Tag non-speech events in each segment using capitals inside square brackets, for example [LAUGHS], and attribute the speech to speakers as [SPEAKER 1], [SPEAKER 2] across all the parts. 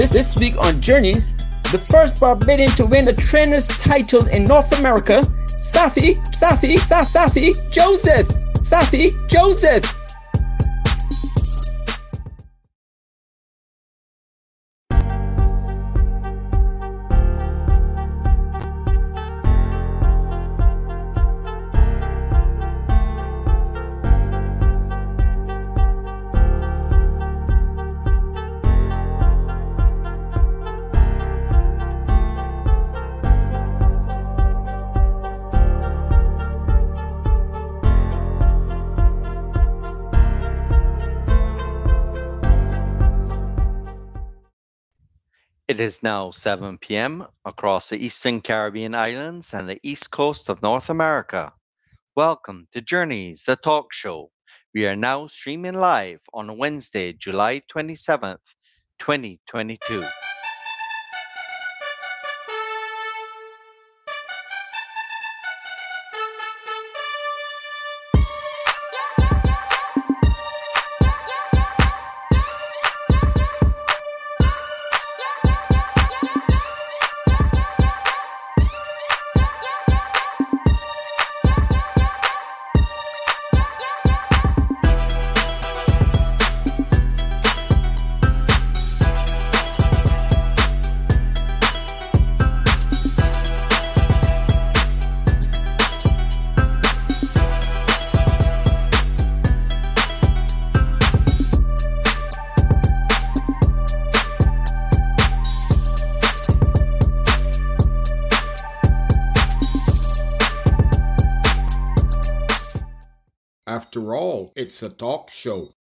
[SPEAKER 1] This, this week on Journeys, the first Barbadian to win a trainer's title in North America, Saffie, Saffie, Saffie, Saffie Joseph. Saffie Joseph.
[SPEAKER 2] Is now 7 p.m. across the Eastern Caribbean islands and the east coast of North America. Welcome to Journeys, the talk show. We are now streaming live on Wednesday, July 27th, 2022.
[SPEAKER 3] It's a talk show.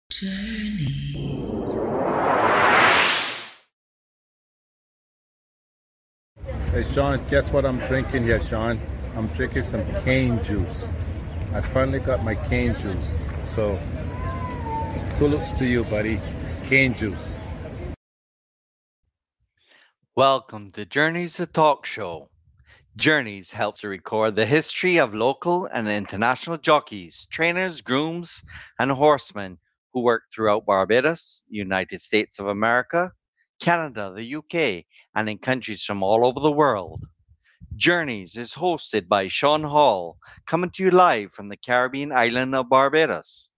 [SPEAKER 4] Hey Sean, guess what I'm drinking here, Sean? I'm drinking some cane juice. I finally got my cane juice. So, tulips to you, buddy. Cane juice.
[SPEAKER 2] Welcome to Journeys, the talk show. Journeys helps to record the history of local and international jockeys, trainers, grooms, and horsemen who work throughout Barbados, United States of America, Canada, the UK, and in countries from all over the world. Journeys is hosted by Sean Hall, coming to you live from the Caribbean island of Barbados.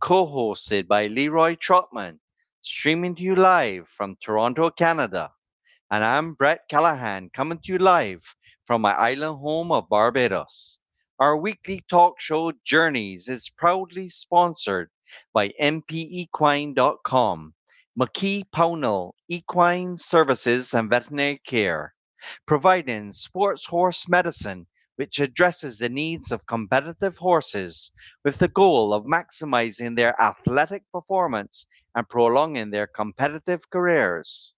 [SPEAKER 2] Co hosted by Leroy Trotman, streaming to you live from Toronto, Canada. And I'm Brett Callaghan, coming to you live from my island home of Barbados. Our weekly talk show Journeys is proudly sponsored by MPEquine.com, McKee Pownall Equine Services and Veterinary Care, providing sports horse medicine which addresses the needs of competitive horses with the goal of maximizing their athletic performance and prolonging their competitive careers.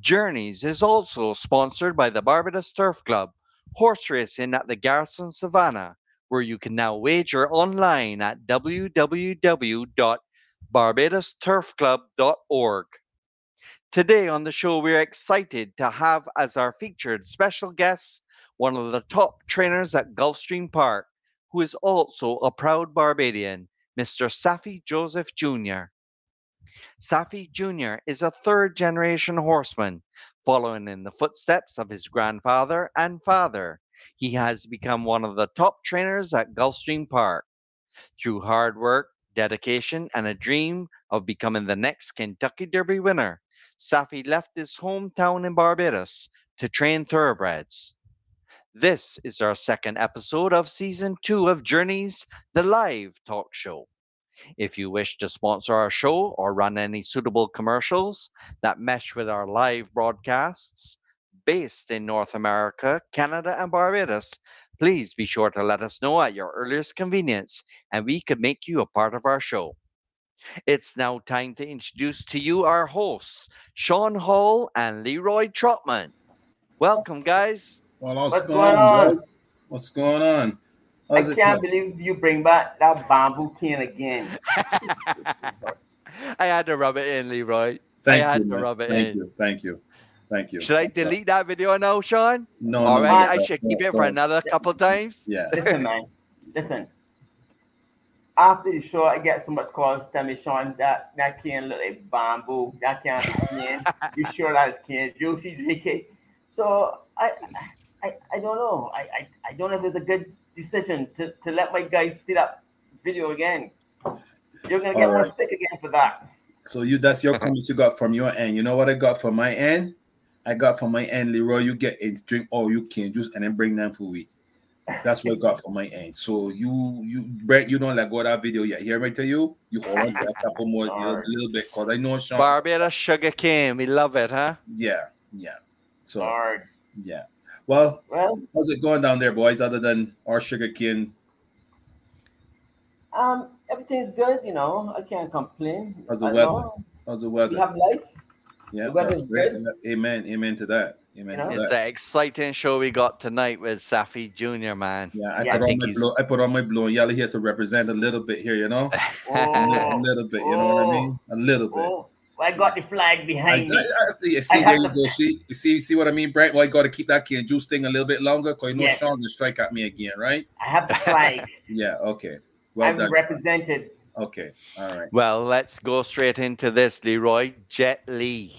[SPEAKER 2] Journeys is also sponsored by the Barbados Turf Club, horse racing at the Garrison Savannah, where you can now wager online at www.barbadosturfclub.org. Today on the show, we're excited to have as our featured special guest one of the top trainers at Gulfstream Park, who is also a proud Barbadian, Mr. Saffie Joseph Jr. Saffie Jr. is a third generation horseman, following in the footsteps of his grandfather and father. He has become one of the top trainers at Gulfstream Park. Through hard work, dedication, and a dream of becoming the next Kentucky Derby winner, Saffie left his hometown in Barbados to train thoroughbreds. This is our second episode of season two of Journeys, the live talk show. If you wish to sponsor our show or run any suitable commercials that mesh with our live broadcasts based in North America, Canada, and Barbados, please be sure to let us know at your earliest convenience and we could make you a part of our show. It's now time to introduce to you our hosts, Sean Hall and Leroy Trotman. Welcome, guys.
[SPEAKER 4] Well, what's,
[SPEAKER 5] What's
[SPEAKER 4] going
[SPEAKER 5] going
[SPEAKER 4] on?
[SPEAKER 5] on?
[SPEAKER 4] What's going on?
[SPEAKER 5] I
[SPEAKER 4] How's it
[SPEAKER 5] can't
[SPEAKER 4] go-
[SPEAKER 5] believe you bring back that bamboo can again. [LAUGHS]
[SPEAKER 2] I had to rub it in, Leroy.
[SPEAKER 4] Thank
[SPEAKER 2] I had
[SPEAKER 4] you.
[SPEAKER 2] to
[SPEAKER 4] man.
[SPEAKER 2] rub it
[SPEAKER 4] Thank
[SPEAKER 2] in.
[SPEAKER 4] you. Thank you. Thank you.
[SPEAKER 2] Should I delete that video now, Sean?
[SPEAKER 4] No,
[SPEAKER 2] All
[SPEAKER 4] no,
[SPEAKER 2] right,
[SPEAKER 4] no,
[SPEAKER 2] I should
[SPEAKER 4] no,
[SPEAKER 2] keep it
[SPEAKER 4] no.
[SPEAKER 2] for another couple times.
[SPEAKER 4] Yeah.
[SPEAKER 5] Listen, man. [LAUGHS] Listen. after the show, I get so much calls telling me, Sean, that that can look like bamboo. That can't be can. [LAUGHS] you sure that's can? Juicy JK. So I, I, I don't know. I, I, I don't know if it's a good decision to, to let my guys see that video again. You're gonna get
[SPEAKER 6] All
[SPEAKER 5] my
[SPEAKER 6] right.
[SPEAKER 5] stick again for that.
[SPEAKER 6] So you that's your uh-huh. comments you got from your end. You know what I got from my end? I got from my end, Leroy. You get a drink all you can juice and then bring them for we. That's what I got from my end. So you you Brent, you don't let go of that video yet. Hear me tell you? You hold on to a couple more a little, little bit because I know Sean.
[SPEAKER 2] Barbados sugar cane. We love it, huh?
[SPEAKER 6] Yeah, yeah. So
[SPEAKER 5] Hard.
[SPEAKER 6] yeah. Well,
[SPEAKER 5] Well,
[SPEAKER 6] how's it going down there, boys? Other than our sugar cane,
[SPEAKER 5] um, everything's good. You know, I can't complain.
[SPEAKER 6] How's the
[SPEAKER 5] I
[SPEAKER 6] weather?
[SPEAKER 5] know.
[SPEAKER 6] how's the
[SPEAKER 5] We
[SPEAKER 6] weather?
[SPEAKER 5] have life.
[SPEAKER 6] Yeah,
[SPEAKER 5] the weather
[SPEAKER 6] that's great.
[SPEAKER 5] good.
[SPEAKER 6] Amen. Amen to that. Amen
[SPEAKER 5] You know?
[SPEAKER 6] to
[SPEAKER 2] It's
[SPEAKER 6] that.
[SPEAKER 2] an exciting show we got tonight with Saffie Jr., man.
[SPEAKER 6] Yeah, I
[SPEAKER 5] Yeah,
[SPEAKER 6] put
[SPEAKER 2] I
[SPEAKER 6] on my
[SPEAKER 2] he's-
[SPEAKER 6] blue. I put on my blue and yellow here to represent a little bit here, you know, [LAUGHS] a
[SPEAKER 5] Oh,
[SPEAKER 6] little bit. You know what I mean? A little bit.
[SPEAKER 5] oh, I got the flag behind
[SPEAKER 6] I,
[SPEAKER 5] me.
[SPEAKER 6] I, see, see
[SPEAKER 5] I
[SPEAKER 6] there you go. See, you see, see what I mean, Brent? Well, you got to keep that can juice thing a little bit longer, cause you know
[SPEAKER 5] Yes.
[SPEAKER 6] Sean can strike at me again, right?
[SPEAKER 5] I have the flag. [LAUGHS]
[SPEAKER 6] Yeah. Okay. Well
[SPEAKER 5] I'm
[SPEAKER 6] done.
[SPEAKER 5] represented.
[SPEAKER 6] Okay. All right.
[SPEAKER 2] Well, let's go straight into this, Leroy. Jet Li.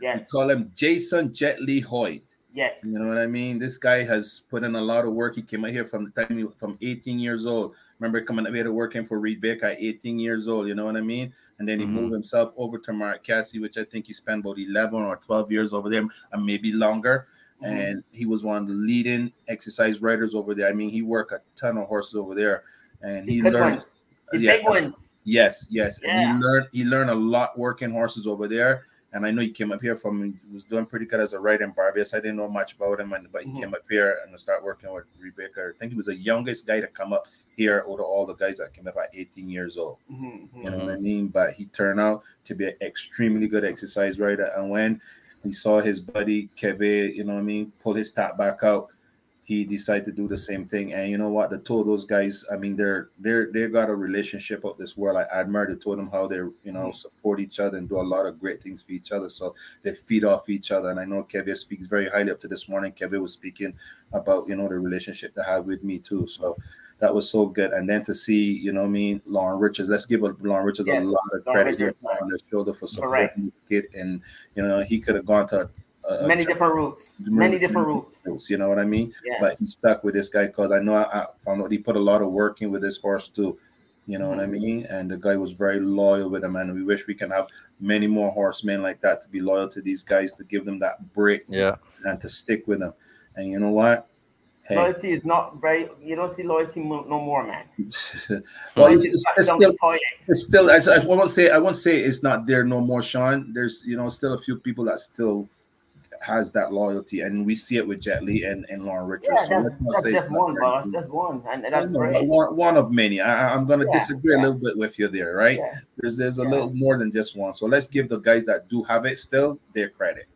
[SPEAKER 6] We
[SPEAKER 5] Yes.
[SPEAKER 6] call him Jason Jet Lee Hoyt.
[SPEAKER 5] Yes.
[SPEAKER 6] You know what I mean? This guy has put in a lot of work. He came out here from the time he from 18 years old. Remember coming up here to working for Reade Baker at 18 years old. You know what I mean? And then he
[SPEAKER 2] Mhm.
[SPEAKER 6] moved himself over to Mark Casse, which I think he spent about 11 or 12 years over there, and maybe longer.
[SPEAKER 5] Mhm.
[SPEAKER 6] And he was one of the leading exercise riders over there. I mean, he worked a ton of horses over there, and he learned.
[SPEAKER 5] ones. The
[SPEAKER 6] Yeah,
[SPEAKER 5] big ones.
[SPEAKER 6] Yes, yes. And he learned he learned a lot working horses over there. And I know he came up here from he was doing pretty good as a writer in Barbados. I didn't know much about him, and but he
[SPEAKER 5] Mhm.
[SPEAKER 6] came up here and started working with Rebecca. I think he was the youngest guy to come up here out of all the guys that came up at 18 years old.
[SPEAKER 5] Mhm, mhm.
[SPEAKER 6] You know what I mean? But he turned out to be an extremely good exercise rider. And when he saw his buddy Keveh, you know what I mean, pull his top back out, he decided to do the same thing. And you know what? The two of those guys, I mean, they're they're they've got a relationship of this world. I admire the two of them how they you know mm-hmm. support each other and do a lot of great things for each other. So they feed off each other. And I know Keveh speaks very highly up to this morning. Keveh was speaking about you know the relationship they have with me too. So that was so good. And then to see, you know I mean, Lauren Richards, let's give Lauren Richards
[SPEAKER 5] Yes,
[SPEAKER 6] a lot of
[SPEAKER 5] Lauren
[SPEAKER 6] credit here
[SPEAKER 5] Richards, man.
[SPEAKER 6] on the shoulder for supporting this kid. And you know, he could have gone to a, a
[SPEAKER 5] Many different routes. Many different routes.
[SPEAKER 6] routes, You know what I mean?
[SPEAKER 5] Yeah.
[SPEAKER 6] But he stuck with this guy because I know I, I found out he put a lot of work in with this horse too. You know what I mm-hmm. mean? And the guy was very loyal with him, and we wish we can have many more horsemen like that to be loyal to these guys to give them that break
[SPEAKER 2] Yeah.
[SPEAKER 6] and to stick with them. And you know what? Hey,
[SPEAKER 5] Loyalty is not very. You don't see loyalty mo- no more, man. [LAUGHS]
[SPEAKER 6] well, it's, it's, it's still it's still I, I won't say I won't say it's not there no more, Sean. There's you know still a few people that still has that loyalty, and we see it with Jet Li and, and Lauren Richards.
[SPEAKER 5] Yeah,
[SPEAKER 6] So
[SPEAKER 5] that's, that's
[SPEAKER 6] say
[SPEAKER 5] just one,
[SPEAKER 6] there.
[SPEAKER 5] boss. That's one, and that's
[SPEAKER 6] know,
[SPEAKER 5] great.
[SPEAKER 6] One, one of many. I, I'm going to
[SPEAKER 5] Yeah,
[SPEAKER 6] disagree
[SPEAKER 5] yeah.
[SPEAKER 6] a little bit with you there, right?
[SPEAKER 5] Yeah.
[SPEAKER 6] There's there's a
[SPEAKER 5] Yeah.
[SPEAKER 6] little more than just one. So let's give the guys that do have it still their credit.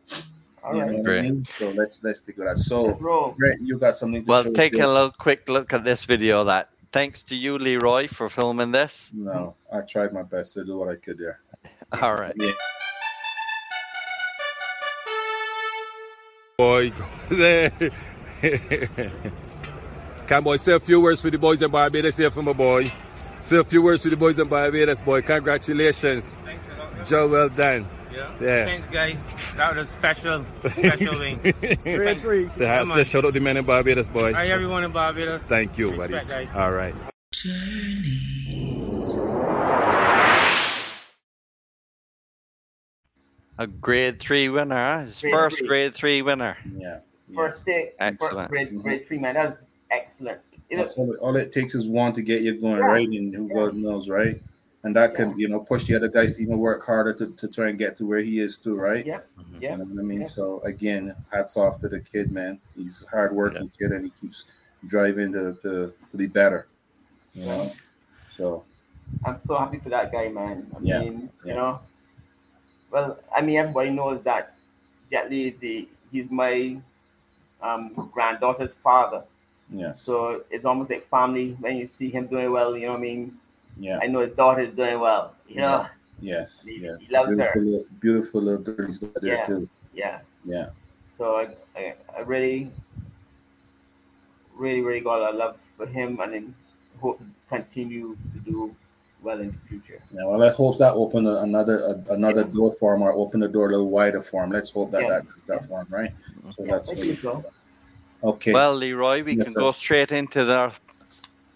[SPEAKER 5] All
[SPEAKER 6] you
[SPEAKER 5] right.
[SPEAKER 6] know what I mean? So let's let's stick with that. So
[SPEAKER 5] Let's.
[SPEAKER 6] Brett, you got something to
[SPEAKER 2] Well,
[SPEAKER 6] show
[SPEAKER 2] take a little quick look at this video. That thanks to you, Leroy, for filming this.
[SPEAKER 6] No, I tried my best to do what I could there.
[SPEAKER 2] All right.
[SPEAKER 6] Yeah.
[SPEAKER 4] Boy, Can boy say a few words for the boys in Barbados here for my boy. Say a few words for the boys in Barbados, boy. Congratulations. Thanks a lot. Job well done.
[SPEAKER 7] Yeah.
[SPEAKER 4] Yeah.
[SPEAKER 7] Thanks, guys. That was a special, special wing. [LAUGHS] Great
[SPEAKER 4] Say hi-
[SPEAKER 7] Come
[SPEAKER 4] say
[SPEAKER 7] on.
[SPEAKER 4] shout out the men in Barbados, boy.
[SPEAKER 7] Hi, everyone in Barbados.
[SPEAKER 4] Thank you, buddy.
[SPEAKER 7] Guys.
[SPEAKER 4] All right.
[SPEAKER 2] A grade three winner. huh? His
[SPEAKER 5] Grade
[SPEAKER 2] first
[SPEAKER 5] three.
[SPEAKER 2] grade three winner.
[SPEAKER 6] Yeah. yeah.
[SPEAKER 5] First stick.
[SPEAKER 2] Excellent.
[SPEAKER 5] First grade,
[SPEAKER 6] Mhm.
[SPEAKER 5] grade three, man. That's excellent. You
[SPEAKER 6] That's all, it- all it takes is one to get you going,
[SPEAKER 5] Yeah.
[SPEAKER 6] right? And who God knows, right? And that could, you know, push the other guys to even work harder to, to try and get to where he is too, right?
[SPEAKER 5] Yeah. yeah.
[SPEAKER 6] You know what I mean?
[SPEAKER 5] Yeah.
[SPEAKER 6] So again, hats off to the kid, man. He's a hard working kid and he keeps driving to, to, to be better. You know? So
[SPEAKER 5] I'm so happy for that guy, man. I
[SPEAKER 6] Yeah,
[SPEAKER 5] mean,
[SPEAKER 6] yeah.
[SPEAKER 5] you know, well, I mean, everybody knows that Jet Li is the, he's my um, granddaughter's father.
[SPEAKER 6] yes.
[SPEAKER 5] So it's almost like family when you see him doing well. You know what I mean?
[SPEAKER 6] yeah.
[SPEAKER 5] I know his daughter is doing well. You know?
[SPEAKER 6] Yes.
[SPEAKER 5] He-
[SPEAKER 6] Yes.
[SPEAKER 5] he loves her.
[SPEAKER 6] beautiful, Little, beautiful little girl he's got there
[SPEAKER 5] Yeah.
[SPEAKER 6] too.
[SPEAKER 5] Yeah.
[SPEAKER 6] Yeah.
[SPEAKER 5] So I, I, I really, really, really got a love for him and then hope continues to do well in the future.
[SPEAKER 6] Yeah, well, I hope that open a, another a, another door for him or open the door a little wider for him. Let's hope that
[SPEAKER 5] Yes.
[SPEAKER 6] that does that for him, right? Mm-hmm. So
[SPEAKER 5] Yeah,
[SPEAKER 6] that's
[SPEAKER 5] I
[SPEAKER 6] really
[SPEAKER 5] think so.
[SPEAKER 6] okay.
[SPEAKER 2] Well, Leroy, we
[SPEAKER 6] Yes,
[SPEAKER 2] can
[SPEAKER 6] sir.
[SPEAKER 2] go straight into the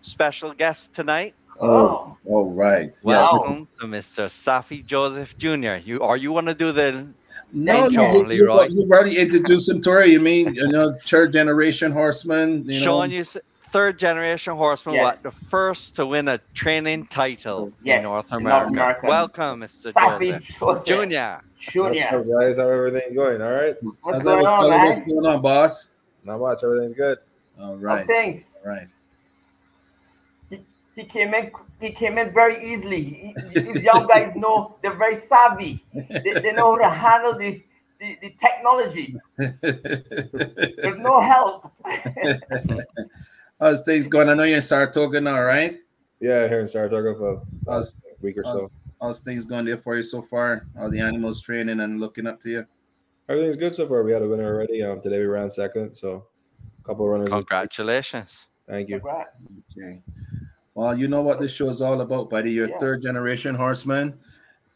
[SPEAKER 2] special guest tonight.
[SPEAKER 6] oh, all right. Yeah,
[SPEAKER 5] Wow.
[SPEAKER 2] Welcome to Mr. Saffie Joseph Jr. You are you want to do the
[SPEAKER 6] No,
[SPEAKER 2] Intro,
[SPEAKER 6] no, you, you,
[SPEAKER 2] Leroy.
[SPEAKER 6] you already introduced him to her. You mean you know third generation horseman? You know,
[SPEAKER 2] Sean, you s- third generation horseman,
[SPEAKER 5] Yes.
[SPEAKER 2] what the first to win a training title
[SPEAKER 5] Yes,
[SPEAKER 2] in North
[SPEAKER 5] in North
[SPEAKER 2] America.
[SPEAKER 5] America.
[SPEAKER 2] Welcome, Mr.
[SPEAKER 5] Saffie
[SPEAKER 2] Joseph
[SPEAKER 5] Joseph
[SPEAKER 2] Jr.
[SPEAKER 8] What's
[SPEAKER 5] Junior.
[SPEAKER 8] up, guys? How everything going? All right.
[SPEAKER 5] What's
[SPEAKER 6] How's
[SPEAKER 5] going on, man?
[SPEAKER 6] What's going on, boss?
[SPEAKER 8] Not much. Everything's good.
[SPEAKER 6] All right.
[SPEAKER 5] Oh,
[SPEAKER 6] right,
[SPEAKER 5] thanks.
[SPEAKER 6] all right.
[SPEAKER 5] He came in. He came in very easily. He- he- These young guys know they're very savvy. They, they know how to handle the, the, the technology. [LAUGHS] There's no help. [LAUGHS]
[SPEAKER 6] How's things going? I know you're in Saratoga now, right?
[SPEAKER 8] Yeah, here in Saratoga for
[SPEAKER 6] How's,
[SPEAKER 8] a week or so.
[SPEAKER 6] how's, how's things going there for you so far? All the animals training and looking up to you.
[SPEAKER 8] Everything's good so far. We had a winner already. Um, today we ran second, so a couple of runners.
[SPEAKER 2] Congratulations.
[SPEAKER 8] Thank you.
[SPEAKER 5] Congrats.
[SPEAKER 6] Okay. Well, you know what this show is all about, buddy. You're
[SPEAKER 5] Yeah.
[SPEAKER 6] a third generation horseman,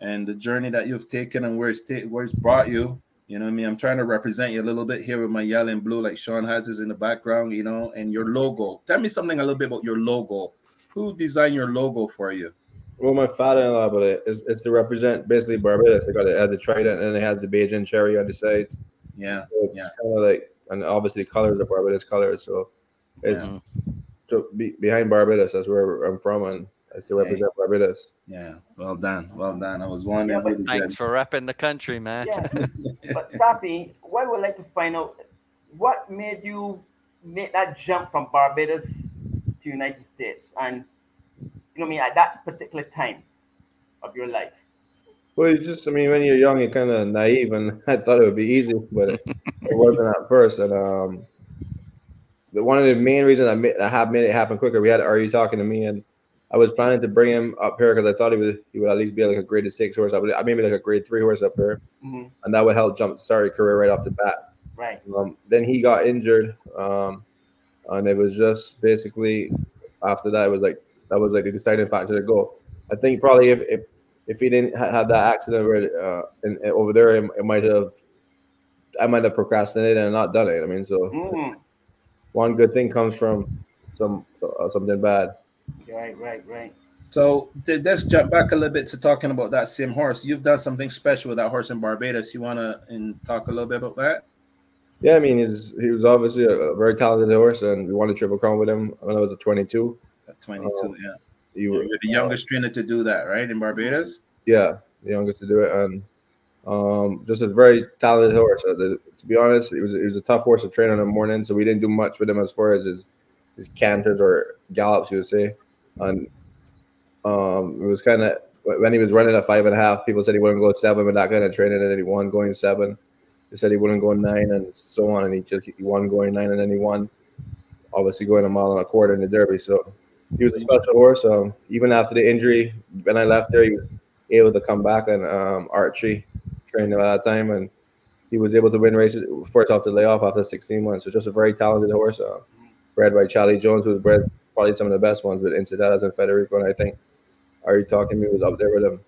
[SPEAKER 6] and the journey that you've taken and where it's ta- where it's brought you. You know what I mean? I'm trying to represent you a little bit here with my yellow and blue, like Sean has is in the background. You know, and your logo. Tell me something a little bit about your logo. Who designed your logo for you?
[SPEAKER 8] Well, my father-in-law, but it- it's, it's to represent basically Barbados. They got it has a trident and it has the Bajan cherry on the sides.
[SPEAKER 6] Yeah,
[SPEAKER 8] So it's
[SPEAKER 6] Yeah.
[SPEAKER 8] kind of like, and obviously the colors are Barbados colors. So it's
[SPEAKER 2] Mhm.
[SPEAKER 8] so be, behind Barbados. That's where I'm from, and it's to
[SPEAKER 6] Okay.
[SPEAKER 8] represent Barbados.
[SPEAKER 6] yeah. Well done, well done. I was wondering.
[SPEAKER 5] Yeah, but-
[SPEAKER 6] did
[SPEAKER 2] Thanks for repping the country, man.
[SPEAKER 5] Yeah. [LAUGHS] But Saffie, what I would like to find out what made you make that jump from Barbados to United States and you know what I mean at that particular time of your life.
[SPEAKER 8] Well, you just, I mean, when you're young, you're kind of naive, and [LAUGHS] I thought it would be easy, but it, it [LAUGHS] wasn't at first. And um, the one of the main reasons I made, I have made it happen quicker, we had Are you talking to me, and I was planning to bring him up here because I thought he would he would at least be like a grade six horse. I would, maybe like a grade three horse up here,
[SPEAKER 5] Mhm.
[SPEAKER 8] and that would help jump start your career right off the bat.
[SPEAKER 5] Right.
[SPEAKER 8] Um, then he got injured, um, and it was just basically after that it was like that was like the deciding factor to go. I think probably if if, if he didn't ha- have that accident where, uh, in, in- over there, it, it might have I might have procrastinated and not done it. I mean, so
[SPEAKER 5] Mm.
[SPEAKER 8] one good thing comes from some uh, something bad.
[SPEAKER 5] Right, right, right.
[SPEAKER 6] So th- let's jump back a little bit to talking about that same horse. You've done something special with that horse in Barbados. You want to and talk a little bit about that?
[SPEAKER 8] Yeah, I mean, he's he was obviously a, a very talented horse, and we won a triple crown with him when I was a 22.
[SPEAKER 6] At 22,
[SPEAKER 8] Oh.
[SPEAKER 6] yeah.
[SPEAKER 8] You
[SPEAKER 6] You're the youngest trainer to do that, right? In Barbados.
[SPEAKER 8] yeah, the youngest to do it, and um, just a very talented horse. Uh, the, to be honest, it was it was a tough horse to train in the morning, so we didn't do much with him as far as his his canters or gallops, you would say. And um, it was kind of when he was running at five and a half, people said he wouldn't go seven but that kind of training, and then he won going seven. They said he wouldn't go nine, and so on, and he just he won going nine, and then he won, obviously going a mile and a quarter in the Derby. So he was a special horse. Um, even after the injury, when I left there, he was able to come back and um, archery trained him at that time, and he was able to win races first off the layoff after 16 months. So just a very talented horse, uh, bred by Charlie Jones, who was bred probably some of the best ones with Incidadas and Federico, and I think Are You Talking to Me was up there with him.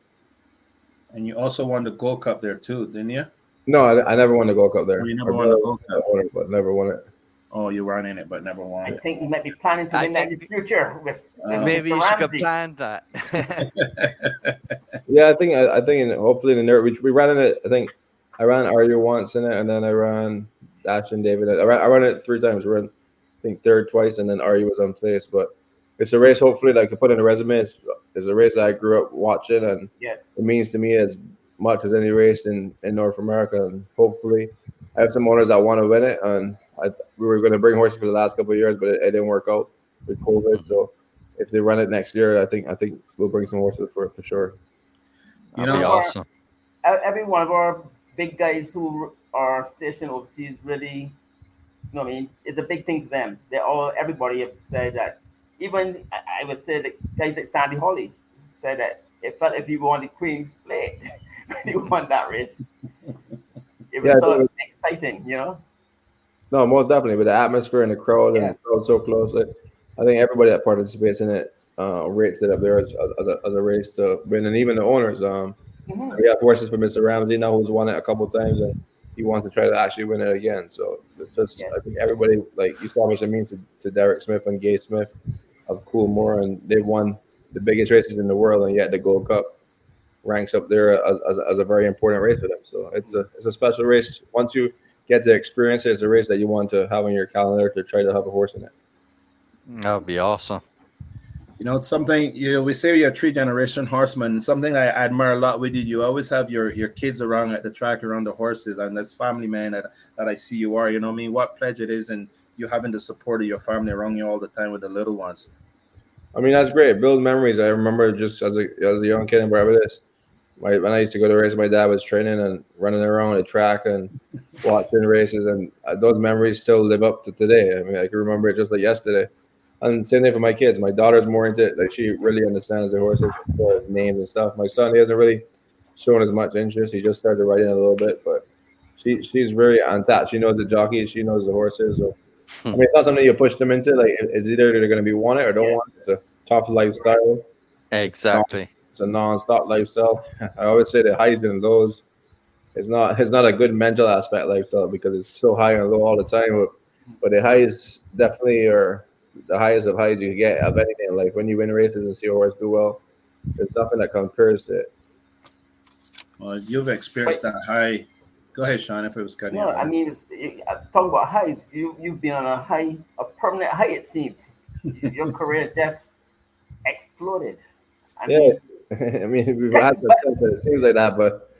[SPEAKER 6] And you also won the Gold Cup there too, didn't you?
[SPEAKER 8] No, I, I never won the Gold Cup there.
[SPEAKER 6] Oh, you never won the Gold Cup.
[SPEAKER 8] won it, but never won it.
[SPEAKER 6] Oh, you were in it, but never won.
[SPEAKER 5] I
[SPEAKER 6] won.
[SPEAKER 5] think you might be planning to
[SPEAKER 2] I
[SPEAKER 5] win that in the future with, with
[SPEAKER 6] Uh,
[SPEAKER 2] Maybe
[SPEAKER 5] Mr.
[SPEAKER 2] you should have planned that. [LAUGHS] [LAUGHS]
[SPEAKER 8] Yeah, I think I, I think in, hopefully in the near we, we ran in it. I think I ran Arya once in it, and then I ran Dash and David. I ran, I ran it three times. We ran I think third twice, and then Arya was on place. But it's a race. Hopefully, like I put in a resume. It's, it's a race that I grew up watching, and
[SPEAKER 5] Yes.
[SPEAKER 8] it means to me as much as any race in, in North America. And hopefully, I have some owners that want to win it. And I, we were going to bring horses for the last couple of years, but it, it didn't work out with COVID. So if they run it next year, I think I think we'll bring some horses for it for sure.
[SPEAKER 6] You
[SPEAKER 2] That'd be
[SPEAKER 6] know,
[SPEAKER 2] awesome.
[SPEAKER 5] Every one of our big guys who are stationed overseas really, you know what I mean, it's a big thing to them. They all, everybody have said that. Even I- I would say that guys like Sandy Hawley said that it felt if he won the Queen's Plate when he won that race. It was
[SPEAKER 8] Yeah, I
[SPEAKER 5] so
[SPEAKER 8] think
[SPEAKER 5] exciting, you know.
[SPEAKER 8] No, most definitely with the atmosphere and the crowd and
[SPEAKER 5] Yeah.
[SPEAKER 8] the crowd so close. Like, I think everybody that participates in it uh, rates it up there as, as, a, as a race to win, and even the owners. Um,
[SPEAKER 5] Mhm.
[SPEAKER 8] we have horses for Mr. Ramsey now, who's won it a couple times, and he wants to try to actually win it again. So just,
[SPEAKER 5] Yes.
[SPEAKER 8] I think everybody like you saw what much it means to, to Derrick Smith and Gay Smith of Cool Coolmore, and they've won the biggest races in the world, and yet the Gold Cup ranks up there as, as, as a very important race for them. So it's a it's a special race. Once you get to experience it, it's a race that you want to have on your calendar to try to have a horse in it.
[SPEAKER 2] That would be awesome.
[SPEAKER 6] You know, it's something you know, we say you're a three generation horseman. Something I admire a lot with you. You always have your your kids around at the track around the horses, and as family man that, that I see you are. You know, what I mean, what pledge it is, and you having the support of your family around you all the time with the little ones.
[SPEAKER 8] I mean, that's great. It builds memories. I remember just as a as a young kid in Barbados, my when I used to go to races, my dad was training and running around the track and [LAUGHS] watching races, and uh, those memories still live up to today. I mean, I can remember it just like yesterday. And same thing for my kids. My daughter's more into it. Like she really understands the horses, as far as names and stuff. My son, he hasn't really shown as much interest. He just started riding a little bit, but she she's very on top. She knows the jockeys. She knows the horses. So I hmm. mean, it's not something you push them into. Like it's either they're going to be want it or don't
[SPEAKER 5] Yes.
[SPEAKER 8] want it. It's a tough lifestyle.
[SPEAKER 2] Exactly.
[SPEAKER 8] It's a non-stop lifestyle. [LAUGHS] I always say the highs and lows. It's not. It's not a good mental aspect lifestyle because it's so high and low all the time. But, but the highs definitely are the highest of highs you can get of anything. Like when you win races and see a horse do well, there's nothing that compares to it.
[SPEAKER 6] Well, you've experienced that high. Go ahead, Sean. If it was cutting
[SPEAKER 5] No, I mean, it's, it, uh, talking about highs, you you've been on a high, a permanent high. It seems your career [LAUGHS] just exploded. I
[SPEAKER 8] Yeah,
[SPEAKER 5] mean, [LAUGHS]
[SPEAKER 8] I mean we've had success, but it seems like that. But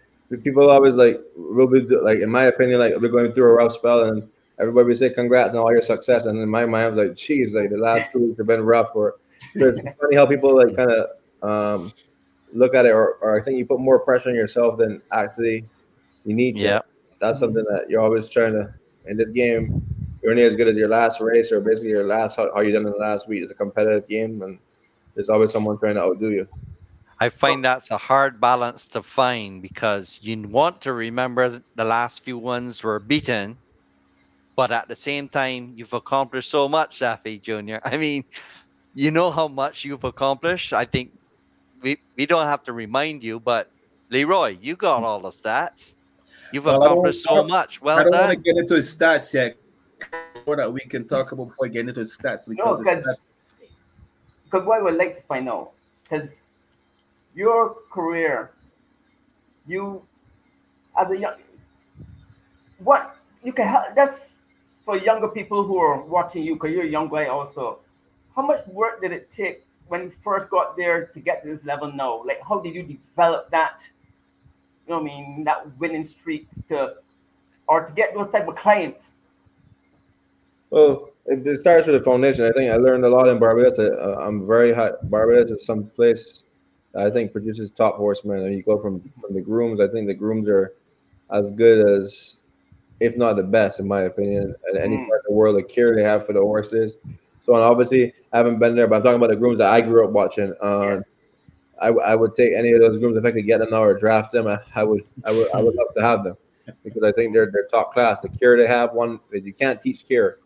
[SPEAKER 8] people always like will be like, in my opinion, like we're going through a rough spell, and everybody would say congrats on all your success. And in my mind, I was like, geez, like the last two weeks have been rough. Or it's funny how people like kind of um, look at it, or, or I think you put more pressure on yourself than actually you need to.
[SPEAKER 2] Yeah.
[SPEAKER 8] That's something that you're always trying to in this game. You're only as good as your last race, or basically your last how, how you done in the last week. It's a competitive game, and there's always someone trying to outdo you.
[SPEAKER 2] I find that's a hard balance to find because you want to remember the last few ones were beaten, but at the same time, you've accomplished so much, Saffie Jr. I mean, you know how much you've accomplished. I think we, we don't have to remind you, but Leroy, you got all the stats. You've
[SPEAKER 6] Well,
[SPEAKER 2] accomplished so
[SPEAKER 6] don't-
[SPEAKER 2] much.
[SPEAKER 6] I
[SPEAKER 2] Well
[SPEAKER 6] don't want to get into his stats yet. Or that we can talk about before we get into his stats.
[SPEAKER 5] No,
[SPEAKER 6] Because the
[SPEAKER 5] because
[SPEAKER 6] stats,
[SPEAKER 5] because what I would like to find out, because your career, you as a young, what you can help. That's for younger people who are watching you, because you're a young guy also. How much work did it take when you first got there to get to this level now? Like, how did you develop that? You know what I mean? That winning streak to, or to get those type of clients.
[SPEAKER 8] Well, it, starts with the foundation. I think I learned a lot in Barbados. Uh, I'm very hot. Barbados is some place I think produces top horsemen. And you go from from the grooms. I think the grooms are as good as, if not the best, in my opinion, in any
[SPEAKER 5] Mm.
[SPEAKER 8] part of the world. The care they have for the horses. So, and obviously, I haven't been there, but I'm talking about the grooms that I grew up watching. Um,
[SPEAKER 5] Yes.
[SPEAKER 8] I, I would take any of those grooms if I could get them now or draft them. I, I would I would I would love to have them because I think they're they're top class. The care they have, one you can't teach care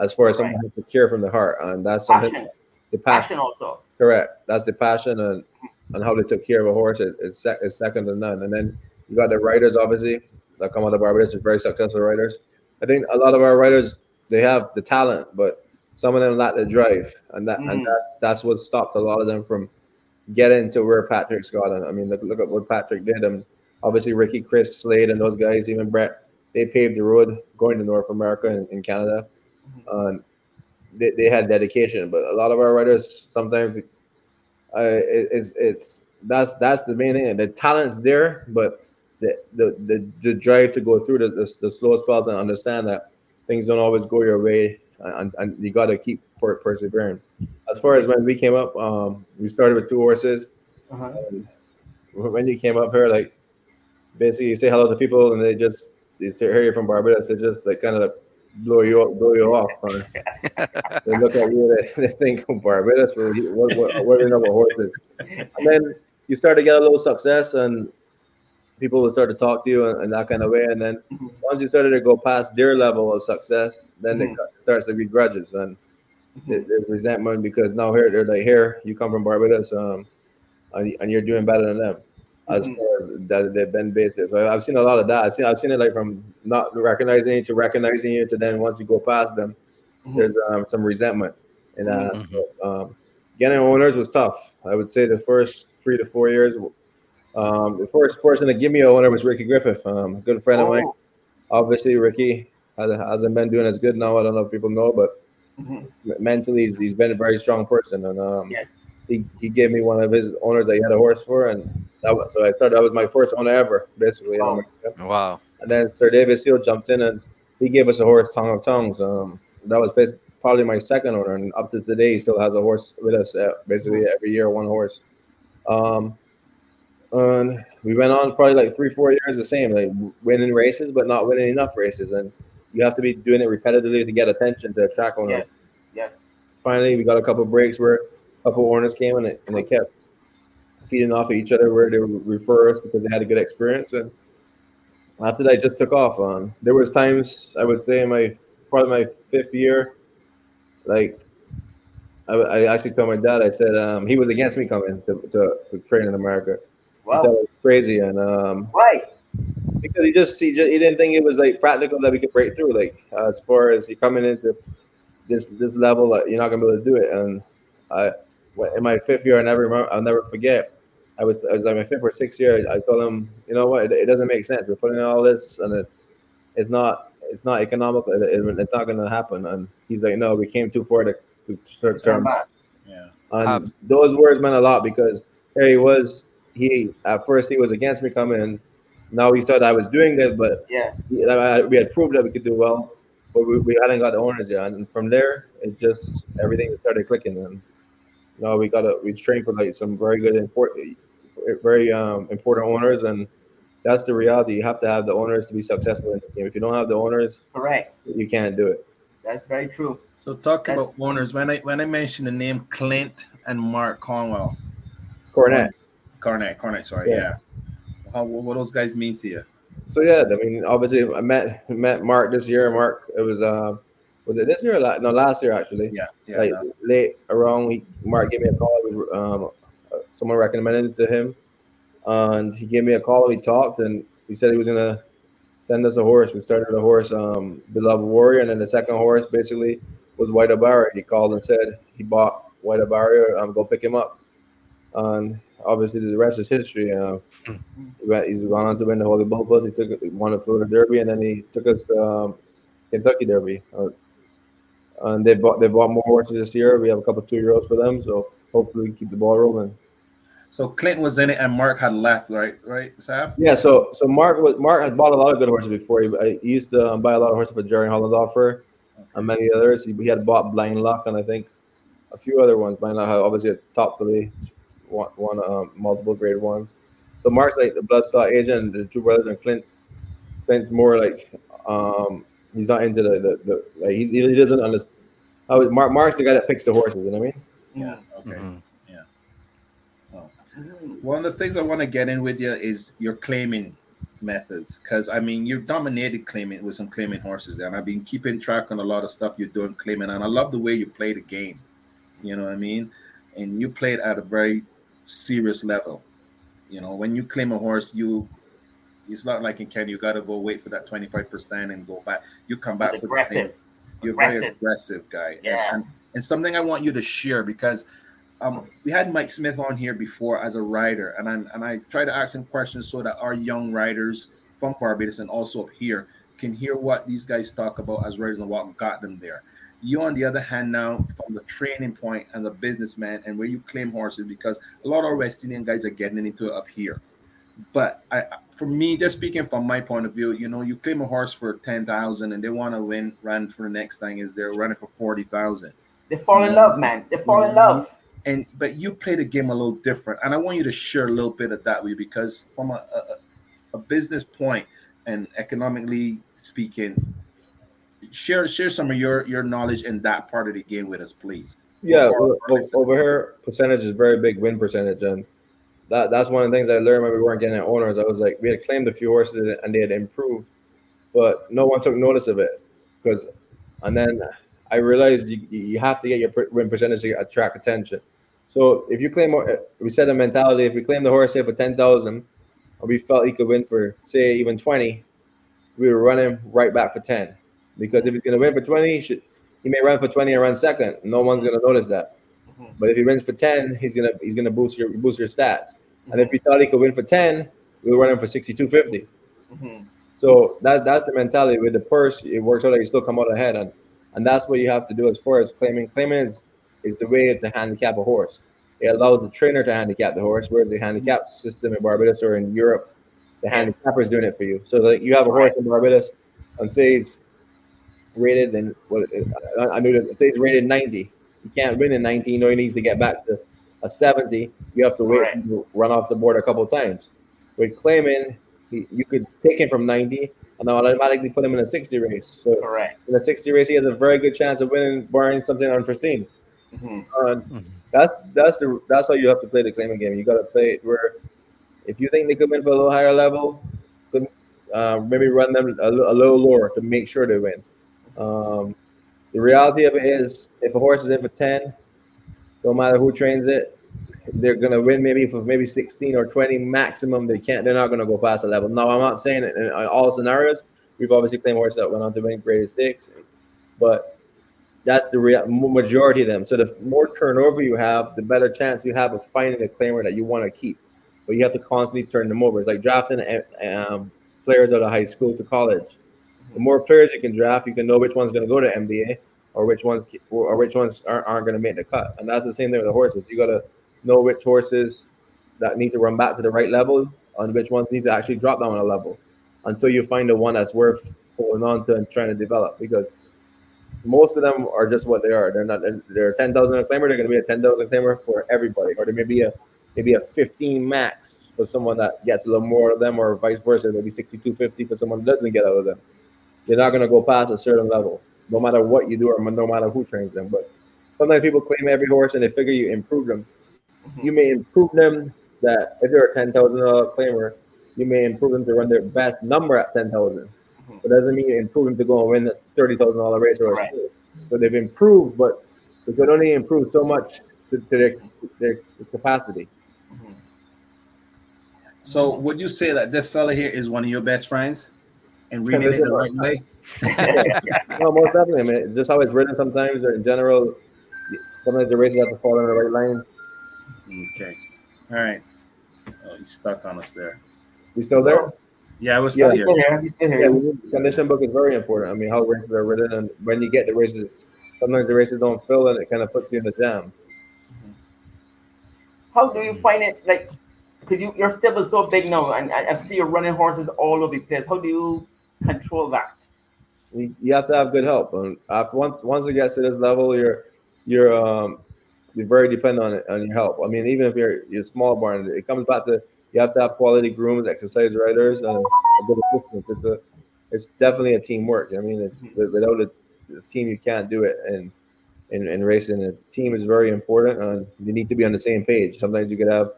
[SPEAKER 8] as far as someone
[SPEAKER 5] Right.
[SPEAKER 8] has to care from the heart, and that's something
[SPEAKER 5] Passion,
[SPEAKER 8] the passion.
[SPEAKER 5] passion also.
[SPEAKER 8] Correct. That's the passion and and how they took care of a horse is, is, sec- second to none. And then you got the writers, obviously, that come out of Barbados, are very successful writers. I think a lot of our writers they have the talent, but some of them lack the drive, and that and
[SPEAKER 5] Mm.
[SPEAKER 8] that's that's what stopped a lot of them from getting to where Patrick's got. And I mean, look look at what Patrick did, and obviously Ricky, Chris, Slade, and those guys, even Brett, they paved the road going to North America and in Canada. And they, they had dedication, but a lot of our writers sometimes uh, it, it's it's that's that's the main thing. The talent's there, but the the the, the drive to go through the, the, the slow spells and understand that things don't always go your way, and, and you got to keep per- persevering. As far as when we came up, um, we started with two horses.
[SPEAKER 5] Uh-huh.
[SPEAKER 8] When you came up here, like basically you say hello to people, and they just they say, hear you from Barbados. They just like kind of blow you up, blow you off. huh? they look at you, they, they think oh, Barbados. What, what, what, what do you know about horses? And then you start to get a little success, and people will start to talk to you in, that kind of way. And then
[SPEAKER 5] Mhm.
[SPEAKER 8] once you started to go past their level of success, then
[SPEAKER 5] Mhm.
[SPEAKER 8] it starts to be grudges. And there- there's resentment because now here they're like here you come from Barbados um and, and you're doing better than them as
[SPEAKER 5] Mhm.
[SPEAKER 8] far as that they've been basic. So I've seen a lot of that. I've seen I've seen it like from not recognizing you to recognizing you to then once you go past them,
[SPEAKER 5] Mhm.
[SPEAKER 8] there's um, some resentment. And uh,
[SPEAKER 2] Mhm.
[SPEAKER 8] so, um, getting owners was tough. I would say the first three to four years. Um, the first person to give me a owner was Ricky Griffith, um, a good friend of mine.
[SPEAKER 5] Oh,
[SPEAKER 8] Obviously, Ricky has, hasn't been doing as good now. I don't know if people know, but
[SPEAKER 5] mhm.
[SPEAKER 8] mentally, he's, he's been a very strong person. And um,
[SPEAKER 5] Yes.
[SPEAKER 8] he, he gave me one of his owners that he had a horse for, and that was so I started. That was my first owner ever, basically.
[SPEAKER 5] Wow.
[SPEAKER 2] Wow.
[SPEAKER 8] And then Sir David Seale jumped in and he gave us a horse, Tongue of Tongues. Um, that was basically probably my second owner, and up to today, he still has a horse with us. Uh, basically, every year, one horse. Um, and we went on probably like three, four years the same, like winning races, but not winning enough races. And you have to be doing it repetitively to get attention to attract owners
[SPEAKER 5] Yes. Yes.
[SPEAKER 8] finally we got a couple breaks where a couple owners came and they, and they kept feeding off of each other where they would refer us because they had a good experience and after that it just took off on there was times i would say in my probably my fifth year like i, I actually told my dad i said um, he was against me coming to, to, to train in america
[SPEAKER 5] Wow.
[SPEAKER 8] it was crazy and um,
[SPEAKER 5] Why?
[SPEAKER 8] because he just he just he didn't think it was like practical that we could break through. Like uh, as far as you coming into this this level, like, you're not gonna be able to do it. And I in my fifth year, I never remember. I'll never forget. I was I was like my fifth or sixth year. I told him, you know what, it, it doesn't make sense. We're putting in all this, and it's it's not it's not economical. It, it- it's not gonna happen. And he's like, no, we came too far to to start
[SPEAKER 5] Turn
[SPEAKER 8] turn
[SPEAKER 5] back.
[SPEAKER 6] Yeah.
[SPEAKER 8] and
[SPEAKER 2] Um,
[SPEAKER 8] those words meant a lot because here he was. He at first he was against me coming. Now he thought I was doing this, but
[SPEAKER 5] Yeah.
[SPEAKER 8] we we had proved that we could do well, but we, we hadn't got the owners yet. And from there, it just everything started clicking. And now we got a we trained for like some very good important, very um, important owners, and that's the reality. You have to have the owners to be successful in this game. If you don't have the owners,
[SPEAKER 5] Correct.
[SPEAKER 8] you can't do it.
[SPEAKER 5] That's very true.
[SPEAKER 6] So talk
[SPEAKER 5] That's-
[SPEAKER 6] about owners. When I when I mentioned the name Clint and Mark Conwell,
[SPEAKER 8] Cornett.
[SPEAKER 6] Cornett, Cornett, sorry, yeah.
[SPEAKER 8] Yeah.
[SPEAKER 6] How what, what those guys mean to you?
[SPEAKER 8] So yeah, I mean, obviously, I met met Mark this year. Mark, it was uh, was it this year or la- no last year actually?
[SPEAKER 6] Yeah, yeah.
[SPEAKER 8] like late around week, Mark gave me a call. Was, um, someone recommended it to him, and he gave me a call. We talked, and he said he was gonna send us a horse. We started a horse, um, Beloved Warrior, and then the second horse basically was White Abarrio. He called and said he bought White Abarrio. I'm go pick him up, and obviously the rest is history. Uh, he's gone on to win the Holy Bull Bus. He took won the Florida Derby, and then he took us to um, Kentucky Derby. Uh, and they bought they bought more horses this year. We have a couple two year olds for them, so hopefully we keep the ball rolling.
[SPEAKER 6] So Clint was in it and Mark had left, right? Right, Saf?
[SPEAKER 8] Yeah, so so Mark was Mark had bought a lot of good horses before. He, he used to um, buy a lot of horses for Jerry Hollendorfer and many others. He, he had bought Blind Luck and I think a few other ones. Blind Luck obviously a top three, one, one um, multiple grade ones. So Mark's like the bloodstock agent, the two brothers, and Clint. Clint's more like um, he's not into the the, the like he, he doesn't understand. How Mark Mark's the guy that picks the horses. You know what I mean?
[SPEAKER 6] Yeah. Okay.
[SPEAKER 2] Mhm.
[SPEAKER 5] Mhm.
[SPEAKER 6] One of the things I want to get in with you is your claiming methods, because I mean you've dominated claiming with some claiming horses there, and I've been keeping track on a lot of stuff you're doing claiming, and I love the way you play the game. You know what I mean? And you play it at a very serious level. You know, when you claim a horse, you it's not like in Ken, you gotta go wait for that 25% and go back. You come back
[SPEAKER 5] It's
[SPEAKER 6] for the same
[SPEAKER 5] aggressive.
[SPEAKER 6] you're a very
[SPEAKER 5] Aggressive.
[SPEAKER 6] aggressive guy. And-
[SPEAKER 5] Yeah.
[SPEAKER 6] And, and something I want you to share because um, we had Mike Smith on here before as a writer, and I and I try to ask him questions so that our young writers from Barbados and also up here can hear what these guys talk about as writers and what got them there. You, on the other hand, now from the training point and the businessman and where you claim horses, because a lot of West Indian guys are getting into it up here. But I, for me, just speaking from my point of view, you know, you claim a horse for ten thousand and they want to win, run for the next thing is they're running for forty thousand.
[SPEAKER 5] They fall in love, man. They fall in mm-hmm. love.
[SPEAKER 6] And but you play the game a little different, and I want you to share a little bit of that with you because from a, a, a business point and economically speaking, share share some of your your knowledge in that part of the game with us, please.
[SPEAKER 8] Yeah,
[SPEAKER 6] Or-
[SPEAKER 8] o-
[SPEAKER 6] or
[SPEAKER 8] o-
[SPEAKER 6] listen.
[SPEAKER 8] over here, percentage is very big win percentage, and that that's one of the things I learned when we weren't getting owners. I was like, we had claimed a few horses and they had improved, but no one took notice of it because, and then I realized you, you have to get your win percentage to attract attention. So if you claim, we said a mentality, if we claim the horse here for 10,000, and we felt he could win for, say, even 20, we would run him right back for 10. Because if he's going to win for 20, he, should, he may run for 20 and run second. No one's going to notice that.
[SPEAKER 5] Mhm.
[SPEAKER 8] But if he wins for 10, he's gonna he's gonna boost your boost your stats. And if we thought he could win for 10, we run him for 62.50.
[SPEAKER 5] Mhm.
[SPEAKER 8] So that that's the mentality with the purse. It works out that you still come out ahead, and and that's what you have to do as far as claiming. Claiming is is the way to handicap a horse. It allows the trainer to handicap the horse, whereas the handicap system in Barbados or in Europe, the handicapper is doing it for you. So that you have a horse in Barbados, and say he's rated and what I- I knew that say he's rated 90. You can't win in 90. You know he needs to get back to a 70. You have to wait
[SPEAKER 5] Correct.
[SPEAKER 8] to run off the board a couple times. With claiming, he, you could take him from 90 and then automatically put him in a 60 race. So
[SPEAKER 5] Correct.
[SPEAKER 8] in a 60 race, he has a very good chance of winning, barring something unforeseen.
[SPEAKER 5] Mhm.
[SPEAKER 8] And
[SPEAKER 2] Mhm.
[SPEAKER 8] that's that's the that's how you have to play the claiming game. You got to play it where if you think they could win for a little higher level, then, uh, maybe run them a, li- a little lower to make sure they win. Um, the reality of it is, if a horse is in for 10, no matter who trains it, they're gonna win maybe for maybe 16 or 20 maximum. They can't. They're not gonna go past the level. No, I'm not saying it in all scenarios. We've obviously claimed horses that went on to win graded stakes, but that's the majority of them. So the more turnover you have, the better chance you have of finding a claimer that you want to keep. But you have to constantly turn them over. It's like drafting um, players out of high school to college. The more players you can draft, you can know which one's going to go to NBA or which ones or which ones aren't, aren't going to make the cut. And that's the same thing with the horses. You got to know which horses that need to run back to the right level and which ones need to actually drop down a level until you find the one that's worth holding on to and trying to develop. Because most of them are just what they are. They're not. They're, they're ten thousand a claimer. They're going to be a ten thousand claimer for everybody, or there may be a maybe a fifteen max for someone that gets a little more of them, or vice versa. Maybe sixty two fifty for someone that doesn't get out of them. You're not going to go past a certain level, no matter what you do, or no matter who trains them. But sometimes people claim every horse and they figure you improve them. You may improve them that if you're a ten thousand dollar claimer, you may improve them to run their best number at ten thousand.
[SPEAKER 5] Mhm.
[SPEAKER 8] But doesn't mean you improve them to go and win the thirty thousand dollar race or
[SPEAKER 5] Right.
[SPEAKER 8] So they've improved, but they could only improve so much to, to their, their capacity.
[SPEAKER 5] Mhm.
[SPEAKER 6] So would you say that this fella here is one of your best friends and [LAUGHS] reading it the right way? [LAUGHS]
[SPEAKER 8] no, most definitely. I mean, it's just how it's written sometimes, or in general, sometimes the races have to fall in the right line.
[SPEAKER 6] Okay. All right. Oh, he's stuck on us there.
[SPEAKER 8] You still there?
[SPEAKER 6] Yeah, I was
[SPEAKER 8] Yeah.
[SPEAKER 6] still
[SPEAKER 5] He's
[SPEAKER 6] here.
[SPEAKER 5] still here. He's still
[SPEAKER 8] Yeah,
[SPEAKER 5] here.
[SPEAKER 8] we need- the condition book is very important. I mean, how races are written, and when you get the races, sometimes the races don't fill, and it kind of puts you in the jam. Mm-hmm.
[SPEAKER 5] How do you find it? Like, because you, your stable is so big now, and I, I see you running horses all over the place. How do you control that?
[SPEAKER 8] You, have to have good help, and once once it gets to this level, you're you're um you're very dependent on it on your help. I mean, even if you're you're small barn, it comes back to you have to have quality grooms, exercise riders, and a good assistance. It's a it's definitely a teamwork. I mean, it's without a, a team, you can't do it. And in, in racing, a team is very important, and you need to be on the same page. Sometimes you could have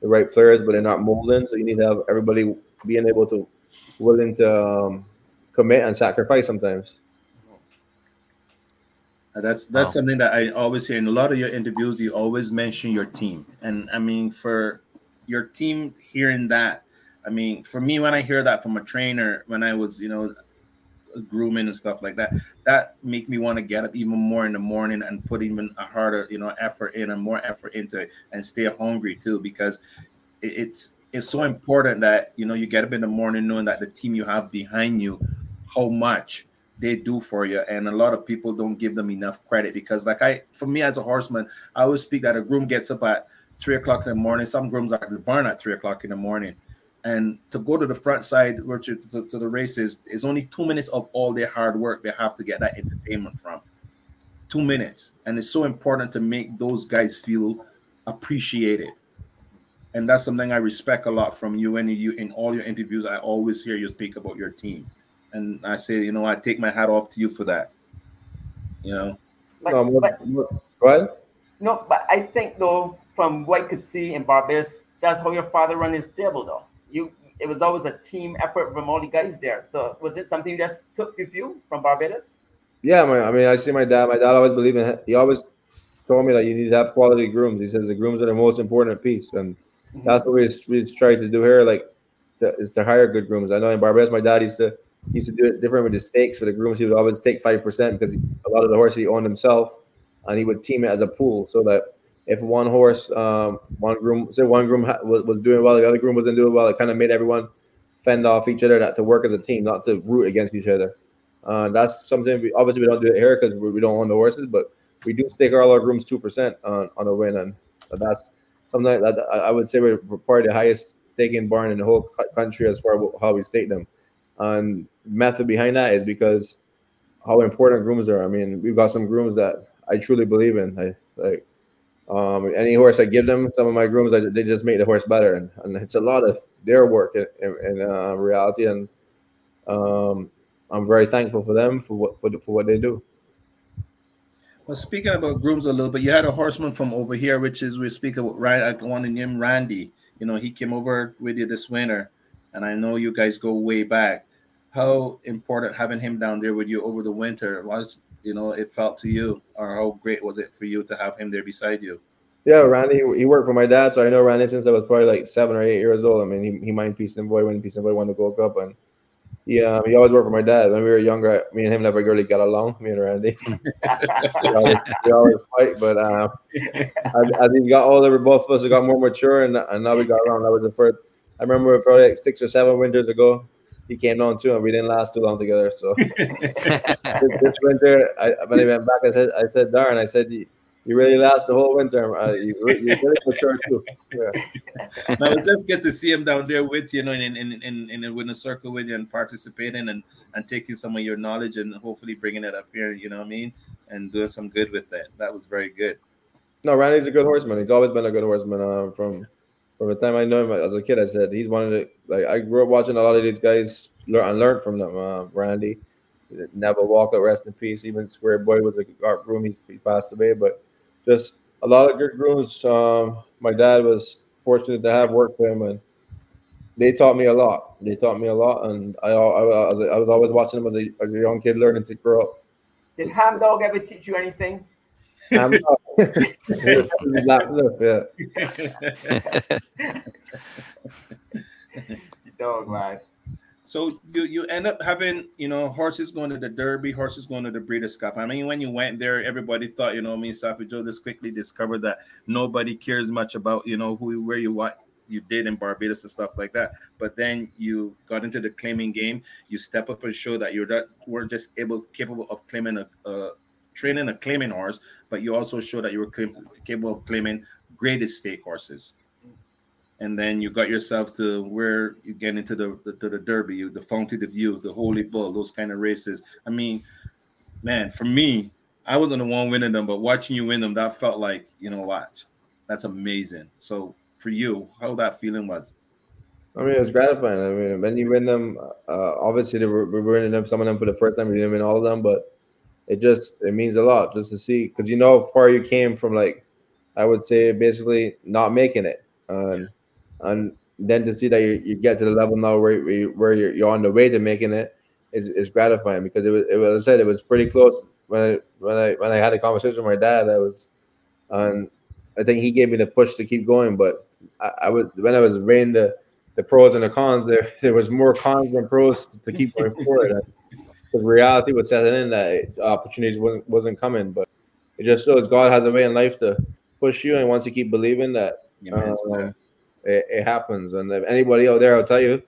[SPEAKER 8] the right players, but they're not molding, so you need to have everybody being able to willing to um, commit and sacrifice sometimes.
[SPEAKER 6] Uh, That's that's
[SPEAKER 2] Wow.
[SPEAKER 6] something that I always hear in a lot of your interviews. You always mention your team, and I mean for your team hearing that. I mean, for me, when I hear that from a trainer, when I was you know grooming and stuff like that, that make me want to get up even more in the morning and put even a harder you know effort in and more effort into it and stay hungry too because it's it's so important that you know you get up in the morning knowing that the team you have behind you, how much they do for you. And a lot of people don't give them enough credit because like i for me as a horseman i always speak that a groom gets up at three o'clock in the morning. Some grooms are at the barn at three o'clock in the morning. And to go to the front side which is to, to the races is only two minutes of all their hard work they have to get that entertainment from. Two minutes. And it's so important to make those guys feel appreciated and that's something i respect a lot from you and you in all your interviews i always hear you speak about your team and I say, you know, I take my hat off to you for that. You know,
[SPEAKER 5] But,
[SPEAKER 8] No,
[SPEAKER 5] but
[SPEAKER 8] more- go
[SPEAKER 5] no, but I think though, from what I could see in Barbados, that's how your father run his stable though. You, it was always a team effort from all the guys there. So was it something you just took with you from Barbados?
[SPEAKER 8] Yeah, my, I mean, I see my dad. My dad always believed in. He always told me that you need to have quality grooms. He says the grooms are the most important piece, and that's what we we tried to do here. Like, to, is to hire good grooms. I know in Barbados, my dad used to used to do it different with the stakes for the grooms. He would always take five percent because a lot of the horses he owned himself, and he would team it as a pool so that if one horse, um, one groom, say one groom ha- was, was doing well, the other groom wasn't doing well, it kind of made everyone fend off each other, not to work as a team, not to root against each other. Uh, that's something we obviously we don't do it here because we, we don't own the horses, but we do stake all our grooms two percent on on a win, and that's something that I would say we're probably the highest staking barn in the whole country as far as how we stake them. And method behind that is because how important grooms are. I mean, we've got some grooms that I truly believe in. I like um, any horse I give them, some of my grooms, I, they just make the horse better, and, and it's a lot of their work in, in, in uh, reality. And um, I'm very thankful for them for what for, for what they do.
[SPEAKER 6] Well, speaking about grooms a little bit, you had a horseman from over here, which is we speak about right. I want to name Randy. You know, he came over with you this winter, and I know you guys go way back. How important having him down there with you over the winter was, you know, it felt to you, or how great was it for you to have him there beside you?
[SPEAKER 8] Yeah, Randy, he worked for my dad, so I know Randy since I was probably like seven or eight years old. I mean, he, he mined Peace and Boy when Peace and Boy won the Gold Cup, and um, he always worked for my dad. When we were younger, me and him never really got along. Me and Randy, [LAUGHS] we, always, we always fight. But um, as, as he got older, both of us got more mature, and, and now we got along. That was the first. I remember probably like six or seven winters ago, he came down too, and we didn't last too long together. So [LAUGHS] this, this winter, I, when I went back, I said, I said, Darren, I said, you, really last the whole winter. Uh, you, you really mature too. Yeah. [LAUGHS]
[SPEAKER 6] now it's just good to see him down there with you, know, in in in, in, in a circle with you and participating and and taking some of your knowledge and hopefully bringing it up here. You know what I mean? And doing some good with that. That was very good.
[SPEAKER 8] No, Randy's a good horseman. He's always been a good horseman. Um, from from the time I know him as a kid, I said he's one of the like I grew up watching a lot of these guys learn and learned from them. Uh, Randy, Neville Walker, rest in peace. Even Square Boy was a art groom. He's, he passed away, but just a lot of good grooms. Um, my dad was fortunate to have worked with him, and they taught me a lot. They taught me a lot, and I I, I, was, I was always watching them as a, as a young kid, learning to grow up.
[SPEAKER 5] Did Ham Dog ever teach you anything?
[SPEAKER 8] I'm [LAUGHS] not- yeah. [LAUGHS]
[SPEAKER 5] Dog, man.
[SPEAKER 6] So you you end up having you know horses going to the Derby, horses going to the Breeders' Cup. I mean, when you went there, everybody thought you know me, Saffie Joe just quickly discovered that nobody cares much about you know who you where you what you did in Barbados and stuff like that. But then you got into the claiming game. You step up and show that you're that we're just able capable of claiming a, a training a claiming horse, but you also show that you were claim, capable of claiming greatest stake horses and then you got yourself to where you get into the, the to the Derby, you the Fountain of Youth, the Holy Bull, those kind of races. I mean, man, for me, I wasn't the one winning them, but watching you win them, that felt like you know what, that's amazing. So for you, how that feeling was?
[SPEAKER 8] I mean, it was gratifying. I mean, when you win them, uh, obviously they were, we were winning them, some of them for the first time. We didn't win all of them, but it just it means a lot just to see because you know how far you came from. Like I would say, basically not making it, and and then to see that you, you get to the level now where where, you, where you're, you're on the way to making it is, is gratifying because it was, it was I said it was pretty close when I when I when I had a conversation with my dad. I was, and I think he gave me the push to keep going. But I, I was when I was weighing the the pros and the cons, there [LAUGHS] there was more cons than pros to keep going [LAUGHS] forward. Because reality was setting in that opportunities wasn't wasn't coming, but it just shows God has a way in life to push you, and once you keep believing that, um, it, it happens. And if anybody out there, I'll tell you,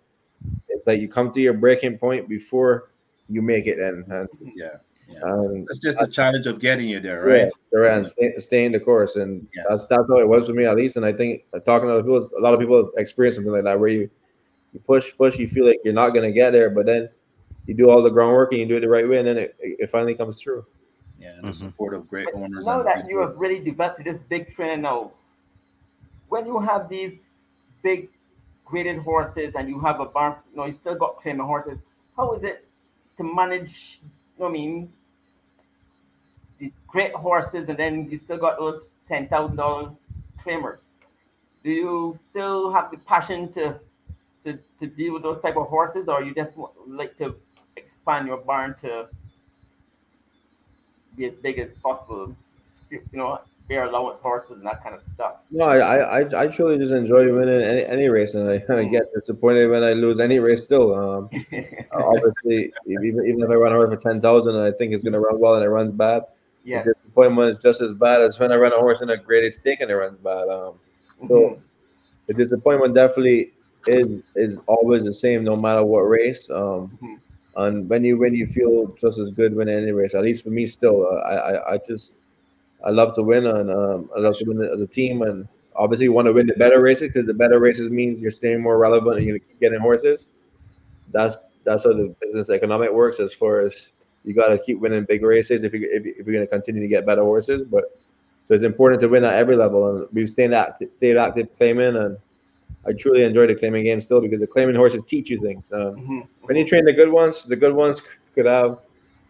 [SPEAKER 8] it's like you come to your breaking point before you make it. And, and
[SPEAKER 6] Yeah, yeah.
[SPEAKER 8] um,
[SPEAKER 6] That's just the challenge of getting you there, right?
[SPEAKER 8] yeah, right, and stay, staying the course, and
[SPEAKER 6] Yes.
[SPEAKER 8] that's that's how it was for me at least. And I think uh, talking to other people, a lot of people experience something like that, where you you push, push, you feel like you're not gonna get there, but then you do all the groundwork and you do it the right way, and then it, it finally comes through.
[SPEAKER 6] Yeah, and the
[SPEAKER 2] Mhm.
[SPEAKER 6] support of great
[SPEAKER 5] But
[SPEAKER 6] owners.
[SPEAKER 5] now that
[SPEAKER 6] good
[SPEAKER 5] you have really developed this big trainer now, when you have these big graded horses and you have a barn, you know, you still got claiming horses, how is it to manage, you know I mean, the great horses and then you still got those $10,000 claimers? Do you still have the passion to, to, to deal with those type of horses or you just like to expand your barn to be as big as possible. You know, fair allowance horses and that kind of stuff.
[SPEAKER 8] No, I, I, I truly just enjoy winning any, any race, and I [LAUGHS] kind of get disappointed when I lose any race. Still, um, [LAUGHS] obviously, even, even if I run a horse for ten thousand and I think it's going to run well and it runs bad,
[SPEAKER 5] yes.
[SPEAKER 8] the disappointment is just as bad as when I run a horse in a graded stake and it runs bad. Um, so
[SPEAKER 5] Mhm.
[SPEAKER 8] the disappointment definitely is is always the same, no matter what race. Um,
[SPEAKER 5] Mhm.
[SPEAKER 8] and when you when you feel just as good winning any race, at least for me, still, uh, I, I I just I love to win, and um, I love to win as a team, and obviously you want to win the better races because the better races means you're staying more relevant and you're getting horses. That's that's how the business economic works. As far as you got to keep winning big races if you if, if you're going to continue to get better horses, but so it's important to win at every level, and we've stayed active, stayed active claiming, and I truly enjoy the claiming game still because the claiming horses teach you things. Um,
[SPEAKER 5] Mhm.
[SPEAKER 8] when you train the good ones, the good ones could have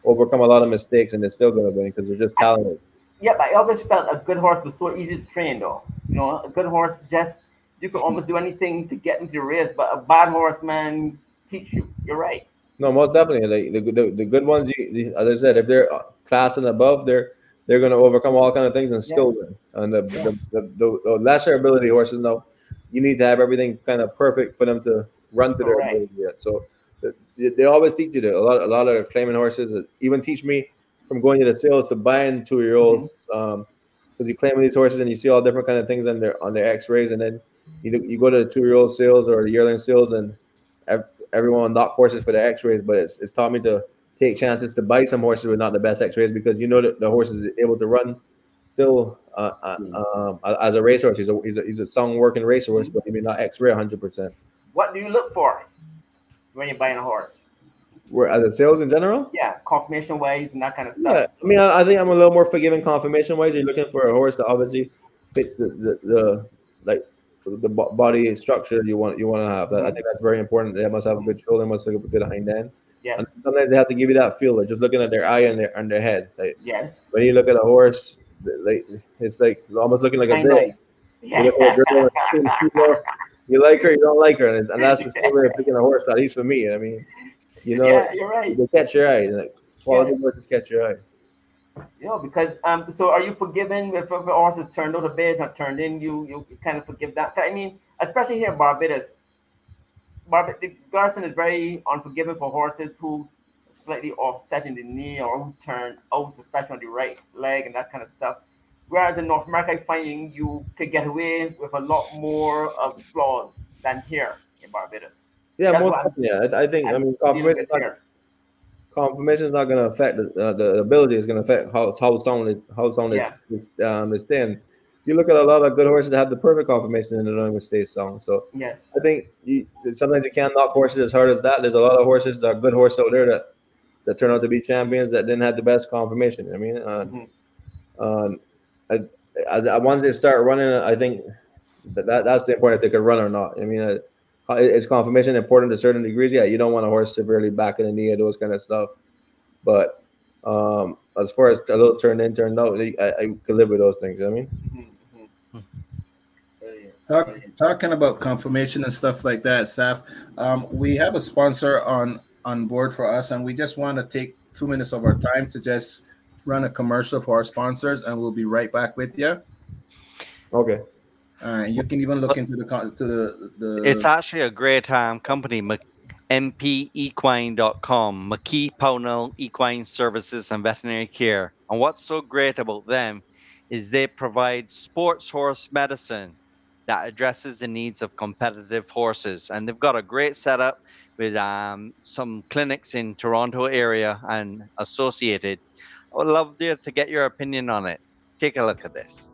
[SPEAKER 8] overcome a lot of mistakes, and they're still going to win because they're just talented.
[SPEAKER 5] Yeah, but I always felt a good horse was so easy to train, though. You know, a good horse just you can almost do anything to get into the race, but a bad horse, man, teach you. You're right.
[SPEAKER 8] No, most definitely. Like the, the, the good ones, you, the, as I said, if they're uh, class and above, they're they're going to overcome all kind of things and still win. And the, the, the, the, the lesser ability horses, no, you need to have everything kind of perfect for them to run to their
[SPEAKER 5] Correct.
[SPEAKER 8] ability. Yet. So they, they always teach you that. A lot a lot of claiming horses even teach me from going to the sales to buying two year olds. Um, because you claim these horses and you see all different kind of things on their on their X rays, and then you you go to the two year old sales or the yearling sales, and ev- everyone knock horses for the X rays, but it's, it's taught me to take chances to buy some horses with not the best X rays because you know that the horse is able to run still uh, uh, um, as a racehorse. He's a he's a he's a song working racehorse, but he may not X ray 100. percent
[SPEAKER 5] What do you look for when you're buying a horse?
[SPEAKER 8] Where as a sales in general.
[SPEAKER 5] Yeah, confirmation wise and that kind of stuff.
[SPEAKER 8] Yeah, I mean, I, I think I'm a little more forgiving confirmation wise. You're looking for a horse that obviously fits the the, the like the bo- body structure you want you want to have. I think that's very important. They must have a good shoulder, must have a good hind end.
[SPEAKER 5] Yes.
[SPEAKER 8] And sometimes they have to give you that feel, like just looking at their eye and their and their head. Like
[SPEAKER 5] Yes.
[SPEAKER 8] when you look at a horse, like it's like almost looking like a girl.
[SPEAKER 5] know.
[SPEAKER 8] You, a girl and you know, you like her, you don't like her, and, it's- and that's the same way of picking a horse. At least for me, I mean, you know,
[SPEAKER 5] Yeah, you're right.
[SPEAKER 8] they catch your eye. Like quality
[SPEAKER 5] Yes.
[SPEAKER 8] horses catch your eye.
[SPEAKER 5] You know, because um, so are you forgiven if a horse is turned out of bed, not turned in? You you kind of forgive that. I mean, especially here in Barbados, Barbados, the Garson is very unforgiving for horses who slightly offset in the knee or who turn out, especially on the right leg and that kind of stuff. Whereas in North America, I find you could get away with a lot more of flaws than here in Barbados.
[SPEAKER 8] Yeah,
[SPEAKER 5] That's
[SPEAKER 8] most definitely. Yeah, I, I think. I
[SPEAKER 5] I'm
[SPEAKER 8] mean, confirmation is not, confirmation is not going to affect the, uh, the ability. It's going to affect how how sound is how sound is, is um is thin. You look at a lot of good horses that have the perfect confirmation and they don't even stay strong. So
[SPEAKER 5] Yes.
[SPEAKER 8] I think you, sometimes you can't knock horses as hard as that. There's a lot of horses that are good horses out there that that turn out to be champions that didn't have the best confirmation. I mean, uh,
[SPEAKER 5] Mhm.
[SPEAKER 8] um, I, as, as once they start running, I think that, that that's the important if they can run or not. I mean, uh, is confirmation important to certain degrees? Yeah, you don't want a horse severely back in the knee or those kind of stuff. But um, as far as a little turn in, turn out, I, I could live with those things. I mean,
[SPEAKER 5] Mhm, mhm. Brilliant,
[SPEAKER 6] Talk,
[SPEAKER 5] brilliant.
[SPEAKER 6] talking about confirmation and stuff like that, Saf. Um, we have a sponsor on on board for us, and we just want to take two minutes of our time to just run a commercial for our sponsors, and we'll be right back with you.
[SPEAKER 8] okay.
[SPEAKER 6] You can even look into the to the the.
[SPEAKER 2] It's actually a great um, company, mpequine.com, McKee Pownall Equine Services and Veterinary Care. And what's so great about them is they provide sports horse medicine that addresses the needs of competitive horses. And they've got a great setup with um, some clinics in Toronto area and associated. I would love to get your opinion on it. Take a look at this.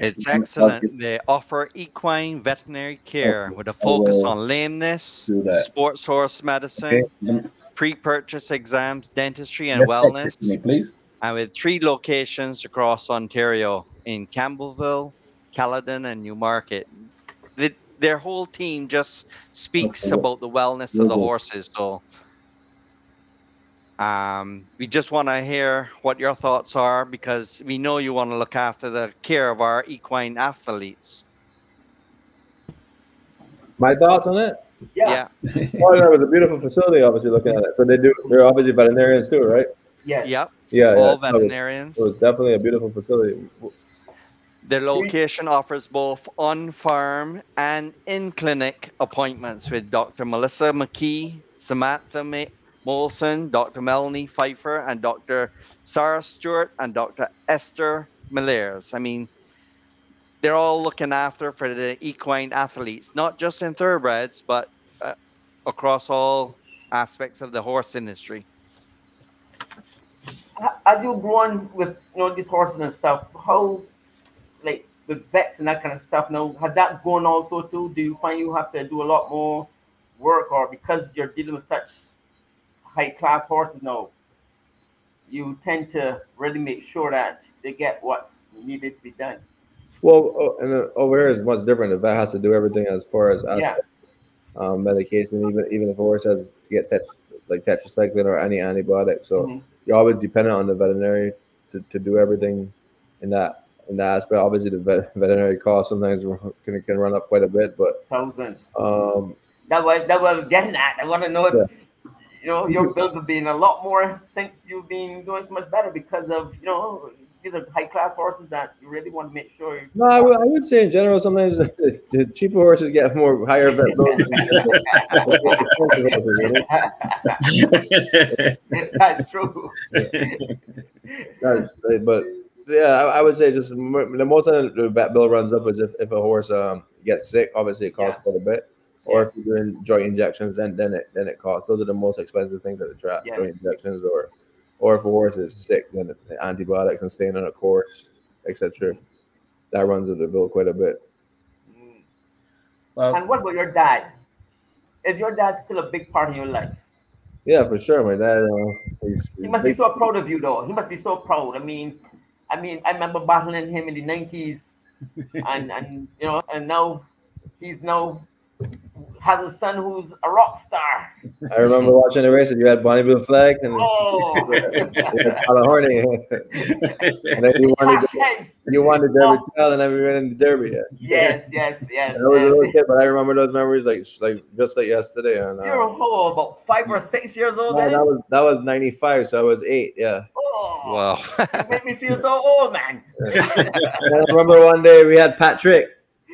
[SPEAKER 2] It's excellent. They offer equine veterinary care with a focus on lameness, sports horse medicine,
[SPEAKER 6] Okay.
[SPEAKER 2] pre-purchase exams, dentistry, and
[SPEAKER 6] Let's
[SPEAKER 2] wellness,
[SPEAKER 6] me, please.
[SPEAKER 2] and with three locations across Ontario in Campbellville, Caledon, and Newmarket. The, their whole team just speaks
[SPEAKER 6] Okay.
[SPEAKER 2] about the wellness of the horses. So, um, we just want to hear what your thoughts are because we know you want to look after the care of our equine athletes.
[SPEAKER 8] My thoughts on it?
[SPEAKER 5] Yeah.
[SPEAKER 2] Yeah. [LAUGHS]
[SPEAKER 8] Yeah, it was a beautiful facility. Obviously, looking at it. So they do. They're obviously veterinarians too, right?
[SPEAKER 5] Yes.
[SPEAKER 2] Yep.
[SPEAKER 8] Yeah.
[SPEAKER 2] All
[SPEAKER 8] yeah. So it was-
[SPEAKER 2] veterinarians.
[SPEAKER 8] It was definitely a beautiful facility.
[SPEAKER 2] The location offers both on farm and in clinic appointments with Dr. Melissa McKee, Samantha Ma- Molson, Dr. Melanie Pfeiffer, and Dr. Sarah Stewart and Dr. Esther Millers. I mean, they're all looking after for the equine athletes, not just in thoroughbreds, but uh, across all aspects of the horse industry.
[SPEAKER 5] As you grow on with you know these horses and stuff, how like with vets and that kind of stuff now, has that gone also too? Do you find you have to do a lot more work or because you're dealing with such high class horses now, you tend to really make sure that they get what's needed to be done.
[SPEAKER 8] Well, oh, and uh, over here is much different. The vet has to do everything as far as
[SPEAKER 5] Yeah.
[SPEAKER 8] um, medication, even even if a horse has to get tet- like tetracycline or any antibiotic. So
[SPEAKER 5] Mhm.
[SPEAKER 8] you're always dependent on the veterinary to, to do everything in that in that aspect. Obviously, the vet, [LAUGHS] veterinary costs sometimes can can run up quite a bit, but
[SPEAKER 5] Thousands.
[SPEAKER 8] um,
[SPEAKER 5] That was that was [LAUGHS] getting at. I want to know if
[SPEAKER 8] Yeah.
[SPEAKER 5] You know your bills have been a lot more since you've been doing so much better because of you know these are high class horses that you really want to make sure.
[SPEAKER 8] No, I would, say in general sometimes [LAUGHS] the, the cheaper horses get more higher vet bills. than the [LAUGHS] expensive horses, really.
[SPEAKER 5] that's true. [LAUGHS]
[SPEAKER 8] That's, but yeah, I, I would say just the most of the vet bill runs up is if, if a horse um gets sick. Obviously, it costs quite a bit. Or if you're doing joint injections, then then it then it costs. Those are the most expensive things at the trap:
[SPEAKER 5] Yes.
[SPEAKER 8] joint injections, or or if a horse is sick, then antibiotics and staying on a course, etc. That runs up the bill quite a bit.
[SPEAKER 5] Mm.
[SPEAKER 6] Well,
[SPEAKER 5] And what about your dad? Is your dad still a big part of your life?
[SPEAKER 8] Yeah, for sure. My dad, uh, he's,
[SPEAKER 5] He
[SPEAKER 8] he's
[SPEAKER 5] must be so proud of you, though. He must be so proud. I mean, I mean, I remember battling him in the nineties, [LAUGHS] and and you know, and now he's now has a son who's a rock star.
[SPEAKER 8] I remember watching the races. You had Bonnie Blue Flag and
[SPEAKER 5] Oh,
[SPEAKER 8] you [LAUGHS] had Tyler Horney, [LAUGHS] and then you wanted
[SPEAKER 5] Cash
[SPEAKER 8] the, you won the Derby Trail, and then we went in the Derby. Yeah.
[SPEAKER 5] Yes, yes, [LAUGHS] yes.
[SPEAKER 8] I was a little kid, but I remember those memories like like just like yesterday. And uh,
[SPEAKER 5] You're oh, about five or six years old
[SPEAKER 8] no,
[SPEAKER 5] then.
[SPEAKER 8] that was that was '95, so I was eight. Yeah.
[SPEAKER 5] Oh,
[SPEAKER 2] Wow.
[SPEAKER 5] you made me feel so old, man.
[SPEAKER 8] And I remember one day we had Patrick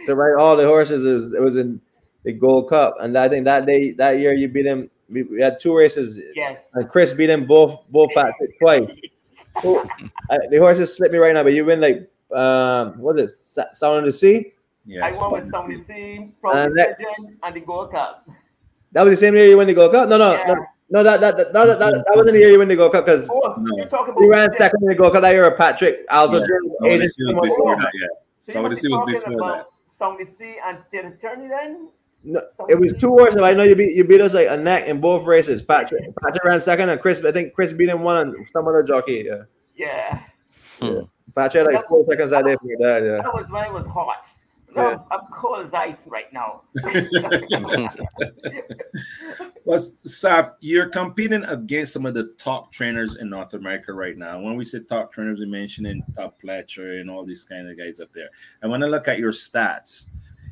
[SPEAKER 8] to ride all the horses. It was it was in the Gold Cup, and I think that day that year you beat him. We, we had two races,
[SPEAKER 5] yes.
[SPEAKER 8] and Chris beat him both both Patrick twice. So, I, the horses slipped me right now, but you win like um what is it, Sa- Sound of the Sea?
[SPEAKER 5] Yes, I
[SPEAKER 6] yes.
[SPEAKER 5] won with somebody seeing
[SPEAKER 8] Uh,
[SPEAKER 5] Pro
[SPEAKER 8] next-
[SPEAKER 5] Decision and the Gold Cup.
[SPEAKER 8] That was the same year you win the Gold Cup. No, no,
[SPEAKER 5] Yeah.
[SPEAKER 8] no, no. That that that, that, that, that wasn't the year you win the Gold Cup because
[SPEAKER 5] Oh,
[SPEAKER 6] No.
[SPEAKER 5] you're talking about
[SPEAKER 8] you ran second in the Gold Cup that year. with Patrick Alto.
[SPEAKER 6] Yeah.
[SPEAKER 8] Jones,
[SPEAKER 6] Some of
[SPEAKER 8] Asian
[SPEAKER 6] the sea was before that, yeah.
[SPEAKER 5] So
[SPEAKER 6] Some
[SPEAKER 5] you
[SPEAKER 6] of the sea was before that.
[SPEAKER 5] about Somebody see and state attorney then?
[SPEAKER 8] No, it was two horses. I know you beat you beat us like a neck in both races. Patrick Patrick ran second, and Chris I think Chris beat him one and some other jockey. Yeah,
[SPEAKER 5] Yeah. Hmm.
[SPEAKER 8] Patrick had like four seconds that day for your dad. Yeah,
[SPEAKER 5] That was when it was hot. No,
[SPEAKER 8] Yeah.
[SPEAKER 5] I'm cold as ice right now. [LAUGHS] [LAUGHS]
[SPEAKER 6] Well, Saf, you're competing against some of the top trainers in North America right now. When we say top trainers, we mentioning Todd Pletcher and all these kind of guys up there. And when I look at your stats,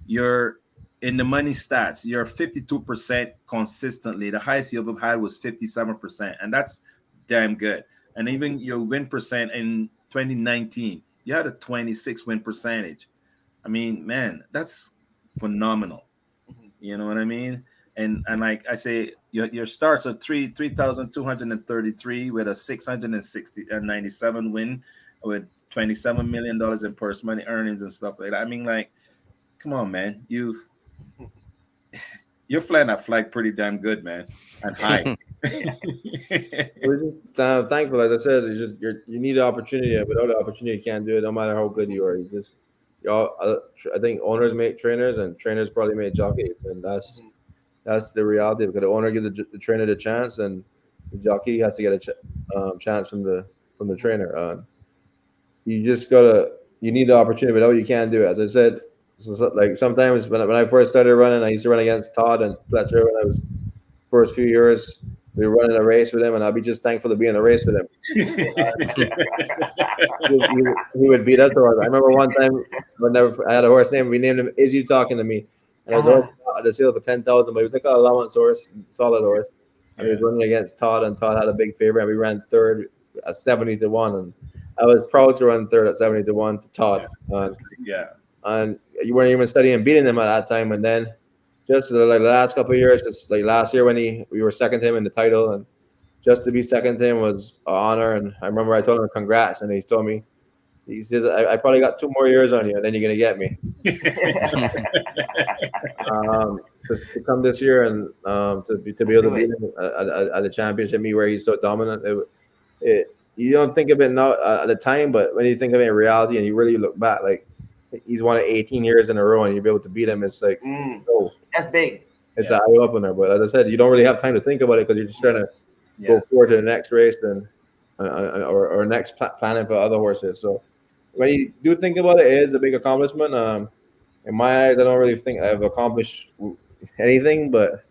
[SPEAKER 6] you're in the money stats, you're 52% consistently. The highest you ever had was 57%, and that's damn good. And even your win percent in 2019, you had a 26 win percentage. I mean, man, that's phenomenal. Mm-hmm. You know what I mean? and and like I say, your, your starts are three three thousand two hundred and thirty three with a six hundred and sixty uh, and ninety seven win with twenty seven million dollars in purse money earnings and stuff like that. I mean, like, come on, man, you [LAUGHS] you're flying that flag pretty damn good, man, and high. [LAUGHS]
[SPEAKER 8] We're just uh, thankful, as I said. You just you're, you need the opportunity. Without the opportunity, you can't do it. No matter how good you are, you just y'all. Uh, tr- I think owners make trainers, and trainers probably make jockeys, and that's that's the reality. Because the owner gives the, the trainer the chance, and the jockey has to get a ch- um, chance from the from the trainer. Uh, you just gotta you need the opportunity, but you can't do it. As I said, so, so- like sometimes when I, when I first started running, I used to run against Todd and Pletcher when I was first few years. We were running a race with him, and I'd be just thankful to be in a race with him. [LAUGHS] he, he- he would beat us. the horse. I remember one time, I I had a horse named. We named him Is You Talking to Me, and I was
[SPEAKER 5] Uh-huh.
[SPEAKER 8] at the sale for ten thousand, but he was like an allowance horse, solid horse. And he was running against Todd, and Todd had a big favorite, and we ran third at seventy to one, and I was proud to run third at seventy to one to Todd. Uh,
[SPEAKER 6] yeah.
[SPEAKER 8] And you weren't even studying beating him at that time. And then just the, like the last couple of years, just like last year when he we were second to him in the title, and just to be second to him was an honor. And I remember I told him congrats, and he told me he says I, I probably got two more years on you, and then you're gonna get me. [LAUGHS] um, to, to come this year and um, to be to be able to beat him at, at, at the championship meet where he's so dominant. It, it you don't think of it now uh, at the time, but when you think of it in reality and you really look back, like he's won it 18 years in a row, and you'll be able to beat him. It's like
[SPEAKER 5] Mm,
[SPEAKER 8] oh,
[SPEAKER 5] that's big.
[SPEAKER 8] it's an eye opener. But as I said, you don't really have time to think about it because you're just trying to
[SPEAKER 6] Yeah.
[SPEAKER 8] go forward to the next race and or, or next pla- planning for other horses. So when you do think about it, it is a big accomplishment. Um, in my eyes, I don't really think I've accomplished anything, but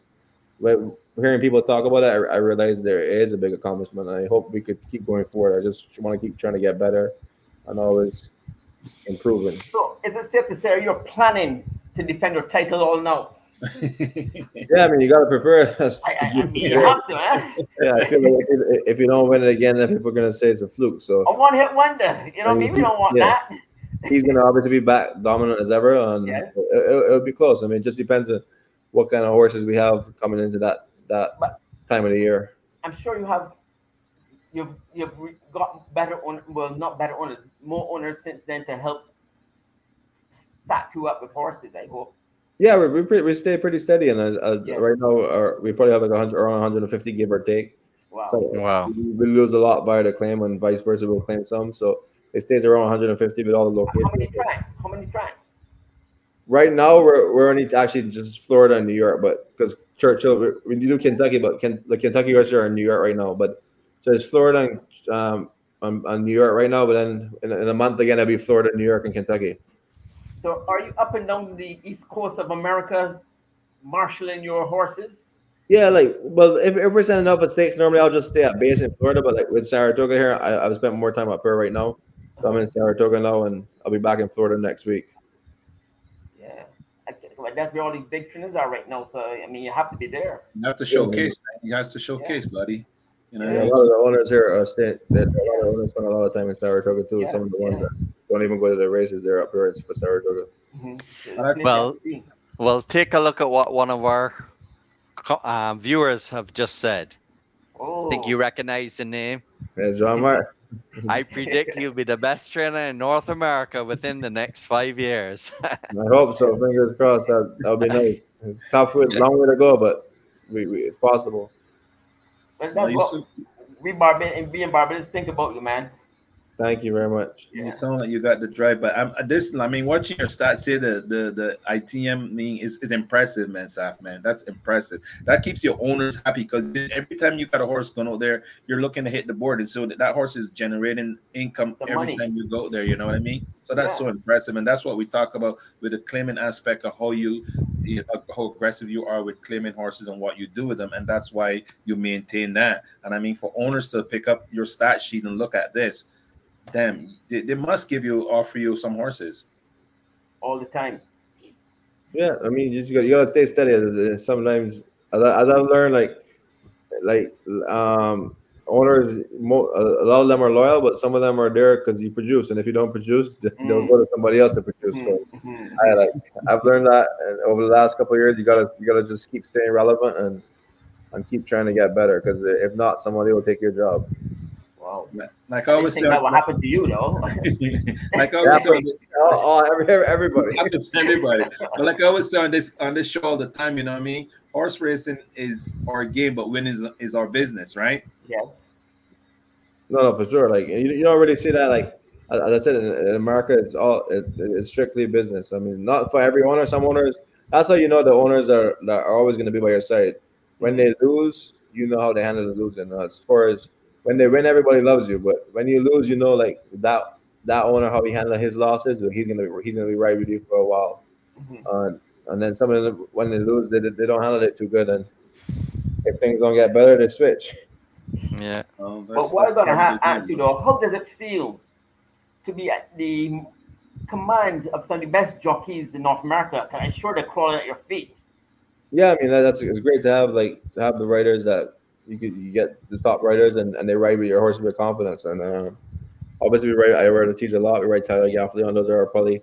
[SPEAKER 8] when hearing people talk about it, I, I realize there is a big accomplishment. I hope we could keep going forward. I just want to keep trying to get better and always improving.
[SPEAKER 5] So is it safe to say you're planning to defend your title all now? [LAUGHS]
[SPEAKER 8] Yeah, I mean, you got [LAUGHS] to prepare.
[SPEAKER 5] I, I, I mean, you have to, eh?
[SPEAKER 8] yeah, I feel like if, if you don't win it again, then people are gonna say it's a fluke. So
[SPEAKER 5] A one hit wonder. You know what I mean? We don't want
[SPEAKER 8] Yeah.
[SPEAKER 5] that.
[SPEAKER 8] he's gonna obviously be back dominant as ever, and
[SPEAKER 5] Yes.
[SPEAKER 8] it, it, will be close. I mean, it just depends on what kind of horses we have coming into that that
[SPEAKER 5] But-
[SPEAKER 8] time of the year.
[SPEAKER 5] I'm sure you have you've you've re- got better on well not better owners, more owners since then to help stack you up with horses, I hope.
[SPEAKER 8] Yeah, we we, pretty, we stay pretty steady, and uh, uh,
[SPEAKER 5] Yeah.
[SPEAKER 8] right now uh, we probably have like 100 around 150 give or take.
[SPEAKER 5] Wow.
[SPEAKER 8] So
[SPEAKER 2] Wow.
[SPEAKER 8] we, we lose a lot via the claim, and vice versa, we'll claim some. So it stays around 150 with all the locations
[SPEAKER 5] How many
[SPEAKER 8] locations.
[SPEAKER 5] tracks? How many tracks?
[SPEAKER 8] Right now, we're we're only actually just Florida and New York, but because Churchill, we, we do Kentucky, but Ken, the Kentucky horses are in New York right now. But so it's Florida and um, and, and New York right now, but then in, in a month again, it'll be Florida, New York, and Kentucky.
[SPEAKER 5] So are you up and down the east coast of America marshaling your horses?
[SPEAKER 8] Yeah, like well, if, if we're sending up at stakes, normally I'll just stay at base in Florida. But like with Saratoga here, I, I've spent more time up here right now. So I'm in Saratoga now, and I'll be back in Florida next week.
[SPEAKER 5] Yeah. I, can- well, that's where all the big trainers are right now. So I mean you have to be there.
[SPEAKER 6] You have to showcase. man. You have to showcase, buddy. You know,
[SPEAKER 8] And a lot of the owners here are staying. That a lot of owners spend a lot of time in Saratoga too.
[SPEAKER 5] Yeah,
[SPEAKER 8] Some of the ones
[SPEAKER 5] yeah.
[SPEAKER 8] that don't even go to the races, they're up here it's for Saratoga.
[SPEAKER 5] Mhm.
[SPEAKER 2] Well- Well, take a look at what one of our co- um, viewers have just said.
[SPEAKER 5] oh,
[SPEAKER 2] Think you recognize the name?
[SPEAKER 8] Yeah, John Mark.
[SPEAKER 2] I predict [LAUGHS] you'll be the best trainer in North America within the next five years. [LAUGHS]
[SPEAKER 8] I hope so. Fingers crossed. That that'll be nice. It's tough, way, long way to go, but we, we it's possible.
[SPEAKER 6] You,
[SPEAKER 5] that's what we Barbados and being Barbados think about you, man.
[SPEAKER 8] Thank you very much.
[SPEAKER 5] Yeah.
[SPEAKER 6] you sound like you got the drive, but I'm uh, this. I mean, watching your stats say the the the ITM mean is, is impressive, man. Saf, man, that's impressive. That keeps your owners happy because every time you got a horse going out there, you're looking to hit the board, and so that, that horse is generating income
[SPEAKER 5] Some
[SPEAKER 6] every
[SPEAKER 5] money.
[SPEAKER 6] time you go there. You know what I mean? So that's
[SPEAKER 5] Yeah.
[SPEAKER 6] so impressive, and that's what we talk about with the claiming aspect of how you you know, how aggressive you are with claiming horses and what you do with them, and that's why you maintain that. And I mean, for owners to pick up your stat sheet and look at this, damn, they, they must give you offer you some horses.
[SPEAKER 5] all the time.
[SPEAKER 8] Yeah, I mean, you just got you gotta stay steady. Sometimes, as, I, as I've learned, like, like um, owners, mo- a a lot of them are loyal, but some of them are there because you produce, and if you don't produce, [LAUGHS] they'll
[SPEAKER 5] Mm.
[SPEAKER 8] go to somebody else to produce. So
[SPEAKER 5] Mhm.
[SPEAKER 8] I like I've learned that and over the last couple of years. You gotta you gotta just keep staying relevant and and keep trying to get better because if not, somebody will take your job. Oh.
[SPEAKER 5] Wow.
[SPEAKER 6] Like I
[SPEAKER 5] I
[SPEAKER 6] always
[SPEAKER 5] think
[SPEAKER 6] say,
[SPEAKER 5] that will happen to you, though. [LAUGHS]
[SPEAKER 6] like I [LAUGHS] always say,
[SPEAKER 8] Oh, oh every, everybody. [LAUGHS]
[SPEAKER 6] just everybody, but like I always say on this on this show all the time, you know what I mean? horse racing is our game, but winning is, is our business, right?
[SPEAKER 5] Yes.
[SPEAKER 8] No, no, for sure. Like you, you don't really see that. Like as I said, in, in America, it's all it, it's strictly business. I mean, not for every owner. Some owners. That's how you know the owners are that are always going to be by your side. When they lose, you know how they handle the losing. As far as when they win, everybody loves you. But when you lose, you know like that that owner how he handled his losses. He's gonna he's gonna be right with you for a while.
[SPEAKER 5] Mhm.
[SPEAKER 8] Uh, and then some of them, when they lose, they, they don't handle it too good. And if things don't get better, they switch.
[SPEAKER 2] Yeah.
[SPEAKER 6] Um,
[SPEAKER 5] But
[SPEAKER 6] that's-
[SPEAKER 5] what
[SPEAKER 6] that's
[SPEAKER 5] I'm gonna
[SPEAKER 6] part
[SPEAKER 5] ha-
[SPEAKER 6] of the game,
[SPEAKER 5] ask you
[SPEAKER 6] bro.
[SPEAKER 5] though, how does it feel to be at the command of some of the best jockeys in North America? 'Cause I'm sure they're crawling at your feet.
[SPEAKER 8] Yeah, I mean that- that's it's great to have like to have the writers that you could you get the top writers and, and they ride with your horse with confidence. And um, obviously we write I write to teach a lot. We write Tyler Gaffalione those are probably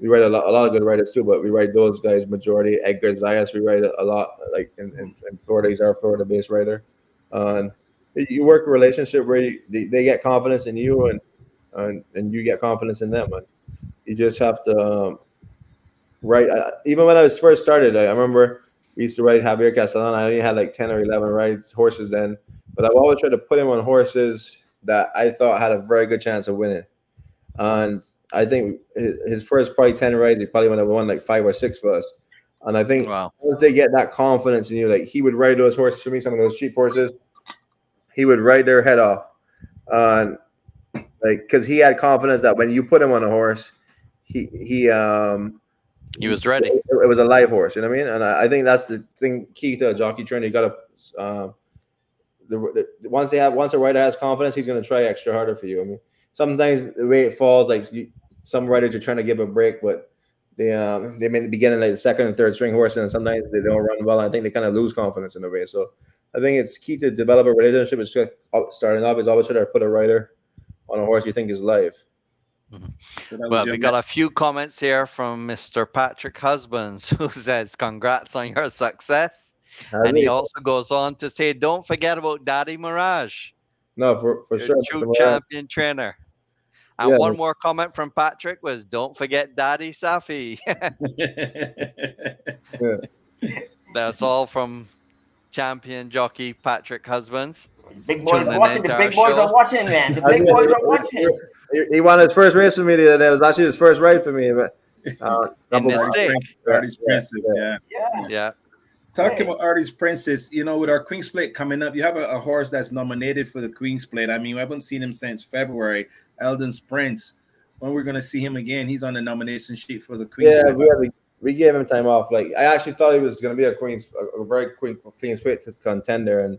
[SPEAKER 8] we write a lot a lot of good writers too but we write those guys majority. Edgar Zayas we write a, lot like in, in, in Florida he's our Florida based writer. And you work a relationship where you, they, they get confidence in you and, and and you get confidence in them. And you just have to um, write I, even when I was first started I, I remember we used to ride Javier Castellano. I only had like 10 or 11 rides, horses then, but I've always tried to put him on horses that I thought had a very good chance of winning. And I think his, his first probably 10 rides, he probably would have won like five or six for us. And I think
[SPEAKER 2] Wow.
[SPEAKER 8] once they get that confidence in you, like he would ride those horses for me, some of those cheap horses, he would ride their head off. And like, because he had confidence that when you put him on a horse, he, he, um,
[SPEAKER 2] He was ready.
[SPEAKER 8] it, it was a live horse, you know what I mean? And I, I think that's the thing key to a jockey training. You got to, um, the, the once they have once a rider has confidence, he's going to try extra harder for you. I mean, sometimes the way it falls, like you, some riders are trying to give a break, but they um they may be getting like the second and third string horse, and sometimes they don't run well. I think they kind of lose confidence in a way. So I think it's key to develop a relationship. It's just starting off is always try to put a rider on a horse you think is live. [LAUGHS]
[SPEAKER 6] So that
[SPEAKER 2] Well, we got a few comments here from Mr. Patrick Husbands [LAUGHS] who says, Congrats on your success. And he also goes on to say, Don't forget about Daddy Mirage,
[SPEAKER 8] no, for, for sure.
[SPEAKER 2] true
[SPEAKER 8] From
[SPEAKER 2] champion trainer. And
[SPEAKER 8] Yeah.
[SPEAKER 2] one more comment from Patrick was, Don't forget Daddy Saffie. [LAUGHS] That's all from champion jockey Patrick Husbands.
[SPEAKER 5] Big boys are watching. The big boys
[SPEAKER 2] show.
[SPEAKER 5] are watching, man. The big boys are watching.
[SPEAKER 8] He, he won his first race for me the other day. It was actually his first ride for me. But uh,
[SPEAKER 2] In
[SPEAKER 8] couple
[SPEAKER 2] the
[SPEAKER 8] months-
[SPEAKER 2] States.
[SPEAKER 6] Artie's
[SPEAKER 8] Yeah,
[SPEAKER 6] Princess,
[SPEAKER 8] yeah.
[SPEAKER 6] yeah.
[SPEAKER 5] Yeah.
[SPEAKER 2] Yeah.
[SPEAKER 6] Talking
[SPEAKER 5] Hey.
[SPEAKER 6] about Artie's Princess, you know, with our Queen's Plate coming up, you have a, a horse that's nominated for the Queen's Plate. I mean, we haven't seen him since February. Eldon's Prince. When we're gonna see him again, he's on the nomination sheet for the Queen's
[SPEAKER 8] Yeah, we, had, we gave him time off. Like I actually thought he was going to be a queen's, a, a very queen, queen's plate contender, and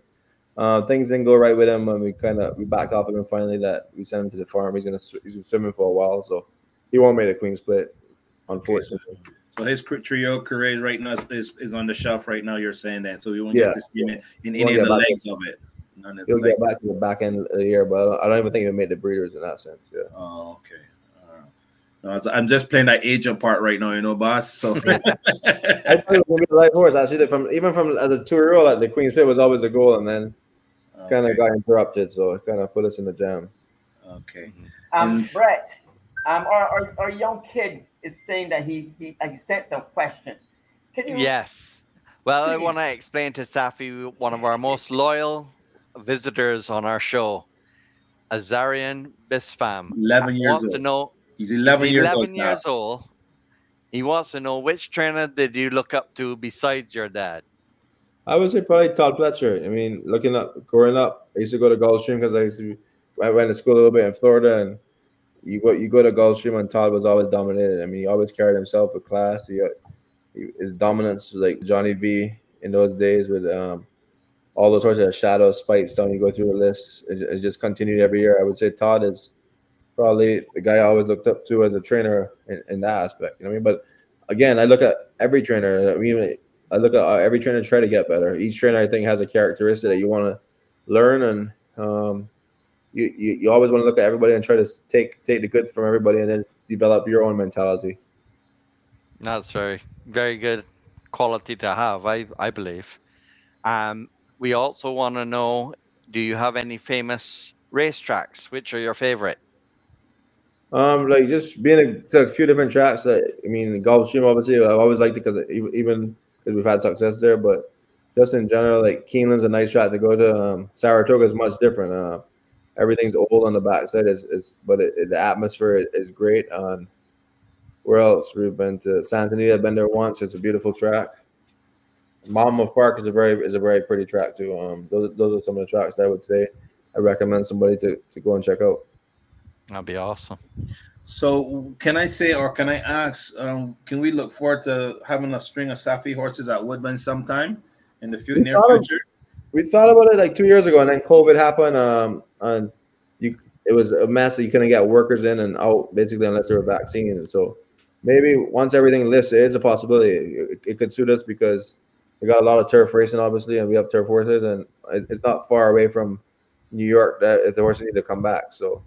[SPEAKER 8] uh, things didn't go right with him. And we kind of we backed off of him finally. That we sent him to the farm. He's gonna he's been swimming for a while, so he won't make a queen's plate, unfortunately.
[SPEAKER 6] So his trio career right now is, is, is on the shelf right now. You're saying that, so we won't
[SPEAKER 8] Yeah.
[SPEAKER 6] get to see him in, in any of the legs of it. None of
[SPEAKER 8] He'll get back to the back end of the year, but I don't, I don't even think he'll make the breeders in that sense. Yeah.
[SPEAKER 6] Oh, okay. All right. No, it's- I'm just playing that agent part right now, you know, boss. So [LAUGHS]
[SPEAKER 8] I thought it was gonna be the light horse. Actually, from even from as a two year old, like the Queen's Plate was always the goal, and then kind of
[SPEAKER 6] Okay.
[SPEAKER 8] got interrupted, so it kind of put us in the jam.
[SPEAKER 6] okay.
[SPEAKER 5] Um, Brett, um, our, our, our young kid is saying that he he, he sent some questions. Can you?
[SPEAKER 2] Yes. Well, I want to explain to Saffie, one of our most loyal visitors on our show, Azarian Bisfam.
[SPEAKER 6] 11 years
[SPEAKER 2] wants to know.
[SPEAKER 6] He's 11
[SPEAKER 2] he's
[SPEAKER 6] years
[SPEAKER 2] 11
[SPEAKER 6] old.
[SPEAKER 2] years old. He wants to know which trainer did you look up to besides your dad?
[SPEAKER 8] I would say probably Todd Pletcher. I mean, looking up, growing up, I used to go to Gulfstream because I used to. I went to school a little bit in Florida, and you go you go to Gulfstream, and Todd was always dominated. I mean, he always carried himself with class. He, he his dominance was like Johnny V in those days with um, all those horses, Shadow, Spite, Stone. You go through the list, it, it just continued every year. I would say Todd is probably the guy I always looked up to as a trainer in, in that aspect. You know what I mean? But again, I look at every trainer. I mean, I look at uh, every trainer try to get better. Each trainer, I think, has a characteristic that you want to learn, and um, you, you you always want to look at everybody and try to take take the good from everybody, and then develop your own mentality.
[SPEAKER 2] That's very, very good quality to have, I, I believe. Um, we also want to know do you have any famous racetracks? Which are your favorite?
[SPEAKER 8] Um, like just being a, a few different tracks. That, I mean, Gulfstream obviously I always liked it because even because we've had success there, but just in general, like Keeneland's a nice track to go to. Um, Saratoga is much different. Uh, everything's old on the backside, but it, it- the atmosphere is, great. On where else? We've been to Santa Anita. Been there once. It's a beautiful track. Monmouth Park is a very is a very pretty track too. Um, those those are some of the tracks that I would say I recommend somebody to to go and check out.
[SPEAKER 2] That'd be awesome.
[SPEAKER 6] So can I say, or can I ask, um, can we look forward to having a string of Saffie horses at Woodbine sometime in the fu- near
[SPEAKER 8] thought of-
[SPEAKER 6] future?
[SPEAKER 8] We thought about it like two years ago, and then COVID happened. Um, and you, it was a mess. You couldn't get workers in and out basically unless they were vaccinated. So maybe once everything lifts, it is a possibility. It, it could suit us because we got a lot of turf racing, obviously, and we have turf horses, and it- it's not far away from New York that if the horses need to come back. So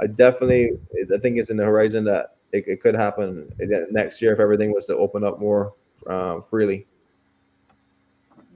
[SPEAKER 8] I definitely, I think it's in the horizon that it, it could happen again next year if everything was to open up more um, freely.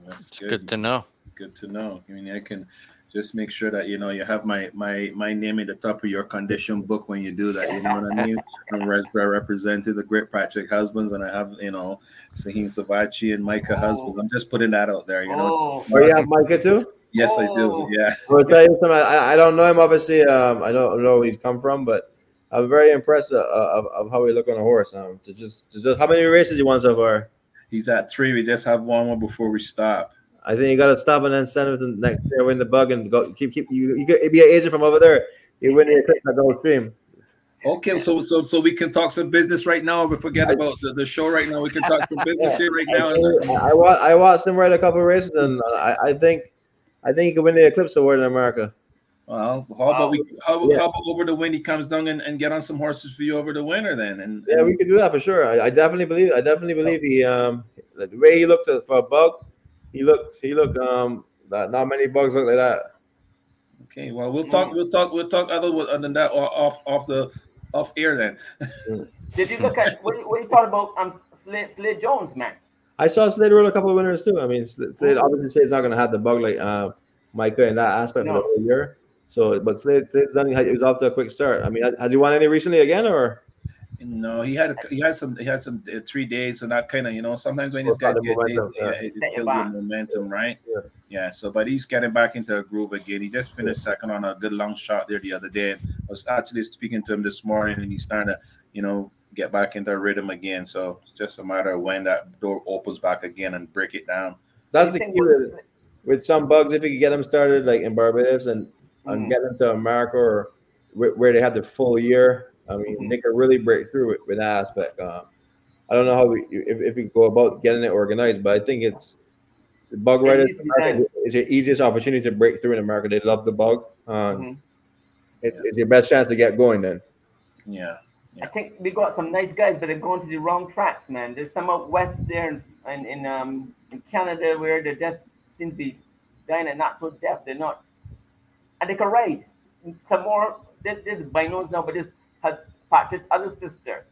[SPEAKER 6] That's
[SPEAKER 2] It's good to know.
[SPEAKER 6] good to know. I mean, I can just make sure that you know you have my my my name at the top of your condition book when you do that. You know what I mean? [LAUGHS] I'm res- represented the Great Patrick Husbands, and I have you know Sahin Savachi and Micah
[SPEAKER 5] Oh.
[SPEAKER 6] Husbands. I'm just putting that out there. You know.
[SPEAKER 5] Oh,
[SPEAKER 8] Oh, yeah, Micah too.
[SPEAKER 6] Yes, I do.
[SPEAKER 5] Oh.
[SPEAKER 6] Yeah. [LAUGHS]
[SPEAKER 8] I'll tell you something. I, I don't know him obviously. Um, I don't know where he's come from, but I'm very impressed uh, of, of how he look on a horse. Um, to just to just how many races he won so far.
[SPEAKER 6] He's at three. We just have one more before we stop.
[SPEAKER 8] I think you got to stop and then send him to the next year, win the bug, and go keep keep you. You could be an agent from over there. You win the eclipse at Gulfstream.
[SPEAKER 6] Okay, so so so we can talk some business right now. But forget about the, the show right now. We can talk some [LAUGHS] business here right now.
[SPEAKER 8] I, I, I watched him ride a couple of races, and I, I think I think he could win the Eclipse Award in America.
[SPEAKER 6] Well, how about we? How,
[SPEAKER 8] Yeah.
[SPEAKER 6] how about over the win? He comes down and, and get on some horses for you over the winter then. And
[SPEAKER 8] Yeah, we could do that for sure. I, I definitely believe. I definitely believe he um the way he looked for a bug, he looked he looked um not, not many bugs look like that.
[SPEAKER 6] Okay, well, we'll talk. We'll talk. We'll talk other other than that off off the off air then.
[SPEAKER 5] did you look at what, you- what do you thought about um Slade, Slade Jones, man?
[SPEAKER 8] I saw Slade rode a couple of winners too. I mean, Slade obviously Slade's not going to have the bug like uh, Micah in that aspect for
[SPEAKER 5] No.
[SPEAKER 8] the whole year. So, but Slade Slade's done. He was off to a quick start. I mean, has- he won any recently again or?
[SPEAKER 6] No, he had he had some he had some uh, three days, so that kind of you know sometimes when these guys get days,
[SPEAKER 8] momentum,
[SPEAKER 6] yeah,
[SPEAKER 8] yeah.
[SPEAKER 6] it, it kills your momentum, right?
[SPEAKER 8] Yeah.
[SPEAKER 6] Yeah. So, but he's getting back into a groove again. He just finished second on a good long shot there the other day. I was actually speaking to him this morning, and he's starting to you know get back into a rhythm again. So it's just a matter of when that door opens back again and break it down.
[SPEAKER 8] That's the
[SPEAKER 5] you
[SPEAKER 8] key with,
[SPEAKER 5] with-
[SPEAKER 8] with some bugs. If you could get them started like in Barbados and and
[SPEAKER 5] Mhm.
[SPEAKER 8] get them to America or where, where they have the full year, I mean,
[SPEAKER 5] Mhm.
[SPEAKER 8] they could really break through with, with that aspect. Um, I don't know how we if, if we go about getting it organized, but I think it's the bug
[SPEAKER 5] It
[SPEAKER 8] riders
[SPEAKER 5] needs to be
[SPEAKER 8] America is your easiest opportunity to break through in America. They love the bug. Um,
[SPEAKER 5] Mhm.
[SPEAKER 8] it's, it's your best chance to get going then.
[SPEAKER 6] Yeah.
[SPEAKER 5] I think we got some nice guys, but they're going to the wrong tracks, man. There's some out west there in in, in um in Canada where they just seem to be dying and not so deaf. They're not, and they can ride. Some more, they're, they're the binos now, but this had Patrick's other sister,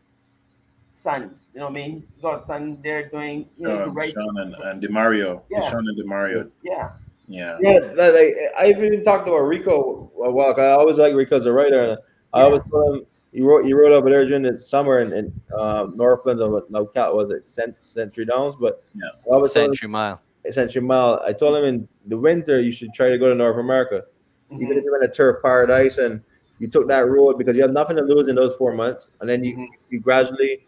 [SPEAKER 5] sons. You know what I mean? You got a son there doing, you know, he
[SPEAKER 6] Um,
[SPEAKER 5] can.
[SPEAKER 6] Sean and, and Demario.
[SPEAKER 5] Yeah.
[SPEAKER 6] Sean and Demario.
[SPEAKER 5] Yeah,
[SPEAKER 6] Yeah.
[SPEAKER 8] Yeah, like, I even talked about Rico a while. 'cause I always like Rico as a writer, and I
[SPEAKER 5] Yeah.
[SPEAKER 8] always told him he wrote he wrote over there during the summer in, in uh, Northlands of what no cat was it Cent, Century Downs, but
[SPEAKER 6] Yeah.
[SPEAKER 8] I always told him,
[SPEAKER 2] Century Mile.
[SPEAKER 8] Century Mile. I told him in the winter you should try to go to North America, even
[SPEAKER 5] Mhm.
[SPEAKER 8] if you're in a turf paradise and you took that road because you have nothing to lose in those four months, and then you
[SPEAKER 5] Mhm.
[SPEAKER 8] you gradually.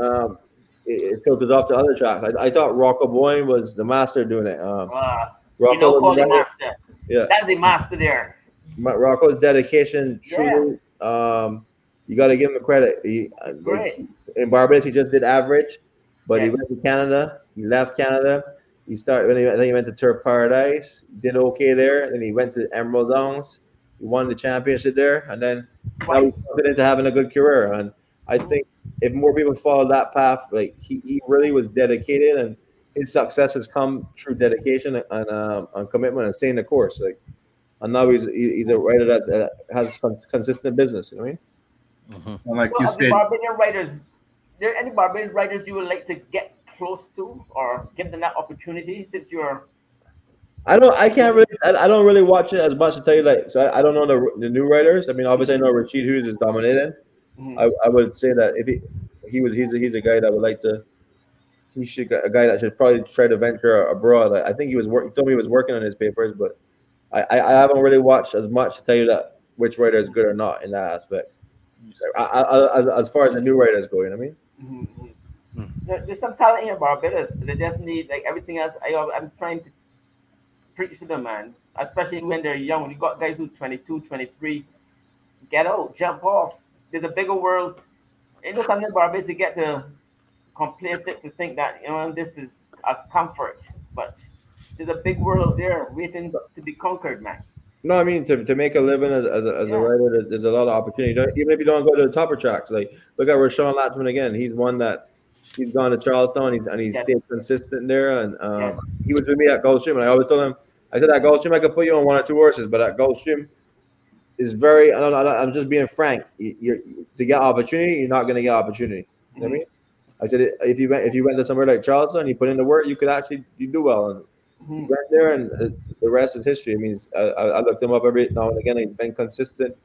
[SPEAKER 8] Um, it, it filters off to other tracks. I, I thought Rocco Boyne was the master doing it. Um,
[SPEAKER 5] Ah,
[SPEAKER 8] Rocco
[SPEAKER 5] you know,
[SPEAKER 8] was
[SPEAKER 5] call
[SPEAKER 8] the
[SPEAKER 5] the master.
[SPEAKER 8] Yeah.
[SPEAKER 5] That's the master there.
[SPEAKER 8] Rocco's dedication,
[SPEAKER 5] Yeah.
[SPEAKER 8] um, you got to give him the credit. He, uh,
[SPEAKER 5] Great.
[SPEAKER 8] in Barbados, he just did average, but he went to Canada. He left Canada. He started. When he, then he went to Turf Paradise. Did okay there. Then he went to Emerald Downs. He won the championship there, and then now he's into having a good career. And I think if more people follow that path, like he, he really was dedicated, and his success has come through dedication and um, and commitment and staying the course. Like, and now he's he's a writer that, has con- consistent business. You know what I mean?
[SPEAKER 2] Mhm.
[SPEAKER 6] And like
[SPEAKER 5] so
[SPEAKER 6] you
[SPEAKER 5] of the
[SPEAKER 6] said,
[SPEAKER 5] Barbadian writers, there any Barbadian writers you would like to get close to or give them that opportunity since you're
[SPEAKER 8] I don't. I can't really. I, I don't really watch it as much to tell you. Like, so I, I don't know the the new writers. I mean, obviously, I know Rashid Hughes is dominating.
[SPEAKER 5] Mhm.
[SPEAKER 8] I, I would say that if he he was he's a, he's a guy that would like to he should a guy that should probably try to venture abroad. I, I think he was work, he told me he was working on his papers, but I, I, I haven't really watched as much to tell you that which writer is good or not in that aspect. I, I, as, as far as the new writers go, you know what I mean?
[SPEAKER 5] Mhm, mhm. There- There's some talent here, Barbados. They just need like everything else. I, I'm trying to preach to them, man. Especially when they're young. When you got guys who 22, 23, get out, jump off. There's a bigger world. You know something Barbados, they get to complacent to think that you know this is a comfort, but there's a big world there waiting to be conquered, man.
[SPEAKER 8] No, I mean to, to make a living as, as, a, as
[SPEAKER 5] Yeah.
[SPEAKER 8] a writer, there's, there's a lot of opportunity. Don't- Even if you don't go to the topper tracks, like look at Rashawn Latchman again. He's one that he's gone to Charleston. He's and he's
[SPEAKER 5] Yes.
[SPEAKER 8] stayed consistent there. And um,
[SPEAKER 5] Yes.
[SPEAKER 8] he was with me at Gulfstream, and I always told him, I said at Gulfstream I could put you on one or two horses, but at Gulfstream is very. I don't know. I'm just being frank. You, you're, to get opportunity, you're not going to get opportunity. You know what I mean? I said if you went if you went to somewhere like Charleston, and you put in the work, you could actually you do well. And he
[SPEAKER 5] Mhm.
[SPEAKER 8] went there, and uh, the rest is history. I mean, he's- I, I I looked him up every now and again. He's been consistent.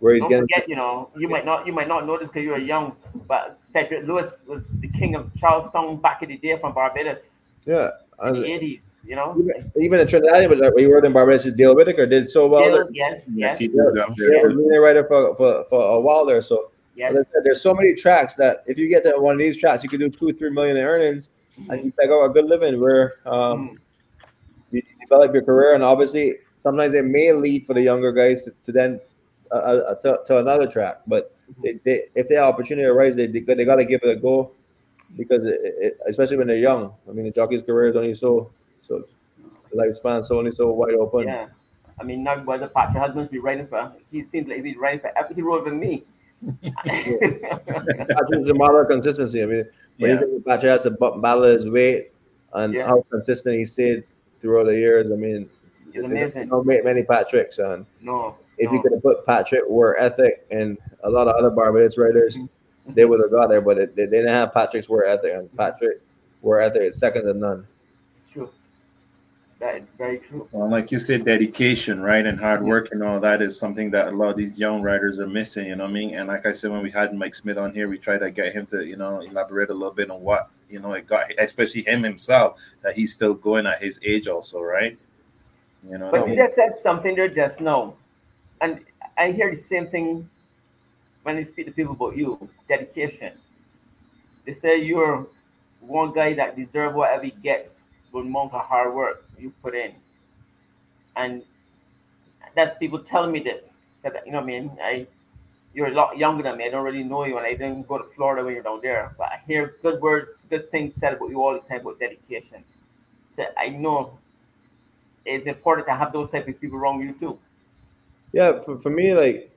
[SPEAKER 8] Where he's
[SPEAKER 5] Don't
[SPEAKER 8] getting,
[SPEAKER 5] forget, you know, you might not you might not notice because you were young, but Cedric Lewis was the king of Charleston back in the day from Barbados
[SPEAKER 8] yeah.
[SPEAKER 5] in
[SPEAKER 8] And
[SPEAKER 5] the eighties. You know,
[SPEAKER 8] even, even in Trinidad, but like, we were in Barbados. Dale Whitaker did so well.
[SPEAKER 5] Still,
[SPEAKER 8] there.
[SPEAKER 5] yes,
[SPEAKER 6] Yes,
[SPEAKER 5] yes,
[SPEAKER 6] he
[SPEAKER 5] yes,
[SPEAKER 6] did up
[SPEAKER 8] He
[SPEAKER 6] there.
[SPEAKER 8] was leading writer for, for, for a while there. So as I said, there's so many tracks that if you get to one of these tracks, you could do two, three million in earnings, and you take out a good living. Where um,
[SPEAKER 5] Mm.
[SPEAKER 8] Develop your career, and obviously sometimes it may lead for the younger guys to, to then uh, uh, to, to another track. But they, they, if the opportunity arises, they they, they got to give it a go because it, it, especially when they're young. I mean, the jockey's career is only so so the lifespan is only so wide open.
[SPEAKER 5] yeah. I mean, now whether Patrick Husbands be writing for, he seems like he's writing for every hero than me. [LAUGHS] [LAUGHS]
[SPEAKER 8] Patrick's a model of consistency. I mean, when
[SPEAKER 6] Yeah.
[SPEAKER 8] you think Patrick has to battle his weight and
[SPEAKER 5] Yeah.
[SPEAKER 8] how consistent he stayed throughout the years. I mean,
[SPEAKER 5] It's amazing.
[SPEAKER 8] You don't make many Patricks, and
[SPEAKER 5] no,
[SPEAKER 8] if
[SPEAKER 5] no.
[SPEAKER 8] you could have put Patrick work ethic and a lot of other Barbados writers,
[SPEAKER 5] Mm-hmm.
[SPEAKER 8] they would have got there. But it, they, they didn't have Patrick's work ethic, and Patrick work ethic is second to none.
[SPEAKER 5] That is very true.
[SPEAKER 6] Well, like you said, dedication, right, and hard work and all that is something that a lot of these young writers are missing. You know what I mean? And like I said, when we had Mike Smith on here, we tried to get him to, you know, elaborate a little bit on what you know it got, especially him himself, that he's still going at his age, also, right? You know, what I
[SPEAKER 5] But you
[SPEAKER 6] mean?
[SPEAKER 5] just said something there just now, and I hear the same thing when I speak to people about you: dedication. They say you're one guy that deserves whatever he gets amount of hard work you put in, and that's people telling me this. 'Cause, you know what I mean? I you're a lot younger than me. I don't really know you, and I didn't go to Florida when you're down there. But I hear good words, good things said about you all the time about dedication. So I know it's important to have those type of people around you too.
[SPEAKER 8] Yeah, for, for me, like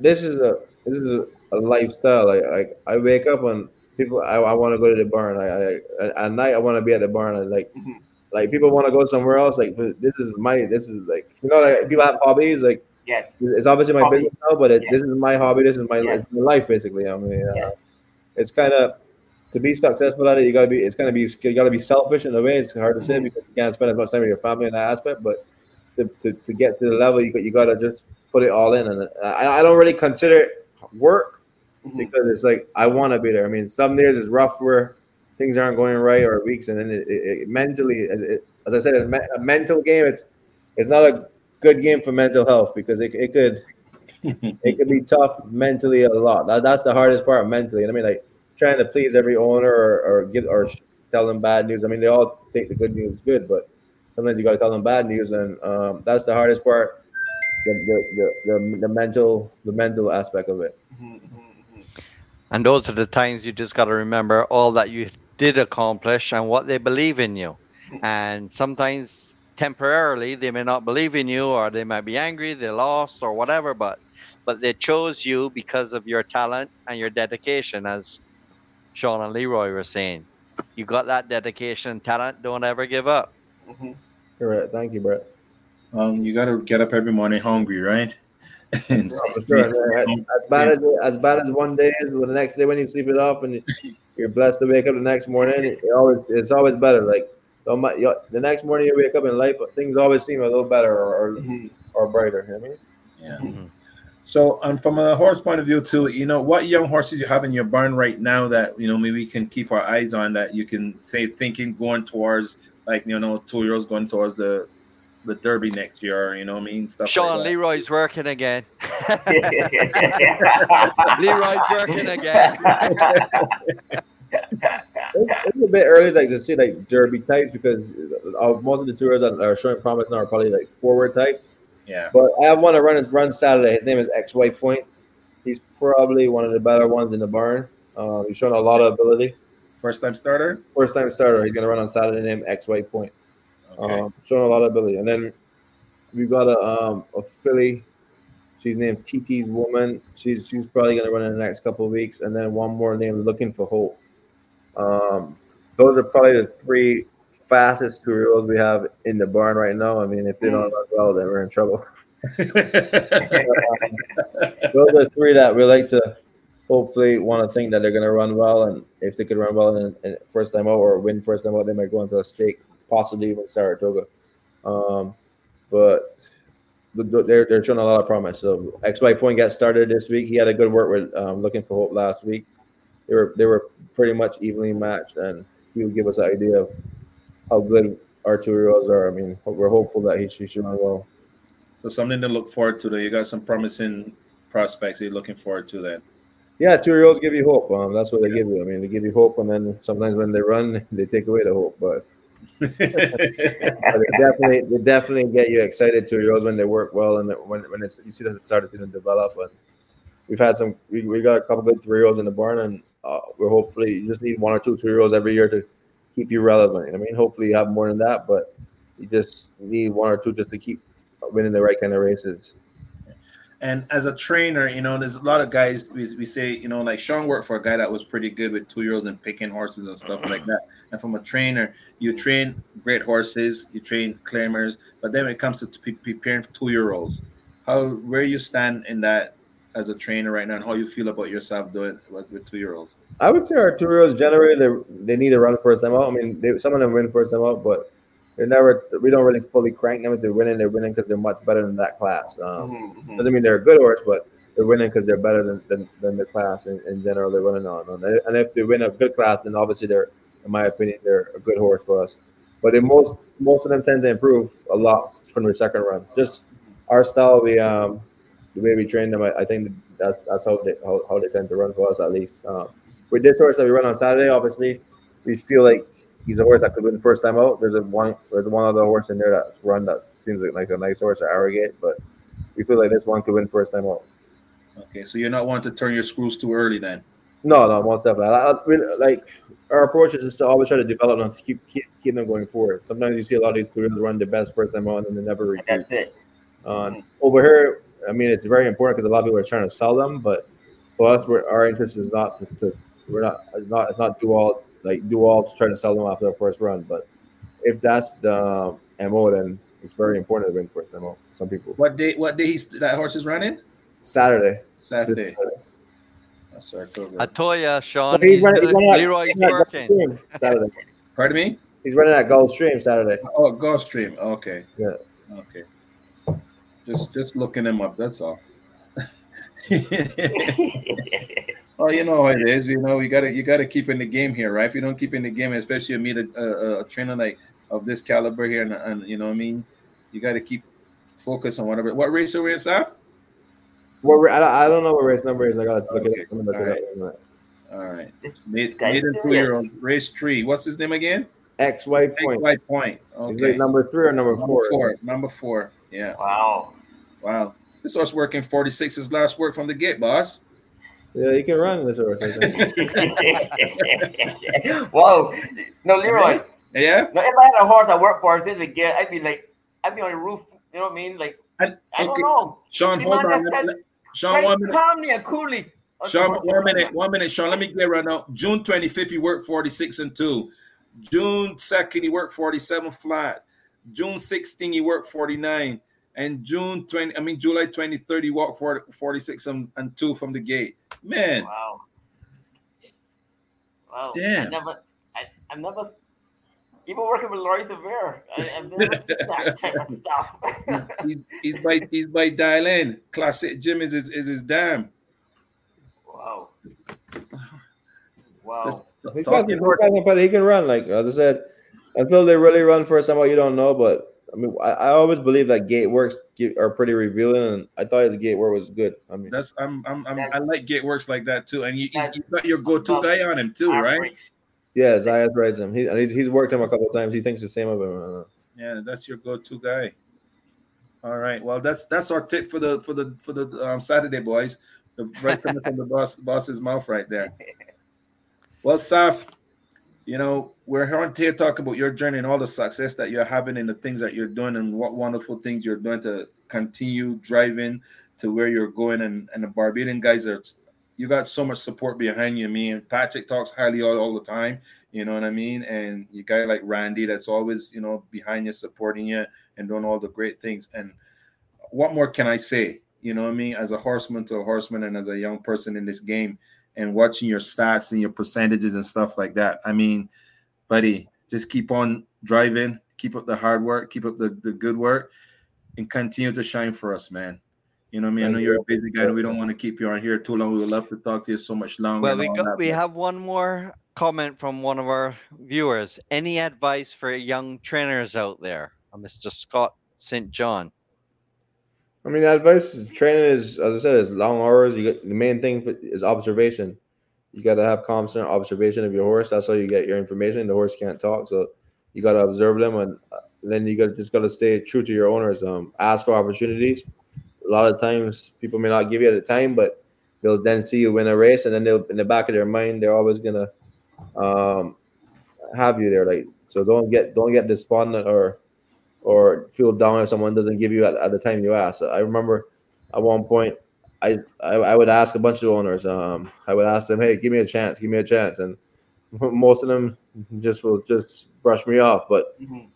[SPEAKER 8] this is a this is a, lifestyle. Like, like I wake up and people, I, I want to go to the barn. I, I at night I want to be at the barn. I like
[SPEAKER 5] Mhm.
[SPEAKER 8] Like people want to go somewhere else. Like this is my this is like you know like people have hobbies. Like
[SPEAKER 5] Yes.
[SPEAKER 8] it's obviously my
[SPEAKER 5] Hobby.
[SPEAKER 8] business now, but it,
[SPEAKER 5] Yes.
[SPEAKER 8] this is my hobby. This is my,
[SPEAKER 5] Yes.
[SPEAKER 8] my life basically. I mean, uh,
[SPEAKER 5] Yes.
[SPEAKER 8] it's kind of to be successful at it. You gotta be. It's gonna be. You gotta be selfish in a way. It's hard to say
[SPEAKER 5] Mhm.
[SPEAKER 8] because you can't spend as much time with your family in that aspect. But to, to, to get to the level, you got, you gotta just put it all in. And I, I don't really consider it work
[SPEAKER 5] Mhm.
[SPEAKER 8] because it's like I want to be there. I mean, some days it's rough where things aren't going right or weeks, and then it, it, it mentally, it, it- as I said, it's me- a mental game. It's it's not a good game for mental health because it, it could [LAUGHS] it could be tough mentally a lot. That, that's the hardest part mentally. And I mean, like trying to please every owner or, or get or tell them bad news. I mean, they all take the good news good, but sometimes you got to tell them bad news, and um, that's the hardest part. The, the, the, the, the mental the mental aspect of it.
[SPEAKER 2] And those are the times you just got to remember all that you did accomplish and what they believe in you. And sometimes temporarily they may not believe in you or they might be angry, they lost or whatever, but but they chose you because of your talent and your dedication as Sean and Leroy were saying. You got that dedication and talent, don't ever give up.
[SPEAKER 5] Mhm.
[SPEAKER 8] Correct. Thank you, Brett.
[SPEAKER 6] Um, you got to get up every morning hungry, right? [LAUGHS] And
[SPEAKER 8] For sure. man. As bad as as bad as one day is, but the next day when you sleep it off and you're blessed to wake up the next morning, it always it's always better. Like so my, the next morning you wake up in life, things always seem a little better or or,
[SPEAKER 5] Mhm.
[SPEAKER 8] or brighter. You know what I mean?
[SPEAKER 6] Yeah.
[SPEAKER 2] Mhm.
[SPEAKER 6] So, um, from a horse point of view, too, you know, what young horses you have in your barn right now that you know maybe we can keep our eyes on that you can say thinking going towards like you know two years going towards the the Derby next year, you know what I mean? Stuff
[SPEAKER 2] Sean
[SPEAKER 6] like.
[SPEAKER 2] Leroy's working again. [LAUGHS] [LAUGHS] Leroy's working again. [LAUGHS]
[SPEAKER 8] It's, it's a bit early, like to see like derby types because uh, most of the tours that are showing promise now are probably like forward types.
[SPEAKER 6] Yeah.
[SPEAKER 8] But I have one to run his run Saturday. His name is X White Point. He's probably one of the better ones in the barn. Uh, he's showing a lot of ability.
[SPEAKER 6] First time starter.
[SPEAKER 8] First time starter. He's gonna run on Saturday. Named X White Point.
[SPEAKER 6] Okay.
[SPEAKER 8] Um, showing a lot of ability. And then we've got a um, a filly. She's named TT's Woman. She's she's probably gonna run in the next couple of weeks. And then one more named Looking for Hope. Um, those are probably the three fastest olds we have in the barn right now. I mean, if they don't run well, then we're in trouble. [LAUGHS] [LAUGHS] those are three that we like to hopefully want to think that they're going to run well. And if they could run well in, in first time out or win first time out, they might go into a stake, possibly even Saratoga. Um, but the- the- they're, they're showing a lot of promise. So XY Point got started this week. He had a good work with um, looking for hope last week. They were they were pretty much evenly matched, and he would give us an idea of how good our two year olds are. I mean, we're hopeful that he should, should run well.
[SPEAKER 6] so something to look forward to. Though you got some promising prospects you're looking forward to. Then.
[SPEAKER 8] Yeah, two year olds give you hope. Um, that's what they give you. I mean, they give you hope, and then sometimes when they run, [LAUGHS] they take away the hope. But, definitely, they definitely get you excited. Two year olds when they work well, and when when it's you see them start to see them develop. And we've had some. We, we got a couple good three year olds in the barn, and uh, we're hopefully you just need one or two two year olds every year to keep you relevant. I mean, hopefully you have more than that, but you just need one or two just to keep winning the right kind of races.
[SPEAKER 6] And as a trainer, you know, there's a lot of guys we, we say, you know, like Sean worked for a guy that was pretty good with two year olds and picking horses and stuff like that. And from a trainer, you train great horses, you train claimers, but then when it comes to pre- preparing for two year olds, how where you stand in that as a trainer right now, and how you feel about yourself doing with, two year olds?
[SPEAKER 8] I would say our two year olds generally they they need to run first time out. I mean, they, some of them win first time out, but they're never. We don't really fully crank them if they're winning. They're winning because they're much better than that class. Um,
[SPEAKER 5] Mhm.
[SPEAKER 8] doesn't mean they're a good horse, but they're winning because they're better than, than, than the class in, in general they're running on. And and if they win a good class, then obviously they're, in my opinion, they're a good horse for us. But in most most of them tend to improve a lot from their second run. Just our style, we um the way we train them, I, I think that's that's how they how, how they tend to run for us at least. Um, with this horse that we run on Saturday, obviously, we feel like he's a horse that could win the first time out. There's a one there's one other horse in there that's run that seems like, like a nice horse to arrogate, but we feel like this one could win first time out.
[SPEAKER 6] Okay, so you're not wanting to turn your screws too early then.
[SPEAKER 8] No, no, most definitely. I, I, we- like our approach is just to always try to develop them to keep, keep keep them going forward. Sometimes you see a lot of these careers run the best first time out and they never repeat.
[SPEAKER 5] That's it.
[SPEAKER 8] Uh, over here, I mean, it's very important because a lot of people are trying to sell them, but for us, we're, our interest is not to, to we're not it's not it's not do all like do all to try to sell them after the first run. But if that's the uh, mo, then it's very important to win first mo. Some people
[SPEAKER 6] What day? What day he's, that horse is running?
[SPEAKER 8] Saturday.
[SPEAKER 6] Saturday. That's Saratoga.
[SPEAKER 2] I told you, Sean.
[SPEAKER 8] He's
[SPEAKER 2] He's
[SPEAKER 8] running- he's
[SPEAKER 2] doing,
[SPEAKER 8] running at-
[SPEAKER 2] Leroy's
[SPEAKER 8] he's
[SPEAKER 2] working.
[SPEAKER 8] Saturday.
[SPEAKER 6] Pardon me?
[SPEAKER 8] He's running at Gulfstream Saturday.
[SPEAKER 6] Oh, Gulfstream. Okay.
[SPEAKER 8] Yeah.
[SPEAKER 6] Okay. Just just looking him up. That's all. [LAUGHS] [LAUGHS] oh, you know how it is. You know, you gotta you gotta keep in the game here, right? If you don't keep in the game, especially you meet a, a, a trainer like of this caliber here, and, and you know what I mean, you gotta keep focus on whatever. What race are we in, Saf?
[SPEAKER 8] What ra- I, don't- I don't know what race number is. I gotta look
[SPEAKER 6] Okay,
[SPEAKER 8] at it. I'm gonna look
[SPEAKER 6] all
[SPEAKER 8] it up in a minute.
[SPEAKER 6] All right.
[SPEAKER 5] This,
[SPEAKER 6] Made,
[SPEAKER 5] this guy's
[SPEAKER 6] maiden
[SPEAKER 5] serious.
[SPEAKER 6] year old race three. What's his name again?
[SPEAKER 8] X White
[SPEAKER 6] Big
[SPEAKER 8] Point.
[SPEAKER 6] White Point.
[SPEAKER 8] Is
[SPEAKER 6] Okay.
[SPEAKER 8] it number three or number
[SPEAKER 6] Number
[SPEAKER 8] four?
[SPEAKER 6] four. Number four. Yeah.
[SPEAKER 5] Wow.
[SPEAKER 6] Wow. This horse working 46 his last work from the gate, boss.
[SPEAKER 8] Yeah, you can run this horse. I think.
[SPEAKER 5] Whoa. No, Leroy.
[SPEAKER 6] Yeah.
[SPEAKER 5] No, if I had a horse I work for, instead of get, I'd be like, I'd be on the roof. You know what I mean? Like,
[SPEAKER 6] And,
[SPEAKER 5] I don't
[SPEAKER 6] okay,
[SPEAKER 5] know.
[SPEAKER 6] Sean, hold on.
[SPEAKER 5] that said-
[SPEAKER 6] Sean, one minute.
[SPEAKER 5] calmly and coolly.
[SPEAKER 6] Sean, one minute. One minute. Sean, let me get right now. June 25th, he worked 46 and 2. June 2nd, he worked 47 flat. June 16th, he worked 49. And June 20, I mean, July 23rd, he walked 40, 46 and, and 2 from the gate. Man,
[SPEAKER 5] Wow. Wow. I
[SPEAKER 6] Damn.
[SPEAKER 5] never, I, I never, Even working with Laurie Silvera, I, I've never seen that [LAUGHS] type of stuff.
[SPEAKER 6] he's, he's by he's by dial in. Classic Jim is his, is his damn.
[SPEAKER 5] wow. [SIGHS] Wow.
[SPEAKER 6] Just
[SPEAKER 8] He's got
[SPEAKER 6] talking
[SPEAKER 8] some horse, but he can run. Like as I said, until they really run for someone you don't know. But I mean, I, I always believe that gate works are pretty revealing, and I thought his gate work was good. I mean,
[SPEAKER 6] That's I'm I'm, I'm I like get works like that too, and you you, got your go to guy on him too, right?
[SPEAKER 8] yeah, Zayas rides him. He, he's, he's worked him a couple of times. He thinks the same of him.
[SPEAKER 6] Yeah, that's your go to guy. All right, well that's that's our tip for the for the for the um, Saturday boys. The, right coming from the boss [LAUGHS] boss's mouth right there. [LAUGHS] Well, Saf, you know, we're here talking about your journey and all the success that you're having and the things that you're doing and what wonderful things you're doing to continue driving to where you're going. And, and the Barbadian guys are, you got so much support behind you. Me and Patrick talks highly all, all the time. You know what I mean? And you guy like Randy that's always, you know, behind you, supporting you and doing all the great things. And what more can I say? You know what I mean? As a horseman to a horseman and as a young person in this game, and watching your stats and your percentages and stuff like that. I mean, buddy, just keep on driving, keep up the hard work, keep up the, the good work, and continue to shine for us, man. You know what I mean? I know
[SPEAKER 8] you.
[SPEAKER 6] you're a busy guy and we don't want to keep you on here too long. We would love to talk to you so much longer.
[SPEAKER 2] Well, we got, we have one more comment from one of our viewers. Any advice for young trainers out there? Uh, Mr. Scott St. John.
[SPEAKER 8] I mean, advice is training is, as I said, is long hours. You get the main thing is observation. You got to have constant observation of your horse. That's how you get your information. The horse can't talk, so you got to observe them, and uh, then you got just got to stay true to your owners. Um, ask for opportunities. A lot of times, people may not give you the time, but they'll then see you win a race, and then they'll in the back of their mind, they're always gonna um, have you there. Like, so don't get don't get despondent or or feel down if someone doesn't give you at, at the time you ask. I remember at one point, I, I I would ask a bunch of owners. Um, I would ask them, "Hey, give me a chance, give me a chance," and [LAUGHS] most of them just will just brush me off. But
[SPEAKER 5] Mhm.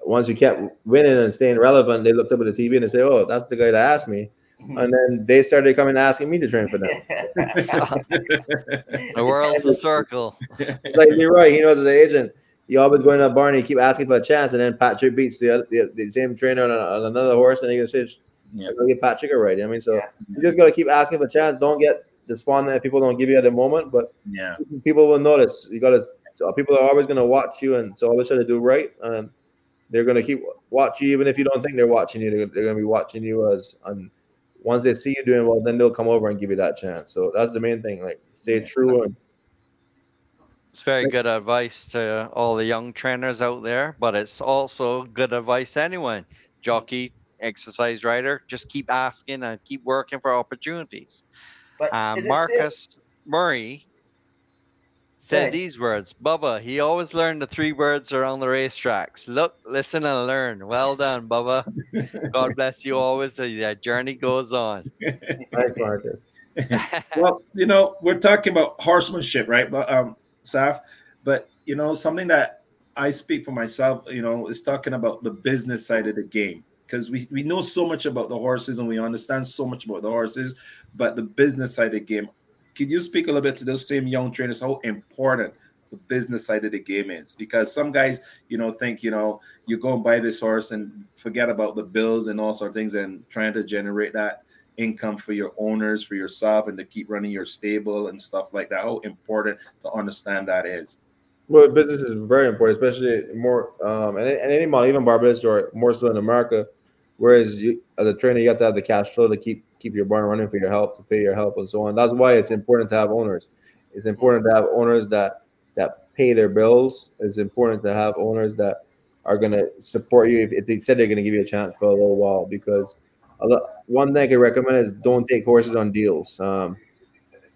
[SPEAKER 8] once you kept winning and staying relevant, they looked up at the TV and they say, "Oh, that's the guy that asked me," and then they started coming asking me to train for them.
[SPEAKER 2] The world's a [LAUGHS] circle.
[SPEAKER 8] like you're right, he knows the agent. You always going to a barn and you keep asking for a chance, and then Patrick beats the the, the same trainer on, a, on another horse, and he goes, "Shit,
[SPEAKER 6] Yeah.
[SPEAKER 8] I'm gonna get Patrick a right." I mean, so
[SPEAKER 5] Yeah.
[SPEAKER 8] you just got to keep asking for a chance. Don't get despondent if people don't give you at the moment, but
[SPEAKER 6] yeah.
[SPEAKER 8] people will notice. You got to. People are always going to watch you, and so always try to do right. And they're going to keep watch you, even if you don't think they're watching you. They're, they're going to be watching you as. And once they see you doing well, then they'll come over and give you that chance. So that's the main thing. Like stay
[SPEAKER 6] Yeah.
[SPEAKER 8] true and
[SPEAKER 2] It's very good advice to all the young trainers out there, but it's also good advice to anyone. Jockey, exercise rider, just keep asking and keep working for opportunities.
[SPEAKER 5] But
[SPEAKER 2] Um,
[SPEAKER 5] is it
[SPEAKER 2] Marcus Murray said
[SPEAKER 5] ahead.
[SPEAKER 2] these words Bubba, he always learned the three words around the racetracks look, listen, and learn. Well done, Bubba. God [LAUGHS] bless you always. as That journey goes on.
[SPEAKER 8] thanks, [LAUGHS] Marcus.
[SPEAKER 6] well, you know, we're talking about horsemanship, right? But um, Saf, but you know, something that I speak for myself, you know, is talking about the business side of the game. Because we, we know so much about the horses and we understand so much about the horses, but the business side of the game. Could you speak a little bit to those same young trainers how important the business side of the game is? Because some guys, you know, think, you know, you go and buy this horse and forget about the bills and all sort of things and trying to generate that income for your owners, for yourself, and to keep running your stable and stuff like that. How important to understand that is.
[SPEAKER 8] Well, business is very important, especially more um, and, and any model, even Barbados or more so in America. Whereas you, as a trainer, you have to have the cash flow to keep keep your barn running for your help, to pay your help, and so on. That's why it's important to have owners. It's important to have owners that that pay their bills. It's important to have owners that are going to support you if, if they said they're going to give you a chance for a little while. Because one thing I can recommend is don't take horses on deals. Um,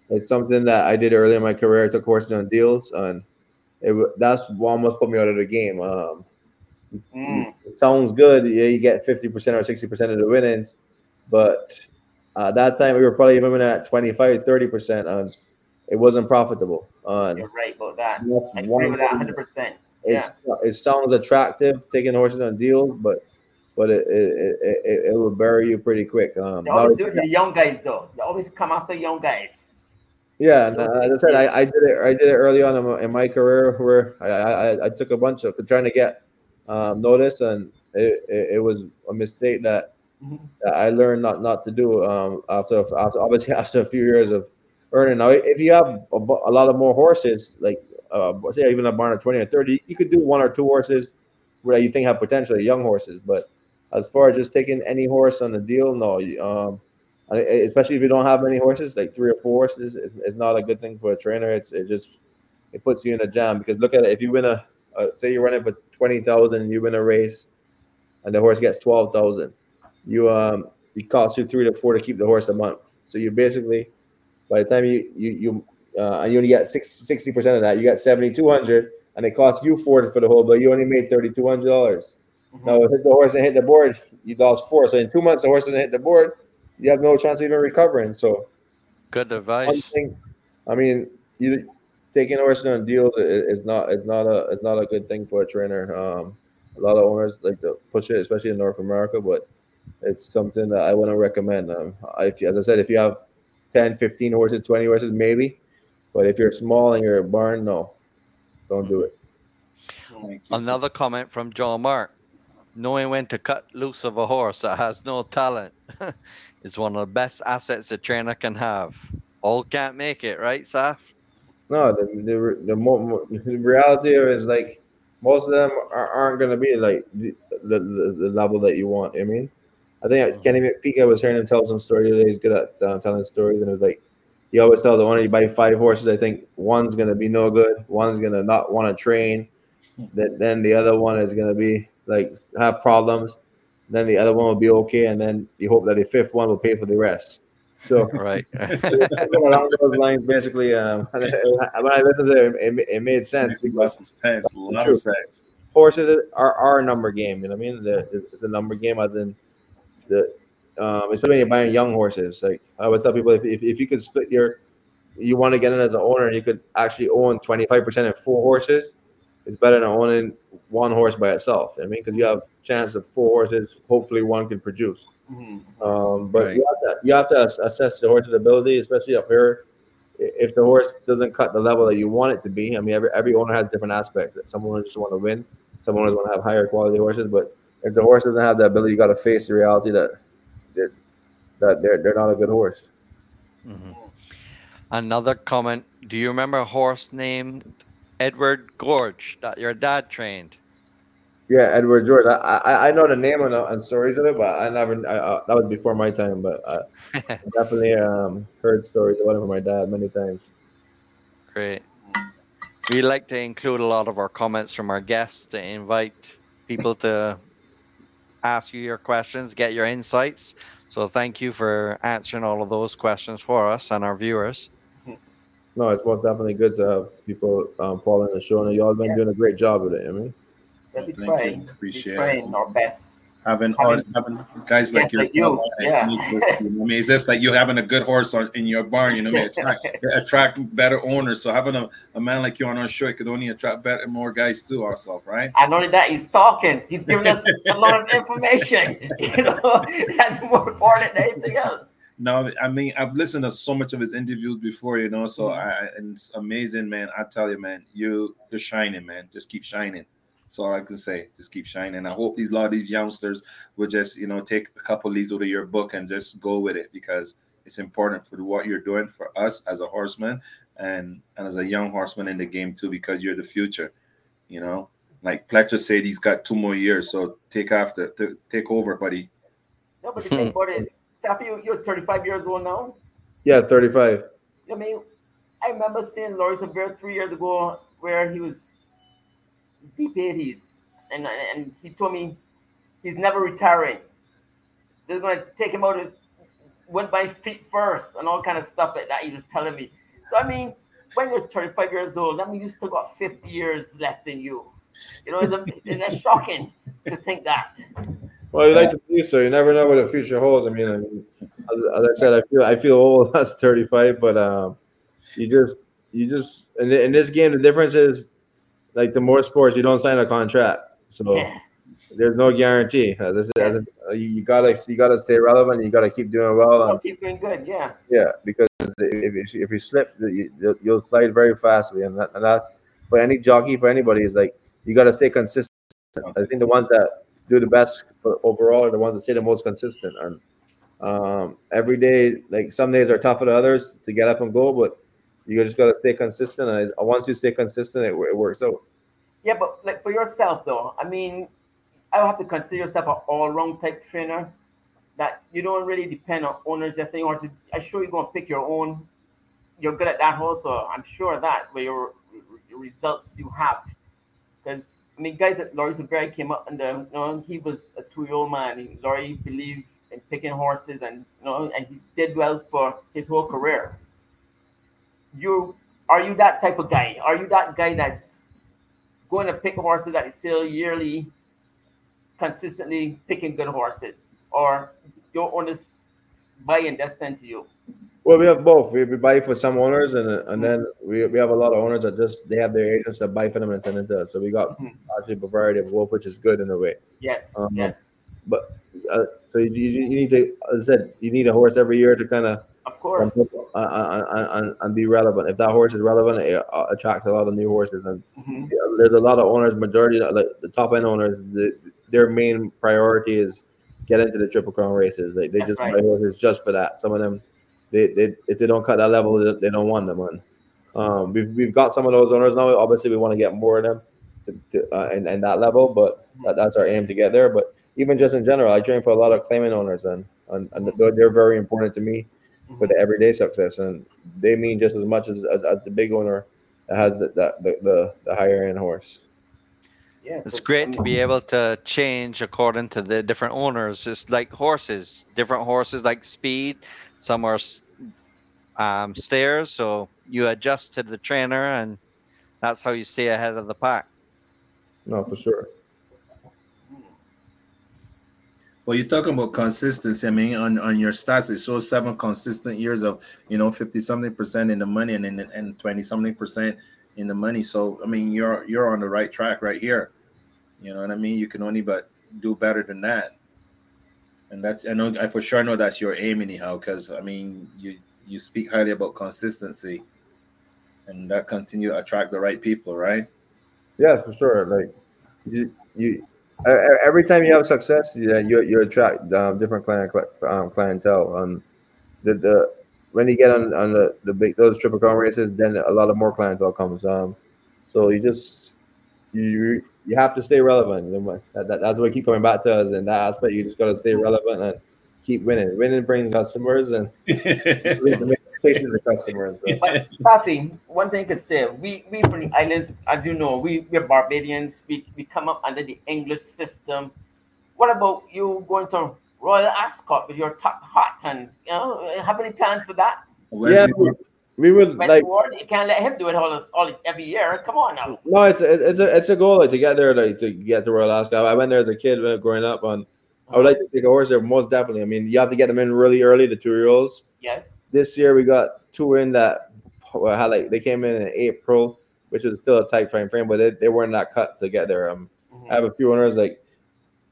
[SPEAKER 8] it's something that I did early in my career. I took horses on deals, and it, that's what almost put me out of the game. Um,
[SPEAKER 5] Mm.
[SPEAKER 8] it sounds good. Yeah, you get 50% or 60% of the winnings. But uh, that time we were probably even at 25, 30%. And it wasn't profitable. And
[SPEAKER 5] You're right about that. I agree with that 100. percent
[SPEAKER 8] it's, it sounds attractive taking horses on deals, but but it it, it, it, it will bury you pretty quick. Um,
[SPEAKER 5] They always do it to the young guys though. They always come after young guys.
[SPEAKER 8] Yeah, and, uh, as I said, I, I did it. I did it early on in my, in my career where I, I, I took a bunch of trying to get um, notice, and it, it, it was a mistake that,
[SPEAKER 5] Mhm.
[SPEAKER 8] that I learned not not to do um, after after obviously [LAUGHS] after a few years of earning. Now, if you have a, a lot of more horses, like uh, say even a barn of twenty or thirty, you could do one or two horses where you think have potential, young horses. But as far as just taking any horse on the deal, no. Um, especially if you don't have many horses, like three or four horses, it's, is not a good thing for a trainer. It's it just it puts you in a jam because look at it. If you win a uh, say you're running for twenty thousand and you win a race, and the horse gets twelve thousand, you um it costs you three to four to keep the horse a month. So you basically by the time you you you uh, you only get 60 percent of that, you got seventy two hundred, and it costs you forty for the whole, but you only made thirty two hundred dollars.
[SPEAKER 5] Mhm.
[SPEAKER 8] Now hit the horse and hit the board, you lost four. So in two months, the horse doesn't hit the board, you have no chance of even recovering. So
[SPEAKER 2] Good
[SPEAKER 8] one
[SPEAKER 2] advice.
[SPEAKER 8] thing, I mean, you taking horses on deals i- is not is not a it's not a good thing for a trainer. Um, a lot of owners like to push it, especially in North America, but it's something that I wouldn't recommend. Um, if as I said, if you have 10, 15 horses, 20 horses, maybe, but if you're small and you're a barn, no, don't do it.
[SPEAKER 2] Another comment from John Mark. Knowing when to cut loose of a horse that has no talent [LAUGHS] is one of the best assets a trainer can have. All can't make it, right, Saf?
[SPEAKER 8] No, the the the, mo- mo- the reality is like most of them are, aren't going to be like the, the, the, the level that you want. I mean, I think Kenny McPeek, I was hearing him tell some story today. He's good at uh, telling stories, and it was like he always tells the owner, you buy five horses. I think one's going to be no good, one's going to not want to train, then then the other one is going to be like have problems. Then the other one will be okay, and then you hope that the fifth one will pay for the rest. So [LAUGHS]
[SPEAKER 2] Right. [LAUGHS]
[SPEAKER 8] along those lines, basically. Um, [LAUGHS] when I listened to it, it, it made sense
[SPEAKER 6] Makes a lot
[SPEAKER 8] because
[SPEAKER 6] of sense. A lot
[SPEAKER 8] True.
[SPEAKER 6] of sense.
[SPEAKER 8] horses are, are a number game. You know what I mean? The, it's a number game, as in the um, especially when you're buying young horses. Like I always tell people, if, if, if you could split your, you want to get in as an owner, you could actually own 25 percent of four horses. It's better than owning one horse by itself. I mean, because you have chance of four horses. Hopefully, one can produce.
[SPEAKER 5] Mhm.
[SPEAKER 8] Um, but
[SPEAKER 2] Right.
[SPEAKER 8] you, have to, you have to assess the horse's ability, especially up here. If the horse doesn't cut the level that you want it to be, I mean, every, every owner has different aspects. Some owners just want to win, some owners want to have higher quality horses. But if the horse doesn't have the ability, you got to face the reality that they're, that they're, they're not a good horse.
[SPEAKER 2] Mhm. Another comment. Do you remember a horse named Edward George that your dad trained?
[SPEAKER 8] Yeah, Edward George. I I, I know the name and, and stories of it, but I never. I, I, that was before my time, but I [LAUGHS] definitely um, heard stories about it from my dad many times.
[SPEAKER 2] Great. We like to include a lot of our comments from our guests to invite people to ask you your questions, get your insights. So thank you for answering all of those questions for us and our viewers.
[SPEAKER 8] No, it's most definitely good to have people um, following the show, and y'all been doing a great job with it. I mean,
[SPEAKER 5] Yeah, we
[SPEAKER 6] Thank
[SPEAKER 5] try.
[SPEAKER 6] you.
[SPEAKER 5] We
[SPEAKER 6] Appreciate
[SPEAKER 5] trying
[SPEAKER 6] it.
[SPEAKER 5] our best.
[SPEAKER 6] Having, all,
[SPEAKER 5] Having-
[SPEAKER 6] having guys like
[SPEAKER 5] Yes, like you, yeah.
[SPEAKER 6] makes us, you know, I mean, it's just like you having a good horse on, in your barn. You know, what I mean, [LAUGHS] attract, attract better owners. So having a, a man like you on our show, it could only attract better, more guys too. Ourselves, right?
[SPEAKER 5] And only that, he's talking. He's giving us a lot of information. [LAUGHS] You know, [LAUGHS] that's more important than anything else.
[SPEAKER 6] No, I mean I've listened to so much of his interviews before, you know. So
[SPEAKER 5] Mm-hmm.
[SPEAKER 6] I and it's amazing, man. I tell you, man, you you're shining, man. Just keep shining. That's all I can say. Just keep shining. I hope these a lot of these youngsters will just you know take a couple leads out of your book and just go with it because it's important for what you're doing for us as a horseman and and as a young horseman in the game too because you're the future. You know, like Pletcher said, he's got two more years, so take after, t- take over, buddy.
[SPEAKER 5] No, but the [LAUGHS] thing about it, Saffie, you- you're 35 years old now.
[SPEAKER 8] yeah, thirty-five.
[SPEAKER 5] I mean, I remember seeing Lawrence Bear three years ago where he was deep 80s, and and he told me he's never retiring. They're gonna take him out and went by feet first and all kind of stuff like that. He was telling me. So I mean, when you're 35 years old, that means you still got 50 years left in you. You know, it's, a, it's shocking to think that.
[SPEAKER 8] Well, you like to believe so. You never know what the future holds. I mean, I mean as, as I said, I feel I feel old. [LAUGHS] That's thirty-five, but um, you just you just in, in this game, the difference is like the more sports, you don't sign a contract, so
[SPEAKER 5] Yeah.
[SPEAKER 8] there's no guarantee. As I said, as you, you gotta you gotta stay relevant. You gotta keep doing well. And,
[SPEAKER 5] keep doing good, yeah.
[SPEAKER 8] yeah, because if you, if you slip, you, you'll- you'll slide very fastly, and, that, and that's for any jockey, for anybody, is like you got to stay consistent. I think the ones that do the best for overall are the ones that stay the most consistent. And um, every day, like some days are tougher than others to get up and go, but you just got to stay consistent. And once you stay consistent, it, it works out.
[SPEAKER 5] Yeah, but like for yourself though, I mean, I have to consider yourself an all-round type trainer. That you don't really depend on owners just saying, "Horse, I'm sure you're gonna pick your own." You're good at that horse, so I'm sure of that where your, your results you have. Because I mean, guys at Laurie Silvera came up and um, you know he was a two-year-old man. He, Laurie believed in picking horses, and you know, and he did well for his whole career. You are you that type of guy? Are you that guy that's going to pick horses that is still yearly, consistently picking good horses, or your owners buy and just sent to you?
[SPEAKER 8] Well, we have both. We, we buy for some owners, and and then we, we have a lot of owners that just they have their agents that buy for them and send it to us. So we got
[SPEAKER 5] Mhm.
[SPEAKER 8] actually a variety of both, which is good in a way.
[SPEAKER 5] Yes,
[SPEAKER 8] Um,
[SPEAKER 5] yes,
[SPEAKER 8] But uh, so you, you, need to, as I said, you need a horse every year to kind of
[SPEAKER 5] of course.
[SPEAKER 8] and, and, and be relevant. If that horse is relevant, it uh, attracts a lot of new horses. And
[SPEAKER 5] Mhm.
[SPEAKER 8] there's a lot of owners, majority like the top end owners, the, their main priority is get into the triple crown races. They, they
[SPEAKER 5] That's
[SPEAKER 8] just
[SPEAKER 5] right.
[SPEAKER 8] buy horses just for that. Some of them, they, they if they don't cut that level, they, don't want them on. Um, we've, we've got some of those owners now. Obviously, we want to get more of them to, to uh, and, and that level, but that, that's our aim to get there. But even just in general, I train for a lot of claiming owners, and and, and they're, they're very important to me for the everyday success, and they mean just as much as, as, as the big owner that has the, the, the, the higher end horse.
[SPEAKER 5] Yeah,
[SPEAKER 2] It's
[SPEAKER 5] 'cause,
[SPEAKER 2] great to be able to change according to the different owners. It's like horses, different horses like speed. Some are um, stairs, so you adjust to the trainer, and that's how you stay ahead of the pack.
[SPEAKER 8] No, for sure.
[SPEAKER 6] Well, you're talking about consistency. I mean, on, on your stats, it shows seven consistent years of you know fifty something percent in the money and and, and twenty something percent in the money. So I mean, you're you're on the right track right here. You know what I mean? You can only but do better than that. And that's I know I for sure know that's your aim anyhow. Because I mean, you you speak highly about consistency, and that continue to attract the right people, right?
[SPEAKER 8] Yeah, for sure. Like you, you every time you have success, yeah, you you attract um, different client um, clientele. Um, the the when you get on on the, the big those triple crown races, then a lot of more clientele comes. Um, so you just you you have to stay relevant. That, that, that's what we keep coming back to us in that aspect. You just got to stay relevant and keep winning. Winning brings customers and [LAUGHS] chases the customers. [LAUGHS] So.
[SPEAKER 5] But Saffie, one thing I to say, we we from the islands, as you know, we we're Barbadians. We we come up under the English system. What about you going to Royal Ascot with your top hat and you know have any plans for that?
[SPEAKER 8] Yeah, we, we would
[SPEAKER 5] When
[SPEAKER 8] like.
[SPEAKER 5] Ward, you can't let him do it all, all every year. Come on now.
[SPEAKER 8] No, it's a, it's a it's a goal like to get there, like to get to Royal Ascot. I went there as a kid when growing up, and I would like to take a horse there most definitely. I mean, you have to get them in really early, the two year olds.
[SPEAKER 5] Yes.
[SPEAKER 8] This year we got two in that well, had like they came in in April, which was still a tight time frame, but they, they weren't that cut to get there. Um, I have a few owners like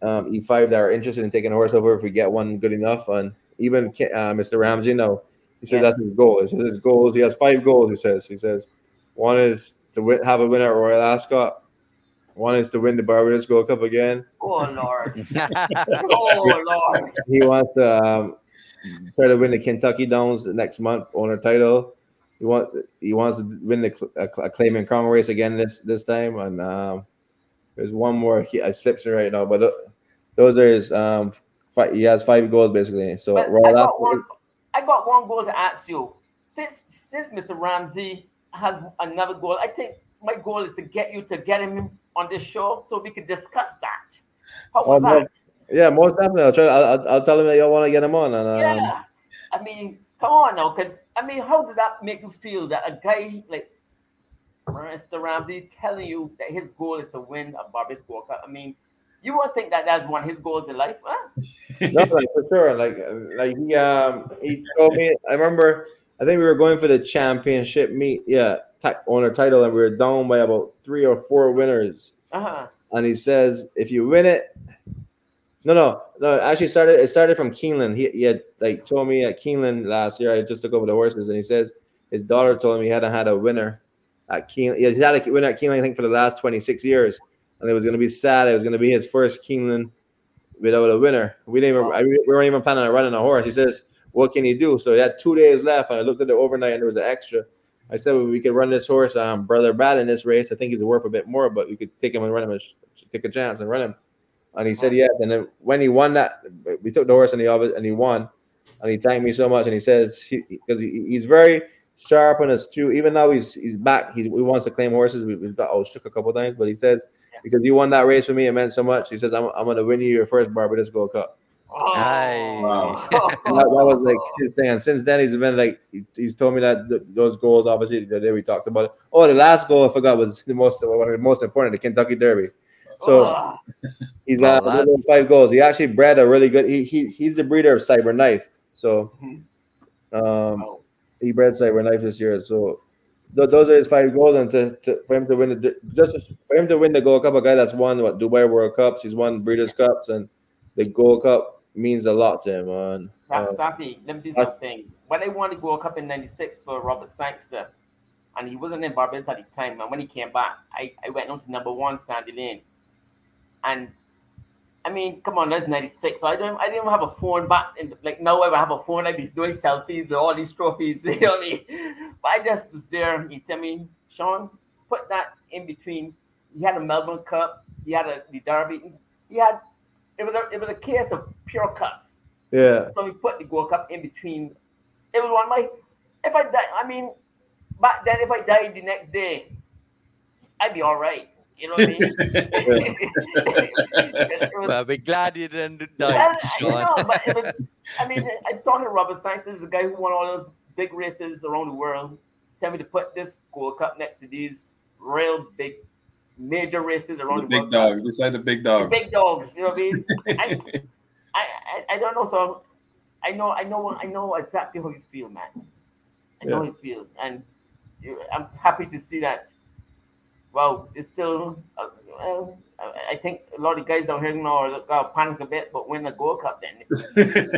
[SPEAKER 8] um, E5 that are interested in taking a horse over if we get one good enough, and even Ki- uh, Mr. Ramsey, no, he says that's his goal. He says his goals. He has five goals. He says. He says one is to win, have a win at Royal Ascot. One is to win the Barbados Gold Cup again.
[SPEAKER 5] Oh Lord. [LAUGHS] oh Lord.
[SPEAKER 8] He wants to um, try to win the Kentucky Downs next month, owner title. He want he wants to win the cl- a, a claiming crown race again this this time. And um, there's one more. He, I slips me right now, but th- those are his. Um, five, he has five goals basically. So
[SPEAKER 5] But I got one. I got one goal to ask you. Since since Mr. Ramsey has another goal, I think my goal is to get you to get him on this show so we can discuss that. How was that?
[SPEAKER 8] yeah, most definitely. I'll try. I'll, I'll- I'll tell him that y'all want to get him on. And um,
[SPEAKER 5] Yeah. I mean, come on now, because I mean, how does that make you feel that a guy like Mr. Ramsey telling you that his goal is to win a Barbados Gold Cup? I mean, you won't think that that's one of his goals in life, huh? [LAUGHS]
[SPEAKER 8] no, like, for sure. Like, like he um he told me. I remember. I think we were going for the championship meet. Yeah, ti- owner title, and we were down by about three or four winners.
[SPEAKER 5] Uh-huh.
[SPEAKER 8] And he says, if you win it, No, no, no. Actually, started it started from Keeneland. He, he had like told me at Keeneland last year. I just took over the horses, and he says his daughter told him he hadn't had a winner at Keeneland. He's had a winner at Keeneland, I think, for the last twenty six years, and it was going to be sad. It was going to be his first Keeneland without a winner. We didn't even I, we weren't even planning on running a horse. He says, "What can he do?" So he had two days left, and I looked at the overnight, and there was an extra. I said, well, "We could run this horse, um, brother Bad, in this race. I think he's worth a bit more, but we could take him and run him, a, take a chance and run him." And he said yes. And then when he won that, we took the horse and he and he won. And he thanked me so much. And he says because he, he's very sharp and astute. Even though he's he's back, he, he wants to claim horses. We, we've got all shook a couple times, but he says because you won that race for me, it meant so much. He says I'm, I'm going to win you your first Barbados Gold Cup.
[SPEAKER 2] Aye.
[SPEAKER 8] that, that was like his thing. And since then, he's been like he- he's told me that th- those goals, obviously, the day we talked about it. Oh, the last goal I forgot was the most one of the most important, the Kentucky Derby. So
[SPEAKER 5] Ah,
[SPEAKER 8] he's got
[SPEAKER 2] Well,
[SPEAKER 8] those five goals. He actually bred a really good. He, he he's the breeder of Cyberknife. So
[SPEAKER 5] Mhm.
[SPEAKER 8] um, he bred Cyberknife this year. So th- those are his five goals, and to, to for him to win the just for him to win the Gold Cup, a guy that's won what Dubai World Cups, he's won Breeders' Cups, and the Gold Cup means a lot to him. Man.
[SPEAKER 5] Sa-
[SPEAKER 8] Uh,
[SPEAKER 5] Saffie, let me do something. When they won the Gold Cup in '96 for Robert Sangster, and he wasn't in Barbados at the time, and when he came back, I, I went on to number one Sandy Lane, and I mean, come on, that's '96. So I don't, I didn't even have a phone back. In, like now, I have a phone. I'd be doing selfies with all these trophies. [LAUGHS] You know what I mean? But I just was there. He tell me, Sean, put that in between. He had a Melbourne Cup. He had a the Derby. He had it was a, it was a case of pure cups.
[SPEAKER 8] yeah.
[SPEAKER 5] So we put the Gold Cup in between. It was one of my. If I die, I mean, back then, if I died the next day, I'd be all right. You know what I mean? It was- [LAUGHS]
[SPEAKER 2] Well, I'll be glad you didn't
[SPEAKER 5] well,
[SPEAKER 2] die,
[SPEAKER 5] I
[SPEAKER 2] Sean.
[SPEAKER 5] know, but it was. I mean, I'm talking to Robert Sangster. This is a guy who won all those big races around the world. Tell me to put this Gold Cup next to these real big, major races around the, world.
[SPEAKER 6] big
[SPEAKER 5] world.
[SPEAKER 6] dogs. Beside the big
[SPEAKER 5] The
[SPEAKER 6] dogs.
[SPEAKER 5] big dogs. You know what I mean? [LAUGHS] I, I, I, I don't know. So I know, I know, I know exactly how you feel, man. I know how you feel, and I'm happy to see that. Well, it's still. Uh, well, I- I think a lot of guys down here now are uh, panic a bit, but win the Gold Cup then.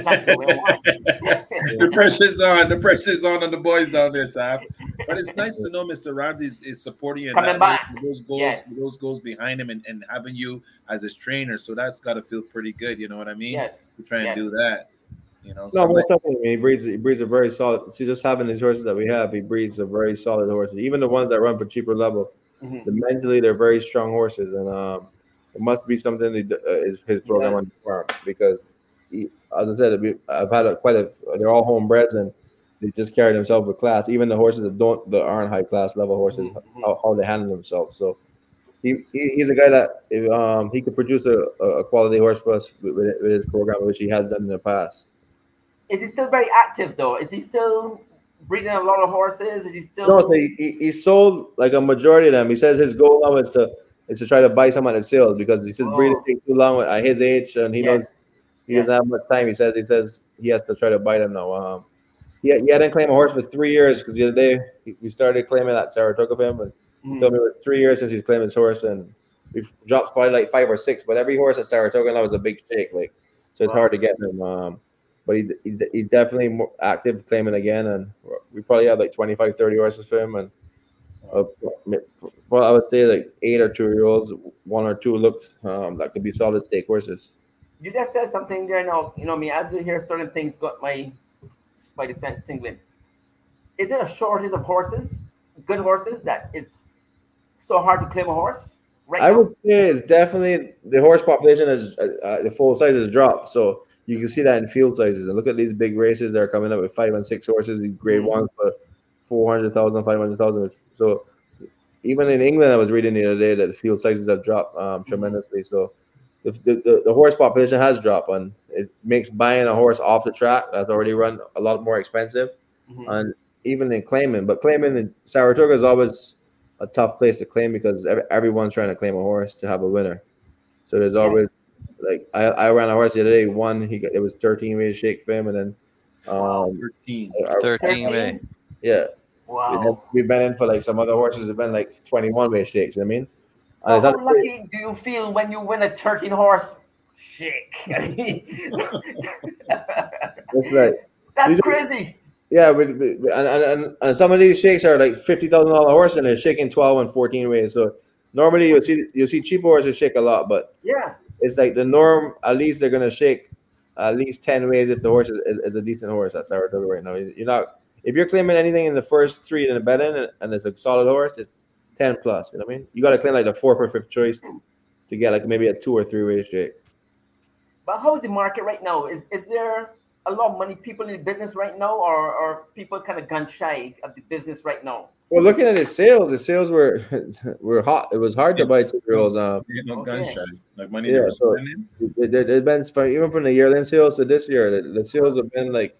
[SPEAKER 5] Can't do it
[SPEAKER 6] the pressure's on. The pressure's on on the boys down there, Saf. But it's nice to know Mr. Ramsey is, is supporting you
[SPEAKER 5] Coming back.
[SPEAKER 6] with those goals,
[SPEAKER 5] Yes.
[SPEAKER 6] with those goals behind him, and, and having you as his trainer. So that's got to feel pretty good. You know what I mean?
[SPEAKER 5] yes.
[SPEAKER 6] To try and
[SPEAKER 5] yes.
[SPEAKER 6] do that. You know.
[SPEAKER 8] No,
[SPEAKER 6] so
[SPEAKER 8] most definitely. He breeds. He breeds a very solid. See, just having these horses that we have, he breeds a very solid horses. Even the ones that run for cheaper level,
[SPEAKER 5] Mhm.
[SPEAKER 8] the mentally they're very strong horses, and um, it must be something d- uh, is his program on the farm because, he, as I said, I've had a, quite a. They're all homebreds and they just carry themselves with class. Even the horses that don't, that aren't high class level horses,
[SPEAKER 5] Mhm.
[SPEAKER 8] how, how they handle themselves. So. He, he, he's a guy that if, um, he could produce a, a quality horse for us with, with with his program, which he has done in the past.
[SPEAKER 5] Is he still very active though? Is he still breeding a lot of horses? Is he still?
[SPEAKER 8] No, so he, he, he sold like a majority of them. He says his goal now is to is to try to buy some at the sales because he says
[SPEAKER 5] Oh.
[SPEAKER 8] breeding takes too long at his age and he knows
[SPEAKER 5] Yes.
[SPEAKER 8] he doesn't have much time. He says he says he has to try to buy them now. Um, he, he hadn't claimed a horse for three years because the other day he- we started claiming that Saratoga for him, and he
[SPEAKER 5] Mhm.
[SPEAKER 8] told me it was three years since he's claimed his horse, and we've dropped probably like five or six. But every horse at Saratoga now is a big shake, like so it's
[SPEAKER 5] Wow.
[SPEAKER 8] hard to get him. Um, but he, he, he's definitely more active claiming again, and we probably have like 25, 30 horses for him, and uh, well, I would say like eight or two year olds, one or two looks um, that could be solid stake horses.
[SPEAKER 5] You just said something there now. You know, me as you hear certain things, got my spidey sense tingling. Is it a shortage of horses, good horses, that it's so hard to claim a horse? Right
[SPEAKER 8] I
[SPEAKER 5] now?
[SPEAKER 8] would say it's definitely the horse population is uh, uh, the full size has dropped, so you can see that in field sizes. And look at these big races that are coming up with five and six horses, these grade
[SPEAKER 5] Mhm.
[SPEAKER 8] ones for 400,000, 500,000. So even in England, I was reading the other day that the field sizes have dropped um, tremendously. So the, the, the, horse population has dropped, and it makes buying a horse off the track that's already run a lot more expensive.
[SPEAKER 5] Mhm.
[SPEAKER 8] and even in claiming, but claiming in Saratoga is always a tough place to claim because ev- everyone's trying to claim a horse to have a winner. So there's
[SPEAKER 5] Yeah.
[SPEAKER 8] always like I, I ran a horse the other day. One he got, it was 13 way to shake for him, and then um
[SPEAKER 6] 13.
[SPEAKER 8] our-
[SPEAKER 2] 13 way.
[SPEAKER 8] yeah we
[SPEAKER 5] Wow.
[SPEAKER 8] have, we've been in for like some other horses have been like 21 way shakes. You know what I mean,
[SPEAKER 5] So
[SPEAKER 8] it's
[SPEAKER 5] how
[SPEAKER 8] not-
[SPEAKER 5] lucky do you feel when you win a 13 horse shake. I [LAUGHS] mean,
[SPEAKER 8] It's like
[SPEAKER 5] that's
[SPEAKER 8] These
[SPEAKER 5] crazy.
[SPEAKER 8] yeah, but, but- and, and, and, and some of these shakes are like fifty thousand dollar horse and they're shaking twelve and fourteen ways. So normally you'll see you'll see cheap horses shake a lot, but
[SPEAKER 5] Yeah.
[SPEAKER 8] It's like the norm. At least they're gonna shake at least ten ways if the horse is, is, is a decent horse. How we're right now. You're not if you're claiming anything in the first three in the betting and, and it's a solid horse, it's ten plus. You know what I mean? You got to claim like the fourth or fifth choice to get like maybe a two or three way shake.
[SPEAKER 5] But how's the market right now? Is is there a lot of money people in the business right now, or or people kind of gun shy of the business right now?
[SPEAKER 8] Well, looking at his sales, the sales were [LAUGHS] were hot. It was hard to buy two girls. Um,
[SPEAKER 6] You know,
[SPEAKER 5] Okay.
[SPEAKER 6] gunshot. Like money
[SPEAKER 8] Yeah, so-
[SPEAKER 6] spending.
[SPEAKER 8] It, it, it's been from- even from the yearling sales to this year, the, the sales have been like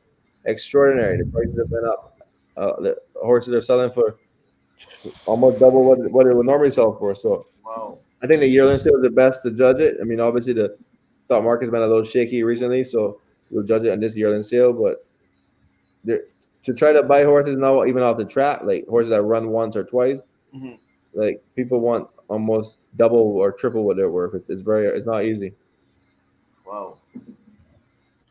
[SPEAKER 8] extraordinary. The prices have been up. Uh, the horses are selling for almost double what what it would normally sell for. So
[SPEAKER 5] Wow.
[SPEAKER 8] I think the yearling sale is the best to judge it. I mean, obviously the stock market's been a little shaky recently, so we'll judge it on this yearling sale. But there, to try to buy horses now, even off the track, like horses that run once or twice,
[SPEAKER 5] Mhm.
[SPEAKER 8] like people want almost double or triple what they're worth. It's, it's very, it's not easy.
[SPEAKER 5] Wow.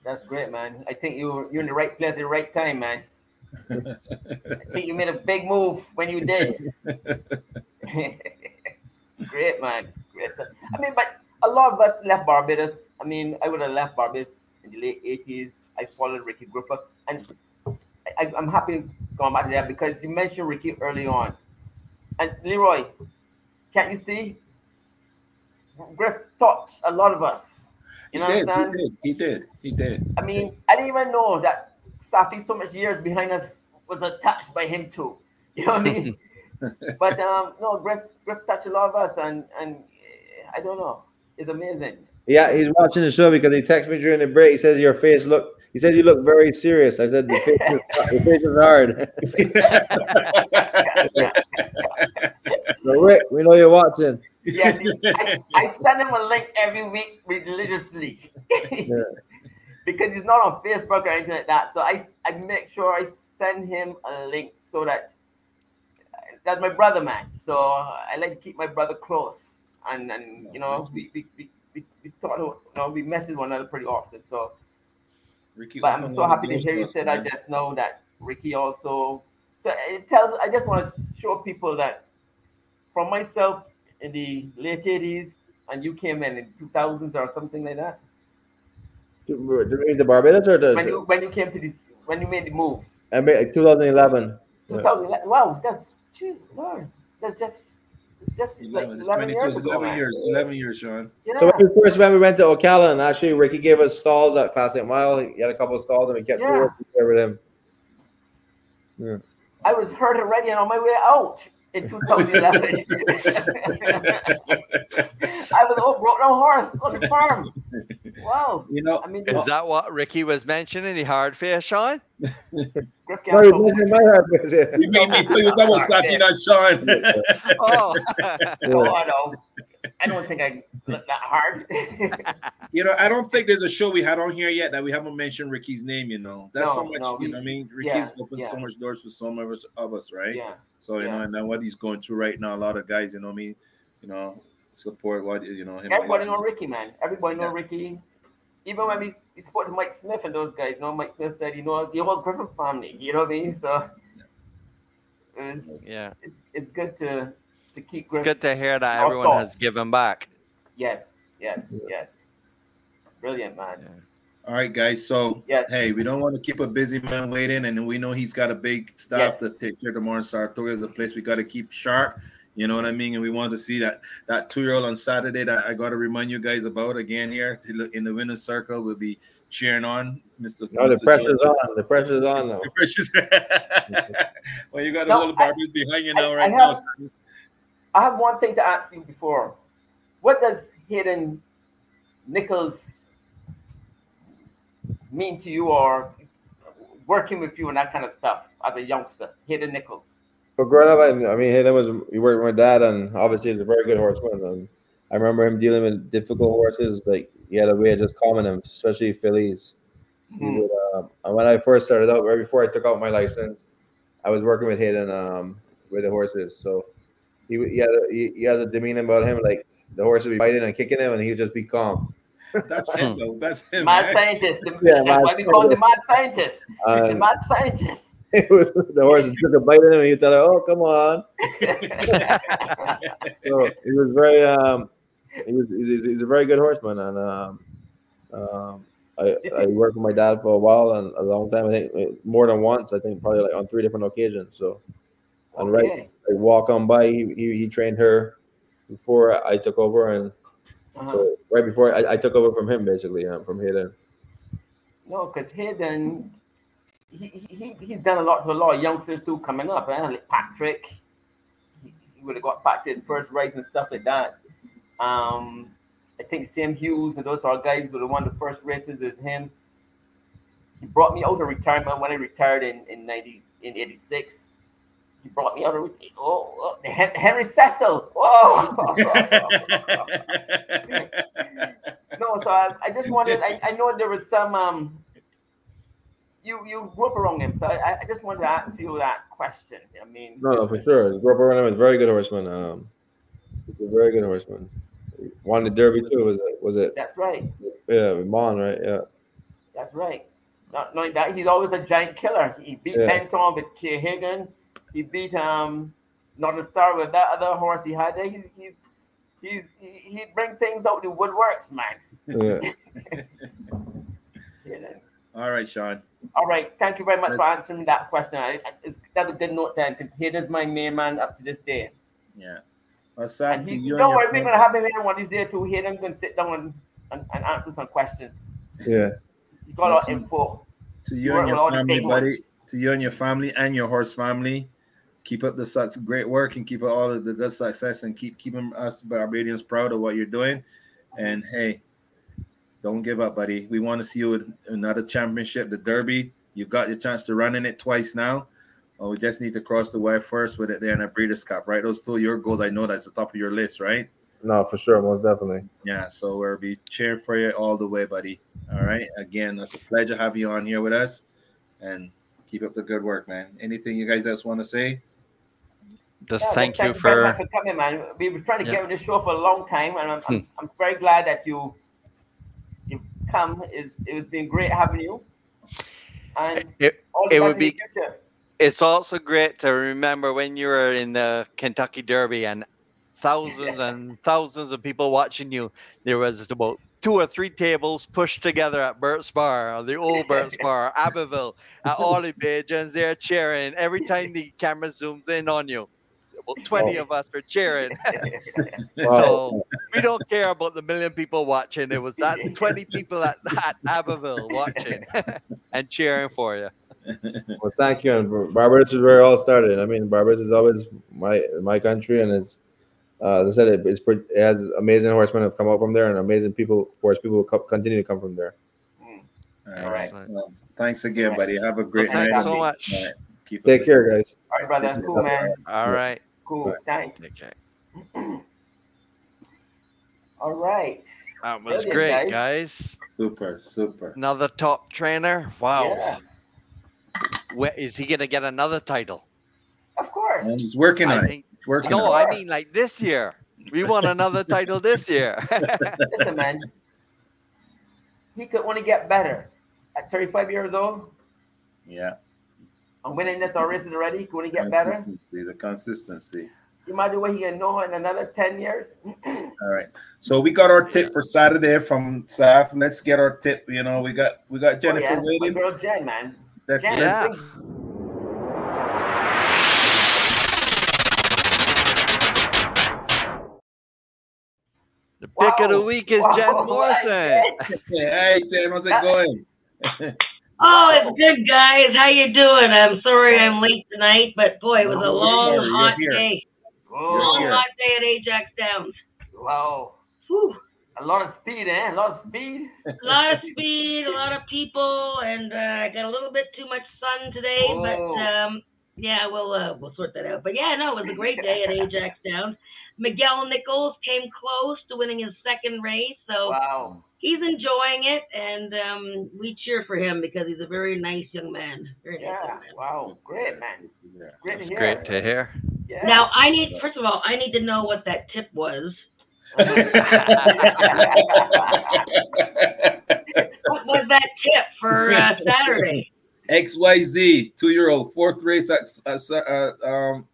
[SPEAKER 5] That's great, man. I think you you're in the right place at the right time, man. [LAUGHS] I think you made a big move when you did. [LAUGHS] [LAUGHS] great, man. Great stuff. I mean, but a lot of us left Barbados. I mean, I would have left Barbados in the late 80s. I followed Ricky Griffer. And I, I'm happy going back to that because you mentioned Ricky early on. And Leroy, can't you see? Griff touched a lot of us. You
[SPEAKER 6] He did, he did. He did. He did.
[SPEAKER 5] I mean, I didn't even know that Saffie, so much years behind us, was attached by him too. [LAUGHS] You know what I mean? [LAUGHS] but um, no, Griff, Griff touched a lot of us, and and eh, I don't know, it's amazing.
[SPEAKER 8] Yeah, he's watching the show because he texted me during the break. He says your face look. He says you look very serious. I said the face, is, [LAUGHS] the face is hard. [LAUGHS] so Rick, we know you're watching.
[SPEAKER 5] Yes, I, I send him a link every week religiously [LAUGHS] because he's not on Facebook or anything like that. So I I make sure I send him a link so that that's my brother, man. So I like to keep my brother close, and and you know we we we, we, we talk, you know, we message one another pretty often. So,
[SPEAKER 6] Ricky
[SPEAKER 5] but I'm so happy to hear you
[SPEAKER 6] doors,
[SPEAKER 5] said. I just know that Ricky also. So it tells. I just want to show people that from myself in the late 80s, and you came in in 2000s or something like that.
[SPEAKER 8] Do the Barbados or the?
[SPEAKER 5] When you when you came to this, when you made the move,
[SPEAKER 8] I mean, like 2011. Yeah.
[SPEAKER 5] 2011. Wow, that's jeez, Lord, that's just it's just like
[SPEAKER 6] 11,
[SPEAKER 5] 11
[SPEAKER 6] it's 22,
[SPEAKER 5] years ago.
[SPEAKER 6] 11 years. 11 years, Sean.
[SPEAKER 5] Yeah.
[SPEAKER 8] So when we first when we went to Ocala, and actually Ricky gave us stalls at Classic Mile. He had a couple of stalls, and we kept
[SPEAKER 5] Yeah.
[SPEAKER 8] working there with him. Yeah.
[SPEAKER 5] I was hurt already and on my way out in 2011. [LAUGHS] I was all broke down horse on the farm. Wow.
[SPEAKER 6] You know,
[SPEAKER 5] I mean,
[SPEAKER 2] Is that what Ricky was mentioning? The hard face, Sean?
[SPEAKER 8] No, he
[SPEAKER 5] go-
[SPEAKER 8] mentioned my heart was
[SPEAKER 6] you made me tell you that was Saki, not Sean. [LAUGHS]
[SPEAKER 2] Oh, [LAUGHS]
[SPEAKER 5] Oh, I know. I don't think I look that hard. [LAUGHS]
[SPEAKER 6] you know, I don't think there's a show we had on here yet that we haven't mentioned Ricky's name. You know, that's
[SPEAKER 5] No,
[SPEAKER 6] how much
[SPEAKER 5] no,
[SPEAKER 6] you
[SPEAKER 5] we-
[SPEAKER 6] know. what I mean,
[SPEAKER 5] yeah,
[SPEAKER 6] Ricky's opened
[SPEAKER 5] yeah.
[SPEAKER 6] so much doors for some of us, of us, right?
[SPEAKER 5] yeah.
[SPEAKER 6] So you know, and then what he's going through right now, a lot of guys, you know, what I mean, you know, support what you know him.
[SPEAKER 5] Everybody know Ricky, man. Everybody know
[SPEAKER 6] Yeah.
[SPEAKER 5] Ricky. Even when we, we supported Mike Smith and those guys, you know, Mike Smith said, you know, the whole Griffin family, you know what I mean? So it's,
[SPEAKER 2] yeah.
[SPEAKER 5] it's, it's good to to keep
[SPEAKER 2] It's good to hear that
[SPEAKER 5] Our
[SPEAKER 2] everyone has given back.
[SPEAKER 5] Yes, yes, yes. Brilliant, man.
[SPEAKER 6] All right, guys. So
[SPEAKER 5] Yes.
[SPEAKER 6] hey, we don't want to keep a busy man waiting, and we know he's got a big staff
[SPEAKER 5] Yes.
[SPEAKER 6] to take care of tomorrow. Saratoga is a place we got to keep sharp. You know what I mean? And we want to see that that two year old on Saturday that I got to remind you guys about again here to look in the winner's circle. We'll be cheering on Mr.
[SPEAKER 8] No, the
[SPEAKER 6] Mr.
[SPEAKER 8] pressure's on. The pressure's on now. [LAUGHS]
[SPEAKER 6] The pressure's- [LAUGHS] well, you got a
[SPEAKER 5] No,
[SPEAKER 6] little barbers behind you now,
[SPEAKER 5] I
[SPEAKER 6] right
[SPEAKER 5] have-
[SPEAKER 6] now.
[SPEAKER 5] I have one thing to ask you before. What does Hayden Nichols mean to you or working with you and that kind of stuff as a youngster? Hayden Nichols.
[SPEAKER 8] But growing up, I, I mean, Hayden was he worked with my dad, and obviously he's a very good horseman. And I remember him dealing with difficult horses. Like he had a way of just calming them, especially fillies.
[SPEAKER 5] Hmm.
[SPEAKER 8] would, um, and when I first started out, right before I took out my license, I was working with Hayden um, with the horses. So he, he had a, he, he has a demeanor about him, like the horse would be biting and kicking him, and he would just be calm.
[SPEAKER 6] That's him, though. That's him.
[SPEAKER 5] Mad
[SPEAKER 6] man.
[SPEAKER 5] scientist. The-
[SPEAKER 8] Yeah,
[SPEAKER 5] that's
[SPEAKER 8] mad
[SPEAKER 5] why we call him the mad scientist. the mad scientist. [LAUGHS]
[SPEAKER 8] it was, the horse took a bite in him, and you tell her, "Oh, come on." [LAUGHS] So he was very, um, he was, he's, he's- he's a very good horseman, and um, um, I, I worked with my dad for a while and a long time. I think uh, more than once. I think probably like on three different occasions. So, and right, walk on by. He, he he trained her before I took over, and
[SPEAKER 5] Uh-huh.
[SPEAKER 8] so right before I, I took over from him, basically, um, from Hayden.
[SPEAKER 5] No, because Hayden, he, he, he's done a lot to a lot of youngsters too coming up. Eh? Like Patrick, he, he would have got back to his first race and stuff like that. Um, I think Sam Hughes and those are guys would have won the first races with him. He brought me out of retirement when I retired in, in 90 in 86. He brought me out of re- oh, oh Henry Cecil. Whoa. [LAUGHS] no, so I, I just wanted. I, I know there was some. Um, you you grew up around him, so I, I just wanted to ask you that question. I mean,
[SPEAKER 8] No, no, for sure. Grew up around him. Is a very good horseman. Um, he's a very good horseman. Won the Derby too. Was it? Was it?
[SPEAKER 5] that's right.
[SPEAKER 8] Yeah, with Mon, right? Yeah.
[SPEAKER 5] That's right. Not knowing that he's always a giant killer. He beat
[SPEAKER 8] Yeah.
[SPEAKER 5] Benton with Kay Hagan. He beat um Northern Star with that other horse he had there. He's he's he's he, he bring things out the woodworks, man.
[SPEAKER 8] Yeah. [LAUGHS]
[SPEAKER 6] All right, Sean.
[SPEAKER 5] All right, thank you very much for
[SPEAKER 6] Let's-
[SPEAKER 5] answering that question. I, it's, that's a good note then, because Hayden's my main man up to this day.
[SPEAKER 6] Yeah. Well, Saf,
[SPEAKER 5] And
[SPEAKER 6] to
[SPEAKER 5] he,
[SPEAKER 6] you
[SPEAKER 5] don't worry, we're gonna have him here one these days too. Hayden can sit down and, and, and answer some questions.
[SPEAKER 8] Yeah.
[SPEAKER 5] You got of info.
[SPEAKER 6] to
[SPEAKER 5] You
[SPEAKER 6] you and your family, buddy.
[SPEAKER 5] ones.
[SPEAKER 6] To you and your family and your horse family. Keep up the sucks great work and keep up all of the good success and keep keeping us Barbadians proud of what you're doing. And hey, don't give up, buddy. We want to see you with another championship, the Derby. You've got your chance to run in it twice now. We just need to cross the wire first with it there in a Breeders' Cup, right? Those two are your goals. I know that's the top of your list, right?
[SPEAKER 8] No, for sure, most definitely.
[SPEAKER 6] Yeah, so we'll be cheering for you all the way, buddy. All right. Again, it's a pleasure having you on here with us, and keep up the good work, man. Anything you guys else want to say?
[SPEAKER 2] Just
[SPEAKER 5] Yeah,
[SPEAKER 2] thank you for
[SPEAKER 5] for coming, man. We were trying to
[SPEAKER 2] Yeah.
[SPEAKER 5] get on this show for a long time, and I'm,
[SPEAKER 6] Hmm.
[SPEAKER 5] I'm, I'm very glad that you you come. Is it's been great having you, and
[SPEAKER 2] it. It would be- It's also great to remember when you were in the Kentucky Derby and thousands [LAUGHS] and thousands of people watching you. There was about two or three tables pushed together at Burt's Bar, the old Burt's [LAUGHS] Bar, Abbeville, at Ollie Pigeons. They're cheering every time the camera zooms in on you. About 20 of us were cheering. [LAUGHS] [LAUGHS] So we don't care about the million people watching. It was that [LAUGHS] 20 people at, at Abbeville watching and cheering for you.
[SPEAKER 8] Well, thank you. And Barbados is where it all started. I mean, Barbados is always my my country, and it's uh, as I said, it, it's pretty, it has amazing horsemen have come out from there, and amazing people, horse people, co- continue to come from there.
[SPEAKER 5] All right.
[SPEAKER 6] Well, thanks again, buddy. Have a great
[SPEAKER 2] Well,
[SPEAKER 6] night.
[SPEAKER 2] thanks so much.
[SPEAKER 6] All right. Keep
[SPEAKER 8] Take care, guys.
[SPEAKER 5] All right, brother. Cool, man.
[SPEAKER 2] All right.
[SPEAKER 5] Cool. Thanks.
[SPEAKER 2] Take care. [CLEARS THROAT]
[SPEAKER 5] All right.
[SPEAKER 2] That was
[SPEAKER 5] Brilliant,
[SPEAKER 2] great,
[SPEAKER 5] guys.
[SPEAKER 2] guys.
[SPEAKER 6] Super, super.
[SPEAKER 2] Another top trainer. Wow.
[SPEAKER 5] Yeah,
[SPEAKER 2] Where, is he going to get another title?
[SPEAKER 5] of course.
[SPEAKER 6] And he's working
[SPEAKER 2] I
[SPEAKER 6] on it.
[SPEAKER 2] think.
[SPEAKER 6] He's working
[SPEAKER 2] No,
[SPEAKER 6] on it.
[SPEAKER 2] I mean like this year. We won another title this year. [LAUGHS]
[SPEAKER 5] Listen, man. He could only get better. At 35 years old,
[SPEAKER 6] Yeah.
[SPEAKER 5] I'm winning this races already. He could only get better.
[SPEAKER 6] Consistency, the consistency.
[SPEAKER 5] You imagine what he can know in another 10 years? [CLEARS THROAT]
[SPEAKER 6] All right. So we got our tip for Saturday from Saf. Let's get our tip. You know, we got we got oh, Jennifer
[SPEAKER 5] oh, yeah. My girl Jen, man.
[SPEAKER 6] That's
[SPEAKER 5] Jen,
[SPEAKER 2] Yeah. the pick of the week is
[SPEAKER 5] Wow.
[SPEAKER 2] Jen Morrison. [LAUGHS]
[SPEAKER 6] Hey, Jen, how's it going? [LAUGHS]
[SPEAKER 9] Oh, it's good, guys. How you doing? I'm sorry I'm late tonight, but boy, it was a long,
[SPEAKER 6] sorry.
[SPEAKER 9] Hot
[SPEAKER 6] here.
[SPEAKER 9] day.
[SPEAKER 5] Oh,
[SPEAKER 9] Long,
[SPEAKER 6] here.
[SPEAKER 9] hot day at Ajax Downs.
[SPEAKER 5] wow.
[SPEAKER 9] Whew.
[SPEAKER 5] A lot of speed, eh? A lot of speed.
[SPEAKER 9] A lot of speed, a lot of people, and uh, I got a little bit too much sun today, but
[SPEAKER 5] Oh.
[SPEAKER 9] um, yeah, we'll uh, we'll sort that out. But yeah, no, it was a great day at Ajax [LAUGHS] Downs. Miguel Nichols came close to winning his second race, so
[SPEAKER 5] Wow.
[SPEAKER 9] He's enjoying it, and um, we cheer for him because he's a very nice young man. Very nice
[SPEAKER 5] Yeah.
[SPEAKER 9] young man.
[SPEAKER 5] Wow. Great, man. Great
[SPEAKER 2] It's
[SPEAKER 5] to hear.
[SPEAKER 2] great to hear.
[SPEAKER 5] Yeah.
[SPEAKER 9] Now I need, first of all, I need to know what that tip was. [LAUGHS] What was that tip for uh, Saturday?
[SPEAKER 6] XYZ, two year old, fourth race at, at, uh, um,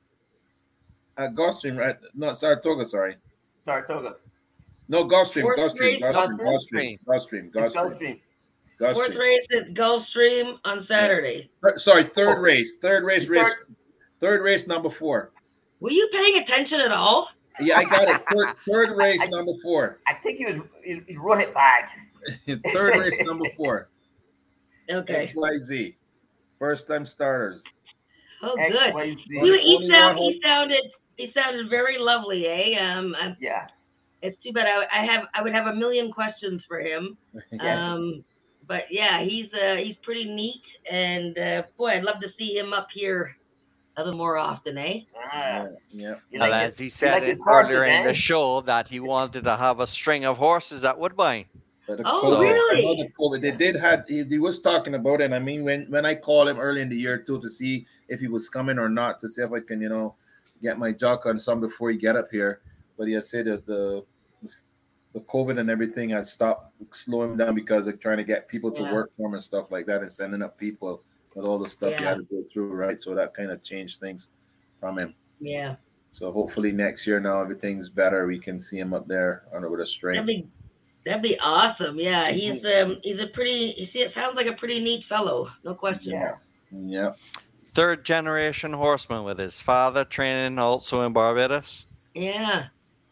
[SPEAKER 6] at Gulfstream, right? No, Saratoga, sorry.
[SPEAKER 5] Saratoga.
[SPEAKER 6] No, Gulfstream,
[SPEAKER 9] Fourth
[SPEAKER 6] Gulfstream,
[SPEAKER 9] race,
[SPEAKER 6] Gulfstream,
[SPEAKER 2] Gulfstream.
[SPEAKER 6] Gulfstream, Gulfstream,
[SPEAKER 5] It's
[SPEAKER 6] Gulfstream,
[SPEAKER 5] Gulfstream.
[SPEAKER 9] Fourth
[SPEAKER 6] Gulfstream.
[SPEAKER 9] race at Gulfstream on Saturday.
[SPEAKER 6] Sorry, third
[SPEAKER 5] Oh.
[SPEAKER 6] race, third race,
[SPEAKER 5] Third-
[SPEAKER 6] race, third race, number four.
[SPEAKER 9] Were you paying attention at all?
[SPEAKER 6] Yeah, I got it. Third, [LAUGHS] third race, number four.
[SPEAKER 5] I think he was he, he wrote it back. [LAUGHS]
[SPEAKER 6] Third race, [LAUGHS] number four.
[SPEAKER 9] Okay.
[SPEAKER 6] XYZ. First time starters.
[SPEAKER 9] Oh, good.
[SPEAKER 5] XYZ.
[SPEAKER 9] He, he,
[SPEAKER 6] Only
[SPEAKER 9] sound,
[SPEAKER 6] one
[SPEAKER 9] he sounded he sounded very lovely, eh? Um, I,
[SPEAKER 5] Yeah.
[SPEAKER 9] It's too bad. I, I have I would have a million questions for him. [LAUGHS]
[SPEAKER 5] Yes.
[SPEAKER 9] Um, but yeah, he's uh, he's pretty neat, and uh, boy, I'd love to see him up here a little more often, eh?
[SPEAKER 5] Ah,
[SPEAKER 6] Yeah, yeah.
[SPEAKER 2] Well,
[SPEAKER 5] like
[SPEAKER 2] as
[SPEAKER 5] it-
[SPEAKER 2] he said
[SPEAKER 5] like
[SPEAKER 2] it
[SPEAKER 5] horses,
[SPEAKER 2] earlier in
[SPEAKER 5] eh?
[SPEAKER 2] the show, that he wanted to have a string of horses at Woodbine.
[SPEAKER 6] But
[SPEAKER 9] Oh,
[SPEAKER 6] COVID-
[SPEAKER 9] really?
[SPEAKER 6] I know COVID, they did had he, he was talking about it. And I mean, when when I called him early in the year too to see if he was coming or not, to see if I can, you know, get my jock on some before he get up here. But he had said that the the COVID and everything had stopped slowing down because of trying to get people to
[SPEAKER 9] Yeah.
[SPEAKER 6] work for him and stuff like that and sending up people with all the stuff he
[SPEAKER 9] Yeah.
[SPEAKER 6] had to go through, right? So that kind of changed things from him.
[SPEAKER 9] Yeah,
[SPEAKER 6] So hopefully next year now everything's better. We can see him up there under with a
[SPEAKER 9] that'd
[SPEAKER 6] string.
[SPEAKER 9] be that'd be awesome. Yeah, he's um he's a pretty. You see, it sounds like a pretty neat fellow, no question.
[SPEAKER 5] Yeah.
[SPEAKER 6] Yeah.
[SPEAKER 2] Third generation horseman with his father training also in Barbados.
[SPEAKER 9] Yeah.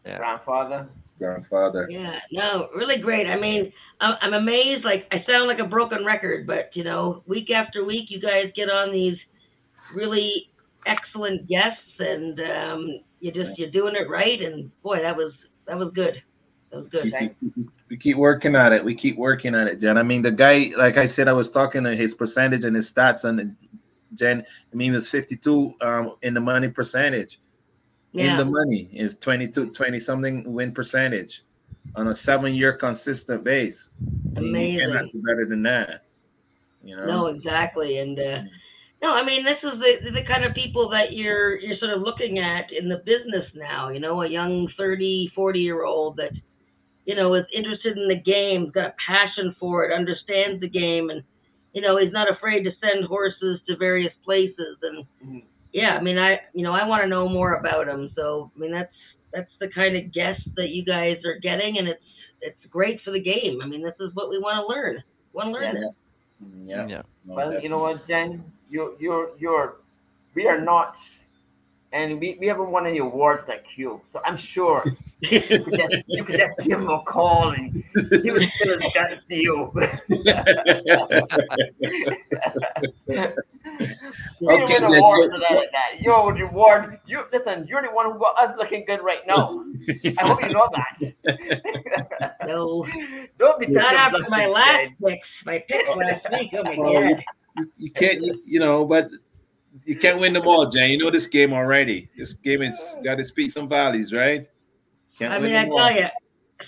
[SPEAKER 2] Yeah.
[SPEAKER 5] Grandfather.
[SPEAKER 6] Grandfather.
[SPEAKER 9] Yeah, no, really great. I mean, I'm, I'm amazed. Like, I sound like a broken record, but you know, week after week, you guys get on these really excellent guests, and um, you just you're doing it right. And boy, that was that was good. That was good.
[SPEAKER 6] Keep-
[SPEAKER 5] Thanks.
[SPEAKER 6] we keep working at it. We keep working at it, Jen. I mean, the guy, like I said, I was talking to his percentage and his stats, and Jen, I mean, it was 52 um, in the money percentage. In the money is 22, 20 something win percentage on a seven year consistent base. I mean, you cannot
[SPEAKER 9] amazing.
[SPEAKER 6] do better than that. You know?
[SPEAKER 9] No, exactly. And uh, no, I mean, this is the the kind of people that you're you're sort of looking at in the business now. You know, a young 30, 40 year old that you know is interested in the game, got a passion for it, understands the game, and you know, he's not afraid to send horses to various places. And
[SPEAKER 5] Mhm.
[SPEAKER 9] Yeah, I mean, I you know, I want to know more about him. So I mean, that's that's the kind of guests that you guys are getting, and it's it's great for the game. I mean, this is what we want to learn. Want to learn
[SPEAKER 5] Yes.
[SPEAKER 9] this.
[SPEAKER 6] Mm,
[SPEAKER 2] yeah.
[SPEAKER 6] Yeah.
[SPEAKER 5] Well, you know what, Jen? You you're you're we are not and we, we haven't won any awards like you. So I'm sure [LAUGHS] you could just you could just give him a call and he would still [LAUGHS] his guts to you. [LAUGHS] You didn't
[SPEAKER 6] Okay,
[SPEAKER 5] win
[SPEAKER 6] Jen,
[SPEAKER 5] awards
[SPEAKER 6] so-
[SPEAKER 5] or that, like that. You're the award. You listen. You're the one who got us looking good right now. [LAUGHS] I hope you know that. [LAUGHS]
[SPEAKER 9] No.
[SPEAKER 5] Don't be
[SPEAKER 9] Not after my last
[SPEAKER 5] Jen.
[SPEAKER 9] picks, my pick last week. Oh my
[SPEAKER 6] Well,
[SPEAKER 9] god!
[SPEAKER 6] you, you can't, you, you know, but you can't win them all, Jen. You know this game already. This game, it's got to speak some values, right? Can't
[SPEAKER 9] I mean, I
[SPEAKER 6] them all.
[SPEAKER 9] tell you,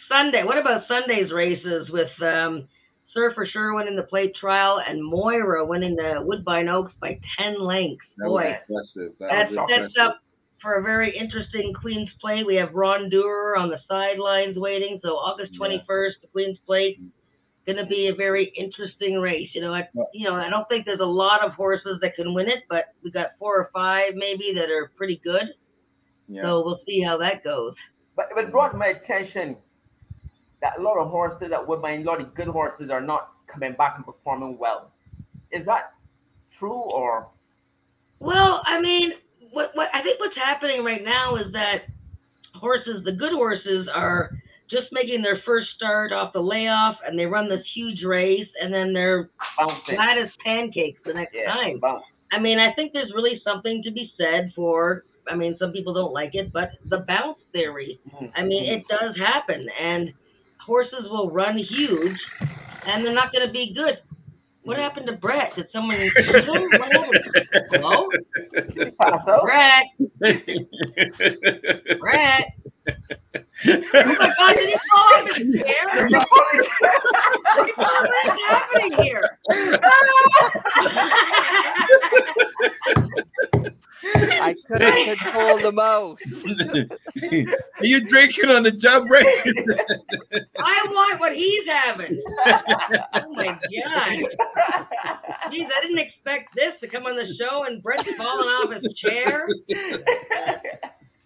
[SPEAKER 9] Sunday. What about Sunday's races with um, Sir For Sure winning the plate trial and Moira winning the Woodbine Oaks by ten lengths?
[SPEAKER 6] That was impressive. That
[SPEAKER 9] that
[SPEAKER 6] was
[SPEAKER 9] sets
[SPEAKER 6] impressive.
[SPEAKER 9] up for a very interesting Queen's Plate. We have Rondure on the sidelines waiting. So August
[SPEAKER 6] Yeah.
[SPEAKER 9] twenty first, the Queen's Plate. Going to be a very interesting race. You know, I,
[SPEAKER 6] Yeah.
[SPEAKER 9] you know, I don't think there's a lot of horses that can win it, but we got four or five maybe that are pretty good.
[SPEAKER 6] Yeah.
[SPEAKER 9] So we'll see how that goes.
[SPEAKER 5] But it brought my attention that a lot of horses that would mind, a lot of good horses are not coming back and performing well. Is that true or
[SPEAKER 9] Well, I mean, what what I think what's happening right now is that horses, the good horses, are just making their first start off the layoff, and they run this huge race, and then they're
[SPEAKER 5] bouncing?
[SPEAKER 9] flat as pancakes the next
[SPEAKER 5] Yeah,
[SPEAKER 9] time.
[SPEAKER 5] bounce.
[SPEAKER 9] I mean, I think there's really something to be said for. I mean, some people don't like it, but the bounce theory.
[SPEAKER 5] Mhm.
[SPEAKER 9] I mean, it does happen, and horses will run huge, and they're not going to be good. What happened to Brett? Did someone? [LAUGHS] shoot him? What happened? Hello,
[SPEAKER 5] Pass?
[SPEAKER 9] Brett. [LAUGHS] Brett. Oh my God! Did he fall off his chair? What is happening here?
[SPEAKER 2] I couldn't control pull the mouse.
[SPEAKER 6] Are you drinking on the job, Ray?
[SPEAKER 9] I want what he's having. Oh my god. Jeez, I didn't expect this to come on the show and Brett's falling off his chair.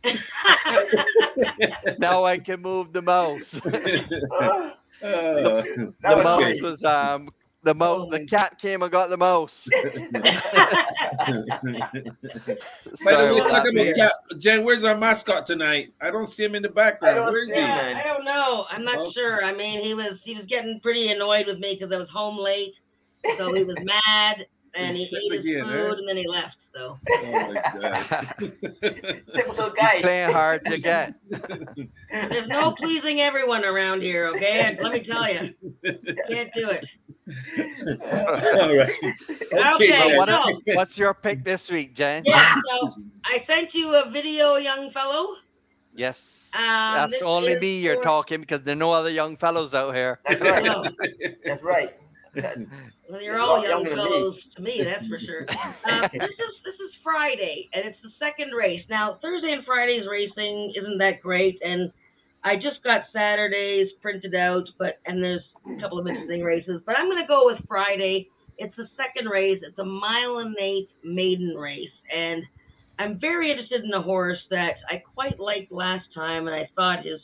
[SPEAKER 9] [LAUGHS]
[SPEAKER 2] now I can move the mouse.
[SPEAKER 6] Uh, [LAUGHS]
[SPEAKER 2] the
[SPEAKER 5] That
[SPEAKER 2] mouse
[SPEAKER 5] great.
[SPEAKER 2] was um the mouse.
[SPEAKER 9] Oh
[SPEAKER 2] The cat came and got the mouse. [LAUGHS]
[SPEAKER 6] By the
[SPEAKER 2] Sorry
[SPEAKER 6] way,
[SPEAKER 2] about
[SPEAKER 6] about cat. Jen, where's our mascot tonight? I don't see him in the background. Where is
[SPEAKER 5] see
[SPEAKER 6] he?
[SPEAKER 9] yeah, I don't know. I'm not sure. I mean, he was he was getting pretty annoyed with me because I was home late, so he was mad and he
[SPEAKER 6] He's pissed
[SPEAKER 9] ate his
[SPEAKER 6] again,
[SPEAKER 9] food
[SPEAKER 6] eh?
[SPEAKER 9] and then he left. So
[SPEAKER 6] Oh my god.
[SPEAKER 5] Typical
[SPEAKER 2] He's
[SPEAKER 5] guy.
[SPEAKER 2] playing hard to get. [LAUGHS]
[SPEAKER 9] there's no pleasing everyone around here. Okay, let me tell you, can't do it.
[SPEAKER 6] All right.
[SPEAKER 9] Okay,
[SPEAKER 6] Jen.
[SPEAKER 2] What,
[SPEAKER 9] so-
[SPEAKER 2] what's your pick this week, Jen?
[SPEAKER 9] Yeah, so I sent you a video, young fellow.
[SPEAKER 2] Yes.
[SPEAKER 9] Um,
[SPEAKER 2] That's only me you're
[SPEAKER 9] for-
[SPEAKER 2] talking because there are no other young fellows out here.
[SPEAKER 5] That's right.
[SPEAKER 9] No, [LAUGHS]
[SPEAKER 5] That's right. [LAUGHS]
[SPEAKER 9] Well, you're all young fellows to me, that's for sure. Uh, [LAUGHS] this is this is Friday, and it's the second race. Now Thursday and Friday's racing isn't that great, and I just got Saturdays printed out, but and there's a couple of interesting races. But I'm gonna go with Friday. It's the second race. It's a mile and eight maiden race, and I'm very interested in a horse that I quite liked last time, and I thought his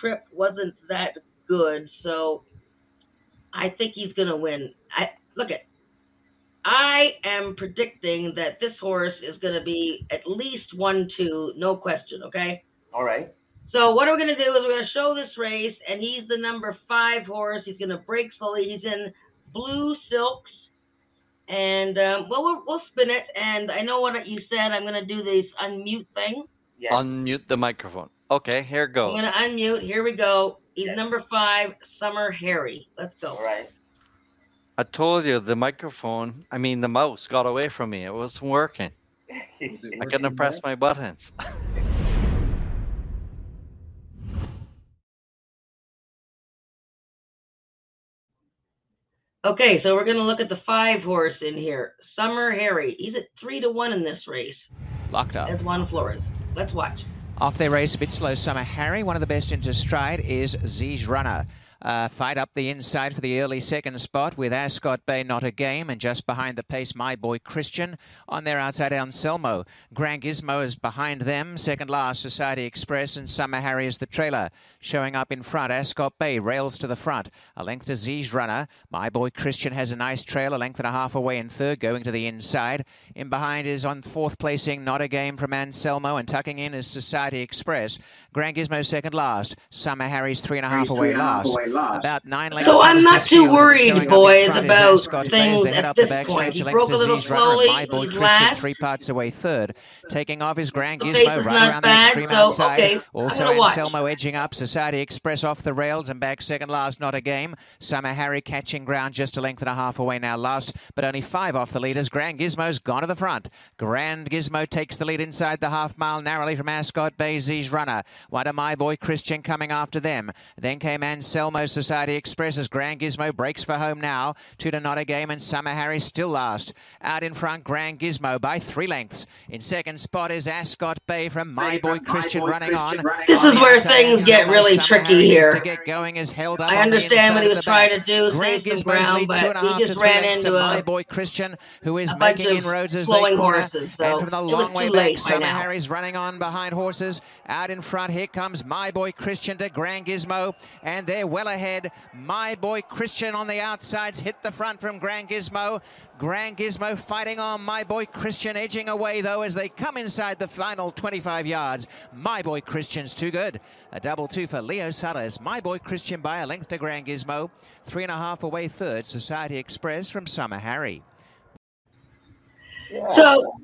[SPEAKER 9] trip wasn't that good, so I think he's gonna win. I look at. I am predicting that this horse is going to be at least one, two, no question. Okay.
[SPEAKER 5] All right.
[SPEAKER 9] So what are we're going to do is we're going to show this race, and he's the number five horse. He's going to break slowly. He's in blue silks, and um, well, we'll, we'll spin it. And I know what you said. I'm going to do this unmute thing.
[SPEAKER 5] Yes.
[SPEAKER 2] Unmute the microphone. Okay, here goes.
[SPEAKER 9] I'm going to unmute. Here we go. He's
[SPEAKER 5] Yes.
[SPEAKER 9] number five, Summer Harry. Let's go.
[SPEAKER 5] All right.
[SPEAKER 2] I told you the microphone, I mean the mouse got away from me. It wasn't working. I couldn't press my buttons. [LAUGHS]
[SPEAKER 9] Okay, so we're going to look at the five horse in here. Summer Harry. He's at three to one in this race.
[SPEAKER 10] Locked up.
[SPEAKER 9] Eswan Flores. Let's watch.
[SPEAKER 10] Off their race, a bit slow. Summer Harry, one of the best into stride, is Ziege Runner. Uh, fight up the inside for the early second spot with Ascot Bay not a game, and just behind the pace, my boy Christian. On their outside, Anselmo. Grand Gizmo is behind them. Second last, Society Express, and Summer Harry is the trailer. Showing up in front, Ascot Bay rails to the front. A length to Ziege Runner. My boy Christian has a nice trail, a length and a half away in third, going to the inside. In behind is on fourth placing, not a game from Anselmo, and tucking in is Society Express. Grand Gizmo second last. Summer Harry's three and a half away last. About nine lengths.
[SPEAKER 9] So I'm not too worried, boys, about
[SPEAKER 10] as
[SPEAKER 9] things
[SPEAKER 10] they head
[SPEAKER 9] at
[SPEAKER 10] up the backstretch.
[SPEAKER 9] point. He
[SPEAKER 10] A length
[SPEAKER 9] broke
[SPEAKER 10] to
[SPEAKER 9] a little
[SPEAKER 10] Ziege Runner. My boy Christian, three parts away third. Taking off his Grand Gizmo right around the extreme outside.
[SPEAKER 9] okay,
[SPEAKER 10] Also. Anselmo edging up. Society Express off the rails and back second last. Not a game. Summer Harry catching ground just a length and a half away now last, but only five off the leaders. Grand Gizmo's gone to the front. Grand Gizmo takes the lead inside the half mile narrowly from Ascot Bay Ziege Runner. One to my boy Christian coming after them. Then came Anselmo Society Express as Grand Gizmo breaks for home now. Two to not a game and Summer Harry still last. Out in front, Grand Gizmo by three lengths. In second spot is Ascot Bay from my boy Christian running on.
[SPEAKER 9] This
[SPEAKER 10] On
[SPEAKER 9] is where
[SPEAKER 10] outside,
[SPEAKER 9] things get really
[SPEAKER 10] Summer
[SPEAKER 9] tricky
[SPEAKER 10] Harry
[SPEAKER 9] here.
[SPEAKER 10] To get going is held up
[SPEAKER 9] I
[SPEAKER 10] on the
[SPEAKER 9] understand what
[SPEAKER 10] inside
[SPEAKER 9] he was
[SPEAKER 10] the
[SPEAKER 9] trying to do,
[SPEAKER 10] Grand
[SPEAKER 9] save some
[SPEAKER 10] Gizmo's lead
[SPEAKER 9] but
[SPEAKER 10] two and a
[SPEAKER 9] he
[SPEAKER 10] half
[SPEAKER 9] just
[SPEAKER 10] to three lengths to my boy Christian, who is making
[SPEAKER 9] of
[SPEAKER 10] inroads as they
[SPEAKER 9] flowing
[SPEAKER 10] corner.
[SPEAKER 9] horses, so
[SPEAKER 10] and from the
[SPEAKER 9] it was
[SPEAKER 10] long way back,
[SPEAKER 9] late
[SPEAKER 10] Summer
[SPEAKER 9] now.
[SPEAKER 10] Harry's running on behind horses. Out in front, here comes my boy Christian to Grand Gizmo, and they're well ahead. My boy Christian on the outsides hit the front from Grand Gizmo. Grand Gizmo fighting on. My boy Christian edging away though as they come inside the final 25 yards. My boy Christian's too good. A double two for Leo Sutters. My boy Christian by a length to Grand Gizmo. Three and a half away third. Society Express from Summer Harry.
[SPEAKER 9] So,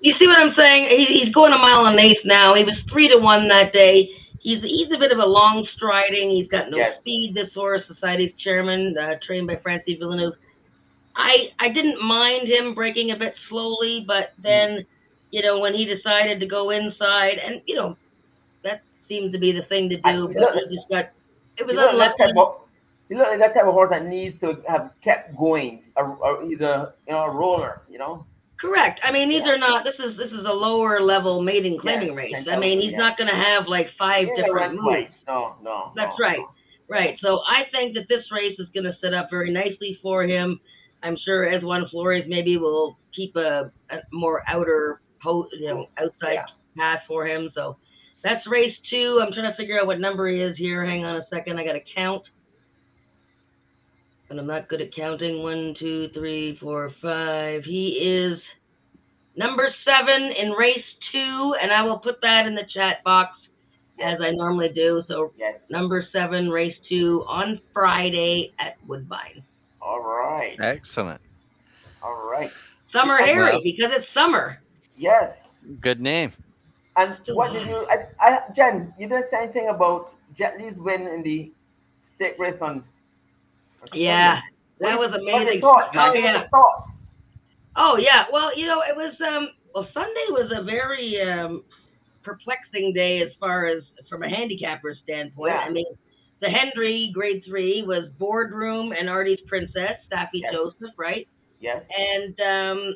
[SPEAKER 9] you see what I'm saying? He's going a mile and an eighth now. He was three to one that day. He's he's a bit of a long striding. He's got no
[SPEAKER 5] Yes.
[SPEAKER 9] speed. This horse, Society's chairman, uh, trained by Francis Villeneuve. I I didn't mind him breaking a bit slowly, but then, you know, when he decided to go inside, and you know, that seemed to be the thing to do.
[SPEAKER 5] you
[SPEAKER 9] But
[SPEAKER 5] know-
[SPEAKER 9] he just got it was
[SPEAKER 5] You like that
[SPEAKER 9] unlucky.
[SPEAKER 5] type of you look like that type of horse that needs to have kept going, or, or either you know a roller, you know.
[SPEAKER 9] Correct. I mean, these
[SPEAKER 5] Yeah.
[SPEAKER 9] are not. This is this is a lower level maiden claiming
[SPEAKER 5] Yeah,
[SPEAKER 9] race. I mean, he's
[SPEAKER 5] yes.
[SPEAKER 9] not going to have like five
[SPEAKER 5] Yeah,
[SPEAKER 9] different moves.
[SPEAKER 5] No, no.
[SPEAKER 9] That's
[SPEAKER 5] no,
[SPEAKER 9] right.
[SPEAKER 5] no.
[SPEAKER 9] Right. So I think that this race is going to set up very nicely for him. I'm sure Eswan Flores maybe will keep a, a more outer po you know, outside path for him. So that's race two. I'm trying to figure out what number he is here. Hang on a second. I got to count. And I'm not good at counting. One, two, three, four, five. He is number seven in race two. And I will put that in the chat box as I normally do. So
[SPEAKER 5] Yes.
[SPEAKER 9] number seven, race two on Friday at Woodbine.
[SPEAKER 5] All right.
[SPEAKER 2] Excellent.
[SPEAKER 5] All right.
[SPEAKER 9] Summer Harry,
[SPEAKER 2] Well-
[SPEAKER 9] because it's summer.
[SPEAKER 5] Yes.
[SPEAKER 2] Good name.
[SPEAKER 5] And what did you, I, I, Jen, you didn't say anything about Jet Li's win in the stick race on. On
[SPEAKER 9] Yeah, that was
[SPEAKER 5] are- what are your
[SPEAKER 9] amazing.
[SPEAKER 5] Thoughts,
[SPEAKER 9] Oh,
[SPEAKER 5] man. Give us
[SPEAKER 9] yeah.
[SPEAKER 5] thoughts.
[SPEAKER 9] Oh yeah, well you know it was um well Sunday was a very um perplexing day as far as from a handicapper standpoint.
[SPEAKER 5] Yeah.
[SPEAKER 9] I mean the Hendry grade three was boardroom and Artie's princess Saffie
[SPEAKER 5] Yes.
[SPEAKER 9] Joseph, right?
[SPEAKER 5] Yes.
[SPEAKER 9] And um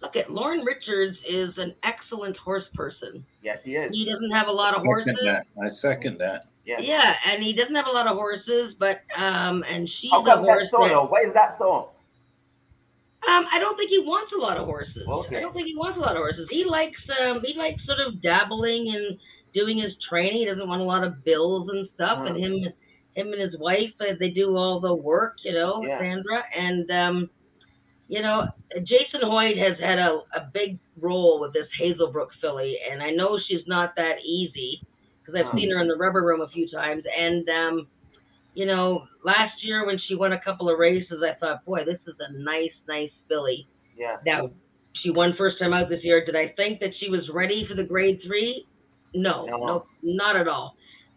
[SPEAKER 9] look at Lorne Richards is an excellent horse person.
[SPEAKER 5] Yes, he is.
[SPEAKER 9] He doesn't have a lot of
[SPEAKER 6] Second
[SPEAKER 9] horses.
[SPEAKER 6] that. I second that.
[SPEAKER 5] Yeah.
[SPEAKER 9] Yeah, and he doesn't have a lot of horses, but um and she's
[SPEAKER 5] How
[SPEAKER 9] a horse
[SPEAKER 5] that's so
[SPEAKER 9] that-?
[SPEAKER 5] Why is that so?
[SPEAKER 9] Um, I don't think he wants a lot of horses.
[SPEAKER 5] Okay.
[SPEAKER 9] I don't think he wants a lot of horses. He likes um he likes sort of dabbling and doing his training. He doesn't want a lot of bills and stuff. And him him and his wife uh, they do all the work, you know,
[SPEAKER 5] Yeah.
[SPEAKER 9] Sandra. And um, you know, Jason Hoyte has had a, a big role with this Hazelbrook filly, and I know she's not that easy because I've seen her in the rubber room a few times. And um, you know, last year when she won a couple of races, I thought, boy, this is a nice, nice filly.
[SPEAKER 5] Yeah.
[SPEAKER 9] Now, she won first time out this year. Did I think that she was ready for the grade three? No,
[SPEAKER 5] No.
[SPEAKER 9] no, not at all.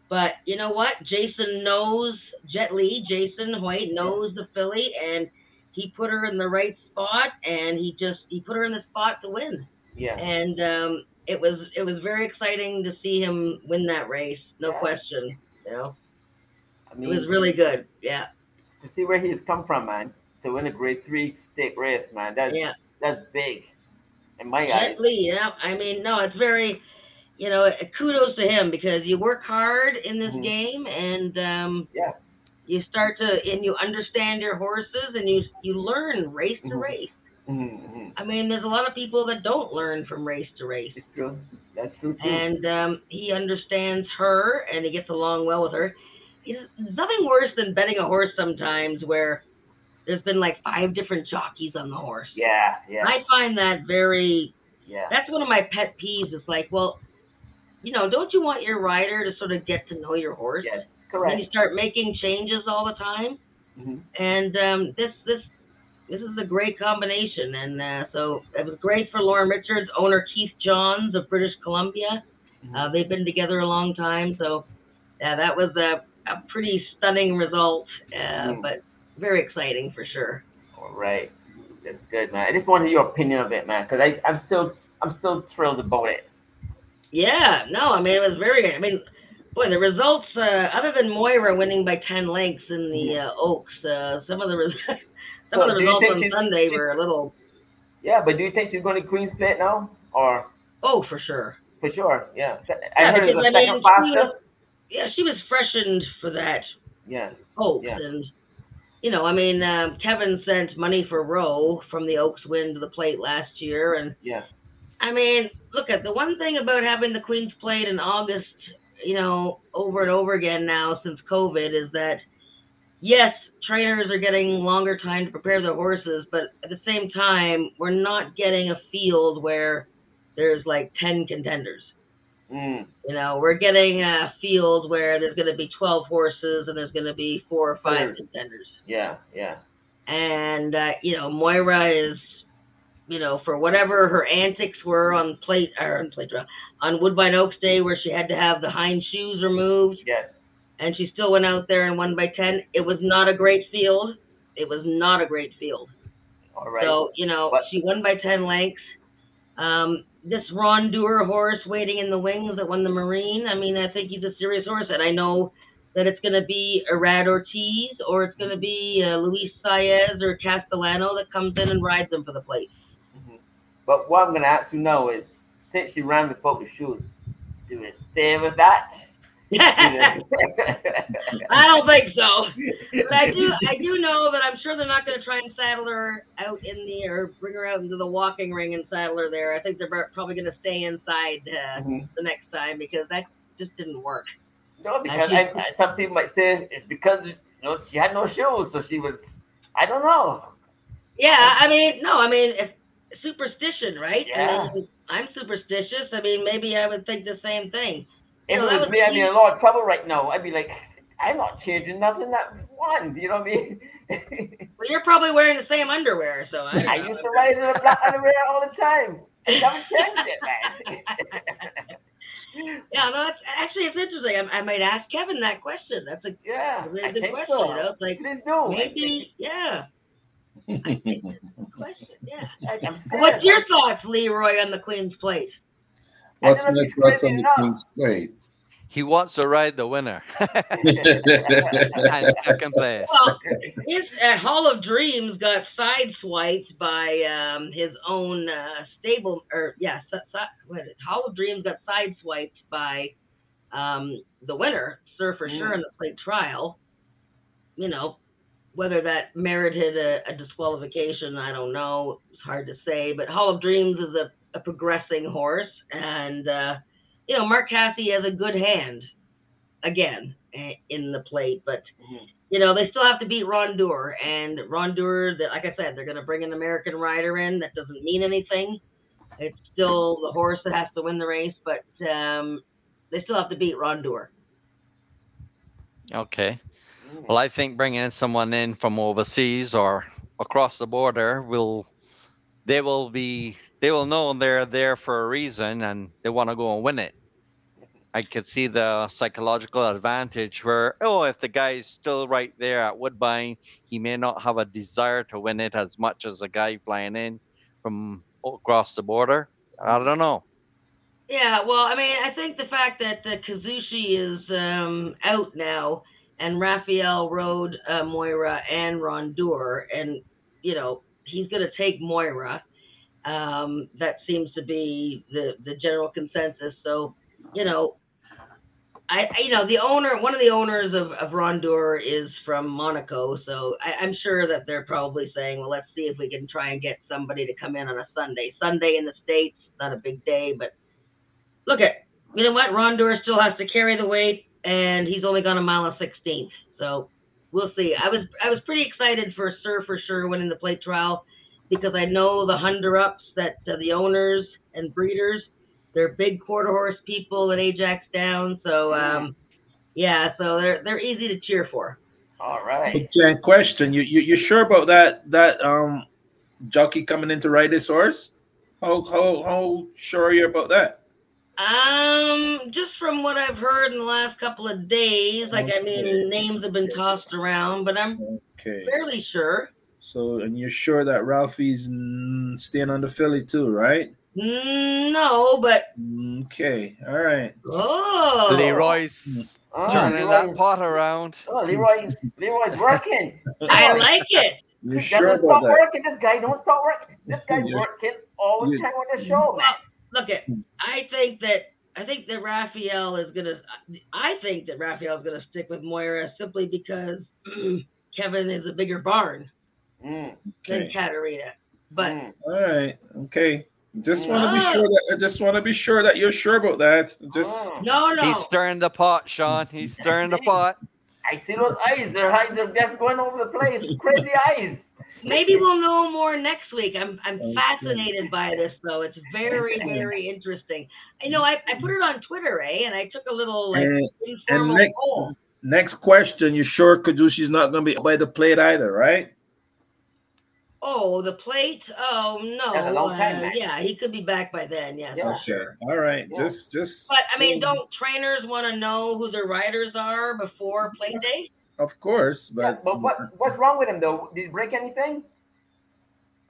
[SPEAKER 9] But you know what? Jason knows Jet Lee, Jason Hoyte knows the filly, and he put her in the right spot, and he just he put her in the spot to win.
[SPEAKER 5] Yeah.
[SPEAKER 9] And um, it was it was very exciting to see him win that race. No
[SPEAKER 5] Yeah.
[SPEAKER 9] question. You know,
[SPEAKER 5] I
[SPEAKER 9] it was really good. Yeah.
[SPEAKER 5] to see where he's come from, man, to win a grade three stick race, man. That's
[SPEAKER 9] Yeah.
[SPEAKER 5] that's big in my eyes.
[SPEAKER 9] Gently, yeah. I mean, no, it's very, you know, kudos to him because you work hard in this
[SPEAKER 5] Mhm.
[SPEAKER 9] game and um,
[SPEAKER 5] Yeah.
[SPEAKER 9] you start to and you understand your horses and you you learn race to
[SPEAKER 5] Mhm.
[SPEAKER 9] race.
[SPEAKER 5] Mm-hmm.
[SPEAKER 9] I mean, there's a lot of people that don't learn from race to race.
[SPEAKER 5] It's true. That's true too.
[SPEAKER 9] and um, he understands her and he gets along well with her. It's nothing worse than betting a horse sometimes where there's been like five different jockeys on the horse.
[SPEAKER 5] yeah, yeah,
[SPEAKER 9] I find that very
[SPEAKER 5] yeah.
[SPEAKER 9] that's one of my pet peeves. It's like, well, you know, don't you want your rider to sort of get to know your horse?
[SPEAKER 5] Yes, correct.
[SPEAKER 9] you start making changes all the time,
[SPEAKER 5] Mhm.
[SPEAKER 9] and um, this this this is a great combination, and uh, so it was great for Lorne Richards, owner Keith Johns of British Columbia.
[SPEAKER 5] Mm-hmm.
[SPEAKER 9] Uh, they've been together a long time, so yeah, that was a, a pretty stunning result, uh,
[SPEAKER 5] Mm.
[SPEAKER 9] but very exciting for sure.
[SPEAKER 5] All right, that's good, man. I just wanted your opinion of it, man, because I I'm still I'm still thrilled about it.
[SPEAKER 9] Yeah, no, I mean it was very. I mean, boy, the results uh, other than Moira winning by ten lengths in the uh, Oaks, uh, some of the res- [LAUGHS] some
[SPEAKER 5] So
[SPEAKER 9] of the
[SPEAKER 5] do you
[SPEAKER 9] results
[SPEAKER 5] think
[SPEAKER 9] on Sunday
[SPEAKER 5] she-
[SPEAKER 9] were a little
[SPEAKER 5] Yeah, but do you think she's going to Queen's Plate now, or
[SPEAKER 9] oh for sure.
[SPEAKER 5] for sure? Yeah, I
[SPEAKER 9] Yeah,
[SPEAKER 5] heard it's
[SPEAKER 9] because,
[SPEAKER 5] a
[SPEAKER 9] I
[SPEAKER 5] second
[SPEAKER 9] mean, she was- yeah, she was freshened for that
[SPEAKER 5] Yeah,
[SPEAKER 9] Oaks,
[SPEAKER 5] Yeah.
[SPEAKER 9] and you know, I mean, um, Kevin sent money for Rowe from the Oaks win to the plate last year, and
[SPEAKER 5] yeah,
[SPEAKER 9] I mean, look at the one thing about having the Queen's Plate in August, you know, over and over again now since COVID is that yes, trainers are getting longer time to prepare their horses, but at the same time, we're not getting a field where there's like 10 contenders.
[SPEAKER 5] mm,
[SPEAKER 9] You know, we're getting a field where there's going to be 12 horses and there's going to be four or five contenders.
[SPEAKER 5] Yeah, yeah,
[SPEAKER 9] and uh, you know Moira is, you know, for whatever her antics were on plate or on plate draw on Woodbine Oaks Day, where she had to have the hind shoes removed,
[SPEAKER 5] yes,
[SPEAKER 9] and she still went out there and won by ten. It was not a great field. It was not a great field.
[SPEAKER 5] all right.
[SPEAKER 9] So you know
[SPEAKER 5] But-
[SPEAKER 9] she won by ten lengths. Um, this Rondure horse waiting in the wings that won the Marine. I mean, I think he's a serious horse, and I know that it's going to be Irad Ortiz or it's going to be uh, Luis Saez or Castellano that comes in and rides him for the place.
[SPEAKER 5] Mhm. But what I'm gonna ask you now is, since she ran with focus shoes, do we stay with that? [LAUGHS]
[SPEAKER 9] I don't think so. But I do, I do know that I'm sure they're not going to try and saddle her out in the or bring her out into the walking ring and saddle her there. I think they're probably going to stay inside uh,
[SPEAKER 5] Mhm.
[SPEAKER 9] the next time because that just didn't work.
[SPEAKER 5] No, because I, I, some people might say it's because you know she had no shoes, so she was. I don't know.
[SPEAKER 9] Yeah, I mean, no, I mean, if, superstition, right?
[SPEAKER 5] Yeah.
[SPEAKER 9] I mean, I'm superstitious. I mean, maybe I would think the same thing.
[SPEAKER 5] If it was me, I'd be in a lot of trouble right now. I'd be like, I'm not changing nothing. That one, you know what I mean?
[SPEAKER 9] Well, you're probably wearing the same underwear, so I,
[SPEAKER 5] I used to ride in the black underwear all the time. I never changed it, man. [LAUGHS]
[SPEAKER 9] Yeah, no, that's actually it's interesting. I, I might ask Kevin that question. That's a
[SPEAKER 5] yeah,
[SPEAKER 9] a really good
[SPEAKER 5] think
[SPEAKER 9] question.
[SPEAKER 5] so.
[SPEAKER 9] You know, like
[SPEAKER 5] Please do.
[SPEAKER 9] maybe, yeah. question, yeah.
[SPEAKER 5] I, [LAUGHS] I'm serious.
[SPEAKER 9] What's your thoughts, Leroy, on the Queen's plate?
[SPEAKER 6] What's
[SPEAKER 5] I don't
[SPEAKER 6] next? What's on the
[SPEAKER 5] enough.
[SPEAKER 6] Queen's plate?
[SPEAKER 2] He wants to ride the winner [LAUGHS] and second place. [LAUGHS]
[SPEAKER 9] Well, his uh, Hall of Dreams got sideswiped by um, his own uh, stable, or yeah, si- si- what is it? Hall of Dreams got sideswiped by um, the winner, Sir for sure, in the plate trial. You know, whether that merited a, a disqualification, I don't know. It's hard to say. But Hall of Dreams is a, a progressing horse, and uh, you know, Mark Casse has a good hand again in the plate, but you know, they still have to beat Rondure. And Rondure, that like I said, they're going to bring an American rider in. That doesn't mean anything. It's still the horse that has to win the race, but um, they still have to beat Rondure.
[SPEAKER 2] Okay. Well, I think bringing someone in from overseas or across the border will, they will be, they will know they're there for a reason and they want to go and win it. I could see the psychological advantage where, oh, if the guy is still right there at Woodbine, he may not have a desire to win it as much as a guy flying in from across the border. I don't know.
[SPEAKER 9] Yeah, well, I mean, I think the fact that uh, Kazushi is um, out now and Rafael rode uh, Moira and Rondure, and, you know, he's going to take Moira. Um, that seems to be the, the general consensus. So, you know, I, I you know the owner one of the owners of, of Rondure is from Monaco, so I, I'm sure that they're probably saying, well, let's see if we can try and get somebody to come in on a Sunday. Sunday in the States, not a big day, but look at you know what? Rondure still has to carry the weight and he's only gone a mile and sixteenth. So we'll see. I was I was pretty excited for Sir for sure winning the plate trial because I know the Hunter ups that uh, the owners and breeders they're big quarter horse people at Ajax Down. So um, yeah, so they're they're easy to cheer for.
[SPEAKER 5] All right.
[SPEAKER 6] Okay, question: You you you sure about that that um jockey coming in to ride this horse? How how how sure are you about that?
[SPEAKER 9] Um, just from what I've heard in the last couple of days, like I mean, names have been tossed around, but I'm
[SPEAKER 6] Okay.
[SPEAKER 9] fairly sure.
[SPEAKER 6] So and you're sure that Ralphie's mm, staying on the Philly too, right?
[SPEAKER 9] Mm, no, but
[SPEAKER 6] Okay. All right.
[SPEAKER 9] oh,
[SPEAKER 2] Leroy's
[SPEAKER 5] Oh,
[SPEAKER 2] turning
[SPEAKER 5] Leroy,
[SPEAKER 2] that pot around.
[SPEAKER 5] oh, Leroy, Leroy's working. [LAUGHS]
[SPEAKER 9] I like it.
[SPEAKER 6] You
[SPEAKER 5] He
[SPEAKER 6] sure
[SPEAKER 5] doesn't
[SPEAKER 6] about
[SPEAKER 5] stop
[SPEAKER 6] that?
[SPEAKER 5] working. This guy don't stop working. This guy
[SPEAKER 6] You-
[SPEAKER 5] working all the time on the show, man.
[SPEAKER 9] Look at, I think that I think that Rafael is gonna. I think that Rafael is gonna stick with Moira simply because [CLEARS THROAT] Kevin is a bigger barn
[SPEAKER 5] Mm,
[SPEAKER 9] than
[SPEAKER 6] Okay.
[SPEAKER 9] Katarina. But
[SPEAKER 5] mm.
[SPEAKER 6] All right. Okay. Just want to be
[SPEAKER 9] Ah.
[SPEAKER 6] sure that I just want to be sure that you're sure about that. Just
[SPEAKER 5] Oh.
[SPEAKER 9] no, no.
[SPEAKER 2] He's stirring the pot, Sean. He's [LAUGHS] stirring the pot.
[SPEAKER 5] I see those eyes. Their eyes are just going over the place. Crazy [LAUGHS] eyes.
[SPEAKER 9] Maybe we'll know more next week. I'm I'm
[SPEAKER 6] Okay.
[SPEAKER 9] fascinated by this though. It's very [LAUGHS] very interesting. I know I, I put it on Twitter, eh, and I took a little like
[SPEAKER 6] and, and next
[SPEAKER 9] poll.
[SPEAKER 6] next question. You sure Kazushi's not going to be by the plate either, right?
[SPEAKER 9] Oh, the plate. Oh no.
[SPEAKER 5] That's a long time,
[SPEAKER 9] uh,
[SPEAKER 5] man.
[SPEAKER 9] yeah, he could be back by then. Yeah.
[SPEAKER 5] Yeah.
[SPEAKER 6] Okay. All right.
[SPEAKER 5] Yeah.
[SPEAKER 6] Just just.
[SPEAKER 9] But I mean, don't trainers want to know who their riders are before plate day?
[SPEAKER 6] Of course,
[SPEAKER 5] Yeah,
[SPEAKER 6] but,
[SPEAKER 5] but what what's wrong with him though? Did he break anything?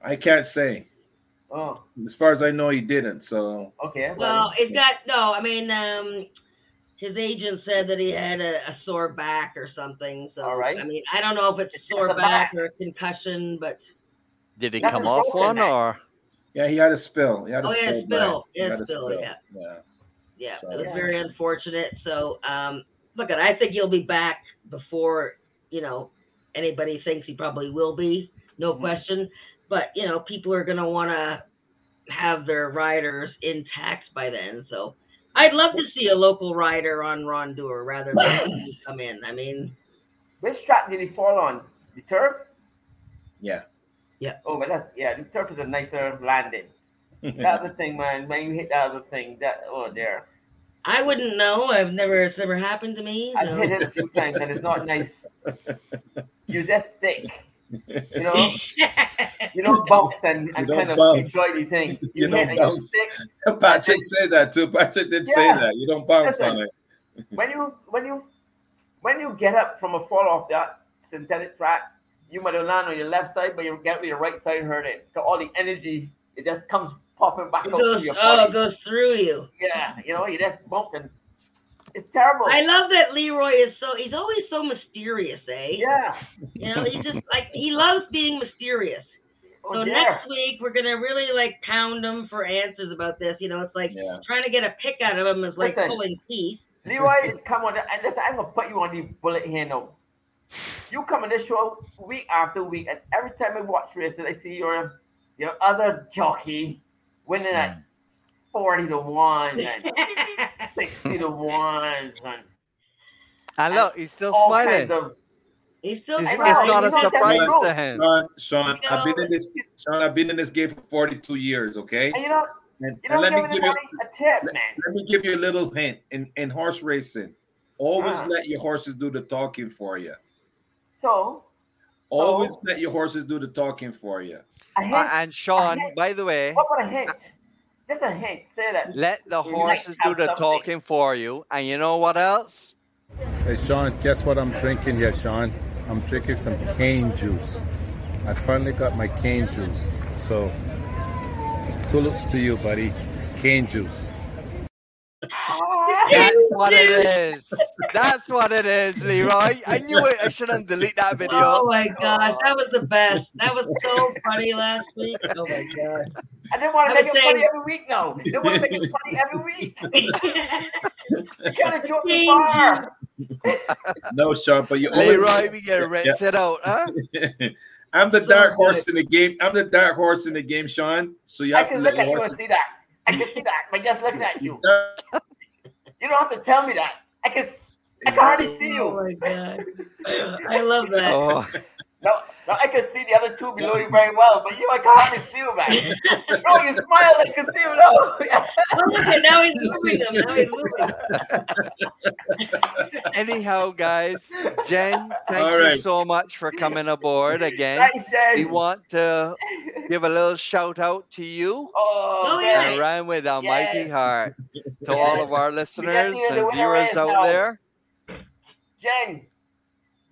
[SPEAKER 6] I can't say.
[SPEAKER 5] Oh,
[SPEAKER 6] As far as I know, he didn't. So
[SPEAKER 5] okay.
[SPEAKER 9] Well, it's got no. I mean, um, his agent said that he had a, a sore back or something. So
[SPEAKER 5] All right.
[SPEAKER 9] I mean, I don't know if it's
[SPEAKER 5] It's
[SPEAKER 9] sore
[SPEAKER 5] just a
[SPEAKER 9] back
[SPEAKER 5] back.
[SPEAKER 9] or a concussion, but
[SPEAKER 2] Did he come off one
[SPEAKER 5] man.
[SPEAKER 2] or?
[SPEAKER 6] Yeah, he had a spill. He had a
[SPEAKER 9] Oh,
[SPEAKER 6] spill.
[SPEAKER 9] yeah, spill.
[SPEAKER 6] He
[SPEAKER 9] Yeah,
[SPEAKER 6] had a
[SPEAKER 9] spill, yeah.
[SPEAKER 6] yeah.
[SPEAKER 9] Yeah,
[SPEAKER 6] So-
[SPEAKER 9] it was
[SPEAKER 5] Yeah.
[SPEAKER 9] very unfortunate. So, um, look, at I think he'll be back before you know anybody thinks he probably will be, no
[SPEAKER 5] Mhm.
[SPEAKER 9] question. But you know, people are gonna want to have their riders intact by then. So, I'd love to see a local rider on Rondure rather than [COUGHS] come in. I mean,
[SPEAKER 5] Which track did he fall on? The turf?
[SPEAKER 6] Yeah.
[SPEAKER 5] Oh, but that's yeah. The turf is a nicer landing. [LAUGHS] That other thing, man. When you hit that other thing, that oh there.
[SPEAKER 9] I wouldn't know. I've never. It's never happened to me.
[SPEAKER 5] I've
[SPEAKER 9] so-
[SPEAKER 5] hit it a few [LAUGHS] times and it's not nice. You just stick. You know, [LAUGHS] you don't bounce and, and
[SPEAKER 6] You don't
[SPEAKER 5] kind of
[SPEAKER 6] bounce.
[SPEAKER 5] enjoy the thing.
[SPEAKER 6] You
[SPEAKER 5] You,
[SPEAKER 6] don't
[SPEAKER 5] hit you
[SPEAKER 6] bounce.
[SPEAKER 5] stick.
[SPEAKER 6] Patrick said that too. Patrick did say that. You don't bounce
[SPEAKER 5] Listen.
[SPEAKER 6] on it.
[SPEAKER 5] when you when you when you get up from a fall off that synthetic track, you might have land on your left side, but you get your right side hurting. So all the energy it just comes popping back
[SPEAKER 9] It goes,
[SPEAKER 5] to your
[SPEAKER 9] oh,
[SPEAKER 5] body.
[SPEAKER 9] it goes through you.
[SPEAKER 5] Yeah, you know, you just bump and it's terrible.
[SPEAKER 9] I love that Leroy is so. He's always so mysterious, eh?
[SPEAKER 5] yeah.
[SPEAKER 9] You know, he just like he loves being mysterious.
[SPEAKER 5] Oh,
[SPEAKER 9] So next week we're gonna really like pound him for answers about this. You know, it's like
[SPEAKER 6] Yeah.
[SPEAKER 9] trying to get a pick out of him is like
[SPEAKER 5] Listen.
[SPEAKER 9] pulling teeth.
[SPEAKER 5] Leroy, come on, and listen, I'm gonna put you on the bullet here now. You come on this show week after week, and every time I watch races, I see your your other jockey winning at forty to one [LAUGHS] and sixty to ones and
[SPEAKER 2] And look, he's still
[SPEAKER 5] all
[SPEAKER 2] smiling.
[SPEAKER 5] kinds of.
[SPEAKER 9] He's still
[SPEAKER 2] It's,
[SPEAKER 5] I
[SPEAKER 2] it's not a
[SPEAKER 5] he's not that
[SPEAKER 2] surprise to him.
[SPEAKER 6] Sean, Sean,
[SPEAKER 9] You
[SPEAKER 6] I've been in this Sean, I've been in this game for 42 years, okay?
[SPEAKER 5] And you know,
[SPEAKER 6] And,
[SPEAKER 5] you
[SPEAKER 6] and let me
[SPEAKER 5] give
[SPEAKER 6] give you
[SPEAKER 5] a tip,
[SPEAKER 6] let,
[SPEAKER 5] man.
[SPEAKER 6] let me give you a little hint. In in horse racing, always
[SPEAKER 5] Ah.
[SPEAKER 6] let your horses do the talking for you.
[SPEAKER 5] So,
[SPEAKER 6] Always
[SPEAKER 5] so
[SPEAKER 6] let your horses do the talking for you.
[SPEAKER 5] hint.
[SPEAKER 2] Uh, and Sean, by the way,
[SPEAKER 5] what about a hint? Just a hint. Say that.
[SPEAKER 2] let the
[SPEAKER 5] You
[SPEAKER 2] horses do the
[SPEAKER 5] something.
[SPEAKER 2] talking for you. And you know what else?
[SPEAKER 4] Hey, Sean, guess what I'm drinking here, Sean? I'm drinking some cane juice. I finally got my cane juice. So, tulips to you, buddy. Cane juice.
[SPEAKER 2] That's what it is. That's what it is, Leroy. I knew it. I shouldn't delete that video.
[SPEAKER 9] Oh my gosh, that was the best. That was so funny last week. Oh my god.
[SPEAKER 5] I didn't want to make
[SPEAKER 9] was
[SPEAKER 5] it funny every week no. I didn't want to make it funny every week. [LAUGHS] You kind of joke too
[SPEAKER 9] Thank
[SPEAKER 5] far.
[SPEAKER 6] No, Sean, but you always
[SPEAKER 2] Leroy, we gotta rinse it out, huh? [LAUGHS]
[SPEAKER 6] I'm the
[SPEAKER 5] So
[SPEAKER 6] dark horse in the game. I'm the dark horse in the game, Sean. So you
[SPEAKER 5] I
[SPEAKER 6] have to
[SPEAKER 5] can
[SPEAKER 6] let
[SPEAKER 5] look at you and see that. I can see that by just looking at you. [LAUGHS] You don't have to tell me that. I can. I can hardly see you.
[SPEAKER 9] Oh my god. I love that.
[SPEAKER 2] Oh,
[SPEAKER 5] No, no, I can see the other two below you very well, but you, I can hardly see you, man. No, you smile, I can see you now.
[SPEAKER 9] Oh, look at now he's moving them. Now he's moving. [LAUGHS]
[SPEAKER 2] anyhow, guys, Jen, thank
[SPEAKER 6] All
[SPEAKER 2] you
[SPEAKER 6] right.
[SPEAKER 2] so much for coming aboard again.
[SPEAKER 5] Nice,
[SPEAKER 2] We want to give a little shout out to you
[SPEAKER 5] Oh,
[SPEAKER 9] Oh,
[SPEAKER 5] man.
[SPEAKER 9] yeah.
[SPEAKER 2] and ran with a mighty heart to all of our [LAUGHS] listeners and viewers out
[SPEAKER 5] now.
[SPEAKER 2] there.
[SPEAKER 5] Jen,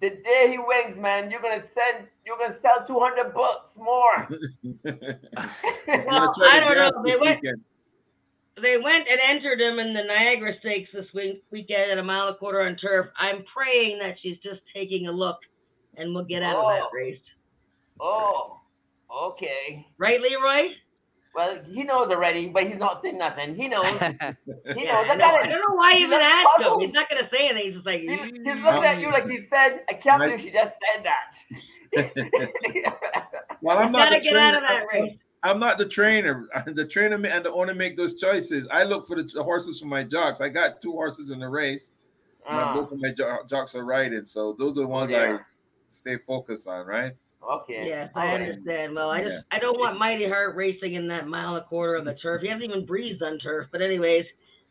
[SPEAKER 5] the day he wins, man, you're gonna send, you're gonna sell 200 books more. [LAUGHS]
[SPEAKER 9] Well, [LAUGHS] I don't know. They went-
[SPEAKER 6] weekend.
[SPEAKER 9] They went and entered him in the Niagara Stakes this week, weekend at a mile and a quarter on turf. I'm praying that she's just taking a look and we'll get out of that
[SPEAKER 5] Oh.
[SPEAKER 9] race.
[SPEAKER 5] Oh, okay.
[SPEAKER 9] Right, Leroy?
[SPEAKER 5] Well, he knows already, but he's not saying nothing. He knows. [LAUGHS] He
[SPEAKER 9] Yeah,
[SPEAKER 5] knows.
[SPEAKER 9] I,
[SPEAKER 5] Look
[SPEAKER 9] know. I don't know why you
[SPEAKER 5] He
[SPEAKER 9] even
[SPEAKER 5] looks
[SPEAKER 9] asked him. He's not going to say anything. He's just like,
[SPEAKER 5] He's, he's looking at you like he said, I can't
[SPEAKER 6] Right.
[SPEAKER 5] believe she just said that. [LAUGHS]
[SPEAKER 6] Well, I'm not
[SPEAKER 9] got to
[SPEAKER 6] the
[SPEAKER 9] get out of
[SPEAKER 6] trainer.
[SPEAKER 9] that race.
[SPEAKER 6] I'm not the trainer. [LAUGHS] The trainer and the owner make those choices. I look for the, the horses for my jocks. I got two horses in the race. My,
[SPEAKER 5] Ah,
[SPEAKER 6] both of my jo- jocks are riding, so those are the ones I stay focused on. Right?
[SPEAKER 5] Okay.
[SPEAKER 9] Yes,
[SPEAKER 5] All
[SPEAKER 9] I
[SPEAKER 5] right.
[SPEAKER 9] understand. Well, I just
[SPEAKER 6] Yeah.
[SPEAKER 9] I don't want Mighty Heart racing in that mile and a quarter on the [LAUGHS] turf. He hasn't even breezed on turf. But anyways,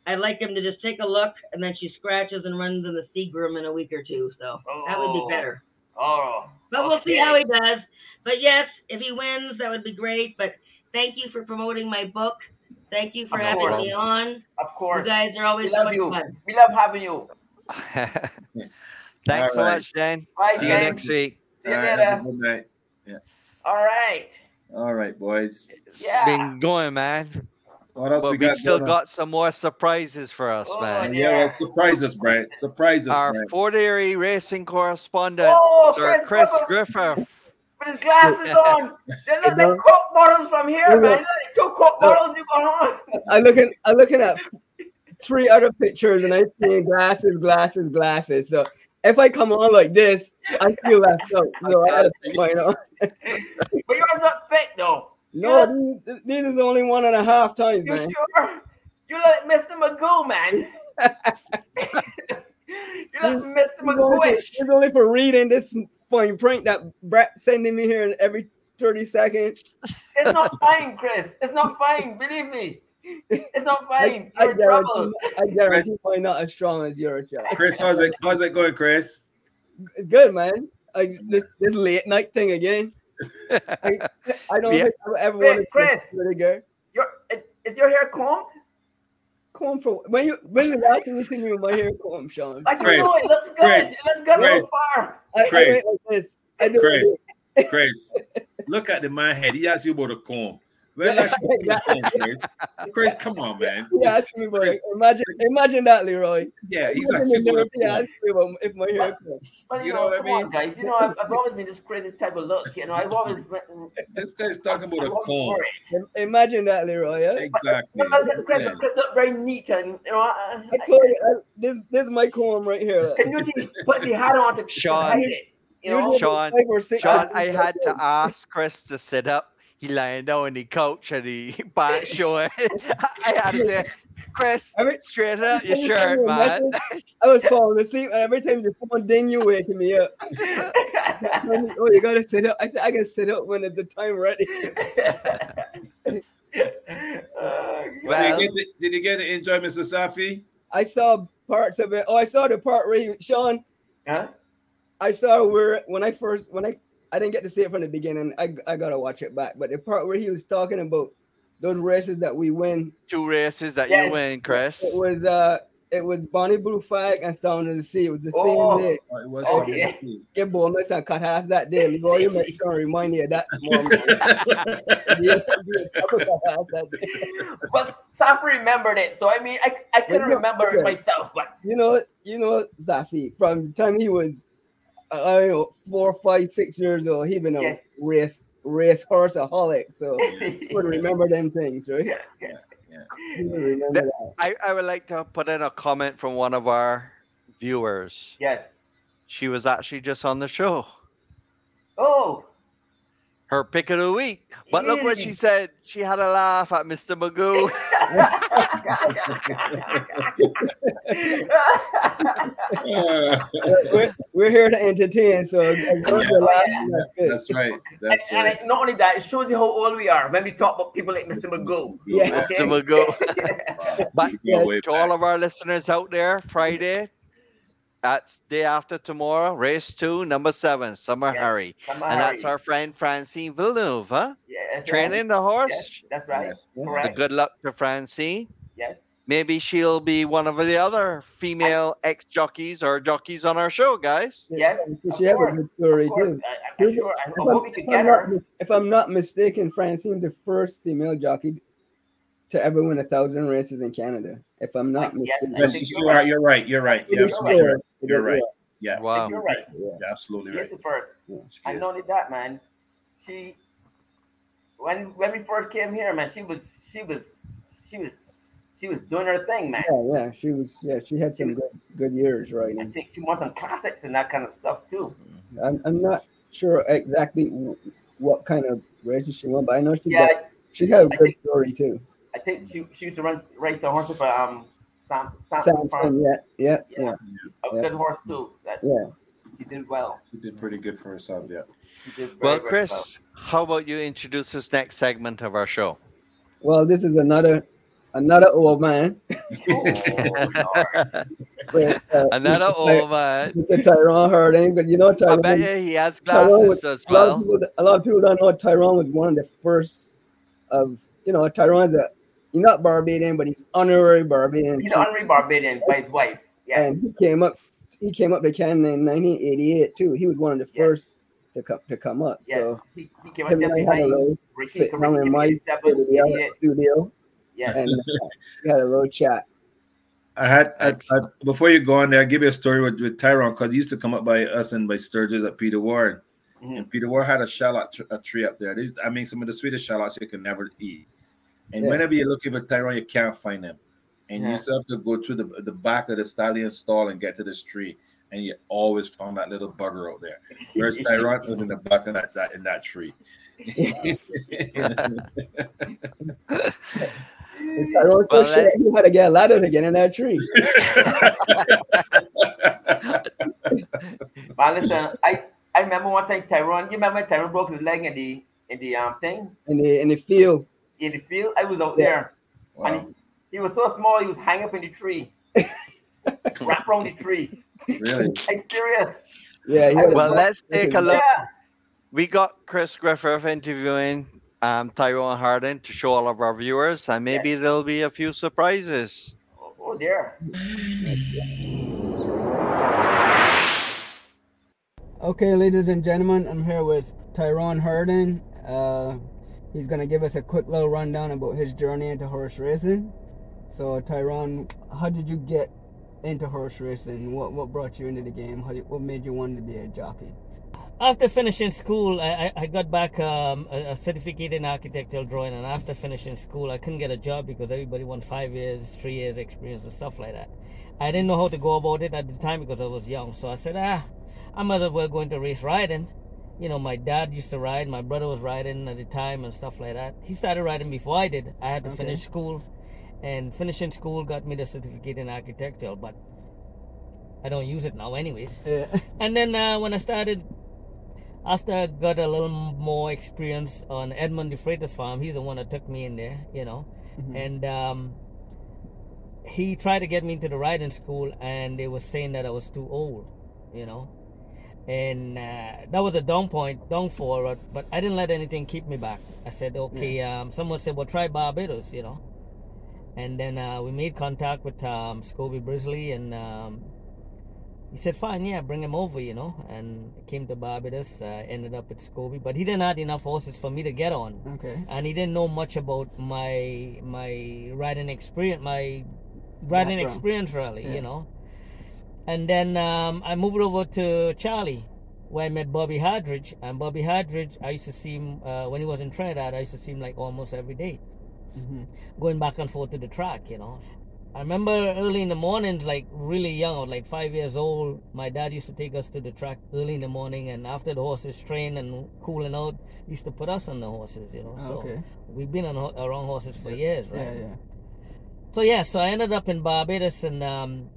[SPEAKER 9] I'd like him to just take a look and then she scratches and runs in the Seagram in a week or two. So that would be
[SPEAKER 5] Oh.
[SPEAKER 9] better.
[SPEAKER 5] Oh,
[SPEAKER 9] But we'll see how he does. But yes, if he wins, that would be great. But thank you for promoting my book. Thank you for
[SPEAKER 5] Of
[SPEAKER 9] having
[SPEAKER 5] course.
[SPEAKER 9] me on.
[SPEAKER 5] Of course.
[SPEAKER 9] You guys are always
[SPEAKER 5] we
[SPEAKER 9] so
[SPEAKER 5] love
[SPEAKER 9] much
[SPEAKER 5] you.
[SPEAKER 9] fun.
[SPEAKER 5] We love having you. [LAUGHS]
[SPEAKER 2] Thanks so much, Jane.
[SPEAKER 5] Bye,
[SPEAKER 2] See you next week.
[SPEAKER 5] See you
[SPEAKER 6] All right, have a
[SPEAKER 5] later.
[SPEAKER 6] good night.
[SPEAKER 5] All right.
[SPEAKER 6] All right, boys.
[SPEAKER 2] It's
[SPEAKER 5] Yeah.
[SPEAKER 2] been going, man.
[SPEAKER 6] What else
[SPEAKER 2] But
[SPEAKER 6] we
[SPEAKER 2] we
[SPEAKER 6] got?
[SPEAKER 2] still got some more surprises for us,
[SPEAKER 5] Oh,
[SPEAKER 2] man.
[SPEAKER 6] Yeah, well, surprise us, Brian. Surprise us,
[SPEAKER 2] Our
[SPEAKER 6] Brian.
[SPEAKER 2] Fort Erie racing correspondent,
[SPEAKER 5] Oh,
[SPEAKER 2] Sir
[SPEAKER 5] Chris
[SPEAKER 2] Chris
[SPEAKER 5] Griffith.
[SPEAKER 2] Griffith.
[SPEAKER 5] With his glasses [LAUGHS] on. They look like
[SPEAKER 8] know-
[SPEAKER 5] Coke bottles from here, man. Look, two coke bottles you got on.
[SPEAKER 11] I looking I looking at [LAUGHS] three other pictures and I see glasses, glasses, glasses. So if I come on like this, I feel left out. [LAUGHS] So I gotta put. [LAUGHS]
[SPEAKER 5] But yours not fake though.
[SPEAKER 11] No, these, these is only one and a half times,
[SPEAKER 5] You
[SPEAKER 11] man.
[SPEAKER 5] sure? You like Mr. Magoo, man. [LAUGHS] you like Mr.
[SPEAKER 11] It's only,
[SPEAKER 5] Magooish.
[SPEAKER 11] it's only for reading this fine print that Brett sending me here every 30 seconds.
[SPEAKER 5] It's not fine, Chris. It's not fine. Believe me. It's not fine.
[SPEAKER 11] I, I
[SPEAKER 5] You're in trouble.
[SPEAKER 11] guarantee, I guarantee mine not as strong as yours, Chuck.
[SPEAKER 6] Chris, how's it? How's it going, Chris?
[SPEAKER 11] Good, man. I, this this late night thing again. [LAUGHS] I, I don't
[SPEAKER 2] Yeah.
[SPEAKER 11] think I ever
[SPEAKER 5] Wait,
[SPEAKER 11] want to
[SPEAKER 5] Chris.
[SPEAKER 11] really good.
[SPEAKER 5] Your, is your hair combed?
[SPEAKER 11] Comb for when you when the last time you see me with my hair comb, Sean?
[SPEAKER 5] I don't
[SPEAKER 6] Chris,
[SPEAKER 5] know. It looks good.
[SPEAKER 6] Chris,
[SPEAKER 5] it looks good
[SPEAKER 6] Chris.
[SPEAKER 5] so far.
[SPEAKER 11] I, I
[SPEAKER 6] Chris.
[SPEAKER 11] went like this. I do
[SPEAKER 6] Chris. Chris, look at the man head. He asked you about a comb. When last you see a comb, Chris? Chris, come on, man. [LAUGHS]
[SPEAKER 11] Yeah, ask me about it. Imagine, imagine that, Leroy.
[SPEAKER 6] Yeah, he's
[SPEAKER 11] Imagine
[SPEAKER 6] asking
[SPEAKER 11] the
[SPEAKER 6] about a
[SPEAKER 11] nerve he
[SPEAKER 6] comb.
[SPEAKER 11] asked me about if my hair comb.
[SPEAKER 5] But you,
[SPEAKER 6] You
[SPEAKER 5] know,
[SPEAKER 6] know what I
[SPEAKER 5] come on,
[SPEAKER 6] mean?
[SPEAKER 5] guys. You know, I've, I've always been this crazy type of look. You know, I've always been. [LAUGHS]
[SPEAKER 6] This guy's talking about a
[SPEAKER 5] I've always
[SPEAKER 6] comb.
[SPEAKER 11] Imagine that, Leroy. Yeah?
[SPEAKER 6] Exactly.
[SPEAKER 5] You know, Chris,
[SPEAKER 6] Yeah.
[SPEAKER 5] Chris look very neat and you know. I,
[SPEAKER 11] I told you, I, this this is my comb right here.
[SPEAKER 5] Can you see put the hat on to, to
[SPEAKER 2] Sean.
[SPEAKER 5] hide it? You know,
[SPEAKER 2] Sean,
[SPEAKER 11] five or six
[SPEAKER 2] Sean, I had to [LAUGHS] ask Chris to sit up. He lying down on the couch and he [LAUGHS] back showing. [LAUGHS] I had to say, Chris,
[SPEAKER 11] Every-
[SPEAKER 2] straighten out your shirt, man.
[SPEAKER 11] message, [LAUGHS] I was falling asleep, and every time your phone ding, you waking me up. Oh, you gotta sit up. I said I can sit up when it's the time ready.
[SPEAKER 5] Uh,
[SPEAKER 2] Well,
[SPEAKER 6] did, you get to, did you get to enjoy Mr. Saffie?
[SPEAKER 11] I saw parts of it. Oh, I saw the part where he, Sean.
[SPEAKER 5] huh?
[SPEAKER 11] I saw where when I first when I I didn't get to see it from the beginning. I I gotta watch it back. But the part where he was talking about those races that we win,
[SPEAKER 2] two races that
[SPEAKER 5] Yes.
[SPEAKER 2] you win, Chris.
[SPEAKER 11] it was uh it was Bonnie Blue Flag and Sound of the Sea. It was the
[SPEAKER 5] Oh.
[SPEAKER 11] same day.
[SPEAKER 6] Oh, it was
[SPEAKER 5] Oh,
[SPEAKER 6] Saffie.
[SPEAKER 5] yeah.
[SPEAKER 11] Yeah, boy, my son cut half that day. Leroy, you make sure and remind you of that. Mom. Yeah, yeah, I cut half that day.
[SPEAKER 5] But Saf remembered it, so I mean, I, I couldn't remember it myself. But
[SPEAKER 11] You know, you know, Saffie, from the time he was, I don't know, four, five, six years old, he been a
[SPEAKER 5] Yeah.
[SPEAKER 11] race race horseaholic. So [LAUGHS] he would remember them things, right?
[SPEAKER 5] yeah, yeah.
[SPEAKER 11] He would that.
[SPEAKER 2] I, I would like to put in a comment from one of our viewers.
[SPEAKER 5] yes.
[SPEAKER 2] She was actually just on the show.
[SPEAKER 5] Oh,
[SPEAKER 2] Her pick of the week. But look what she said. She had a laugh at Mr. Magoo. [LAUGHS] [LAUGHS]
[SPEAKER 11] We're, we're here to entertain, so as long as you're that's good.
[SPEAKER 6] That's right.
[SPEAKER 5] and,
[SPEAKER 6] That's
[SPEAKER 5] and
[SPEAKER 6] right.
[SPEAKER 5] it- not only that, it shows you how old we are when we talk about people like Mr. Magoo.
[SPEAKER 11] Yeah.
[SPEAKER 2] Mr. Magoo. [LAUGHS] But
[SPEAKER 11] Yeah,
[SPEAKER 6] way
[SPEAKER 2] to all of our listeners out there, Friday, that's day after tomorrow, race two, number seven, Summer
[SPEAKER 5] Yes,
[SPEAKER 2] Harry.
[SPEAKER 5] Summer
[SPEAKER 2] And that's
[SPEAKER 5] Harry.
[SPEAKER 2] our friend Francine Villeneuve, huh?
[SPEAKER 5] Yeah,
[SPEAKER 2] Training
[SPEAKER 5] right.
[SPEAKER 2] the horse.
[SPEAKER 5] Yes, that's right.
[SPEAKER 6] Yes.
[SPEAKER 2] So
[SPEAKER 5] Correct.
[SPEAKER 2] good luck to Francine.
[SPEAKER 5] Yes.
[SPEAKER 2] Maybe she'll be one of the other female ex jockeys or jockeys on our show, guys.
[SPEAKER 5] Yes.
[SPEAKER 11] She
[SPEAKER 5] of
[SPEAKER 11] have a good story too.
[SPEAKER 5] I, I, I'm sure. I, I
[SPEAKER 11] If
[SPEAKER 5] hope
[SPEAKER 11] I'm,
[SPEAKER 5] we could get
[SPEAKER 11] not,
[SPEAKER 5] her.
[SPEAKER 11] mis- if I'm not mistaken, Francine's the first female jockey to ever win a thousand races in Canada. If I'm not
[SPEAKER 5] Yes,
[SPEAKER 11] mistaken,
[SPEAKER 6] Yes,
[SPEAKER 5] think
[SPEAKER 6] you
[SPEAKER 5] you're right.
[SPEAKER 6] You're right. You're right. You're
[SPEAKER 11] Pretty
[SPEAKER 6] absolutely right. You're right. Yeah.
[SPEAKER 2] Wow.
[SPEAKER 5] You're right.
[SPEAKER 6] You're absolutely
[SPEAKER 5] She is
[SPEAKER 6] right.
[SPEAKER 5] the first.
[SPEAKER 11] Yeah.
[SPEAKER 6] She
[SPEAKER 5] I
[SPEAKER 6] is.
[SPEAKER 5] know that, man. She when when we first came here, man, she was she was she was she was doing her thing, man.
[SPEAKER 11] Yeah, yeah, she was. Yeah, she had some good good years, right?
[SPEAKER 5] I think she won some classics and that kind of stuff too. Mm-hmm.
[SPEAKER 11] I'm, I'm not sure exactly what kind of races she won, but I know she
[SPEAKER 5] Yeah,
[SPEAKER 11] got, she had a good
[SPEAKER 5] think-
[SPEAKER 11] story too.
[SPEAKER 5] I think she she used to run race a horse for um Sam Samson
[SPEAKER 11] Samson,
[SPEAKER 5] Farms.
[SPEAKER 11] yeah, yeah,
[SPEAKER 5] Yeah.
[SPEAKER 11] yeah,
[SPEAKER 5] A
[SPEAKER 11] yeah.
[SPEAKER 5] good horse too. That
[SPEAKER 11] yeah.
[SPEAKER 5] she did well.
[SPEAKER 6] She did pretty good for herself. Yeah.
[SPEAKER 5] She did very,
[SPEAKER 2] Well,
[SPEAKER 5] very
[SPEAKER 2] Chris, how about you introduce this next segment of our show?
[SPEAKER 11] Well, this is another another old man. [LAUGHS]
[SPEAKER 5] Oh, Lord. [LAUGHS]
[SPEAKER 11] But, uh,
[SPEAKER 2] Another
[SPEAKER 11] a-
[SPEAKER 2] old man.
[SPEAKER 11] It's a Tyrone Harding, but you know Tyrone.
[SPEAKER 2] I bet you he has glasses
[SPEAKER 11] was-
[SPEAKER 2] as
[SPEAKER 11] a lot, of people, a lot of people don't know Tyrone was one of the first of you know Tyrone's a he's not Barbadian, but he's honorary Barbadian.
[SPEAKER 5] He's honorary Barbadian by his wife. Yes.
[SPEAKER 11] and he came up he came up to Canada in 1988 too. He was one of the
[SPEAKER 5] Yes.
[SPEAKER 11] first to come to come up.
[SPEAKER 5] Yes.
[SPEAKER 11] So
[SPEAKER 5] he, he came up
[SPEAKER 11] him and I had a little
[SPEAKER 5] Ricky
[SPEAKER 11] sit down in my
[SPEAKER 5] 87,
[SPEAKER 11] studio,
[SPEAKER 5] 88.
[SPEAKER 11] studio
[SPEAKER 5] Yes.
[SPEAKER 11] and uh, we had a little chat.
[SPEAKER 6] I had I, I, before you go on there, I'll give you a story with, with Tyrone because he used to come up by us and by Sturgis at Peter Ward.
[SPEAKER 5] Mhm.
[SPEAKER 6] And Peter Ward had a shallot tr- a tree up there. These, I mean, some of the sweetest shallots you can never eat. And
[SPEAKER 12] Yeah.
[SPEAKER 6] whenever you're looking for Tyrone, you can't find him. And
[SPEAKER 5] Yeah.
[SPEAKER 6] you still have to go through the, the back of the stallion stall and get to this tree. And you always found that little bugger out there. Where's Tyrone was in the back of that, that in that tree.
[SPEAKER 12] Tyrone
[SPEAKER 2] Well,
[SPEAKER 12] first shit, he had to get a ladder to get in that tree. [LAUGHS]
[SPEAKER 5] But listen, I, I remember one time Tyrone, you remember Tyrone broke his leg in the in the um thing
[SPEAKER 12] In the in the field.
[SPEAKER 5] In the field? I was out
[SPEAKER 12] Yeah.
[SPEAKER 5] there.
[SPEAKER 6] Wow.
[SPEAKER 5] And he, he was so small, he was hanging up in the tree. [LAUGHS] Wrapped around the tree.
[SPEAKER 6] Really?
[SPEAKER 5] I'm serious.
[SPEAKER 12] Yeah. he
[SPEAKER 2] Well,
[SPEAKER 12] bump
[SPEAKER 2] let's take a look.
[SPEAKER 5] Yeah.
[SPEAKER 2] We got Chris Griffith interviewing um, Tyrone Harden to show all of our viewers, and maybe
[SPEAKER 5] Yes.
[SPEAKER 2] there'll be a few surprises.
[SPEAKER 5] Oh, oh dear.
[SPEAKER 12] Okay, ladies and gentlemen, I'm here with Tyrone Harden. Uh, he's gonna give us a quick little rundown about his journey into horse racing. So, Tyrone, how did you get into horse racing? What what brought you into the game? How what made you want to be a jockey?
[SPEAKER 13] after finishing school, I, I, got back um, a, a certificate in architectural drawing, and after finishing school, I couldn't get a job because everybody wanted five years, three years experience, and stuff like that. I didn't know how to go about it at the time because I was young, so I said, ah, I might as well go into race riding. You know, my dad used to ride, my brother was riding at the time, and stuff like that. He started riding before I did. I had to
[SPEAKER 12] Okay.
[SPEAKER 13] finish school, and finishing school got me the certificate in architectural, but I don't use it now, anyways.
[SPEAKER 12] Yeah. [LAUGHS]
[SPEAKER 13] And then uh, when I started, after I got a little more experience on Edmund de Freitas farm, he's the one that took me in there, you know.
[SPEAKER 12] Mhm.
[SPEAKER 13] And um, he tried to get me into the riding school, and they were saying that I was too old, you know. And uh, that was a down point, down forward, but I didn't let anything keep me back. I said, okay, um, someone said, well, try Barbados, you know. And then uh, we made contact with um, Scobie Breasley, and um, he said, fine, yeah, bring him over, you know. And came to Barbados, uh, ended up at Scobie, but he didn't have enough horses for me to get on.
[SPEAKER 12] Okay.
[SPEAKER 13] And he didn't know much about my my riding experience, my riding
[SPEAKER 12] Background.
[SPEAKER 13] experience, really,
[SPEAKER 12] Yeah.
[SPEAKER 13] you know. And then um, I moved over to Charlie, where I met Bobby Hardridge. And Bobby Hardridge, I used to see him uh, when he was in Trinidad. I used to see him like almost every day
[SPEAKER 12] hmm
[SPEAKER 13] going back and forth to the track, you know. I remember early in the mornings, like really young, I was like five years old. My dad used to take us to the track early in the morning, and after the horses trained and cooling out, he used to put us on the horses, you know.
[SPEAKER 12] Oh,
[SPEAKER 13] so
[SPEAKER 12] okay.
[SPEAKER 13] we've been on around horses for years, right?
[SPEAKER 12] Yeah, yeah.
[SPEAKER 13] So yeah, so I ended up in Barbados and um,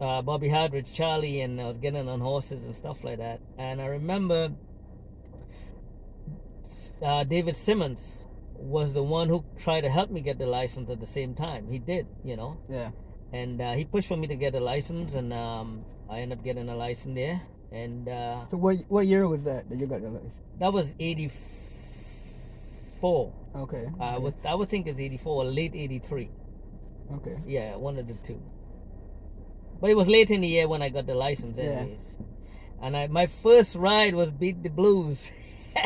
[SPEAKER 13] uh, Bobby Hardridge, Charlie, and I was getting on horses and stuff like that. And I remember uh, David Simmons was the one who tried to help me get the license at the same time. He did, you know,
[SPEAKER 12] Yeah.
[SPEAKER 13] and uh, he pushed for me to get a license, and um, I ended up getting a license there. And uh,
[SPEAKER 12] So what what year was that that you got your license?
[SPEAKER 13] that was '84.
[SPEAKER 12] Okay.
[SPEAKER 13] I
[SPEAKER 12] okay.
[SPEAKER 13] would I would think it's '84 or late '83.
[SPEAKER 12] Okay.
[SPEAKER 13] Yeah, one of the two. But it was late in the year when I got the license,
[SPEAKER 12] Yeah.
[SPEAKER 13] And I, my first ride was Beat the Blues.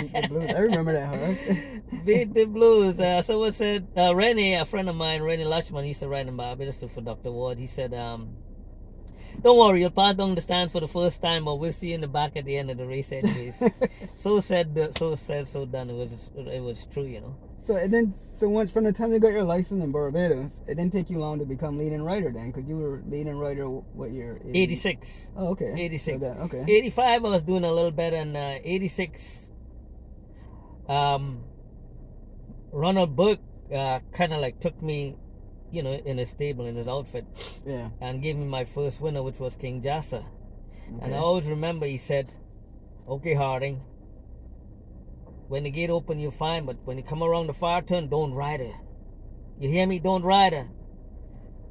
[SPEAKER 12] Beat the Blues. I remember that horse. [LAUGHS]
[SPEAKER 13] Beat the Blues. Uh, someone said, uh, Rennie, a friend of mine, Rennie Lushman, used to ride in Barbados for Dr. Ward. He said, um, don't worry, you'll pass down the stand for the first time, but we'll see you in the back at the end of the race anyways. [LAUGHS] so said, so said, so done. It was, it was true, you know.
[SPEAKER 12] So and then so once from the time you got your license in Barbados, it didn't take you long to become leading rider then, because you were leading rider what year?
[SPEAKER 13] 86.
[SPEAKER 12] Oh, okay.
[SPEAKER 13] 86.
[SPEAKER 12] So that, okay.
[SPEAKER 13] 85 I was doing a little better and uh, 86 um Ronald Burke uh, kind of like took me you know in his stable in his outfit
[SPEAKER 12] Yeah.
[SPEAKER 13] and gave me my first winner which was King Jassa and I always remember he said okay Harding when the gate open you're fine but when you come around the far turn don't ride her you hear me don't ride her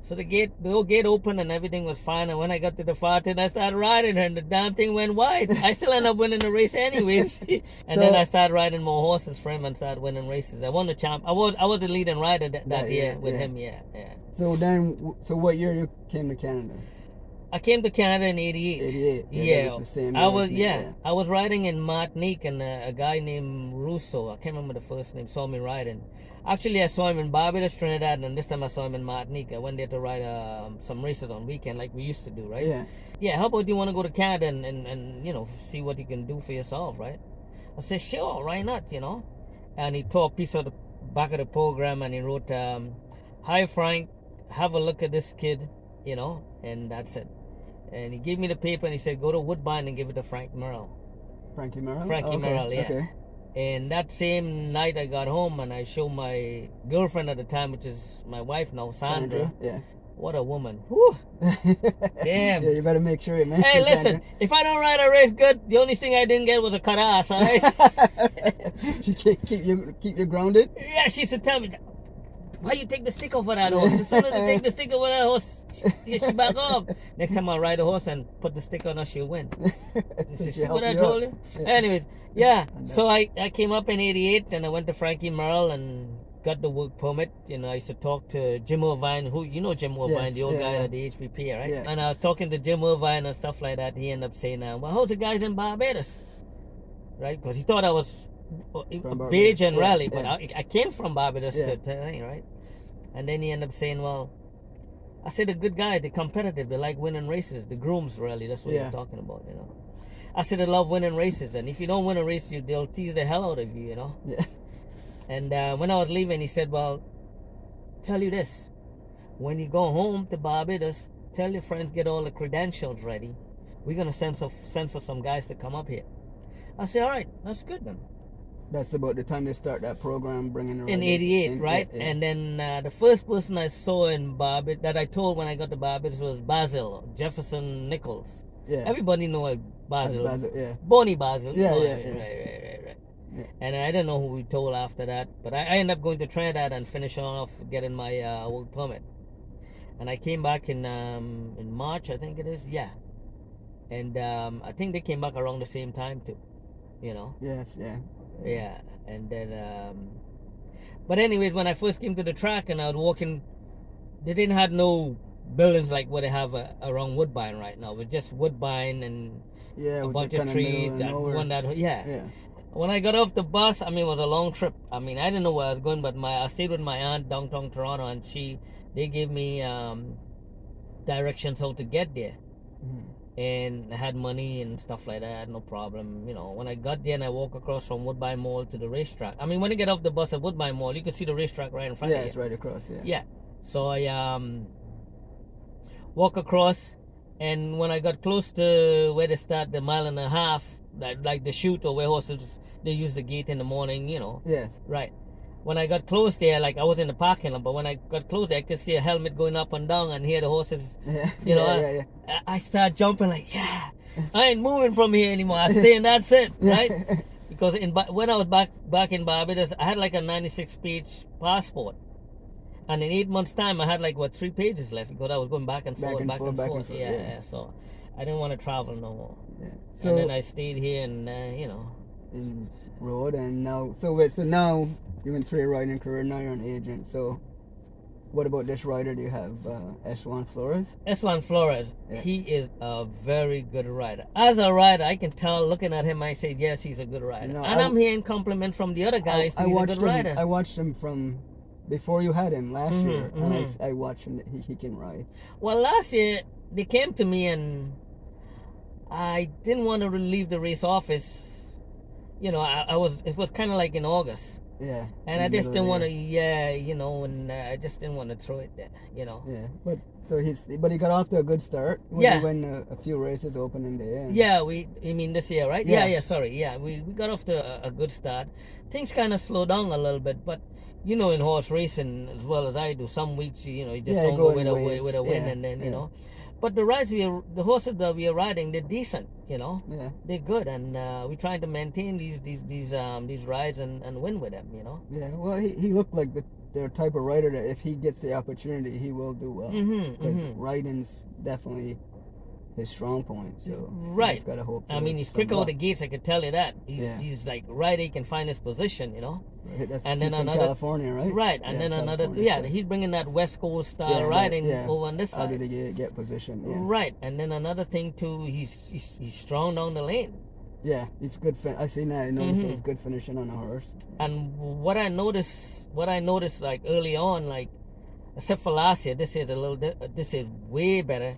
[SPEAKER 13] so the gate, the old gate opened and everything was fine. And when I got to the far turn, I started riding her, and the damn thing went wide. I still end up winning the race anyways. [LAUGHS] and then I started riding more horses for him and started winning races. I won the champ. I was I was the leading rider that, that
[SPEAKER 12] Yeah,
[SPEAKER 13] year
[SPEAKER 12] yeah,
[SPEAKER 13] with
[SPEAKER 12] yeah.
[SPEAKER 13] him. Yeah, yeah.
[SPEAKER 12] So then, so what year you came to Canada?
[SPEAKER 13] I came to Canada in '88.
[SPEAKER 12] 88. Yeah,
[SPEAKER 13] Yeah,
[SPEAKER 12] the same
[SPEAKER 13] I was yeah,
[SPEAKER 12] yeah.
[SPEAKER 13] I was riding in Martinique, and uh, a guy named Russo, I can't remember the first name, saw me riding. Actually, I saw him in Barbados, Trinidad, and this time I saw him in Martinique. I went there to ride um, some races on weekend, like we used to do, right?
[SPEAKER 12] Yeah.
[SPEAKER 13] Yeah. How about you want to go to Canada and, and, and you know see what you can do for yourself, right? I said, sure, why not? You know. And he tore a piece of the back of the program and he wrote, um, "Hi Frank, have a look at this kid," you know, and that's it. And he gave me the paper and he said, "Go to Woodbine and give it to Frank Merrill."
[SPEAKER 12] Frankie Merrill.
[SPEAKER 13] Frankie
[SPEAKER 12] okay.
[SPEAKER 13] Merrill, yeah.
[SPEAKER 12] Okay.
[SPEAKER 13] And that same night I got home and I showed my girlfriend at the time, which is my wife now, Sandra.
[SPEAKER 12] Sandra, yeah.
[SPEAKER 13] What a woman. [LAUGHS] Whew. Damn.
[SPEAKER 12] Yeah, you better make sure you mention
[SPEAKER 13] Hey, listen,
[SPEAKER 12] Sandra.
[SPEAKER 13] if I don't ride a race good, the only thing I didn't get was a cut ass, all right? [LAUGHS]
[SPEAKER 12] she keep, keep you keep you grounded.
[SPEAKER 13] yeah, she said, tell me, why you take the stick off of that horse? As soon as you take the stick off of that horse, she, she back [LAUGHS] off. Next time I ride a horse and put the stick on her, she'll win. [LAUGHS]
[SPEAKER 12] She
[SPEAKER 13] see what I told you?
[SPEAKER 12] Yeah.
[SPEAKER 13] Anyways, yeah. So I, I came up in 88 and I went to Frankie Merrill and got the work permit. You know, I used to talk to Jim Irvine, who, you know Jim Irvine,
[SPEAKER 12] Yes,
[SPEAKER 13] the old
[SPEAKER 12] yeah,
[SPEAKER 13] guy
[SPEAKER 12] yeah.
[SPEAKER 13] at the HPP, right?
[SPEAKER 12] Yeah.
[SPEAKER 13] And I was talking to Jim Irvine and stuff like that. He ended up saying, uh, well, how's the guys in Barbados? Right? Because he thought I was and
[SPEAKER 12] yeah,
[SPEAKER 13] Raleigh, but
[SPEAKER 12] yeah.
[SPEAKER 13] I, I came from Barbados
[SPEAKER 12] Yeah.
[SPEAKER 13] to, to thing, right? And then he ended up saying, well, I said the good guy, they're competitive, they like winning races. The grooms, really, that's what he
[SPEAKER 12] Yeah.
[SPEAKER 13] was talking about, you know. I said they love winning races, and if you don't win a race, you they'll tease the hell out of you, you know.
[SPEAKER 12] Yeah. [LAUGHS]
[SPEAKER 13] And uh, when I was leaving, he said, "Well, tell you this: when you go home to Barbados, tell your friends get all the credentials ready. We're gonna send some, send for some guys to come up here." I said, "All right, that's good then."
[SPEAKER 12] That's about the time they start that program, bringing the
[SPEAKER 13] in 88 right
[SPEAKER 12] Yeah, yeah.
[SPEAKER 13] and then uh, the first person i saw in barbados that i told when i got to barbados was basil jefferson nichols
[SPEAKER 12] Yeah.
[SPEAKER 13] everybody know basil,
[SPEAKER 12] Basil, yeah.
[SPEAKER 13] bonnie basil
[SPEAKER 12] Yeah,
[SPEAKER 13] Oh,
[SPEAKER 12] yeah,
[SPEAKER 13] right,
[SPEAKER 12] yeah.
[SPEAKER 13] right right right right
[SPEAKER 12] Yeah.
[SPEAKER 13] and i don't know who we told after that but i, I ended up going to trinidad and finishing off getting my uh, work permit and i came back in um, in march i think it is yeah and um, i think they came back around the same time too you know
[SPEAKER 12] Yes, yeah.
[SPEAKER 13] Yeah, and then um but anyways, when I first came to the track and I was walking, they didn't have no buildings like what they have uh, around Woodbine right now. It's just Woodbine and
[SPEAKER 12] Yeah,
[SPEAKER 13] a bunch of trees.
[SPEAKER 12] of
[SPEAKER 13] That one that yeah.
[SPEAKER 12] Yeah.
[SPEAKER 13] When I got off the bus, I mean, it was a long trip. I mean, I didn't know where I was going, but my I stayed with my aunt downtown Toronto, and she they gave me um, directions how to get there
[SPEAKER 12] Mhm.
[SPEAKER 13] And I had money and stuff like that, no problem. You know, when I got there and I walk across from Woodbine Mall to the racetrack. I mean, when you get off the bus at Woodbine Mall, you can see the racetrack right in front
[SPEAKER 12] Yeah,
[SPEAKER 13] of you.
[SPEAKER 12] it's right across. Yeah.
[SPEAKER 13] Yeah. So I um walk across, and when I got close to where they start the mile and a half, like like the chute or where horses they use the gate in the morning, you know.
[SPEAKER 12] Yes.
[SPEAKER 13] Right. When I got close there, like I was in the parking lot, but when I got close, there, I could see a helmet going up and down, and hear the horses. [LAUGHS]
[SPEAKER 12] Yeah.
[SPEAKER 13] You know,
[SPEAKER 12] yeah,
[SPEAKER 13] I,
[SPEAKER 12] yeah, yeah.
[SPEAKER 13] I I start jumping like, yeah, I ain't moving from here anymore. I stay and that's it, [LAUGHS] right? because in when I was back back in Barbados, I had like a 96 page passport, and in eight months' time, I had like what three pages left because I was going back and forth,
[SPEAKER 12] Back
[SPEAKER 13] forth,
[SPEAKER 12] and
[SPEAKER 13] back
[SPEAKER 12] forth,
[SPEAKER 13] and
[SPEAKER 12] back and
[SPEAKER 13] forth.
[SPEAKER 12] forth,
[SPEAKER 13] yeah,
[SPEAKER 12] yeah.
[SPEAKER 13] So I didn't want to travel no more.
[SPEAKER 12] Yeah.
[SPEAKER 13] and
[SPEAKER 12] So
[SPEAKER 13] then I stayed here, and uh, you know,
[SPEAKER 12] road and now so wait so now you went through your riding career now you're an agent so what about this rider do you have uh Flores
[SPEAKER 13] Eswan Flores,
[SPEAKER 12] Yeah.
[SPEAKER 13] he is a very good rider. As a rider, I can tell looking at him, I say, yes, he's a good rider.
[SPEAKER 12] know,
[SPEAKER 13] and
[SPEAKER 12] I-
[SPEAKER 13] I'm hearing compliment from the other guys.
[SPEAKER 12] I, I watched
[SPEAKER 13] good
[SPEAKER 12] him
[SPEAKER 13] rider.
[SPEAKER 12] I watched him from before you had him last
[SPEAKER 13] Mhm,
[SPEAKER 12] year and I,
[SPEAKER 13] mhm.
[SPEAKER 12] s- I watched him he, he can ride
[SPEAKER 13] Well, last year they came to me and I didn't want to leave the race office. You know, I, I was it was kind of like in August,
[SPEAKER 12] yeah
[SPEAKER 13] and I just didn't want to. Yeah, you know, and uh, I just didn't want to throw it there. You know.
[SPEAKER 12] yeah but so he's but he got off to a good start when
[SPEAKER 13] Yeah.
[SPEAKER 12] he won a, a few races opening day and
[SPEAKER 13] Yeah, we. I mean this year, right? Yeah,
[SPEAKER 12] Yeah.
[SPEAKER 13] yeah. sorry, yeah. We we got off to a, a good start. Things kind of slowed down a little bit, but you know, in horse racing as well as I do, some weeks you know you just
[SPEAKER 12] Yeah,
[SPEAKER 13] don't
[SPEAKER 12] go
[SPEAKER 13] go with a with a win,
[SPEAKER 12] yeah,
[SPEAKER 13] and then you know. But the rides we are, the horses that we are riding, they're decent. You know,
[SPEAKER 12] yeah
[SPEAKER 13] they're good, and uh, we're trying to maintain these these these um these rides and, and win with them. You know.
[SPEAKER 12] yeah well he, he looked like the, the type of rider that if he gets the opportunity he will do well
[SPEAKER 13] Mhm,
[SPEAKER 12] because
[SPEAKER 13] mhm.
[SPEAKER 12] riding's definitely his strong point so you
[SPEAKER 13] Right.
[SPEAKER 12] just gotta hope
[SPEAKER 13] I mean, he's quick out the gates. I could tell you that. He's
[SPEAKER 12] Yeah.
[SPEAKER 13] he's like right. He can find his position. You know.
[SPEAKER 12] That's,
[SPEAKER 13] and then another
[SPEAKER 12] California, right?
[SPEAKER 13] Right, and
[SPEAKER 12] Yeah,
[SPEAKER 13] then another, yeah, he's bringing that West Coast style
[SPEAKER 12] Yeah,
[SPEAKER 13] riding
[SPEAKER 12] yeah.
[SPEAKER 13] over on this
[SPEAKER 12] How
[SPEAKER 13] side.
[SPEAKER 12] did he get, get position? Yeah.
[SPEAKER 13] Right, and then another thing too, he's he's, he's strong down the lane.
[SPEAKER 12] Yeah, it's good. Fin- I seen that. I noticed
[SPEAKER 13] Mhm.
[SPEAKER 12] it was good finishing on a horse.
[SPEAKER 13] And what I noticed, what I noticed like early on, like except for last year, this year's a little, di- this is way better.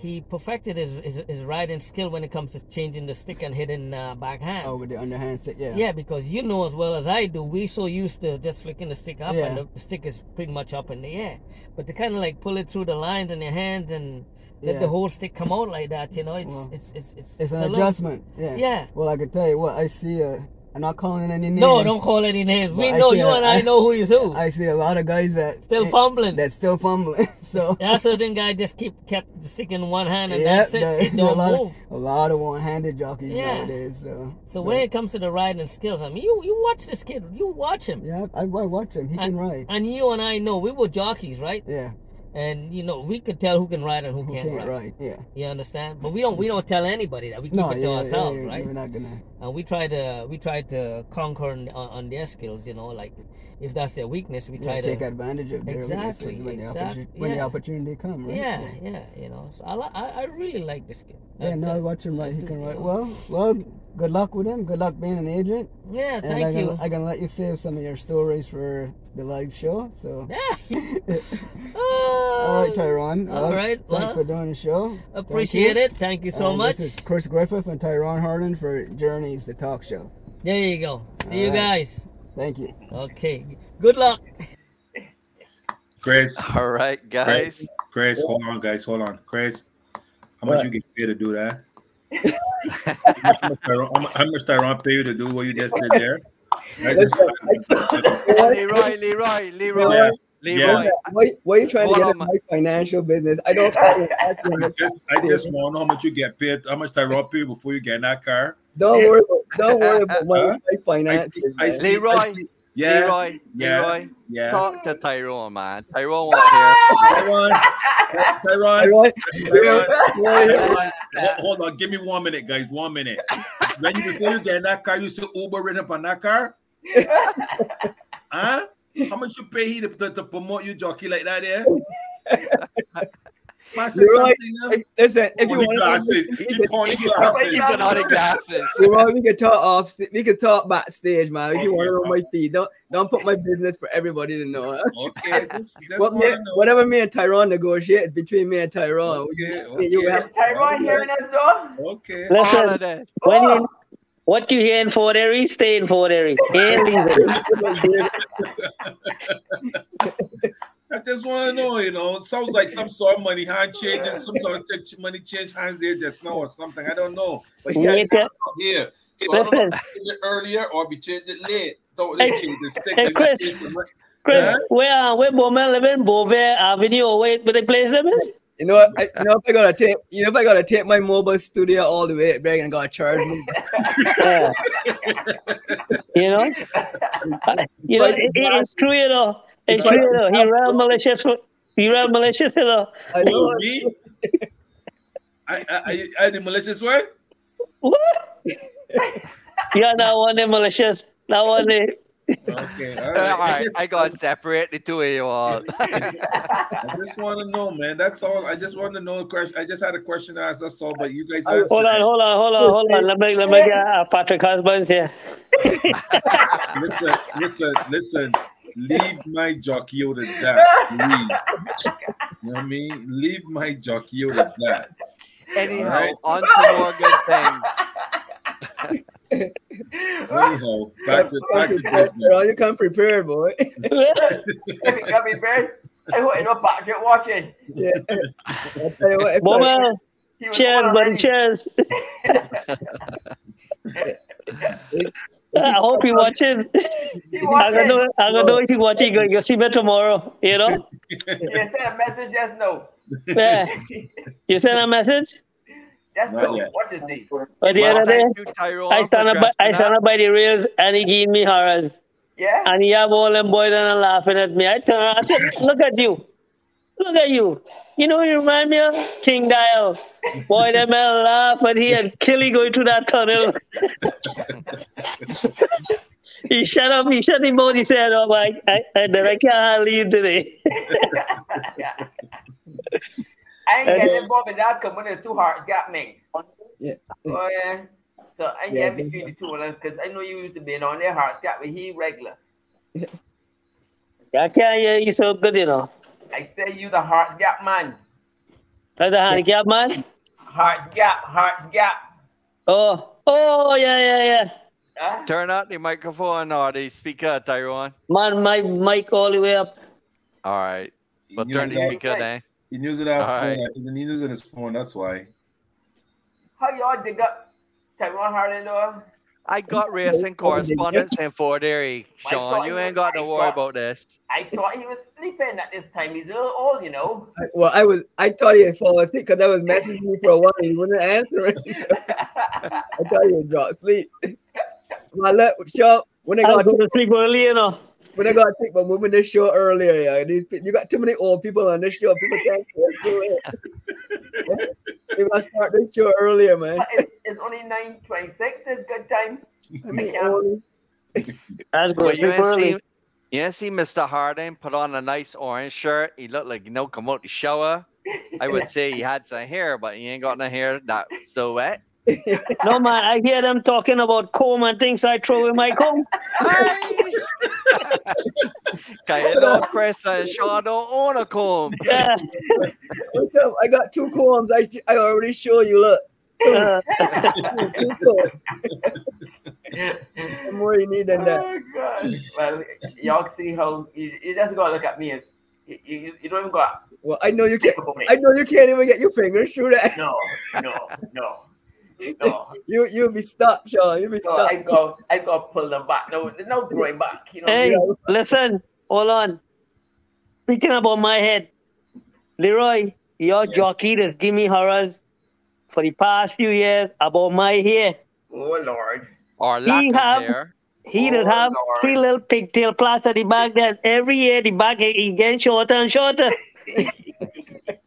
[SPEAKER 13] He perfected his, his his riding skill when it comes to changing the stick and hitting uh, backhand.
[SPEAKER 12] Oh, with the underhand stick, yeah.
[SPEAKER 13] Yeah, because you know as well as I do, we so used to just flicking the stick up
[SPEAKER 12] Yeah.
[SPEAKER 13] and the, the stick is pretty much up in the air. But to kind of like pull it through the lines in your hands and let
[SPEAKER 12] Yeah.
[SPEAKER 13] the whole stick come out like that, you know, it's
[SPEAKER 12] Well,
[SPEAKER 13] it's it's it's
[SPEAKER 12] It's
[SPEAKER 13] a
[SPEAKER 12] an
[SPEAKER 13] little-
[SPEAKER 12] adjustment. Yeah.
[SPEAKER 13] Yeah.
[SPEAKER 12] Well, I can tell you what I see. Uh, I'm not calling any names.
[SPEAKER 13] No, don't call any names. We know you
[SPEAKER 12] a-
[SPEAKER 13] and I know who is who.
[SPEAKER 12] I see a lot of guys that
[SPEAKER 13] Still eh, fumbling.
[SPEAKER 12] That's still fumbling. [LAUGHS] so
[SPEAKER 13] that certain guy just keep kept the stick in one hand and
[SPEAKER 12] yeah,
[SPEAKER 13] that's it.
[SPEAKER 12] there-
[SPEAKER 13] It [LAUGHS] don't
[SPEAKER 12] a lot
[SPEAKER 13] move.
[SPEAKER 12] Of, a lot of one-handed jockeys
[SPEAKER 13] Yeah.
[SPEAKER 12] nowadays. So.
[SPEAKER 13] So
[SPEAKER 12] but-
[SPEAKER 13] when it comes to the riding skills, I mean, you you watch this kid, you watch him.
[SPEAKER 12] Yeah, I, I watch him. He can ride.
[SPEAKER 13] And you and I know we were jockeys, right?
[SPEAKER 12] Yeah.
[SPEAKER 13] And you know we could tell who can ride and who,
[SPEAKER 12] Who
[SPEAKER 13] can't,
[SPEAKER 12] can't
[SPEAKER 13] ride.
[SPEAKER 12] ride, yeah.
[SPEAKER 13] You understand? But we don't we don't tell anybody that. We keep
[SPEAKER 12] No,
[SPEAKER 13] it to
[SPEAKER 12] yeah, yeah,
[SPEAKER 13] ourselves,
[SPEAKER 12] yeah,
[SPEAKER 13] right?
[SPEAKER 12] We're not gonna.
[SPEAKER 13] And we try to we try to conquer on, on, their skills. You know, like if that's their weakness, we try
[SPEAKER 12] yeah,
[SPEAKER 13] to
[SPEAKER 12] take advantage of their
[SPEAKER 13] exactly
[SPEAKER 12] weaknesses when, the,
[SPEAKER 13] exactly
[SPEAKER 12] opportu- when the opportunity comes. Right?
[SPEAKER 13] Yeah, yeah, you know. So I I, I really like this kid.
[SPEAKER 12] Yeah,
[SPEAKER 13] And,
[SPEAKER 12] no, I watch him right. He can ride well. Well, good luck with him. Good luck being an agent.
[SPEAKER 13] Yeah,
[SPEAKER 12] and
[SPEAKER 13] thank
[SPEAKER 12] I can,
[SPEAKER 13] you.
[SPEAKER 12] I can let you save some of your stories for the live show. So. Yeah. [LAUGHS] all right, Tyrone.
[SPEAKER 13] Uh, all
[SPEAKER 12] Well,
[SPEAKER 13] right,
[SPEAKER 12] Thanks
[SPEAKER 13] well,
[SPEAKER 12] for doing the show.
[SPEAKER 13] Appreciate
[SPEAKER 12] you.
[SPEAKER 13] it. Thank you so uh,
[SPEAKER 12] And
[SPEAKER 13] much.
[SPEAKER 12] This is Chris Griffith and Tyrone Harden for Journeys, the talk show.
[SPEAKER 13] There you go. See you
[SPEAKER 12] All right.
[SPEAKER 13] guys.
[SPEAKER 12] Thank you.
[SPEAKER 13] Okay. Good luck.
[SPEAKER 6] Chris.
[SPEAKER 2] All right, guys.
[SPEAKER 6] Chris, Chris, hold on, guys, hold on. Chris, how much
[SPEAKER 11] What?
[SPEAKER 6] you get paid to do that? How, much Tyrone, how much- how pay you to do what you just did there? I just-
[SPEAKER 2] Leroy, Leroy, Leroy,
[SPEAKER 6] Yeah.
[SPEAKER 2] Leroy.
[SPEAKER 6] Yeah.
[SPEAKER 11] Why, why are you trying to get
[SPEAKER 2] on,
[SPEAKER 11] my financial business? I don't.
[SPEAKER 6] I just, I just want to know how much you get paid, how much Tyrone pay you before you get in that car.
[SPEAKER 11] Don't worry. About, don't worry about my,
[SPEAKER 6] Huh?
[SPEAKER 11] my finances.
[SPEAKER 6] I see,
[SPEAKER 2] Leroy,
[SPEAKER 6] I see. Yeah,
[SPEAKER 2] Leroy,
[SPEAKER 6] yeah,
[SPEAKER 2] Leroy.
[SPEAKER 6] yeah.
[SPEAKER 2] Talk to Tyrone, man. Tyrone [LAUGHS] want here.
[SPEAKER 6] Tyrone, Tyrone,
[SPEAKER 11] Tyrone,
[SPEAKER 6] Tyrone.
[SPEAKER 11] Tyrone.
[SPEAKER 6] Hold, hold on, give me one minute, guys. One minute. When you before you get in that car, you see Uber ridden up on that car. [LAUGHS] huh? How much you pay he to, to, to promote you jockey like that there? [LAUGHS] Man, say
[SPEAKER 11] Leroy,
[SPEAKER 6] something,
[SPEAKER 11] listen, if you
[SPEAKER 6] Pony
[SPEAKER 11] want
[SPEAKER 6] glasses. He pony glasses.
[SPEAKER 2] He put on the glasses.
[SPEAKER 11] Leroy, we can talk off. We can talk backstage, man. If you want to know my feed, don't don't put my business for everybody to know. huh?
[SPEAKER 6] Okay, [LAUGHS] just, just
[SPEAKER 11] What me,
[SPEAKER 6] know.
[SPEAKER 11] whatever me and Tyrone negotiate is between me and Tyrone.
[SPEAKER 6] Okay,
[SPEAKER 11] Me you
[SPEAKER 6] okay.
[SPEAKER 11] have-
[SPEAKER 5] Is Tyrone hearing us though?
[SPEAKER 6] Okay.
[SPEAKER 14] Listen,
[SPEAKER 2] of this.
[SPEAKER 14] when oh. you, what you hear in Fort Erie, stay in Fort Erie. He ain't leaving. [LAUGHS] [LAUGHS]
[SPEAKER 6] I just want to know, you know, it sounds like some sort of money hand changes, some sort of money change hands there just now or something. I don't know. But he had
[SPEAKER 14] Me
[SPEAKER 6] it here. So I don't know
[SPEAKER 14] Listen.
[SPEAKER 6] if it earlier or if he changed it late. Don't they
[SPEAKER 14] Hey,
[SPEAKER 6] change the stick?
[SPEAKER 14] hey,
[SPEAKER 6] and
[SPEAKER 14] Chris.
[SPEAKER 6] change the money?
[SPEAKER 14] Chris,
[SPEAKER 6] Huh?
[SPEAKER 14] where uh, where Bowman living? Beauvais Avenue or wait, where the place name is?
[SPEAKER 11] You know, what? I, you know, if I gotta take, you know, if I gotta take my mobile studio all the way, they're gonna gotta charge me.
[SPEAKER 14] Yeah. [LAUGHS] you know, you know, it, it- it's true, you know. It's true, you know. He ran malicious. He ran malicious, you know.
[SPEAKER 11] I know. [LAUGHS]
[SPEAKER 6] Me? I, I, I, I the malicious one?
[SPEAKER 14] What? Yeah, that one is malicious. That one is.
[SPEAKER 6] Okay, all
[SPEAKER 2] All
[SPEAKER 6] right.
[SPEAKER 2] right, I gotta separate the two of you all. [LAUGHS]
[SPEAKER 6] I just want to know, man. That's all. I just want to know. a question. I just had a question to ask. That's all. But you guys answered
[SPEAKER 14] Hold on,
[SPEAKER 6] it.
[SPEAKER 14] hold on, hold on, hold on. Let me let me get uh, Patrick Husbands here.
[SPEAKER 6] listen, listen, listen. Leave my jockey out of that, please. You know what I mean? Leave my jockey out of that.
[SPEAKER 2] Anyhow,
[SPEAKER 6] Alright.
[SPEAKER 2] on to more good things. [LAUGHS]
[SPEAKER 6] Anyhow, back to back to business.
[SPEAKER 11] Tyrone, you come prepared, boy.
[SPEAKER 5] If it got me I hope no Patrick watching.
[SPEAKER 11] yeah. I'll tell you what, if I-
[SPEAKER 14] Bowman,
[SPEAKER 5] He was
[SPEAKER 14] cheers,
[SPEAKER 5] on
[SPEAKER 14] buddy,
[SPEAKER 5] already.
[SPEAKER 14] cheers. [LAUGHS] [LAUGHS] I hope he watching. [LAUGHS]
[SPEAKER 5] He
[SPEAKER 14] I'm gonna know. I'm gonna know if he watching. You you see me tomorrow. You know.
[SPEAKER 5] You sent a message just no.
[SPEAKER 14] Yeah. [LAUGHS] You send a message.
[SPEAKER 5] Just
[SPEAKER 6] Not
[SPEAKER 5] now.
[SPEAKER 6] yet.
[SPEAKER 5] Watch this see.
[SPEAKER 14] But the
[SPEAKER 2] Well,
[SPEAKER 14] other day,
[SPEAKER 2] you,
[SPEAKER 14] I stand up. By, I stand
[SPEAKER 2] up.
[SPEAKER 14] up by the rails, and he gave me horrors.
[SPEAKER 5] Yeah?
[SPEAKER 14] And he have all them boys and are laughing at me. I turn around. I said, "Look at you, look at you. You know, you remind me of King Dial. Boy, them men laugh, and he had Killy going through that tunnel. he shut up. He shut him out. He said, "Oh my, I, I, then I can't leave today."
[SPEAKER 5] I ain't getting involved in that because when there's two hearts got me.
[SPEAKER 11] Yeah.
[SPEAKER 5] Oh yeah. So I ain't
[SPEAKER 11] Yeah,
[SPEAKER 5] getting between the two of them because I know you used to be on their hearts got me. He regular.
[SPEAKER 14] I can't hear you so good, you know.
[SPEAKER 5] I say you the hearts Gap man.
[SPEAKER 13] That's a handicap, man.
[SPEAKER 5] Hearts Gap, Hearts Gap.
[SPEAKER 13] Oh, oh, yeah, yeah, yeah.
[SPEAKER 5] Huh?
[SPEAKER 2] Turn out the microphone or the speaker, Tyrone.
[SPEAKER 13] Man, my mic all the way up.
[SPEAKER 2] All right. But
[SPEAKER 6] You
[SPEAKER 2] turn
[SPEAKER 6] know
[SPEAKER 2] the
[SPEAKER 6] that-
[SPEAKER 2] speaker down.
[SPEAKER 6] He using that
[SPEAKER 2] All
[SPEAKER 6] phone.
[SPEAKER 2] right.
[SPEAKER 6] He's using his phone. That's why.
[SPEAKER 5] How y'all dig up Tyrone Harding though?
[SPEAKER 2] I got [LAUGHS] racing correspondence in for Erie,
[SPEAKER 5] My
[SPEAKER 2] Sean. You
[SPEAKER 5] you-
[SPEAKER 2] ain't got to
[SPEAKER 5] my
[SPEAKER 2] worry
[SPEAKER 5] God.
[SPEAKER 2] about this.
[SPEAKER 5] I thought he was sleeping at this time. He's a little old, you know.
[SPEAKER 11] Well, I was I thought he had fallen asleep because I was messaging you for a while. He wouldn't answering. [LAUGHS] I thought he had dropped asleep. My let show when I got
[SPEAKER 13] to sleep early, you know.
[SPEAKER 11] when I got to take my woman this show earlier. Yeah, these pe- you got too many old people on this show. People can't do it. [LAUGHS] You [LAUGHS] gotta start this show earlier, man.
[SPEAKER 5] But it's, it's only nine twenty-six. It's good time.
[SPEAKER 11] I mean,
[SPEAKER 5] can't-
[SPEAKER 11] only-
[SPEAKER 13] That's
[SPEAKER 2] But you ain't
[SPEAKER 13] early.
[SPEAKER 2] see, you ain't see Mr. Harding put on a nice orange shirt. He looked like you know come out the shower. I would [LAUGHS] say he had some hair, but he ain't got no hair that still wet.
[SPEAKER 13] No, man, I hear them talking about comb and things, so I throw in my comb. [LAUGHS]
[SPEAKER 2] Cause you know Chris and Sean don't own a comb.
[SPEAKER 13] Yeah.
[SPEAKER 11] What's up? I got two combs. I I already show you. Look.
[SPEAKER 13] Uh,
[SPEAKER 11] Two combs. What more you need than that?
[SPEAKER 5] Oh God! Well, y'all see how you, you just gotta look at me as you, you, you don't even got
[SPEAKER 11] Well, I know you can't.
[SPEAKER 5] think about me.
[SPEAKER 11] I know you can't even get your fingers through that.
[SPEAKER 5] No, no, no, no. [LAUGHS]
[SPEAKER 11] You you'll be stuck, Sean. You'll be
[SPEAKER 5] So
[SPEAKER 11] stuck.
[SPEAKER 5] I go, I go pull them back. No, no going back. You know.
[SPEAKER 13] hey, listen, hold on. Speaking about my head, Leroy, your jockey that give me horrors for the past few years about my hair.
[SPEAKER 5] Oh Lord.
[SPEAKER 2] Or
[SPEAKER 13] He
[SPEAKER 2] lack of
[SPEAKER 13] have-
[SPEAKER 2] hair.
[SPEAKER 13] He
[SPEAKER 5] Oh,
[SPEAKER 13] did have
[SPEAKER 5] Lord.
[SPEAKER 13] three little pigtail plaits at the back then. Every year the back he he getting shorter and shorter. [LAUGHS]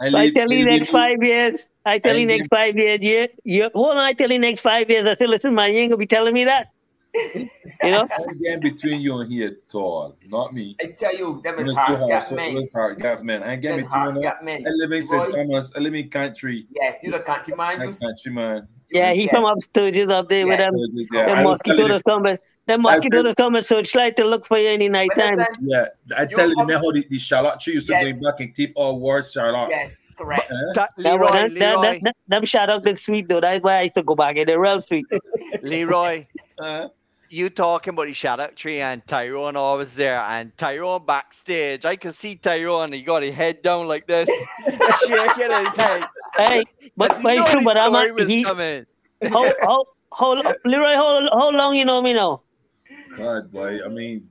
[SPEAKER 6] I,
[SPEAKER 13] I tell you
[SPEAKER 6] I
[SPEAKER 13] next five years. I tell
[SPEAKER 6] I
[SPEAKER 13] you next five years, yeah, you hold on, I tell you next five years. I say, listen, man, you ain't gonna be telling me that. You know? [LAUGHS]
[SPEAKER 6] I'm getting between you and here tall, not me.
[SPEAKER 5] I tell you, them
[SPEAKER 6] It
[SPEAKER 5] is
[SPEAKER 6] was too
[SPEAKER 5] hard.
[SPEAKER 6] hard.
[SPEAKER 5] Got
[SPEAKER 6] So it
[SPEAKER 5] men.
[SPEAKER 6] was hard. Gas man. I get getting
[SPEAKER 5] Them
[SPEAKER 6] between
[SPEAKER 5] hearts
[SPEAKER 6] you.
[SPEAKER 5] got men.
[SPEAKER 6] I live in St. Thomas. I live in country.
[SPEAKER 5] Yes, you the country man.
[SPEAKER 6] I
[SPEAKER 5] You-
[SPEAKER 6] country man.
[SPEAKER 13] Yeah, he
[SPEAKER 5] Yes.
[SPEAKER 13] come up Sturgis up there with
[SPEAKER 5] Yes.
[SPEAKER 13] them.
[SPEAKER 6] Yeah,
[SPEAKER 13] Them
[SPEAKER 6] I was
[SPEAKER 13] mosquitoes coming. Them
[SPEAKER 6] I
[SPEAKER 13] mosquitoes coming, so it's like to look for you in the night time.
[SPEAKER 6] Yeah, I tell you,
[SPEAKER 5] have-
[SPEAKER 6] man, how the, the Charlotte tree used to
[SPEAKER 5] Yes.
[SPEAKER 6] going back in teeth all wars Charlotte.
[SPEAKER 5] yes, correct.
[SPEAKER 6] Eh?
[SPEAKER 2] Ta-
[SPEAKER 13] That
[SPEAKER 2] Leroy,
[SPEAKER 13] one, that, that, that, that, them shout out the sweet though. That's why I used to go back in the real sweet. [LAUGHS]
[SPEAKER 2] Leroy.
[SPEAKER 6] Uh,
[SPEAKER 2] You talking about the shadow tree and Tyrone always there and Tyrone backstage. I can see Tyrone. He got his head down like this, [LAUGHS] shaking his head.
[SPEAKER 13] Hey, but,
[SPEAKER 2] Cause you
[SPEAKER 13] but
[SPEAKER 2] know
[SPEAKER 13] it's true, but I'm a, he,
[SPEAKER 2] coming.
[SPEAKER 13] how, how, how, Leroy, how, how long you know me now?
[SPEAKER 6] God, boy. I mean,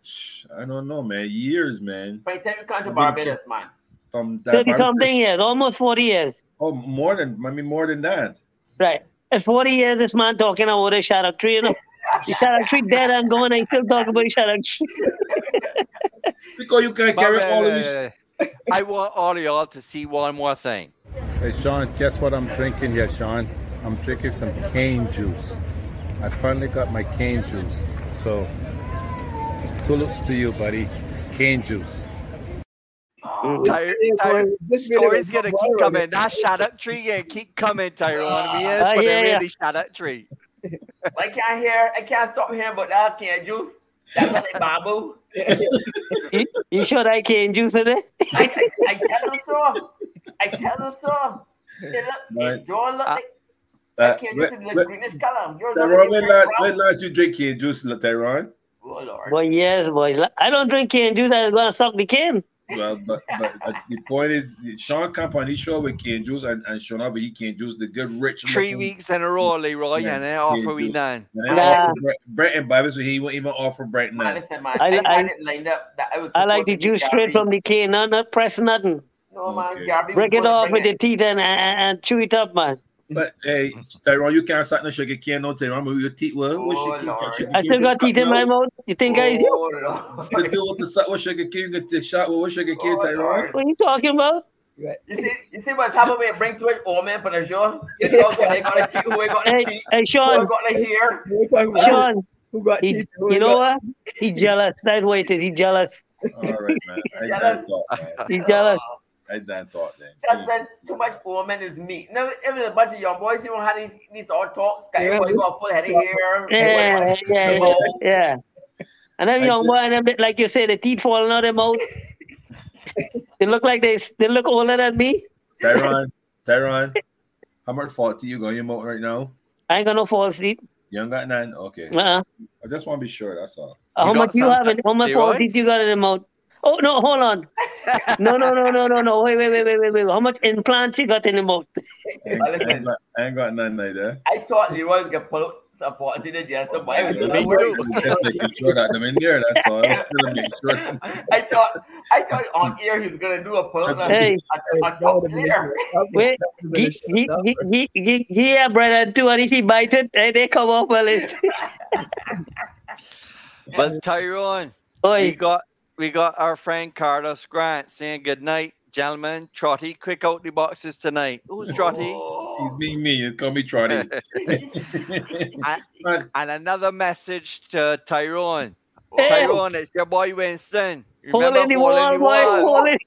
[SPEAKER 6] I don't know, man. Years, man.
[SPEAKER 5] By the time you come to Barbados, man.
[SPEAKER 6] From that.
[SPEAKER 13] 30 something years, almost 40 years.
[SPEAKER 6] Oh, more than. I mean, more than that.
[SPEAKER 13] Right. At 40 years, this man talking about the shadow tree, you know. [LAUGHS] The shadow tree dead and gone, and he still talking about the shadow tree. [LAUGHS]
[SPEAKER 6] Because you can't
[SPEAKER 2] But
[SPEAKER 6] carry
[SPEAKER 2] wait,
[SPEAKER 6] all of
[SPEAKER 2] eh,
[SPEAKER 6] this.
[SPEAKER 2] Eh, eh. I want all of y'all to see one more thing.
[SPEAKER 4] Hey, Sean, guess what I'm drinking here, Sean? I'm drinking some cane juice. I finally got my cane juice. So, tulips to you, buddy. Cane juice.
[SPEAKER 2] Ty- Ty-
[SPEAKER 11] boy, this video
[SPEAKER 2] stories
[SPEAKER 11] is
[SPEAKER 2] gonna keep coming.
[SPEAKER 11] man.
[SPEAKER 2] That shadow tree gonna keep coming, Tyrone. We is,
[SPEAKER 13] Ah,
[SPEAKER 2] but
[SPEAKER 13] yeah,
[SPEAKER 2] it
[SPEAKER 13] yeah.
[SPEAKER 2] really shadow tree. [LAUGHS]
[SPEAKER 5] I can't hear. I can't stop hearing about that can juice. That's like bamboo. [LAUGHS]
[SPEAKER 13] You, you sure that cane juice in there?
[SPEAKER 5] I, I, I tell them so. I tell them so. They look,
[SPEAKER 6] Right.
[SPEAKER 5] Yours look
[SPEAKER 2] Uh,
[SPEAKER 5] like
[SPEAKER 6] Uh,
[SPEAKER 5] that can juice is like greenish color. Yours
[SPEAKER 6] Tyrone, when last, when last you drink cane juice, Tyrone?
[SPEAKER 5] Oh Lord.
[SPEAKER 13] Boy, yes, boy. I don't drink cane juice. I'm gonna suck the cane.
[SPEAKER 6] Well, but, but uh, the point is, Sean come on his show with cane juice, and, and Sean over he cane juice, the good rich.
[SPEAKER 2] Three
[SPEAKER 6] looking-
[SPEAKER 2] weeks in a row, Leroy,
[SPEAKER 6] Yeah,
[SPEAKER 2] and then off
[SPEAKER 6] yeah,
[SPEAKER 2] we
[SPEAKER 6] juice.
[SPEAKER 2] done.
[SPEAKER 6] And
[SPEAKER 13] Nah.
[SPEAKER 6] Brent, Brent and Bobby, so he won't even offer Brent
[SPEAKER 5] Man,
[SPEAKER 6] now.
[SPEAKER 5] listen, man.
[SPEAKER 13] I-
[SPEAKER 5] I,
[SPEAKER 13] I-
[SPEAKER 5] had it lined up that I was.
[SPEAKER 13] I like the
[SPEAKER 5] supposed to be
[SPEAKER 13] juice straight from the cane, not, not press nothing.
[SPEAKER 5] No man,
[SPEAKER 6] Okay.
[SPEAKER 5] Garvey.
[SPEAKER 13] Break it off
[SPEAKER 5] bring
[SPEAKER 13] with your teeth and, and, and chew it up, man.
[SPEAKER 6] But hey, Tyrone, you can't suck no sugar cane, no Tyrone. With your teeth, well, what
[SPEAKER 5] Oh,
[SPEAKER 6] sugar
[SPEAKER 5] Lord.
[SPEAKER 6] sugar
[SPEAKER 13] I still got
[SPEAKER 6] suck
[SPEAKER 13] teeth in my mouth. You think I you?
[SPEAKER 5] Oh
[SPEAKER 6] To
[SPEAKER 5] Lord.
[SPEAKER 6] do with the suck with sugar cane, you can take shot with what sugar cane,
[SPEAKER 5] Oh,
[SPEAKER 6] Tyrone.
[SPEAKER 5] Lord.
[SPEAKER 13] What are you talking about?
[SPEAKER 5] You see, you see what's happening when you bring to it old man for the show? It's all good. They got a teeth, who ain't got a
[SPEAKER 13] Hey,
[SPEAKER 5] teeth,
[SPEAKER 13] hey,
[SPEAKER 5] who
[SPEAKER 13] Sean,
[SPEAKER 5] ain't got a hair.
[SPEAKER 11] We're talking about
[SPEAKER 13] Sean,
[SPEAKER 11] who got teeth. who
[SPEAKER 13] you know
[SPEAKER 11] got-
[SPEAKER 13] what? He jealous. That's what it is. He jealous.
[SPEAKER 6] All right, man. I
[SPEAKER 5] Yeah,
[SPEAKER 6] done
[SPEAKER 5] that's-
[SPEAKER 6] thought, man.
[SPEAKER 13] He jealous. Oh.
[SPEAKER 6] I done thought then.
[SPEAKER 5] That's when too much old man is meat. Now, if it's a bunch of young boys, you don't have these, these all talks. Got
[SPEAKER 11] Yeah.
[SPEAKER 5] everybody got full head of hair.
[SPEAKER 13] Yeah,
[SPEAKER 5] everybody-
[SPEAKER 13] yeah, yeah, yeah. And them
[SPEAKER 6] I
[SPEAKER 13] young
[SPEAKER 6] did-
[SPEAKER 13] boy, and them, like you say, the teeth falling out of their mouth. [LAUGHS] they look like they they look older than me.
[SPEAKER 6] Tyrone, Tyrone, how much fault you got in your mouth right now?
[SPEAKER 13] I ain't got no false teeth.
[SPEAKER 6] You ain't got none? Okay.
[SPEAKER 13] Uh-uh.
[SPEAKER 6] I just want to be sure, that's all.
[SPEAKER 13] Uh, how much you have? How much false teeth you got in the mouth? Oh no, hold on. No, no, no, no, no, no. Wait, wait, wait, wait, wait, wait. How much implants you got in the mouth?
[SPEAKER 6] I ain't, I ain't got, I ain't got none like that.
[SPEAKER 5] I thought Leroy was gonna pull out some faults in the jester, but I was
[SPEAKER 6] Yeah,
[SPEAKER 5] not worried.
[SPEAKER 6] Just making sure that them in there, that's all. I'm still making sure.
[SPEAKER 5] I thought I thought on air he was gonna do a pull up
[SPEAKER 13] Hey.
[SPEAKER 5] a, a top player.
[SPEAKER 13] Wait, he, he, he, he, he, he, yeah, brother, too, and if he bite it, they come off [LAUGHS] well. It.
[SPEAKER 2] But Tyrone, we got we got our friend Carlos Grant saying good night, gentlemen. Trotty, quick out the boxes tonight. Who's oh. Trotty?
[SPEAKER 6] He's being me. Call me Trotty. [LAUGHS] [LAUGHS]
[SPEAKER 2] and, and another message to Tyrone.
[SPEAKER 13] Hey.
[SPEAKER 2] Tyrone, it's your boy Winston.
[SPEAKER 13] Hole
[SPEAKER 2] Remember
[SPEAKER 13] in the
[SPEAKER 2] hole
[SPEAKER 13] wall,
[SPEAKER 2] in the
[SPEAKER 13] boy,
[SPEAKER 2] wall.
[SPEAKER 13] hole in-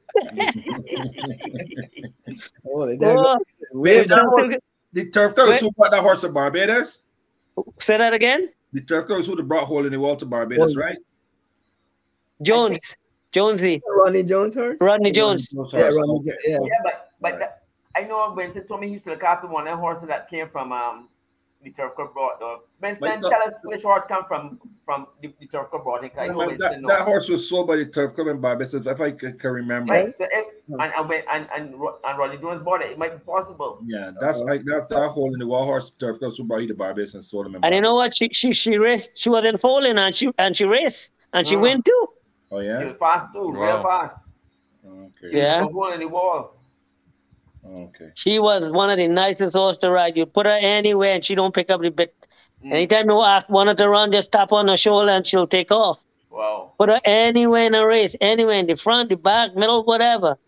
[SPEAKER 11] Oh,
[SPEAKER 13] Oh,
[SPEAKER 6] Wait, that
[SPEAKER 13] Winston
[SPEAKER 6] horse,
[SPEAKER 13] took-
[SPEAKER 6] the turf girls
[SPEAKER 13] Wait.
[SPEAKER 6] who brought that horse to Barbados?
[SPEAKER 13] Say that again?
[SPEAKER 6] The turf girls who brought hole in the wall to Barbados,
[SPEAKER 11] Oh.
[SPEAKER 6] right?
[SPEAKER 13] Jones, Jonesy,
[SPEAKER 11] Ronnie Jones horse?
[SPEAKER 13] Rodney Jones.
[SPEAKER 11] Yeah, Ronnie, yeah.
[SPEAKER 5] Yeah, but but that, I know Winston told me he used to look after one of them horses that came from um the turf club brought though. Winston,
[SPEAKER 6] But
[SPEAKER 5] tell us which horse come from from the, the turf club brought. I know
[SPEAKER 6] But
[SPEAKER 5] Winston
[SPEAKER 6] that,
[SPEAKER 5] knows.
[SPEAKER 6] that horse was sold by the turf club in Barbados, if I can, can remember.
[SPEAKER 5] Right. So if, and and and and and Rodney Jones bought it, it might be possible.
[SPEAKER 6] Yeah, that's like that, that hole in the wall horse turf club who brought you to Barbados and sold him in
[SPEAKER 13] And you know what? She she she raced. She was in falling, and she and she raced and she
[SPEAKER 5] Ah.
[SPEAKER 13] win too.
[SPEAKER 6] Oh
[SPEAKER 5] She
[SPEAKER 6] yeah.
[SPEAKER 5] was fast too, real
[SPEAKER 6] Wow.
[SPEAKER 5] fast.
[SPEAKER 6] Okay.
[SPEAKER 5] She
[SPEAKER 13] Yeah.
[SPEAKER 5] was in the wall.
[SPEAKER 6] Okay.
[SPEAKER 13] She was one of the nicest horse to ride. You put her anywhere and she don't pick up the bit. Mm. Anytime you ask one of her run, just tap on her shoulder and she'll take off.
[SPEAKER 5] Wow.
[SPEAKER 13] Put her anywhere in a race, anywhere in the front, the back, middle, whatever.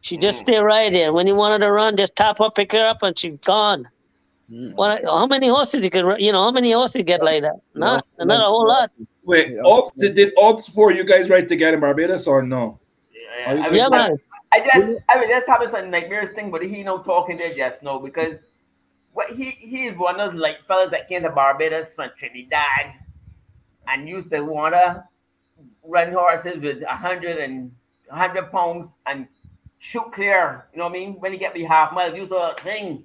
[SPEAKER 13] She just mm. stay right there. When you wanted to run, just tap her, pick her up, and she's gone. What, how many horses you could, ru- you know, how many horses you get like that? Not, not a whole lot.
[SPEAKER 6] Wait, all did, did all four of you guys ride together in Barbados or no? Are you
[SPEAKER 5] I
[SPEAKER 6] guys-
[SPEAKER 5] was,
[SPEAKER 13] Yeah, man.
[SPEAKER 5] I just I was just having some nightmares thing, but he no talking there just no because what he he is one of those like fellas that came to Barbados from Trinidad and used to wanna run horses with a hundred and a hundred pounds and shoot clear. You know what I mean? When he get me half mile, used to sing.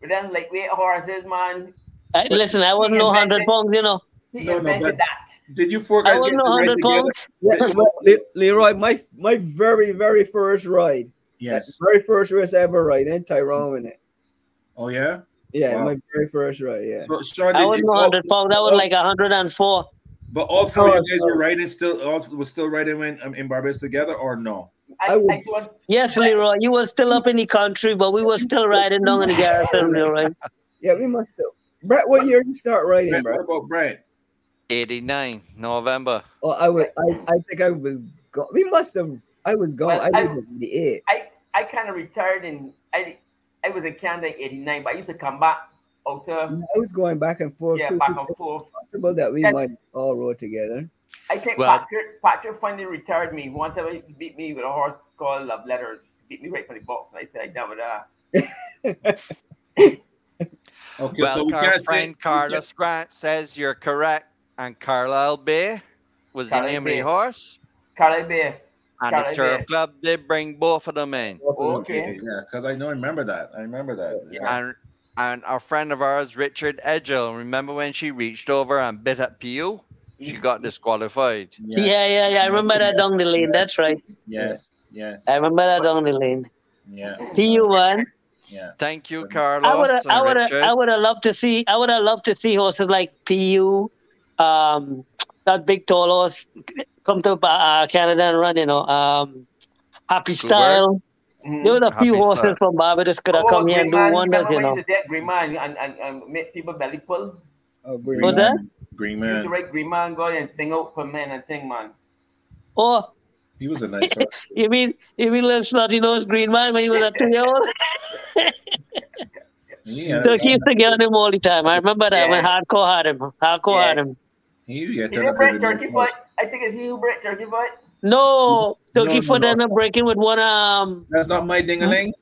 [SPEAKER 5] But then like weight horses, man.
[SPEAKER 13] I, listen, I wasn't no hundred pounds, you know.
[SPEAKER 5] He
[SPEAKER 6] No, no, but
[SPEAKER 5] that.
[SPEAKER 6] did you four
[SPEAKER 13] I
[SPEAKER 6] guys
[SPEAKER 13] wasn't
[SPEAKER 6] get to
[SPEAKER 13] no
[SPEAKER 6] ride
[SPEAKER 13] hundred
[SPEAKER 6] together?
[SPEAKER 13] pounds. [LAUGHS]
[SPEAKER 11] Yeah, well, Le- Leroy, my my very very first ride.
[SPEAKER 6] Yes.
[SPEAKER 11] Very first race I ever ride, and Tyrone in it.
[SPEAKER 6] Oh yeah.
[SPEAKER 11] Yeah,
[SPEAKER 6] Wow.
[SPEAKER 11] my very first ride. Yeah.
[SPEAKER 6] So, Sean,
[SPEAKER 13] I wasn't no hundred pounds. I was like hundred and four.
[SPEAKER 6] But all four
[SPEAKER 11] Oh,
[SPEAKER 6] of you guys were riding still, all was still riding in, um, in Barbados together, or no?
[SPEAKER 5] I, I, thought
[SPEAKER 13] Yes, Leroy, you were still up in the country, but we were [LAUGHS] still riding down in the garrison, Leroy. [LAUGHS]
[SPEAKER 11] Yeah, we must have. Brett, what year did you start riding,
[SPEAKER 6] Brett,
[SPEAKER 11] Brett?
[SPEAKER 6] what about Brett?
[SPEAKER 2] 89, November.
[SPEAKER 11] Oh, I was. I, I think I was. Go- we must have. I was gone.
[SPEAKER 5] Well,
[SPEAKER 11] I
[SPEAKER 5] I-
[SPEAKER 11] was in the.
[SPEAKER 5] I I kind of retired in I I was in Canada in '89, but I used to come back out
[SPEAKER 11] I was going back and forth.
[SPEAKER 5] yeah
[SPEAKER 11] too.
[SPEAKER 5] back and forth.
[SPEAKER 11] Possible that we
[SPEAKER 5] Yes.
[SPEAKER 11] might all rode together.
[SPEAKER 5] I think
[SPEAKER 2] Well-
[SPEAKER 5] Patrick Patrick finally retired me. One time he beat me with a horse called Love Letters. Beat me right from the box, and I said I done with that. [LAUGHS]
[SPEAKER 6] Okay,
[SPEAKER 2] well,
[SPEAKER 6] so we
[SPEAKER 2] our
[SPEAKER 6] can't say.
[SPEAKER 2] friend
[SPEAKER 6] we
[SPEAKER 2] Carlos Grant says you're correct, and Carlisle Bay was the
[SPEAKER 5] Carlisle
[SPEAKER 2] name
[SPEAKER 5] Bay.
[SPEAKER 2] of the horse,
[SPEAKER 5] Carly Bay.
[SPEAKER 2] and
[SPEAKER 5] Carlisle
[SPEAKER 2] the turf
[SPEAKER 5] Bay.
[SPEAKER 2] club did bring both of them in.
[SPEAKER 5] Okay.
[SPEAKER 6] Yeah, because I know, I remember that. I remember that. Yeah.
[SPEAKER 2] And and our friend of ours, Richard Edgell, remember when she reached over and bit at Pio? She got disqualified.
[SPEAKER 6] Yes.
[SPEAKER 13] Yeah, yeah, yeah. I remember that down the lane. That's right.
[SPEAKER 6] Yes. Yes.
[SPEAKER 13] I remember that down the lane.
[SPEAKER 6] Yeah.
[SPEAKER 13] PU won.
[SPEAKER 6] Yeah.
[SPEAKER 2] Thank you, Carlos.
[SPEAKER 13] I would
[SPEAKER 2] Carlos.
[SPEAKER 13] have,
[SPEAKER 2] and
[SPEAKER 13] I would have, I would have loved to see. I would have loved to see horses like PU, um, that big tall horse come to uh, Canada and run. You know, um, Happy
[SPEAKER 2] Good
[SPEAKER 13] Style.
[SPEAKER 5] Mhm.
[SPEAKER 13] There was a few horses from Barbados could have
[SPEAKER 5] Oh,
[SPEAKER 13] come here
[SPEAKER 5] Green
[SPEAKER 13] and do
[SPEAKER 5] Man,
[SPEAKER 13] wonders. You know.
[SPEAKER 5] he used to date Green Man and, and, and make people belly pull?
[SPEAKER 11] Oh, green.
[SPEAKER 13] What's that?
[SPEAKER 6] Green
[SPEAKER 5] He used
[SPEAKER 6] man.
[SPEAKER 5] to write Green Man go and sing out for men and thing, man.
[SPEAKER 13] Oh,
[SPEAKER 6] He was a nice [LAUGHS] horse.
[SPEAKER 13] you mean you mean little snotty nose green man when he was a two year old? [LAUGHS]
[SPEAKER 6] Yeah.
[SPEAKER 13] So he used to get on him all the time. I remember that when
[SPEAKER 5] Yeah.
[SPEAKER 13] Hardcore had him. Hardcore
[SPEAKER 5] Yeah.
[SPEAKER 13] had him.
[SPEAKER 6] He, he,
[SPEAKER 5] He didn't break Turkey Foot. I think it's he who broke Turkey Foot.
[SPEAKER 13] No, Turkey
[SPEAKER 6] no,
[SPEAKER 13] Foot
[SPEAKER 6] no.
[SPEAKER 13] ended up breaking with one um
[SPEAKER 6] That's not my dingaling.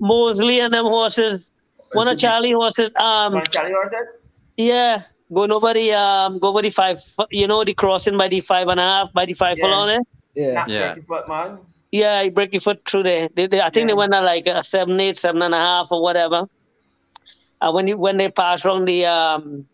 [SPEAKER 13] Mosley and them horses. One of Charlie horses. Um,
[SPEAKER 5] One Charlie horses.
[SPEAKER 13] yeah, go nobody um, go over the five. You know the crossing by the five and a half by the five
[SPEAKER 5] Yeah.
[SPEAKER 13] furlong there.
[SPEAKER 11] Yeah.
[SPEAKER 5] Not
[SPEAKER 2] Yeah.
[SPEAKER 5] Turkey Foot, man.
[SPEAKER 13] Yeah, he break your foot through there. They, they, I think they went at like a seven, eight, seven and a half, or whatever. And when you, when they pass around the um,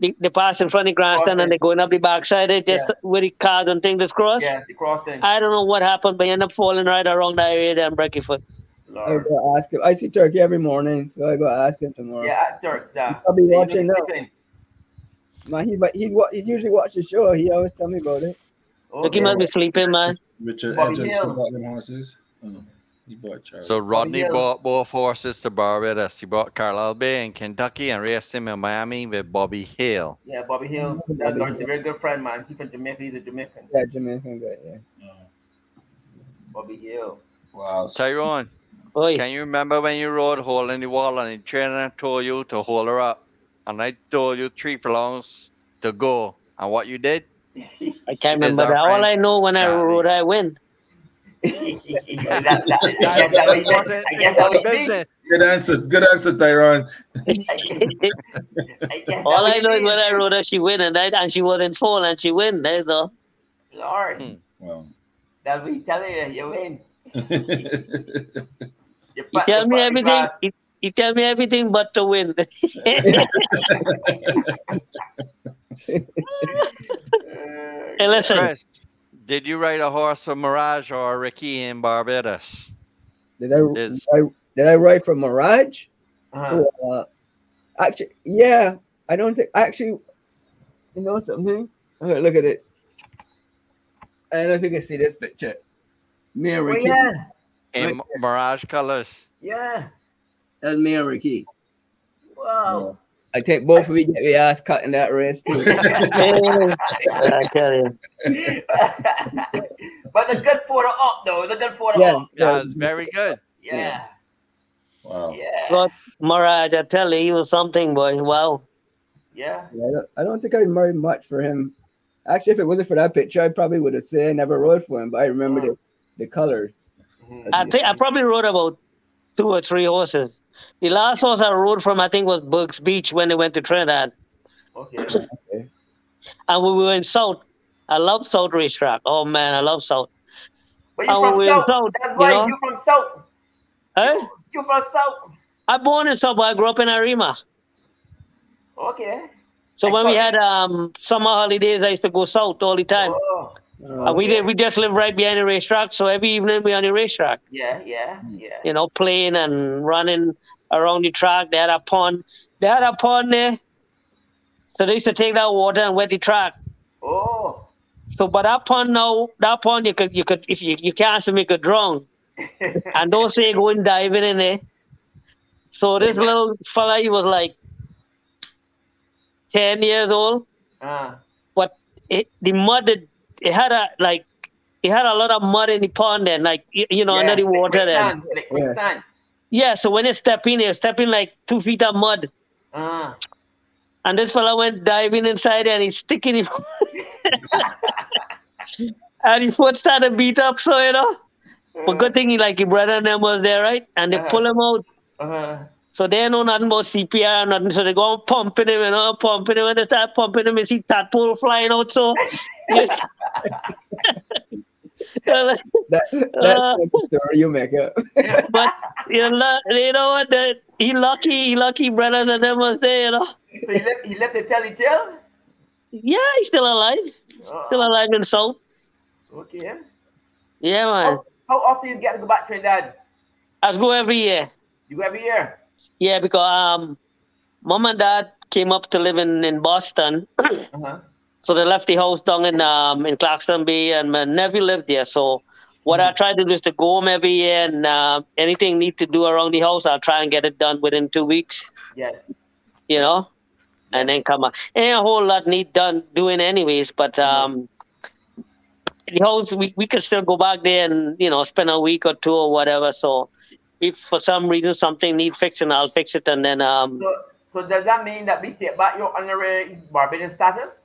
[SPEAKER 13] they, they pass in front of the grandstand and they're going up the backside, they just
[SPEAKER 5] Yeah.
[SPEAKER 13] with the cars and things that's crossed.
[SPEAKER 5] Yeah, the crossing.
[SPEAKER 13] I don't know what happened, but he ended up falling right around that area and break your foot.
[SPEAKER 11] I go ask him. I see Turkey every morning, so I go ask him tomorrow.
[SPEAKER 5] Yeah, that's Turks. Uh,
[SPEAKER 11] I'll be
[SPEAKER 5] they
[SPEAKER 11] watching
[SPEAKER 5] know
[SPEAKER 11] now. Man, he but he, he usually watch the show. He always tell me about it.
[SPEAKER 13] Look, he must be sleeping, man.
[SPEAKER 6] Richard
[SPEAKER 11] Bobby
[SPEAKER 6] Edgerton
[SPEAKER 11] Hill.
[SPEAKER 6] them horses. Oh, he bought Charlie.
[SPEAKER 2] So oh, Rodney
[SPEAKER 5] Hill.
[SPEAKER 2] bought both horses to Barbados. He bought Carlisle Bay in Kentucky and raced him in Miami with Bobby Hill.
[SPEAKER 5] Yeah, Bobby Hill. Mm-hmm. That Lawrence a very good friend, man. He's from Jamaica. He's a Jamaican.
[SPEAKER 11] Yeah, Jamaican guy. Yeah.
[SPEAKER 5] Bobby Hill.
[SPEAKER 6] Wow.
[SPEAKER 2] Tyrone, can you remember when you rode hole in the wall and the trainer told you to hold her up? And I told you three furlongs to go. And what you did? [LAUGHS]
[SPEAKER 13] I can't remember that. All I know when I rode, I win.
[SPEAKER 6] Good answer. Good answer, Tyrone. [LAUGHS]
[SPEAKER 13] All I know is when I rode her, she win, and, I, and she wasn't fall, and she win. That's all.
[SPEAKER 5] Lord.
[SPEAKER 2] Hmm.
[SPEAKER 6] Wow.
[SPEAKER 5] That's what he telling you. You win. [LAUGHS]
[SPEAKER 13] You tell me everything. You, you tell me everything but to win. [LAUGHS] hey, listen.
[SPEAKER 2] Chris, did you ride a horse for Mirage or Ricky in Barbados?
[SPEAKER 11] Did I,
[SPEAKER 2] Is-
[SPEAKER 11] I did I write for Mirage?
[SPEAKER 5] Uh-huh.
[SPEAKER 11] Uh, actually, yeah. I don't think actually. You know something? Okay, look at this. I don't think if you can see this picture. Me and
[SPEAKER 5] Oh,
[SPEAKER 11] Ricky.
[SPEAKER 5] yeah.
[SPEAKER 2] In Mirage colors.
[SPEAKER 5] Yeah.
[SPEAKER 11] That's me and Ricky.
[SPEAKER 5] Wow.
[SPEAKER 11] I think both of we get the ass cut in that race too. [LAUGHS]
[SPEAKER 13] I tell you. [LAUGHS]
[SPEAKER 5] but the good photo up though. The good photo
[SPEAKER 11] Yeah.
[SPEAKER 5] up.
[SPEAKER 2] Yeah, it's very good.
[SPEAKER 5] Yeah.
[SPEAKER 6] Wow.
[SPEAKER 5] Yeah.
[SPEAKER 13] But Mirage, I tell you, he was something, boy. Wow.
[SPEAKER 5] Yeah.
[SPEAKER 11] Yeah, I, don't, I don't think I'd marry much for him. Actually, if it wasn't for that picture, I probably would have said I never rode for him. But I remember mm. the, the colors. Mm-hmm.
[SPEAKER 13] I think I probably rode about two or three horses. The last horse I rode from, I think, was Burks Beach when they went to Trinidad.
[SPEAKER 5] Okay.
[SPEAKER 13] And we were in South, I love South racetrack. Oh man, I love South.
[SPEAKER 5] But you from
[SPEAKER 13] we
[SPEAKER 5] South.
[SPEAKER 13] South,
[SPEAKER 5] That's
[SPEAKER 13] you
[SPEAKER 5] why
[SPEAKER 13] know?
[SPEAKER 5] you from South.
[SPEAKER 13] Eh?
[SPEAKER 5] You from South.
[SPEAKER 13] I born in South, but I grew up in Arima.
[SPEAKER 5] Okay.
[SPEAKER 13] So when we had um summer holidays, I used to go south all the time.
[SPEAKER 5] Oh.
[SPEAKER 13] And we did, we just live right behind the racetrack, so every evening we on the racetrack.
[SPEAKER 5] Yeah, yeah, yeah.
[SPEAKER 13] You know, playing and running around the track. They had a pond. They had a pond there. So they used to take that water and wet the track.
[SPEAKER 5] Oh.
[SPEAKER 13] So but that pond now, that pond you could you could if you, you can't swim, you could drown. [LAUGHS] and don't say going diving in there. So this little fella, he was like 10 years old.
[SPEAKER 5] Uh,
[SPEAKER 13] but it, the mud it, had a like it had a lot of mud in the pond and like you, you know
[SPEAKER 5] yeah,
[SPEAKER 13] under the water there.
[SPEAKER 5] quicksand, like.
[SPEAKER 13] Yeah, so when you step in, you step in like two feet of mud.
[SPEAKER 5] Uh,
[SPEAKER 13] And this fella went diving inside and he's sticking him. [LAUGHS] and his foot started beat up, so you know. But good thing he like your brother and them was there, right? And they pull him out.
[SPEAKER 5] uh,
[SPEAKER 13] So they know nothing about CPR and nothing. So they go on pumping him, you know, pumping him. When they start pumping him, you see tadpole flying out. So [LAUGHS]
[SPEAKER 11] That, that's
[SPEAKER 13] Uh,
[SPEAKER 11] like the story you make up. [LAUGHS]
[SPEAKER 13] but you know, you know what? The, he lucky, he lucky brothers and them was there, you know.
[SPEAKER 5] so he left, he left the telly tale?
[SPEAKER 13] Yeah, he's still alive. Still alive in South.
[SPEAKER 5] Okay.
[SPEAKER 13] Yeah, man.
[SPEAKER 5] How often you get to go back to Trinidad?
[SPEAKER 13] I go every year.
[SPEAKER 5] You go every year?
[SPEAKER 13] Yeah, because um, mom and dad came up to live in, in Boston.
[SPEAKER 5] Uh-huh.
[SPEAKER 13] So they left the house down in um in Claxton Bay, and my nephew lived there. So what I try to do is to go home every year, and uh, anything need to do around the house, I'll try and get it done within two weeks.
[SPEAKER 5] Yes.
[SPEAKER 13] You know, and then come on. Ain't a whole lot need done doing anyways, but um, the house we we could still go back there and you know spend a week or two or whatever. So if for some reason something need fixing, I'll fix it, and then um.
[SPEAKER 5] So, so does that mean that we take back your honorary Barbadian status?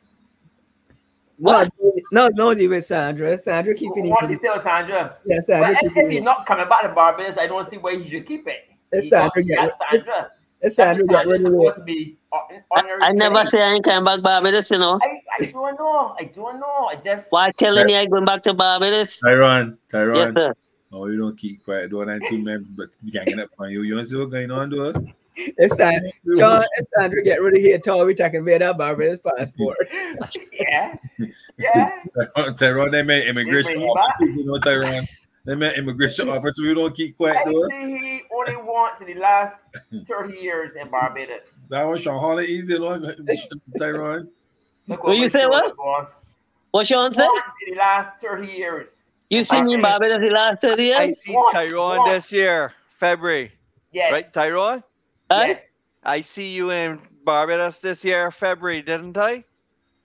[SPEAKER 11] Oh, no, no, no, deal with Sandra. Sandra keeping
[SPEAKER 5] Once he's
[SPEAKER 11] it.
[SPEAKER 5] still Sandra.
[SPEAKER 11] Yeah, Sandra
[SPEAKER 5] But if,
[SPEAKER 11] keeping
[SPEAKER 5] if he's not coming back to Barbados, I don't see why he should keep it.
[SPEAKER 11] It's Sandra
[SPEAKER 5] he
[SPEAKER 11] get
[SPEAKER 5] Sandra.
[SPEAKER 11] It's Sandra
[SPEAKER 5] That
[SPEAKER 11] got
[SPEAKER 5] means
[SPEAKER 11] rid of
[SPEAKER 5] Sandra's
[SPEAKER 11] it.
[SPEAKER 5] supposed to be hon- honorary.
[SPEAKER 13] I never say I ain't coming back to Barbados, you know.
[SPEAKER 5] I, I don't know. I don't know. I just.
[SPEAKER 13] Why telling you I going back to Barbados?
[SPEAKER 6] Tyrone, Tyrone.
[SPEAKER 13] Yes, sir.
[SPEAKER 6] Oh, you don't keep quiet. Don't have two men, but ganging up on you. You want to see what's going on, though?
[SPEAKER 11] It's time, John. It's time to get rid of here. Tell we taking away that Barbados passport.
[SPEAKER 5] yeah, [LAUGHS] yeah.
[SPEAKER 6] Tyrone, they made immigration
[SPEAKER 5] Bring
[SPEAKER 6] officer. You know, Tyrone. They made immigration officer. We don't keep quiet,
[SPEAKER 5] I see he only once in the last 30 years in Barbados.
[SPEAKER 6] That was Sean Hall easy, you know, Tyrone.
[SPEAKER 5] Look
[SPEAKER 13] Will you say
[SPEAKER 5] shoulder
[SPEAKER 13] what?
[SPEAKER 5] was.
[SPEAKER 13] What Sean said?
[SPEAKER 5] Once in the last 30 years.
[SPEAKER 13] You seen me in Barbados the last 30 years.
[SPEAKER 2] I
[SPEAKER 13] years?
[SPEAKER 2] see
[SPEAKER 5] What?
[SPEAKER 2] Tyrone
[SPEAKER 5] What?
[SPEAKER 2] this year, February.
[SPEAKER 5] Yes.
[SPEAKER 2] Right, Tyrone?
[SPEAKER 13] Huh?
[SPEAKER 5] Yes.
[SPEAKER 2] I see you in Barbados this year, February, didn't I?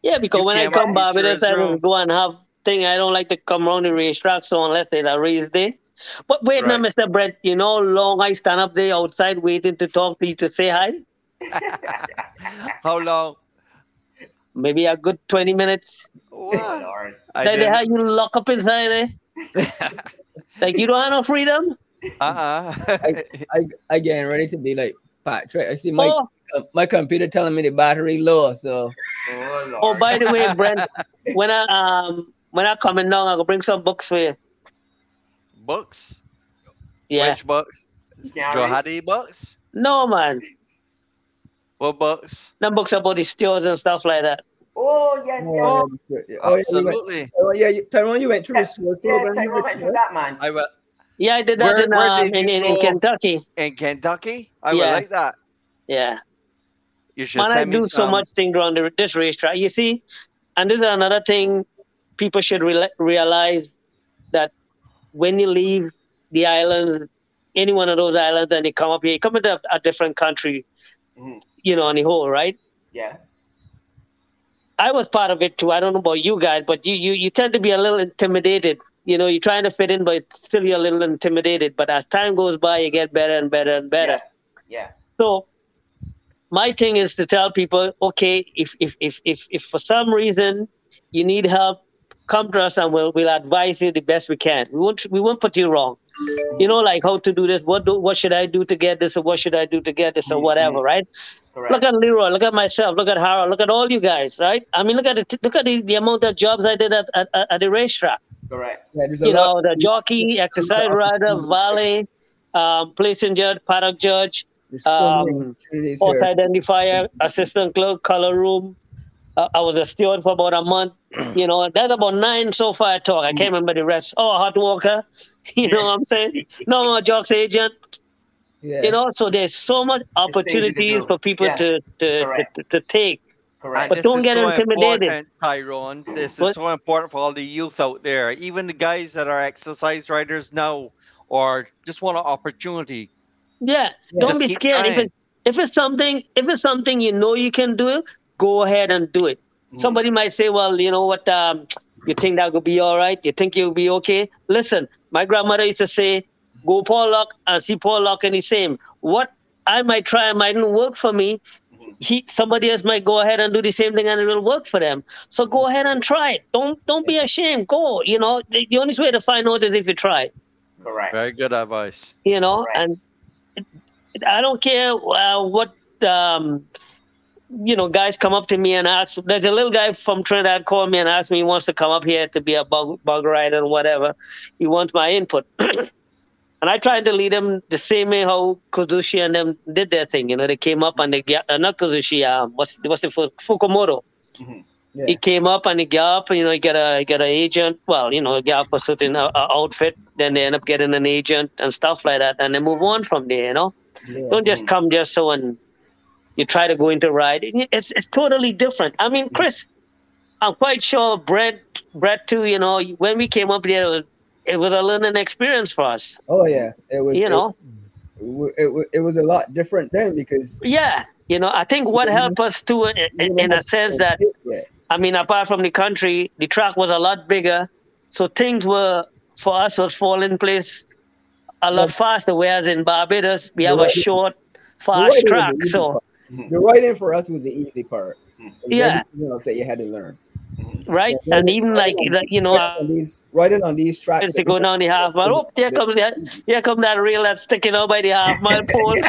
[SPEAKER 13] Yeah, because
[SPEAKER 2] You
[SPEAKER 13] when I come
[SPEAKER 2] up
[SPEAKER 13] Barbados, I
[SPEAKER 2] as
[SPEAKER 13] don't go and have thing. I don't like to come around the racetrack, so unless there's a race day. But wait now,
[SPEAKER 2] Right.
[SPEAKER 13] Mr. Brett, you know how long I stand up there outside waiting to talk to you to say hi? [LAUGHS]
[SPEAKER 2] How long?
[SPEAKER 13] Maybe a good 20 minutes.
[SPEAKER 2] What?
[SPEAKER 5] Lord.
[SPEAKER 2] I
[SPEAKER 13] Like they
[SPEAKER 2] didn't-
[SPEAKER 13] have you lock up inside there. Eh? [LAUGHS] like you don't have no freedom.
[SPEAKER 2] Uh-uh.
[SPEAKER 11] I, I getting ready to be like Patrick. I see my
[SPEAKER 13] Oh,
[SPEAKER 11] uh, my computer telling me the battery low. So
[SPEAKER 5] Oh,
[SPEAKER 13] oh, by the way, [LAUGHS] Brett, when I um when I coming down, I go bring some books for you.
[SPEAKER 2] books?
[SPEAKER 13] Yeah.
[SPEAKER 2] Which books?
[SPEAKER 5] You can't
[SPEAKER 2] Joe
[SPEAKER 5] read?
[SPEAKER 2] Hattie books?
[SPEAKER 13] No man.
[SPEAKER 2] What books?
[SPEAKER 13] Them books about the steers and stuff like that.
[SPEAKER 5] Oh, yes, yes.
[SPEAKER 11] oh, yeah, oh, yeah, you went,
[SPEAKER 2] Absolutely.
[SPEAKER 11] oh yeah, you, Tyrone, you went through the store
[SPEAKER 5] Yeah,
[SPEAKER 11] program.
[SPEAKER 5] Tyrone went through that, man.
[SPEAKER 2] I will.
[SPEAKER 13] Yeah, I did that
[SPEAKER 2] Where-
[SPEAKER 13] in,
[SPEAKER 2] where
[SPEAKER 13] um,
[SPEAKER 2] did
[SPEAKER 13] in, in, in? Kentucky.
[SPEAKER 2] In Kentucky? I would like that.
[SPEAKER 13] Yeah.
[SPEAKER 2] You should
[SPEAKER 13] Man, I
[SPEAKER 2] send me
[SPEAKER 13] do so much thing around the, this racetrack. You see, and this is another thing people should re- realize that when you leave the islands, any one of those islands, and you come up here, you come into a, a different country,
[SPEAKER 5] Mhm.
[SPEAKER 13] you know, on the whole, right?
[SPEAKER 5] Yeah.
[SPEAKER 13] I was part of it too. I don't know about you guys, but you you you tend to be a little intimidated. You know, you're trying to fit in, but still you're a little intimidated. But as time goes by, you get better and better and better.
[SPEAKER 5] Yeah.
[SPEAKER 13] So my thing is to tell people, okay, if if if if, if for some reason you need help, come to us and we'll we'll advise you the best we can. We won't we won't put you wrong. You know, like how to do this, what do what should I do to get this, or what should I do to get this, or mm-hmm. whatever, right?
[SPEAKER 5] Correct.
[SPEAKER 13] Look at Leroy, look at myself, look at Harold, look at all you guys, right? I mean, look at the look at the, the amount of jobs I did at, at, at the racetrack.
[SPEAKER 5] Correct.
[SPEAKER 11] Yeah,
[SPEAKER 13] You know, the jockey, exercise rider, valet, um, placing judge, paddock judge,
[SPEAKER 11] There's so
[SPEAKER 13] um,
[SPEAKER 11] opportunities
[SPEAKER 13] horse
[SPEAKER 11] here.
[SPEAKER 13] identifier, assistant clerk, color room. Uh, I was a steward for about a month. [CLEARS THROAT] You know, that's about nine so far. I talk. I can't remember the rest. Oh, hot walker. [LAUGHS] You know what I'm saying? No more jocks agent.
[SPEAKER 11] Yeah.
[SPEAKER 13] You know, so there's so much
[SPEAKER 5] things you can
[SPEAKER 13] opportunities for people
[SPEAKER 5] Yeah.
[SPEAKER 13] to to,
[SPEAKER 5] Correct.
[SPEAKER 13] to to take.
[SPEAKER 5] Correct.
[SPEAKER 13] But
[SPEAKER 2] this
[SPEAKER 13] don't get
[SPEAKER 2] so
[SPEAKER 13] intimidated.
[SPEAKER 2] important, Tyrone. This is
[SPEAKER 13] What?
[SPEAKER 2] so important for all the youth out there, even the guys that are exercise riders now, or just want an opportunity.
[SPEAKER 13] Yeah, don't
[SPEAKER 2] Just
[SPEAKER 13] be
[SPEAKER 2] keep
[SPEAKER 13] scared. If it if it's something if it's something you know you can do, go ahead and do it.
[SPEAKER 5] Mhm.
[SPEAKER 13] Somebody might say, "Well, you know what? Um, you think that will be all right? You think you'll be okay?" Listen, my grandmother used to say, "Go Paul Lock and see Paul Lock and the same." What I might try mightn't work for me. He somebody else might go ahead and do the same thing and it will work for them. So go ahead and try it. Don't don't be ashamed. Go. You know, the, the only way to find out is if you try
[SPEAKER 5] Correct.
[SPEAKER 2] Very good advice.
[SPEAKER 13] you know
[SPEAKER 5] Correct.
[SPEAKER 13] and it, it- i don't care uh, what um you know guys come up to me and ask there's a little guy from trinidad called me and asked me he wants to come up here to be a bug, bug rider and whatever he wants my input [CLEARS THROAT] and i tried to lead them the same way how Kazushi and them did their thing you know they came up and they get uh, not Kazushi um what's what's it for fukumoto
[SPEAKER 5] Mhm.
[SPEAKER 11] Yeah.
[SPEAKER 13] he came up and he got up, you know, he got a he got an agent. Well, you know, he got for certain uh, uh, outfit. Then they end up getting an agent and stuff like that, and they move on from there. You know,
[SPEAKER 11] Yeah.
[SPEAKER 13] don't just come just so and you try to go into ride. It's it's totally different. I mean, Chris, I'm quite sure Brett Brett too. You know, when we came up there, it was, a learning experience for us.
[SPEAKER 11] Oh yeah, it was.
[SPEAKER 13] You
[SPEAKER 11] it-
[SPEAKER 13] know,
[SPEAKER 11] it, it, it was a lot different then because
[SPEAKER 13] yeah. You know, I think what helped us too, in, in, in a sense that
[SPEAKER 11] yeah,
[SPEAKER 13] I mean, apart from the country, the track was a lot bigger, so things were for us was falling place a lot
[SPEAKER 11] Yeah.
[SPEAKER 13] faster. Whereas in Barbados, we have a short, fast track. So
[SPEAKER 11] the writing for us was the easy part.
[SPEAKER 13] Yeah.
[SPEAKER 11] you know, so you had to learn.
[SPEAKER 13] Right? And even like like, you know,
[SPEAKER 11] Riding on these, riding on these tracks.
[SPEAKER 13] to go down the half mile. Oh, there comes that, here come that rail that's sticking out by the half [LAUGHS] mile pole. [LAUGHS]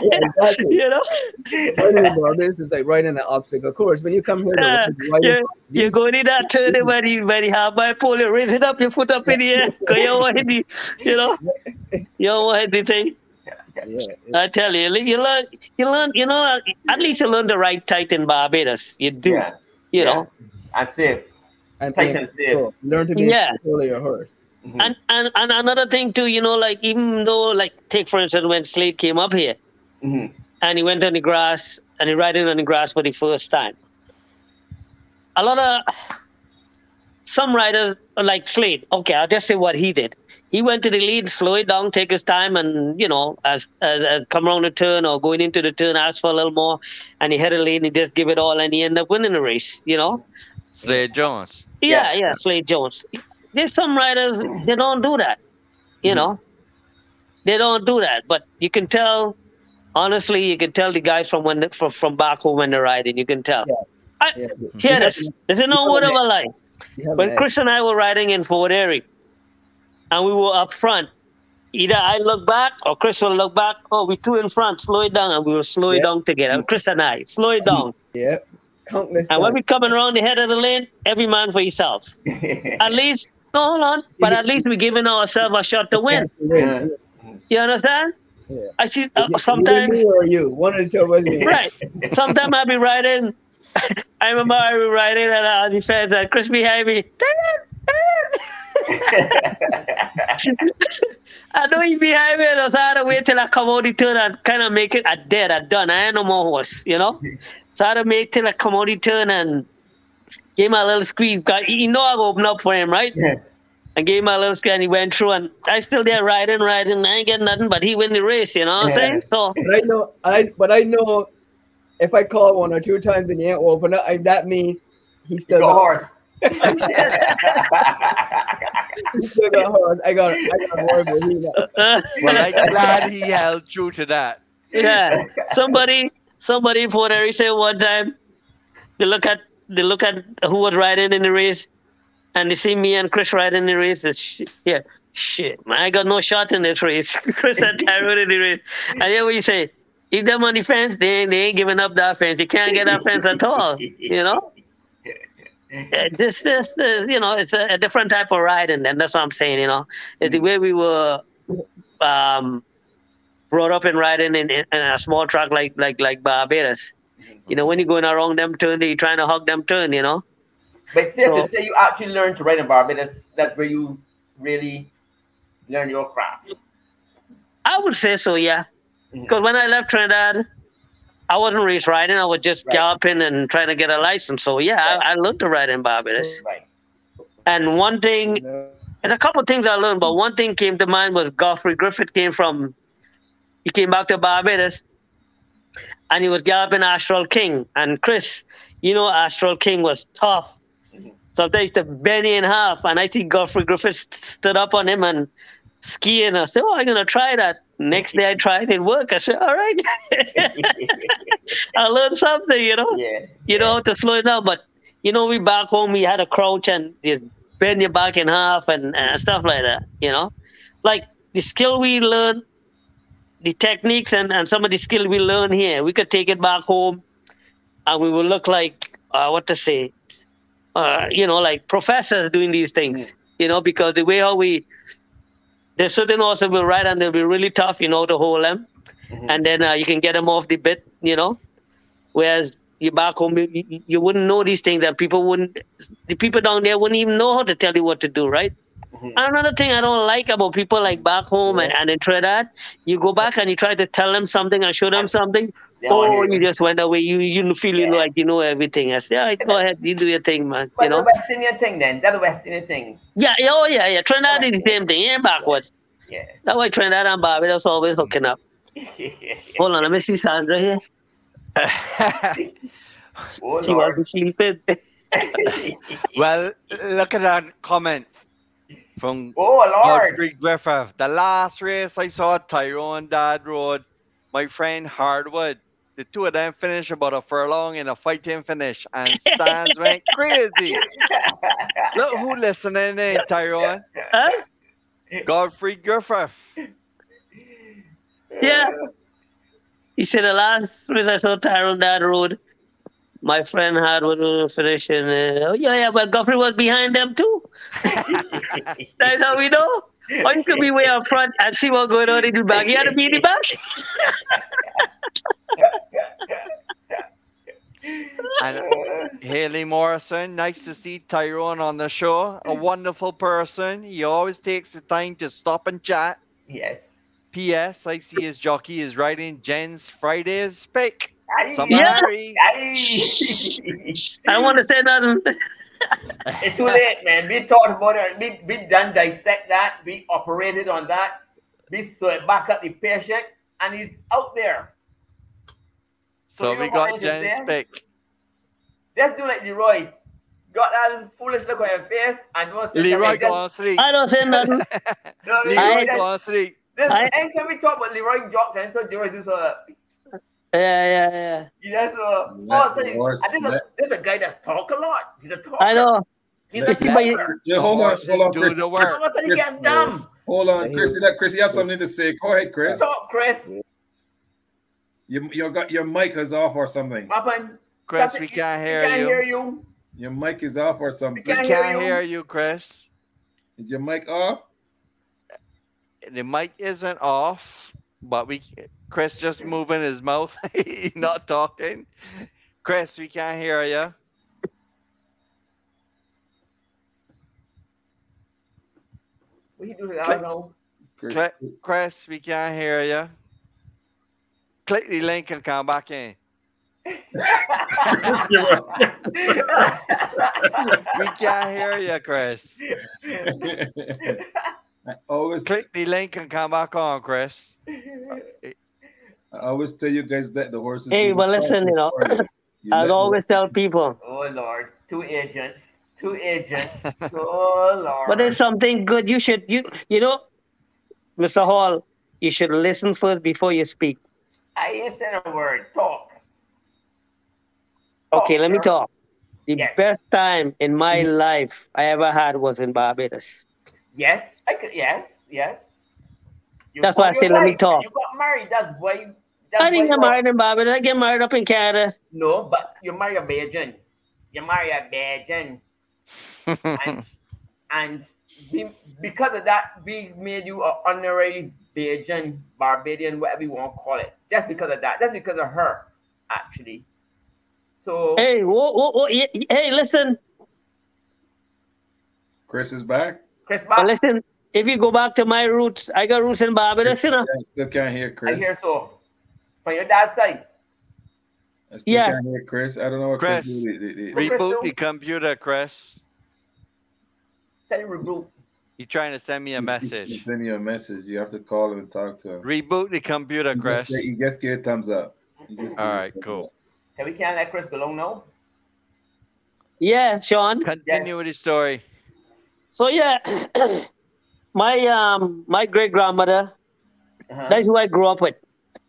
[SPEAKER 13] Yeah, exactly. you know,
[SPEAKER 11] in is like riding an obstacle course. When you come here,
[SPEAKER 13] uh,
[SPEAKER 11] though, riding-
[SPEAKER 13] you you go in that turn by the by the half mile pole, you raise it up, your foot up in the air, [LAUGHS] cause you don't want the, you know, you don't want the thing. I tell you, you learn, you learn, you know, at least you learn the right tight in Barbados. You do,
[SPEAKER 5] Yeah.
[SPEAKER 13] You know.
[SPEAKER 5] And safe.
[SPEAKER 11] and
[SPEAKER 5] Tight
[SPEAKER 11] being
[SPEAKER 5] and safe.
[SPEAKER 11] control. Learn to be
[SPEAKER 13] Yeah.
[SPEAKER 11] control of your horse.
[SPEAKER 13] And, and and another thing too, you know, like even though like take for instance when Slade came up here
[SPEAKER 5] Mhm.
[SPEAKER 13] and he went on the grass and he riding on the grass for the first time. A lot of some riders like Slade, okay, I'll just say what he did. He went to the lead, slow it down, take his time, and you know, as as, as come around the turn or going into the turn, ask for a little more, and he had a lead and he just give it all, and he ended up winning the race. You know,
[SPEAKER 2] Slade Jones.
[SPEAKER 13] yeah, yeah, Slade Jones. There's some riders they don't do that. You mm-hmm. know, they don't do that. But you can tell, honestly, you can tell the guys from when from, from back home when they're riding. You can tell. I, hear this. This is no word of a lie. When Chris and I were riding in Fort Erie, and we were up front, either I look back or Chris will look back. Oh, we two in front, slow it down, and we will slow it down together. Chris and I, slow it down.
[SPEAKER 11] Yeah. Countless.
[SPEAKER 13] And when we coming around the head of the lane, every man for himself. [LAUGHS] at least, no, hold on, but at least we're giving ourselves a shot to win.
[SPEAKER 11] win.
[SPEAKER 13] You understand?
[SPEAKER 11] Yeah.
[SPEAKER 13] I see uh, sometimes.
[SPEAKER 11] you or you, one the two. [LAUGHS]
[SPEAKER 13] Right. Sometimes I'll be riding. [LAUGHS] I remember I was riding and uh, the fans and Chris behind me. I know he behind me and I was had to wait till I come out the turn and kind of make it a dead, a done. I ain't no more horse, you know? So I had to make till I come out the turn and gave him a little squeeze. 'cause He know I open up for him, right? I gave him a little squeeze and he went through and I still there riding, riding. I ain't getting nothing, but he win the race, you know what I'm saying? So
[SPEAKER 11] But I know, I but I know if I call one or two times and he ain't open up, I, that means he still
[SPEAKER 5] got horse.
[SPEAKER 11] He still got horse. I got, I got horse, but he not.
[SPEAKER 2] Well, I'm glad he held true to that.
[SPEAKER 13] yeah. Somebody, somebody in Fort Erie said one time, they look at they look at who was riding in the race, and they see me and Chris riding in the race. It's, sh- yeah, shit, man, I got no shot in this race. [LAUGHS] Chris and Tyrone in the race. And then what you say? If them on the fence, they ain't, they ain't giving up that fence. You can't get that fence at all. You know. Yeah, just this, you know, it's a, a different type of riding, and that's what I'm saying. You know, it's the way we were um, brought up in riding in, in, in a small truck like like like Barbados. You know, when you're going around them turn, you're trying to hug them turn. You know.
[SPEAKER 5] But it's safe
[SPEAKER 13] So-
[SPEAKER 5] to say you actually learned to ride in Barbados. That's where you really learn your craft.
[SPEAKER 13] I would say so, yeah. Because when I left Trinidad, I wasn't race riding. I was just galloping and trying to get a license. So yeah, I, I learned to ride in Barbados.
[SPEAKER 5] Right.
[SPEAKER 13] And one thing, and a couple of things I learned, but one thing came to mind was Godfrey Griffith came from, he came back to Barbados, and he was galloping Astral King. And Chris, you know, Astral King was tough. Mm-hmm. Sometimes he used to bend in half, and I see Godfrey Griffith st- stood up on him and skiing. I said, "Oh, I'm gonna try that." Next day, I tried it, worked. I said, "All right." [LAUGHS] I learned something, you know.
[SPEAKER 5] Yeah.
[SPEAKER 13] You know, to slow it down. But you know, we back home, we had a crouch and you bend your back in half and, and stuff like that. You know, like the skill we learn, the techniques and, and some of the skill we learn here, we could take it back home, and we will look like uh, what to say, uh, you know, like professors doing these things. You know, because the way how we there's certain horses will ride and they'll be really tough, you know, to hold them, and then uh, you can get them off the bit, you know. Whereas you back home, you, you- wouldn't know these things, and people wouldn't. The people down there wouldn't even know how to tell you what to do, right? Another thing I don't like about people like back home and, and in Trinidad, you go back and you try to tell them something and show them something.
[SPEAKER 5] They don't
[SPEAKER 13] Oh, you just went away. You you feel like you know everything. I say, all right, go ahead, you do your thing, man.
[SPEAKER 5] But
[SPEAKER 13] You know.
[SPEAKER 5] the West Indian thing then, that's the West Indian thing.
[SPEAKER 13] Yeah, yeah, oh yeah, yeah. Trinidad is the same thing. It ain't backwards.
[SPEAKER 5] Yeah.
[SPEAKER 13] That's why Trinidad and Barbados always mm. hooking up. [LAUGHS] Hold on, let me see Sandra here. [LAUGHS]
[SPEAKER 5] Oh,
[SPEAKER 13] she
[SPEAKER 5] Lord.
[SPEAKER 13] was sleeping. [LAUGHS]
[SPEAKER 2] Well, look at that comment from
[SPEAKER 5] Oh, Lord.
[SPEAKER 2] Godfrey Griffith. The last race I saw Tyrone Dad rode, my friend Hardwood the two of them finished about a furlong in a fighting finish, and stands went [LAUGHS] crazy. Look who listening in, Tyrone.
[SPEAKER 13] Huh?
[SPEAKER 2] Godfrey Griffith.
[SPEAKER 13] Yeah. He said the last race I saw Tyrone that road, my friend had were finishing. Uh, oh yeah, yeah, but Godfrey was behind them too. [LAUGHS] That's how we know. Or you could be way up front and see what's going on in the back. He had to be in the back.
[SPEAKER 2] And uh, Haley Morrison, nice to see Tyrone on the show. A wonderful person. He always takes the time to stop and chat.
[SPEAKER 5] Yes.
[SPEAKER 2] P.S. I see his jockey is riding Jen's Friday's pick. Some
[SPEAKER 13] Yeah.
[SPEAKER 2] Harry.
[SPEAKER 13] I don't want to say nothing.
[SPEAKER 5] It's too late, man. We talked about it. We, we done dissect that. We operated on that. We saw it back up the patient, and he's out there.
[SPEAKER 2] So
[SPEAKER 5] you
[SPEAKER 2] we
[SPEAKER 5] know what I
[SPEAKER 2] got
[SPEAKER 5] just
[SPEAKER 2] Jen's
[SPEAKER 5] said?
[SPEAKER 2] pick.
[SPEAKER 5] Let's do like Leroy. Got that foolish look on your face and don't say
[SPEAKER 2] Leroy
[SPEAKER 5] nothing.
[SPEAKER 2] go
[SPEAKER 5] Just-
[SPEAKER 2] on sleep.
[SPEAKER 13] I don't say [LAUGHS] nothing.
[SPEAKER 5] No,
[SPEAKER 2] Leroy
[SPEAKER 5] Leroy,
[SPEAKER 2] go
[SPEAKER 5] just-
[SPEAKER 2] on sleep.
[SPEAKER 5] this,
[SPEAKER 13] I-
[SPEAKER 5] anytime we talk about Leroy jokes, and so Leroy do so.
[SPEAKER 13] Yeah, yeah, yeah.
[SPEAKER 5] You just uh,
[SPEAKER 6] Let
[SPEAKER 5] oh, so
[SPEAKER 6] the horse-
[SPEAKER 5] and this, is,
[SPEAKER 6] let-
[SPEAKER 5] a guy that's talk a lot. He's a talker.
[SPEAKER 13] I know.
[SPEAKER 5] He's
[SPEAKER 6] Let-
[SPEAKER 5] a
[SPEAKER 13] You see, but you-
[SPEAKER 5] talker.
[SPEAKER 6] Yeah, hold on,
[SPEAKER 2] Horses
[SPEAKER 6] hold on,
[SPEAKER 2] do
[SPEAKER 6] Chris.
[SPEAKER 2] the work.
[SPEAKER 5] Someone said
[SPEAKER 6] Chris,
[SPEAKER 5] gets dumb.
[SPEAKER 6] Hold on, Chris. Let Chris, you have something to say. Go ahead, Chris.
[SPEAKER 5] Talk, Chris.
[SPEAKER 6] You, you got your mic is off or something.
[SPEAKER 5] What happened?
[SPEAKER 2] Chris, we can't
[SPEAKER 5] we
[SPEAKER 2] hear
[SPEAKER 5] can't
[SPEAKER 2] you.
[SPEAKER 5] hear you.
[SPEAKER 6] Your mic is off or something.
[SPEAKER 2] We
[SPEAKER 5] can't
[SPEAKER 2] can't
[SPEAKER 5] hear you.
[SPEAKER 2] hear you, Chris.
[SPEAKER 6] Is your mic off?
[SPEAKER 2] The mic isn't off, but we Chris just moving his mouth. [LAUGHS] He's not talking. Chris, we can't hear you.
[SPEAKER 5] What you do? I don't know.
[SPEAKER 6] Chris,
[SPEAKER 2] Click, Chris, we can't hear you. Click the link and come back in.
[SPEAKER 6] Chris, give up.
[SPEAKER 2] We can't hear you, Chris. [LAUGHS] [LAUGHS]
[SPEAKER 6] I always,
[SPEAKER 2] Click the link and come back on, Chris.
[SPEAKER 6] I always tell you guys that the horses.
[SPEAKER 13] Hey,
[SPEAKER 6] do
[SPEAKER 13] but listen, you know,
[SPEAKER 6] you. [LAUGHS] You
[SPEAKER 13] I
[SPEAKER 6] let
[SPEAKER 13] always tell people,
[SPEAKER 5] Oh Lord, two agents, two agents. [LAUGHS] oh Lord.
[SPEAKER 13] but there's something good. You should, you, you know, Mr. Hall, you should listen first before you speak.
[SPEAKER 5] I ain't saying a word. Talk.
[SPEAKER 13] Okay, let me talk. The
[SPEAKER 5] Yes.
[SPEAKER 13] best time in my
[SPEAKER 5] Mm-hmm.
[SPEAKER 13] life I ever had was in Barbados.
[SPEAKER 5] Yes, I could. Yes, yes. You
[SPEAKER 13] That's why I
[SPEAKER 5] your
[SPEAKER 13] say let me talk.
[SPEAKER 5] You got married. That's why. That's
[SPEAKER 13] I didn't get married in Barbados. I get married up in Canada.
[SPEAKER 5] No, but you marry a Bajan. You marry a Bajan, [LAUGHS] and and we, because of that, we made you an honorary Bajan, Barbadian, whatever you want to call it. Just because of that. Just because of her, actually. So
[SPEAKER 13] Hey, whoa, whoa, whoa, y- y- hey, listen,
[SPEAKER 6] Chris is back.
[SPEAKER 5] Chris,
[SPEAKER 13] but
[SPEAKER 5] back,
[SPEAKER 13] listen. If you go back to my roots, I got roots in Barbados, you know.
[SPEAKER 6] I still can't hear Chris.
[SPEAKER 5] I hear so. From your dad's side.
[SPEAKER 6] I still
[SPEAKER 13] Yeah.
[SPEAKER 6] can't hear Chris. I don't know what
[SPEAKER 2] Chris.
[SPEAKER 6] Chris.
[SPEAKER 5] Chris
[SPEAKER 2] Reboot
[SPEAKER 5] do?
[SPEAKER 2] the computer, Chris.
[SPEAKER 5] Tell him reboot.
[SPEAKER 2] You trying to send me a
[SPEAKER 6] he's- he's-
[SPEAKER 2] message?
[SPEAKER 6] He's sending you a message. You have to call him and talk to him.
[SPEAKER 2] Reboot the computer,
[SPEAKER 6] He
[SPEAKER 2] Chris.
[SPEAKER 6] just, he just gave a thumbs up. He just
[SPEAKER 2] All
[SPEAKER 6] gave a
[SPEAKER 2] right,
[SPEAKER 6] thumbs
[SPEAKER 2] cool.
[SPEAKER 6] up.
[SPEAKER 5] Okay, we can't let Chris go alone now.
[SPEAKER 13] Yeah, Sean.
[SPEAKER 2] Continue with the story.
[SPEAKER 13] So yeah, [CLEARS THROAT] my um my great grandmother,
[SPEAKER 5] Uh-huh.
[SPEAKER 13] that's who I grew up with.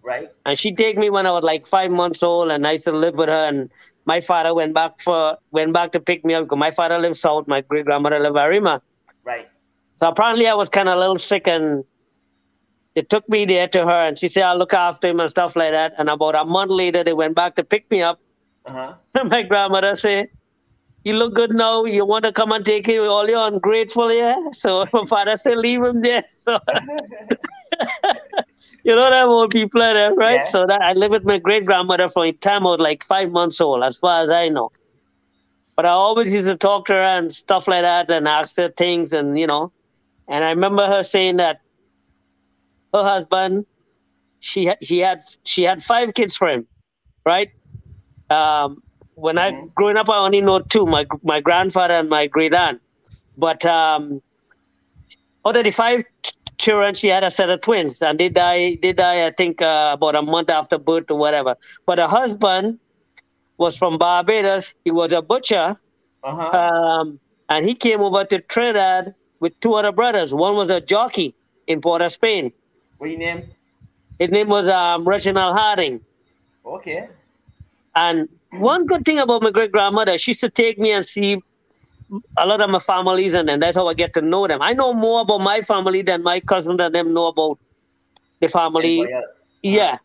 [SPEAKER 5] Right?
[SPEAKER 13] And she take me when I was like five months old, and I used to live with her. And my father went back for went back to pick me up because my father lived south, my great grandmother lived Arima.
[SPEAKER 5] Right.
[SPEAKER 13] So apparently I was kind of a little sick, and they took me there to her, and she said I'll look after him and stuff like that. And about a month later, they went back to pick me up.
[SPEAKER 5] Uh-huh. [LAUGHS]
[SPEAKER 13] My grandmother said, "You look good now. You want to come and take you? All you're ungrateful, yeah." So [LAUGHS] my father said, "Leave him there." [LAUGHS] So [LAUGHS] you know that old people are there, right?
[SPEAKER 5] Yeah.
[SPEAKER 13] So that I lived with my great grandmother from the time I was like five months old, as far as I know. But I always used to talk to her and stuff like that, and ask her things, and you know. And I remember her saying that her husband, she had she had she had five kids for him, right? Um, when I
[SPEAKER 5] Mhm.
[SPEAKER 13] growing up, I only know two: my my grandfather and my great aunt. But um, out of the five ch- children, she had a set of twins, and they die. They die, I think, uh, about a month after birth or whatever. But her husband was from Barbados. He was a butcher,
[SPEAKER 5] Uh-huh.
[SPEAKER 13] um, and he came over to Trinidad with two other brothers. One was a jockey in Port of Spain.
[SPEAKER 5] What your name?
[SPEAKER 13] His name was um, Reginald Harding.
[SPEAKER 5] Okay.
[SPEAKER 13] And one good thing about my great grandmother, she used to take me and see a lot of my families, and then that's how I get to know them. I know more about my family than my cousins and them know about the family. Yeah.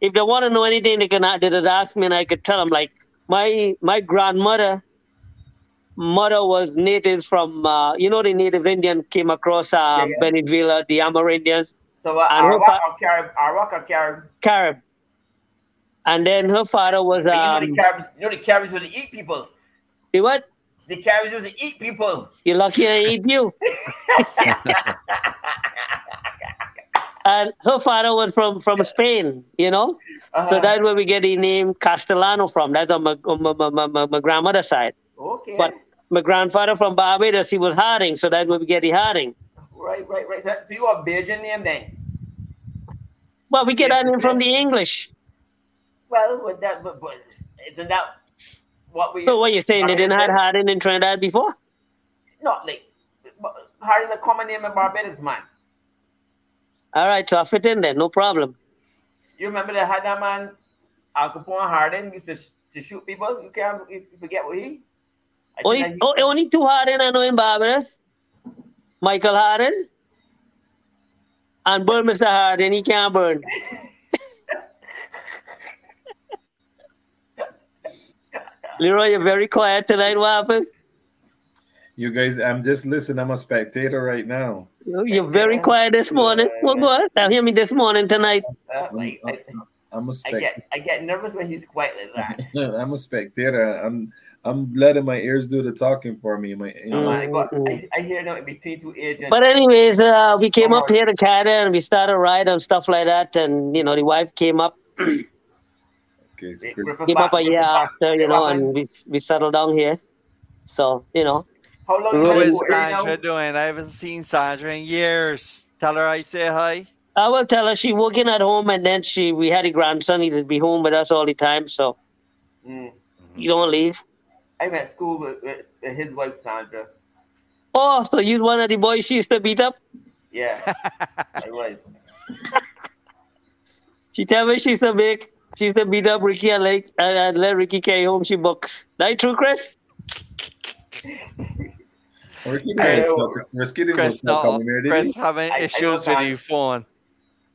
[SPEAKER 13] If they want to know anything, they can they just ask me, and I could tell them. Like my my grandmother, mother was native from uh, you know the native Indian came across uh,
[SPEAKER 5] Yeah, yeah.
[SPEAKER 13] Venezuela, the Amerindians,
[SPEAKER 5] So uh, Arawak
[SPEAKER 13] fa-
[SPEAKER 5] or Carib, Arawak or Carib.
[SPEAKER 13] Carib, and then her father was
[SPEAKER 5] But you know
[SPEAKER 13] um,
[SPEAKER 5] the Caribs, you know the Caribs will eat people.
[SPEAKER 13] the what?
[SPEAKER 5] The Caribs will eat people.
[SPEAKER 13] You're lucky I eat you. [LAUGHS] and her father was from from Spain, you know. So
[SPEAKER 5] Uh-huh.
[SPEAKER 13] that's where we get the name Castellano from. That's on my on my, my, my, my grandmother's side.
[SPEAKER 5] Okay.
[SPEAKER 13] But my grandfather from Barbados, he was Harding, so that's where we get the Harding.
[SPEAKER 5] Right, right, right. So, so you are Bajan name then?
[SPEAKER 13] Well, we get that name from the English.
[SPEAKER 5] Well, with that, but, but isn't that what we?
[SPEAKER 13] So what you saying? They didn't have Harding in Trinidad before?
[SPEAKER 5] Not like Hardy, the common name in Barbados, man.
[SPEAKER 13] All right, so I fit in there, no problem.
[SPEAKER 5] You remember that had that man Al Capone Hardin used to, to shoot people? You can't you forget what he? I oh,
[SPEAKER 13] Only,
[SPEAKER 5] that he-
[SPEAKER 13] oh, only two Harding I know in Barbados. Michael Harding and burn Mr. Harding. He can't burn. [LAUGHS] Leroy, you're very quiet tonight. What happened?
[SPEAKER 6] You guys, I'm just listening. I'm a spectator right now.
[SPEAKER 13] You're very quiet this morning. Well, go ahead. Now hear me this morning tonight.
[SPEAKER 5] like, I,
[SPEAKER 6] I'm a
[SPEAKER 5] I
[SPEAKER 6] spectator.
[SPEAKER 5] get I get nervous when he's quiet like that. [LAUGHS]
[SPEAKER 6] I'm a spectator. I'm I'm letting my ears do the talking for me. My you know,
[SPEAKER 5] Man, I, I, I hear now between two agents.
[SPEAKER 13] But anyways, uh, we came up here to Canada and we started a ride and stuff like that. And you know, the wife came up, [CLEARS THROAT]
[SPEAKER 6] okay, so
[SPEAKER 5] Hey,
[SPEAKER 6] Chris-
[SPEAKER 5] Griffin
[SPEAKER 13] came up a year
[SPEAKER 5] Griffin
[SPEAKER 13] after, you know, and we we settled down here. So you know,
[SPEAKER 5] How long
[SPEAKER 13] we
[SPEAKER 5] you
[SPEAKER 2] How
[SPEAKER 5] been
[SPEAKER 2] is
[SPEAKER 5] now?
[SPEAKER 2] Sandra doing? I haven't seen Sandra in years. Tell her I say hi.
[SPEAKER 13] I will tell her she working at home, and then she we had a grandson. He would be home with us all the time, so
[SPEAKER 5] Mm.
[SPEAKER 13] you don't leave.
[SPEAKER 5] I went to school with, with, with his wife Sandra.
[SPEAKER 13] Oh, so you one of the boys she used to beat up?
[SPEAKER 5] Yeah, [LAUGHS] I was.
[SPEAKER 13] She tell me she used to make she used to beat up Ricky and like and, and let Ricky carry home she books. That true, Chris?
[SPEAKER 6] Ricky
[SPEAKER 2] Chris-
[SPEAKER 6] didn't go- Ricky didn't
[SPEAKER 2] Chris,
[SPEAKER 6] start
[SPEAKER 2] no,
[SPEAKER 6] coming here, did
[SPEAKER 2] Chris
[SPEAKER 6] he?
[SPEAKER 2] having
[SPEAKER 5] I- I
[SPEAKER 2] issues
[SPEAKER 5] know
[SPEAKER 2] with
[SPEAKER 5] Sandra.
[SPEAKER 2] your phone.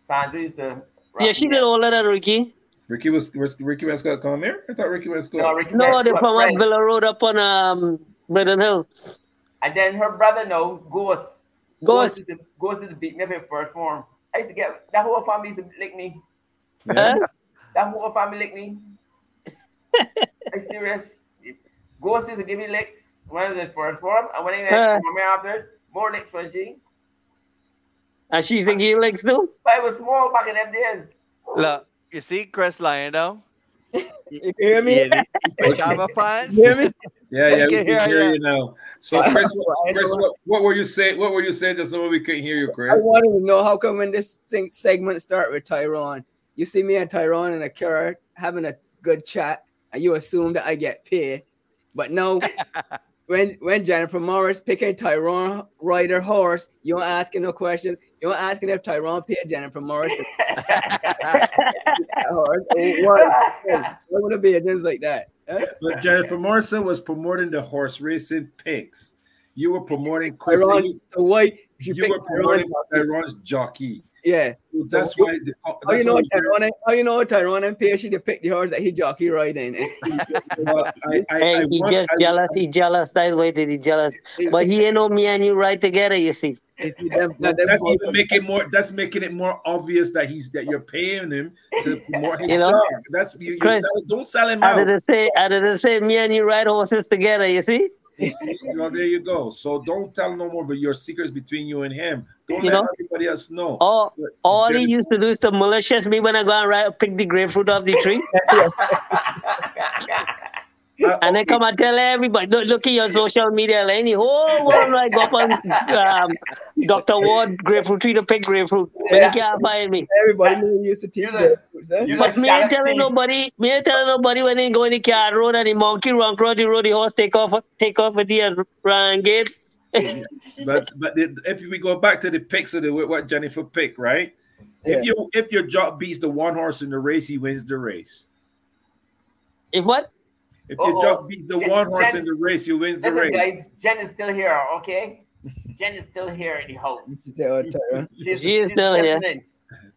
[SPEAKER 5] Sandra used to.
[SPEAKER 13] Yeah, she did older than Ricky.
[SPEAKER 6] Ricky was Ricky was- Ricky Westcott come here. I thought Ricky Westcott.
[SPEAKER 5] No, Ricky
[SPEAKER 13] No,
[SPEAKER 5] Beck's
[SPEAKER 13] they're from up. Villa Road up on um Britain Hill.
[SPEAKER 5] And then her brother, no, Ghost.
[SPEAKER 13] Ghost.
[SPEAKER 5] used to, Ghost used to beat me up in first form. I used to get that whole family used to lick me.
[SPEAKER 13] Huh?
[SPEAKER 5] That whole family lick me. [LAUGHS] I serious. Ghost used to give me licks when I was in first form, and when I went
[SPEAKER 13] Huh.
[SPEAKER 5] to my afterwards, more licks from she.
[SPEAKER 13] And she think you like still?
[SPEAKER 5] But I was small back in them days.
[SPEAKER 2] Look, you see Chris lying down? [LAUGHS]
[SPEAKER 11] You hear me?
[SPEAKER 2] Yeah, the pajama pants.
[SPEAKER 11] You hear me? [LAUGHS]
[SPEAKER 6] Yeah, yeah, we
[SPEAKER 2] can
[SPEAKER 6] can
[SPEAKER 2] hear
[SPEAKER 6] hear you now. So, Chris, Chris what, what were you saying? What were you saying? Just so we couldn't hear you, Chris?
[SPEAKER 11] I
[SPEAKER 6] Chris.
[SPEAKER 11] wanted to know how come when this thing, segment start with Tyrone, you see me and Tyrone in a car having a good chat, and you assume that I get paid. But no, [LAUGHS] when when Jennifer Morris picking Tyrone Ryder horse, you don't asking no questions. You don't asking if Tyrone paid Jennifer Morris [LAUGHS] horse. What? What would it be agents like that?
[SPEAKER 6] But Jennifer Morrison was promoting the horse racing picks. You were promoting Chris.
[SPEAKER 11] Tyrone,
[SPEAKER 6] You,
[SPEAKER 11] so why she
[SPEAKER 6] you were promoting
[SPEAKER 11] Tyrone?
[SPEAKER 6] Tyrone's jockey.
[SPEAKER 11] Yeah.
[SPEAKER 6] So that's
[SPEAKER 11] So you-
[SPEAKER 6] why. The,
[SPEAKER 11] How oh,
[SPEAKER 6] that's oh,
[SPEAKER 11] you know
[SPEAKER 6] why
[SPEAKER 11] Tyrone? How you know Tyrone and pay she to pick the horse that he jockey riding? It's, [LAUGHS]
[SPEAKER 6] Well, I, I,
[SPEAKER 13] Hey,
[SPEAKER 6] I
[SPEAKER 13] he
[SPEAKER 6] want-
[SPEAKER 13] just
[SPEAKER 6] I-
[SPEAKER 13] jealous. He jealous. That's why did he jealous. But he ain't know me and you ride together. You see.
[SPEAKER 11] them,
[SPEAKER 6] Well, that's
[SPEAKER 11] boys.
[SPEAKER 6] even making more. That's making it more obvious that he's that you're paying him to promote his
[SPEAKER 13] You know?
[SPEAKER 6] job. That's you. you
[SPEAKER 13] Chris,
[SPEAKER 6] sell, don't sell him
[SPEAKER 13] I
[SPEAKER 6] out.
[SPEAKER 13] didn't say. I didn't say me and you ride horses together. You see.
[SPEAKER 6] You see? Well, there you go. So don't tell no more of your secrets between you and him. Don't
[SPEAKER 13] You
[SPEAKER 6] let
[SPEAKER 13] know?
[SPEAKER 6] everybody else know.
[SPEAKER 13] All,
[SPEAKER 6] But
[SPEAKER 13] all he used to do is to malicious me when I go and ride, pick the grapefruit off the tree, [LAUGHS] [LAUGHS]
[SPEAKER 6] Uh,
[SPEAKER 13] and then
[SPEAKER 6] okay.
[SPEAKER 13] come and tell everybody, look, look at your social media, like any whole world like go up on um, Dr. Ward grapefruit tree to pick grapefruit, but
[SPEAKER 11] Yeah.
[SPEAKER 13] he can't find me.
[SPEAKER 11] Everybody knew you used to teach
[SPEAKER 5] You
[SPEAKER 11] them.
[SPEAKER 13] But me ain't
[SPEAKER 5] Shannon
[SPEAKER 13] telling nobody. Me ain't telling nobody when they go in the car road and the monkey run across the road, the horse take off, take off with the uh, run gate. [LAUGHS]
[SPEAKER 6] but but the, if we go back to the picks of the what Jennifer picked, right?
[SPEAKER 11] Yeah.
[SPEAKER 6] If you if your job beats the one horse in the race, he wins the race.
[SPEAKER 13] If what?
[SPEAKER 6] If your
[SPEAKER 5] Uh-oh.
[SPEAKER 6] jock beats the
[SPEAKER 5] Jen-
[SPEAKER 6] one horse
[SPEAKER 5] Jen-
[SPEAKER 6] in the race, you win the
[SPEAKER 5] Listen,
[SPEAKER 6] race.
[SPEAKER 5] guys, Jen is still here, okay? Jen is still here in the house. [LAUGHS] She's,
[SPEAKER 13] She is
[SPEAKER 5] she's
[SPEAKER 13] still here.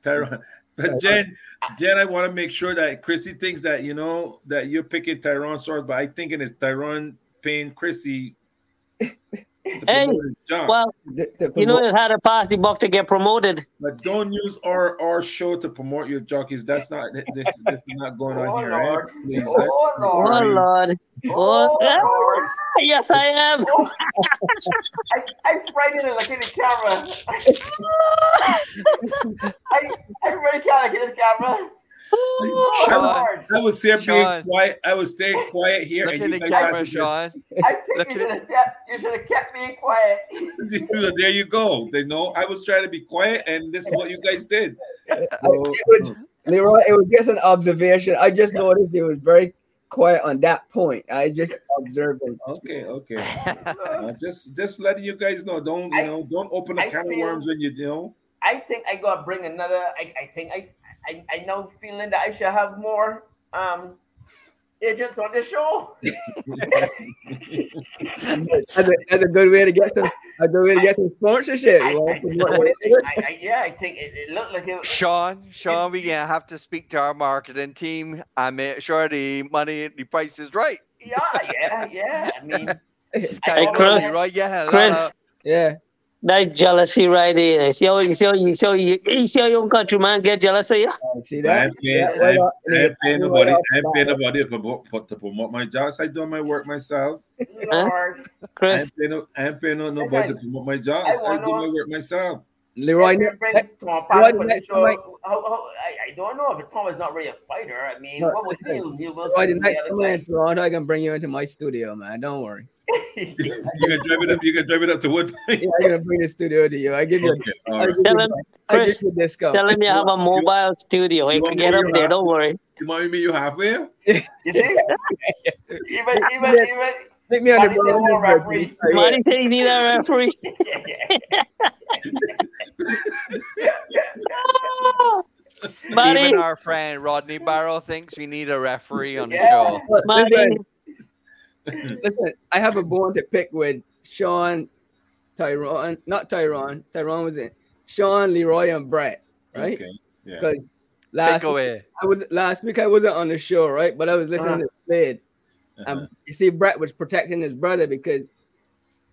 [SPEAKER 6] Tyrone. But Jen, Jen, I want to make sure that Chrissy thinks that you know that you're picking Tyrone Swords, but I think it's Tyrone paying Chrissy. To
[SPEAKER 13] Hey,
[SPEAKER 6] promote his job.
[SPEAKER 13] well, you know it had to pass the buck to get promoted.
[SPEAKER 6] But don't use our our show to promote your jockeys. That's not this. This is not going on here. eh? Please,
[SPEAKER 5] Oh,
[SPEAKER 6] let's-
[SPEAKER 13] Oh Lord. Oh,
[SPEAKER 5] Lord.
[SPEAKER 13] yes, I am. [LAUGHS]
[SPEAKER 5] I, I'm frightened to look at the camera. [LAUGHS] [LAUGHS] I, everybody can't look at this camera. Oh,
[SPEAKER 6] I was,
[SPEAKER 5] Lord.
[SPEAKER 6] I was here being quiet. I was staying quiet here.
[SPEAKER 2] Look
[SPEAKER 6] and
[SPEAKER 2] in
[SPEAKER 6] you
[SPEAKER 2] the
[SPEAKER 6] guys
[SPEAKER 2] camera, Sean. [LAUGHS]
[SPEAKER 5] I think
[SPEAKER 2] Look
[SPEAKER 5] you should, have kept, you should have kept me quiet. [LAUGHS] [LAUGHS]
[SPEAKER 6] there you go. They know I was trying to be quiet, and this is what you guys did.
[SPEAKER 11] It Leroy, it was just an observation. I just noticed it was very quiet on that point. I just observed it.
[SPEAKER 6] Okay, okay. Uh, just just letting you guys know. Don't you know? Don't open a
[SPEAKER 5] I
[SPEAKER 6] can of worms when you you know.
[SPEAKER 5] I think I gotta bring another. I, I think I, I I now feeling that I should have more um agents on the show.
[SPEAKER 11] That's a, that's a good way to get some a good way to get some sponsorship. you know,
[SPEAKER 5] I, I I, I, yeah, I think it, it looked like it.
[SPEAKER 2] Sean, Sean, we gonna have to speak to our marketing team I make sure the money, the price is right.
[SPEAKER 5] Yeah, yeah, yeah. I mean, [LAUGHS]
[SPEAKER 13] Hey, Chris.
[SPEAKER 2] right? Yeah,
[SPEAKER 13] Chris.
[SPEAKER 11] Yeah.
[SPEAKER 13] That jealousy right there. You see how you see how you see how you, you see how your countryman get jealous of you?
[SPEAKER 11] I See
[SPEAKER 6] I
[SPEAKER 11] that?
[SPEAKER 6] ain't paying,
[SPEAKER 11] Yeah,
[SPEAKER 6] I
[SPEAKER 11] why
[SPEAKER 6] ain't. I ain't paying nobody. I ain't paying nobody to promote, to promote my jobs. I do my work myself.
[SPEAKER 5] Lord,
[SPEAKER 6] I
[SPEAKER 13] Chris,
[SPEAKER 6] ain't paying, no, I ain't paying no, nobody to promote my jobs.
[SPEAKER 5] I
[SPEAKER 6] I, do
[SPEAKER 5] know-
[SPEAKER 6] my work myself.
[SPEAKER 11] Leroy,
[SPEAKER 5] Let's
[SPEAKER 11] ne-
[SPEAKER 5] bring
[SPEAKER 11] ne-
[SPEAKER 5] Tom
[SPEAKER 11] Leroy,
[SPEAKER 5] Parker for the
[SPEAKER 11] next
[SPEAKER 5] show.
[SPEAKER 11] time I-
[SPEAKER 5] How, how, I, I don't know, but Tom is not really a fighter. I mean,
[SPEAKER 11] No,
[SPEAKER 5] what was
[SPEAKER 11] listen,
[SPEAKER 5] Neil? Neil
[SPEAKER 11] Leroy,
[SPEAKER 5] Wilson
[SPEAKER 11] the
[SPEAKER 5] the
[SPEAKER 11] next
[SPEAKER 5] other
[SPEAKER 11] time I'm in
[SPEAKER 5] day.
[SPEAKER 11] Toronto, I can bring you into my studio, man. Don't worry.
[SPEAKER 6] You can drive it up. You can drive it up to Woodbine.
[SPEAKER 11] Yeah, I'm gonna bring the studio to you. I give you.
[SPEAKER 6] Okay,
[SPEAKER 11] A,
[SPEAKER 6] all right.
[SPEAKER 11] give
[SPEAKER 13] Tell
[SPEAKER 11] you,
[SPEAKER 13] him,
[SPEAKER 11] I give
[SPEAKER 13] Chris,
[SPEAKER 11] you discount.
[SPEAKER 13] tell him you have a mobile studio. You
[SPEAKER 6] you
[SPEAKER 13] can get up there.
[SPEAKER 6] have-
[SPEAKER 13] Don't worry.
[SPEAKER 6] You want me to meet you halfway? [LAUGHS]
[SPEAKER 5] You see? even, even, even.
[SPEAKER 11] Make me on the
[SPEAKER 5] Marty said,
[SPEAKER 11] ball.
[SPEAKER 5] "No, referee."
[SPEAKER 13] Marty said you need a referee. Marty, [LAUGHS]
[SPEAKER 2] Even our friend Rodney Barrow thinks we need a referee on the
[SPEAKER 5] Yeah.
[SPEAKER 2] show.
[SPEAKER 13] Marty,
[SPEAKER 11] Listen, [LAUGHS] listen, I have a bone to pick with Sean, Tyrone, not Tyrone. Tyrone was in Sean, Leroy, and Brett, right?
[SPEAKER 6] Okay. Yeah.
[SPEAKER 11] Because last
[SPEAKER 2] Take away.
[SPEAKER 11] I was last week I wasn't on the show, right? But I was listening to Slade.
[SPEAKER 6] Uh-huh.
[SPEAKER 11] Um, you see, Brett was protecting his brother because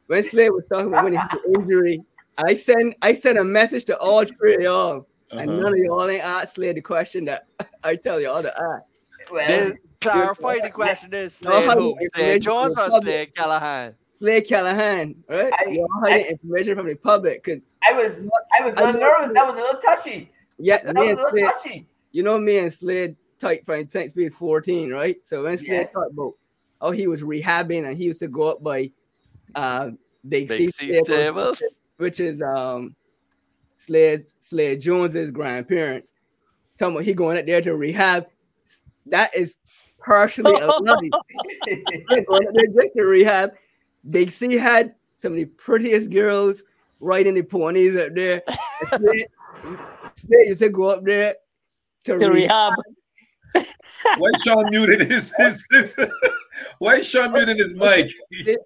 [SPEAKER 11] when Slade was talking about when he had the injury, I sent I sent a message to all three of y'all, and
[SPEAKER 6] Uh-huh.
[SPEAKER 11] none of y'all ain't asked Slade the question that [LAUGHS] I tell y'all to ask.
[SPEAKER 5] Well,
[SPEAKER 2] This, clarify the question is
[SPEAKER 11] No,
[SPEAKER 2] Slade who?
[SPEAKER 11] information
[SPEAKER 2] Slade Jones or
[SPEAKER 11] the.
[SPEAKER 2] Slade Callahan?
[SPEAKER 11] Slade Callahan, right?
[SPEAKER 5] I-
[SPEAKER 11] y'all hiding information from the public because
[SPEAKER 5] I was, I was a
[SPEAKER 11] I
[SPEAKER 5] little
[SPEAKER 11] know-
[SPEAKER 5] nervous. That was a little touchy.
[SPEAKER 11] yeah,
[SPEAKER 5] That was a little
[SPEAKER 11] Slade,
[SPEAKER 5] touchy.
[SPEAKER 11] you know me and Slade tight from St. Speed 14, right? So when Slade
[SPEAKER 5] Yes.
[SPEAKER 11] talked about oh he was rehabbing and he used to go up by uh Big,
[SPEAKER 2] Big
[SPEAKER 11] C
[SPEAKER 2] C
[SPEAKER 11] Stables,
[SPEAKER 2] Stables.
[SPEAKER 11] which is um Slade's Slade Jones's grandparents. Tell me he going up there to rehab. That is partially a. They're going up there just rehab. Big C had some of the prettiest girls riding the ponies up there. Slade, Slade used to go up there to,
[SPEAKER 13] to
[SPEAKER 11] rehab.
[SPEAKER 13] rehab.
[SPEAKER 6] Why is Sean muted his, his, his Why is Sean muted his mic?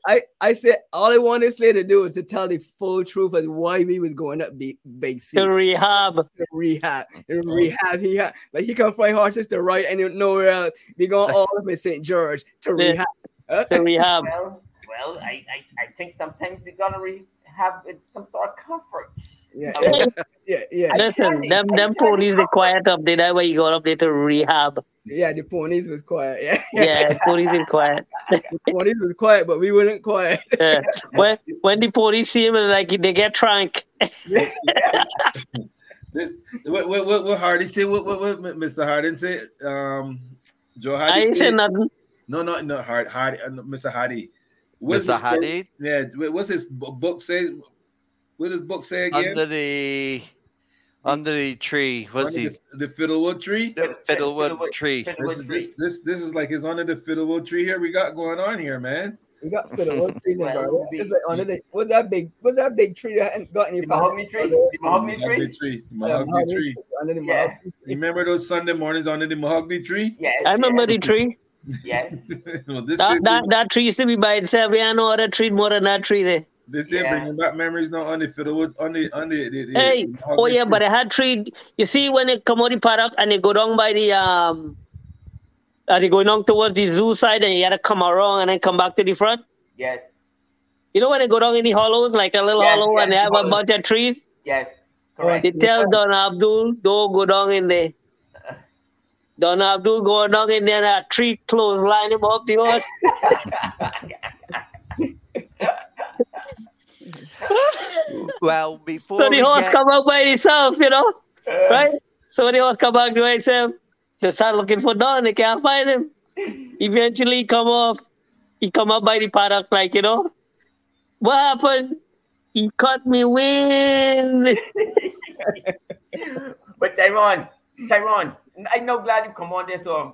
[SPEAKER 11] I, I said all I wanted Slade to do was to tell the full truth as why we was going up Big, Big C.
[SPEAKER 13] To rehab.
[SPEAKER 11] to rehab. To rehab. He had like he can find horses to ride and nowhere else. We going [LAUGHS] all up in St. George to rehab.
[SPEAKER 13] To rehab.
[SPEAKER 5] Well, well, I, I, I think sometimes you gotta re- have some sort of comfort.
[SPEAKER 11] Yeah,
[SPEAKER 5] I
[SPEAKER 11] yeah, yeah,
[SPEAKER 13] Listen, them them ponies they quiet up there. That way you go up there to rehab.
[SPEAKER 11] yeah. The ponies was quiet. Yeah,
[SPEAKER 13] Yeah, ponies is quiet.
[SPEAKER 11] the [LAUGHS] ponies was quiet, but we weren't quiet.
[SPEAKER 13] Yeah. When when the ponies see him, like they get trank. [LAUGHS]
[SPEAKER 6] This what what what, what Hardy say? What, what what Mr. Hardin say? Um, Joe Hardy.
[SPEAKER 13] I ain't
[SPEAKER 6] say-
[SPEAKER 13] say nothing.
[SPEAKER 6] No, no, no, Hard, Hardy, uh, Mr. Hardy. What's
[SPEAKER 2] Mr.
[SPEAKER 6] his- Yeah, what's his book say? What does book say again?
[SPEAKER 2] Under the under the tree. What's
[SPEAKER 6] Under
[SPEAKER 2] he?
[SPEAKER 6] the, the fiddlewood tree.
[SPEAKER 2] The fiddlewood tree.
[SPEAKER 6] This, is- this this this is like it's under the fiddlewood tree here. We got going on here, man.
[SPEAKER 11] We got for the one tree,
[SPEAKER 5] Well,
[SPEAKER 11] bro. It's like under the what's that big? What's that big tree that hadn't got any
[SPEAKER 5] The mahogany tree? The mahogany
[SPEAKER 6] Mahogany
[SPEAKER 5] tree?
[SPEAKER 6] tree. Mahogany
[SPEAKER 11] mahogany
[SPEAKER 6] tree.
[SPEAKER 11] Under the
[SPEAKER 5] Yeah.
[SPEAKER 11] mahogany
[SPEAKER 6] You remember those Sunday mornings under the mahogany tree?
[SPEAKER 5] Yes.
[SPEAKER 13] I remember
[SPEAKER 5] yes.
[SPEAKER 13] the tree.
[SPEAKER 5] Yes. [LAUGHS]
[SPEAKER 6] well, this
[SPEAKER 13] That,
[SPEAKER 6] is
[SPEAKER 13] that, that tree used to be by itself. Yeah, no other tree more than that tree there.
[SPEAKER 6] this is
[SPEAKER 5] Yeah.
[SPEAKER 6] bringing back memories now on the fiddlewood on the on the, the, the
[SPEAKER 13] Hey,
[SPEAKER 6] the
[SPEAKER 13] oh
[SPEAKER 6] hog-
[SPEAKER 13] yeah, but I had tree. You see, when they come out the paddock and they go down by the um, uh, they going down towards the zoo side, and you had to come around and then come back to the front.
[SPEAKER 5] Yes.
[SPEAKER 13] You know when they go down in the hollows, like a little
[SPEAKER 5] Yes,
[SPEAKER 13] hollow,
[SPEAKER 5] yes,
[SPEAKER 13] and they have a bunch of trees.
[SPEAKER 5] Yes. Correct.
[SPEAKER 13] They tell Don Abdul, don't go down in there. Don Abdul go down in there, and a tree close line him up the horse.
[SPEAKER 2] Well, before
[SPEAKER 13] So the horse
[SPEAKER 2] get-
[SPEAKER 13] come out by itself, you know, uh. right? So when the horse come back to himself, they start looking for Don. They can't find him. Eventually, he come off. He come up by the paddock, like you know, what happened? He cut me wind.
[SPEAKER 5] But Tyrone, Tyrone, I'm now glad you come on this. Um,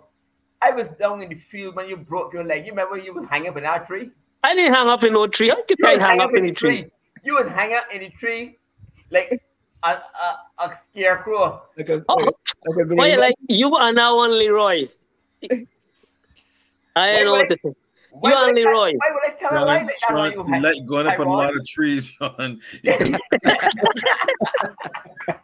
[SPEAKER 5] I was down in the field when you broke your leg. You remember you was hanging up in that tree?
[SPEAKER 13] I didn't hang up in no tree. I could
[SPEAKER 5] You was
[SPEAKER 13] hang up in the tree.
[SPEAKER 5] You was hanging up in the tree like a, a, a scarecrow.
[SPEAKER 11] Like a,
[SPEAKER 13] Oh,
[SPEAKER 11] like a, like a green
[SPEAKER 13] like you are now on Leroy. I
[SPEAKER 5] don't
[SPEAKER 13] know what to say.
[SPEAKER 5] Why
[SPEAKER 13] You
[SPEAKER 5] would I
[SPEAKER 13] on
[SPEAKER 5] tell-
[SPEAKER 13] Leroy.
[SPEAKER 5] Why would I tell a lie
[SPEAKER 6] Sean,
[SPEAKER 5] that? when you
[SPEAKER 6] Sean, like going up on a lot of trees, Sean. [LAUGHS] [LAUGHS] [LAUGHS]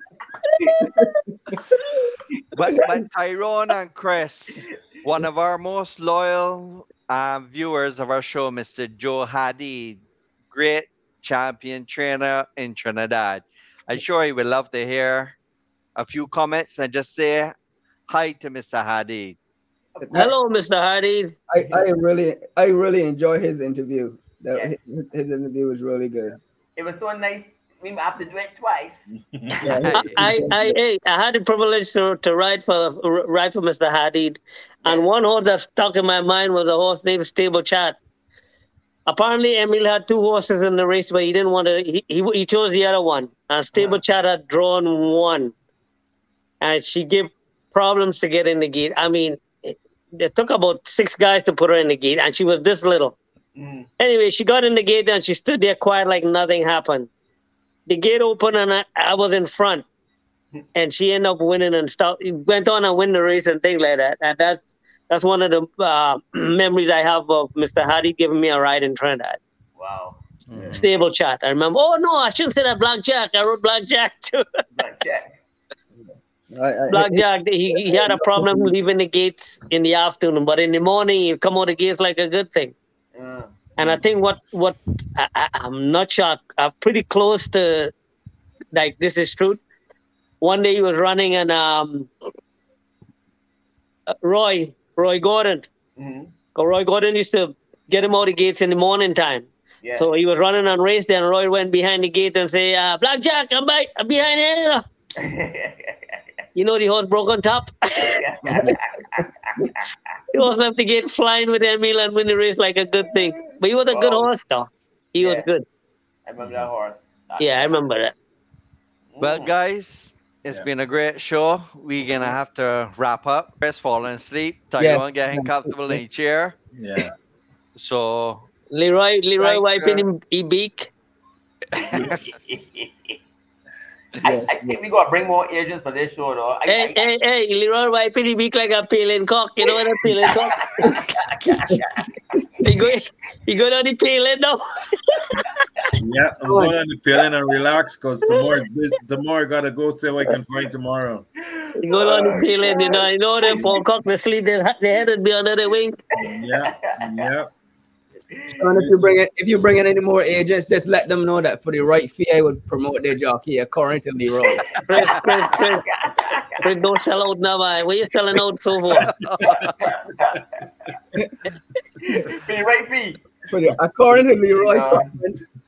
[SPEAKER 2] but, but Tyrone and Chris, one of our most loyal um, viewers of our show, Mr. Joe Hadid, great champion trainer in Trinidad. I'm sure he would love to hear a few comments and just say hi to Mr. Hadid.
[SPEAKER 13] Hello, Mr. Hardy.
[SPEAKER 11] I, I really I really enjoy his interview. That
[SPEAKER 5] Yes.
[SPEAKER 11] his, his interview was really good.
[SPEAKER 5] It was so nice. We have to do it twice. [LAUGHS]
[SPEAKER 13] I, I, I, I had the privilege to, to ride for ride for Mr. Hadid, and one horse that stuck in my mind was a horse named Stable Chat. Apparently, Emil had two horses in the race, but he didn't want to. He, he, he chose the other one, and Stable Chat had drawn one, and she gave problems to get in the gate. I mean, it, it took about six guys to put her in the gate, and she was this little.
[SPEAKER 5] Mm.
[SPEAKER 13] Anyway, she got in the gate and she stood there quiet like nothing happened. The gate opened and I, I was in front. And she ended up winning and stuff. Went on and win the race and things like that. And that's that's one of the uh, [CLEARS THROAT] memories I have of Mr. Hardy giving me a ride in Trinidad.
[SPEAKER 5] Wow.
[SPEAKER 13] Stable chat. I remember. Oh no, I shouldn't say that. Blackjack. I wrote Blackjack too.
[SPEAKER 5] Blackjack.
[SPEAKER 11] I, I,
[SPEAKER 13] Blackjack. He, he had a problem leaving the gates in the afternoon, but in the morning he come out the gates like a good thing.
[SPEAKER 5] Uh,
[SPEAKER 13] And I think what what I, I'm not sure. I'm pretty close to like this is true. One day he was running and um uh, Roy Roy Gordon.
[SPEAKER 5] mhm.
[SPEAKER 13] 'Cause Roy Gordon used to get him out of the gates in the morning time.
[SPEAKER 5] Yeah.
[SPEAKER 13] So he was running on race. Then Roy went behind the gate and say, uh, "Blackjack, I'm, by, I'm behind here." [LAUGHS] You know the horse broke on top. [LAUGHS] [LAUGHS] He was left the gate flying with Emil and win the race like a good thing. But he was a good horse, though. He was
[SPEAKER 5] Yeah.
[SPEAKER 13] good.
[SPEAKER 5] I remember that horse.
[SPEAKER 13] Yeah, I remember that.
[SPEAKER 2] Well,
[SPEAKER 5] Mm.
[SPEAKER 2] guys, it's
[SPEAKER 6] Yeah.
[SPEAKER 2] been a great show. We're gonna have to wrap up. Chris falling asleep.
[SPEAKER 11] Yeah.
[SPEAKER 2] Tyrone getting comfortable in a chair.
[SPEAKER 6] Yeah.
[SPEAKER 2] So
[SPEAKER 13] Leroy, Leroy
[SPEAKER 2] Thanks,
[SPEAKER 13] wiping
[SPEAKER 2] sir.
[SPEAKER 13] him he beak. [LAUGHS] [LAUGHS]
[SPEAKER 5] I, I think we gotta bring more agents for this show though. I,
[SPEAKER 13] Hey,
[SPEAKER 5] I,
[SPEAKER 13] hey, hey, Leroy wiping his beak like a peeling cock. You know what a peeling cock? he go, he go down the peeling now.
[SPEAKER 6] Yeah, I'm going on the pill and relax because tomorrow's busy. Tomorrow I gotta go see what I can find tomorrow.
[SPEAKER 13] He go down the peeling, you know. You know them for cock to sleep, their, their head would be under the wing.
[SPEAKER 6] Yeah, yeah.
[SPEAKER 11] Sean, if you bring it, if you bring in any more agents, just let them know that for the right fee, I would promote their jockey according to Leroy.
[SPEAKER 13] Chris, Chris, Chris. Chris, don't sell out now, man. Where you selling out so far?
[SPEAKER 5] for the right fee.
[SPEAKER 11] For the, according to Leroy,
[SPEAKER 5] Yeah.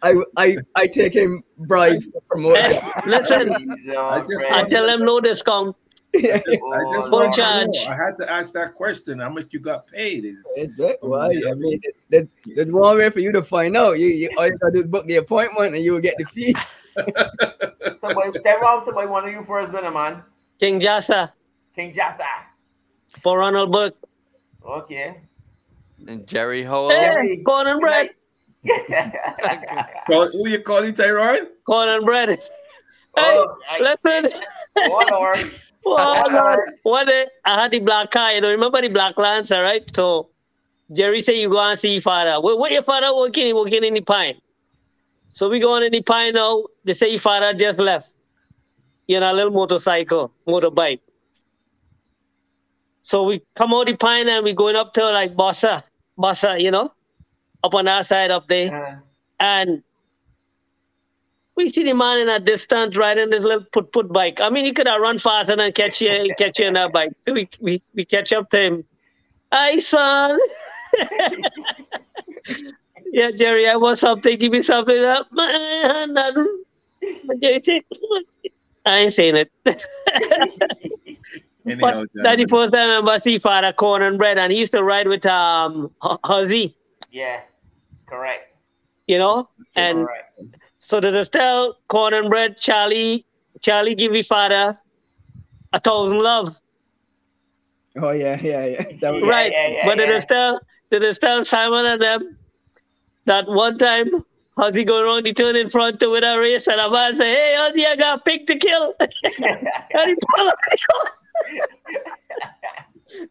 [SPEAKER 11] I, I I take him bribes to promote.
[SPEAKER 13] Hey,
[SPEAKER 11] that.
[SPEAKER 13] listen, [LAUGHS]
[SPEAKER 6] I just
[SPEAKER 13] I tell them no discount.
[SPEAKER 6] I [LAUGHS] just
[SPEAKER 5] Oh,
[SPEAKER 13] Full
[SPEAKER 6] want to
[SPEAKER 13] charge.
[SPEAKER 6] I had to ask that question. How much you got paid? It's-
[SPEAKER 11] It's it. Well, I mean, there's, there's one way for you to find out. You, you all you gotta do is book the appointment, and you will get the fee. [LAUGHS]
[SPEAKER 5] Somebody, Tyrone, somebody one of you first winner, man.
[SPEAKER 13] King Jassa
[SPEAKER 5] King Jassa.
[SPEAKER 13] for Ronald Burke.
[SPEAKER 5] Okay.
[SPEAKER 2] and Jerry Howell.
[SPEAKER 13] Hey, corn and bread.
[SPEAKER 6] Call, who you calling Tyrone?
[SPEAKER 13] Corn and bread. Oh, hey,
[SPEAKER 5] Oh, I-
[SPEAKER 13] listen. [LAUGHS]
[SPEAKER 5] Oh Lord.
[SPEAKER 13] Oh. One day I had the black car, you know, remember the black lancer, right? So Jerry said you go and see your father. Where, where your father working? He working in the pine. So we going in the pine now. They say your father just left. You know, a little motorcycle, motorbike. So we come out the pine and we going up to like Bossa, Bossa, you know, up on our side up there. And we see the man in a distance riding this little put put bike. I mean, he could have run faster than catch you [LAUGHS] catch you in that bike. So we, we, we catch up to him. Hi, son. [LAUGHS] yeah, Jerry, I want something. Give me something up. Man, Jerry said, I ain't saying it. [LAUGHS]
[SPEAKER 6] Anyhow,
[SPEAKER 13] But that the first time I remember see Father Corn and Bread, and he used to ride with um H- Huzzy,
[SPEAKER 5] Yeah, correct.
[SPEAKER 13] you know, and
[SPEAKER 5] Correct.
[SPEAKER 13] So the Estelle Corn and Bread, Charlie, Charlie give his father a thousand love,
[SPEAKER 11] Oh yeah, yeah, yeah. [LAUGHS] That was
[SPEAKER 13] right? but the Estelle, the Estelle Simon and them, that one time. Huzzy go around the turn in front to win a race, and a man say, "Hey, Huzzy, I got a pig to kill." [LAUGHS] and he pull up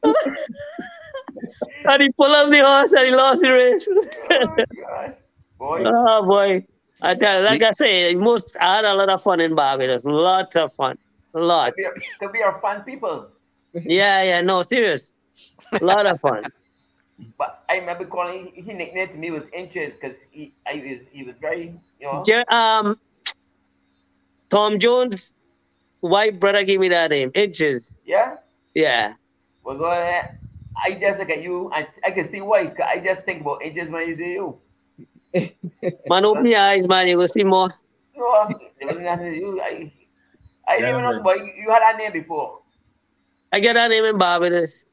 [SPEAKER 13] [LAUGHS] and he pull up the horse and he lost the race.
[SPEAKER 5] Oh, boy.
[SPEAKER 13] oh boy. I tell like I say, most I had a lot of fun in Barbados. Lots of fun. Lots.
[SPEAKER 5] To [LAUGHS] we are fun people.
[SPEAKER 13] Yeah, yeah, no, serious. A lot of fun. [LAUGHS]
[SPEAKER 5] But I remember calling. He nicknamed me was Inches because he I was he was very you know.
[SPEAKER 13] Jer- um Tom Jones, white brother gave me that name. Inches.
[SPEAKER 5] Yeah.
[SPEAKER 13] Yeah.
[SPEAKER 5] Well, go ahead. I just look at you and I can see why I just think about Inches when I see you.
[SPEAKER 13] Man, open your eyes, man, you will see more.
[SPEAKER 5] No, there was nothing to you. I, I didn't even know, but you, you had that name before.
[SPEAKER 13] I get that name in Barbados.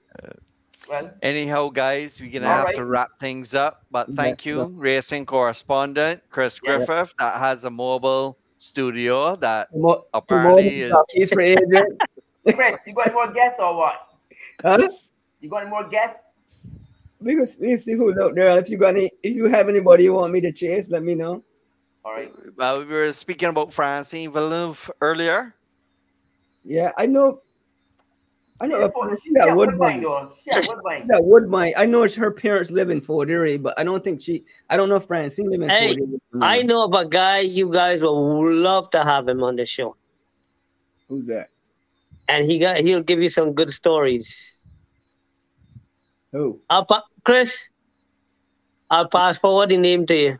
[SPEAKER 5] Well,
[SPEAKER 2] Anyhow, guys, we're gonna have
[SPEAKER 5] right.
[SPEAKER 2] to wrap things up. But thank you, racing correspondent Chris
[SPEAKER 11] Yeah.
[SPEAKER 2] Griffith, that has a mobile studio that
[SPEAKER 11] Mo-
[SPEAKER 2] apparently is.
[SPEAKER 11] He's for Adrian.
[SPEAKER 5] Chris, you got any more guests or what?
[SPEAKER 11] Huh?
[SPEAKER 5] You got any more guests?
[SPEAKER 11] We can we see who's out there. If you got any, if you have anybody you want me to chase, let me know.
[SPEAKER 5] All right.
[SPEAKER 2] Well, we were speaking about Francine Villeneuve earlier.
[SPEAKER 11] Yeah, I know. I know.
[SPEAKER 5] Yeah,
[SPEAKER 11] a-
[SPEAKER 5] for-
[SPEAKER 11] she got
[SPEAKER 5] yeah,
[SPEAKER 11] Woodbine.
[SPEAKER 5] Woodbine. She got Woodbine.
[SPEAKER 11] She Woodbine. I know it's her parents live in Fort Erie, but I don't think she. I don't know if Francine live in
[SPEAKER 13] Hey,
[SPEAKER 11] Fort Erie.
[SPEAKER 13] I know of a guy you guys will love to have him on the show.
[SPEAKER 11] Who's that?
[SPEAKER 13] And he got he'll give you some good stories.
[SPEAKER 11] Who?
[SPEAKER 13] I'll pa- Chris, I'll pass forward the name to you.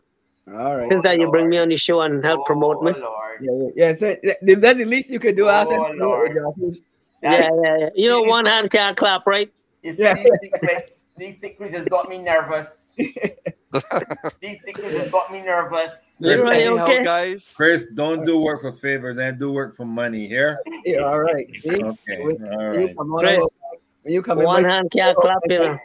[SPEAKER 11] All right.
[SPEAKER 13] Since that you bring me on the show and help oh, promote me.
[SPEAKER 11] Yeah, yeah, yeah. So, that's the least you could do oh, after.
[SPEAKER 5] Oh, Lord.
[SPEAKER 13] Yeah, yeah, yeah. You know, one hand can't clap, right?
[SPEAKER 5] You see,
[SPEAKER 11] Yeah.
[SPEAKER 5] these secrets, these secrets has got me nervous. [LAUGHS] these secrets has got me nervous.
[SPEAKER 2] Anyhow, guys,
[SPEAKER 6] Chris, don't do work for favors and do work for money here.
[SPEAKER 11] Yeah, all right.
[SPEAKER 6] Okay,
[SPEAKER 11] When-
[SPEAKER 6] all
[SPEAKER 11] when you
[SPEAKER 6] right.
[SPEAKER 11] come on,
[SPEAKER 13] Chris,
[SPEAKER 11] I hope- when you come in,
[SPEAKER 13] One
[SPEAKER 11] my-
[SPEAKER 13] hand can't clap, you [LAUGHS] know.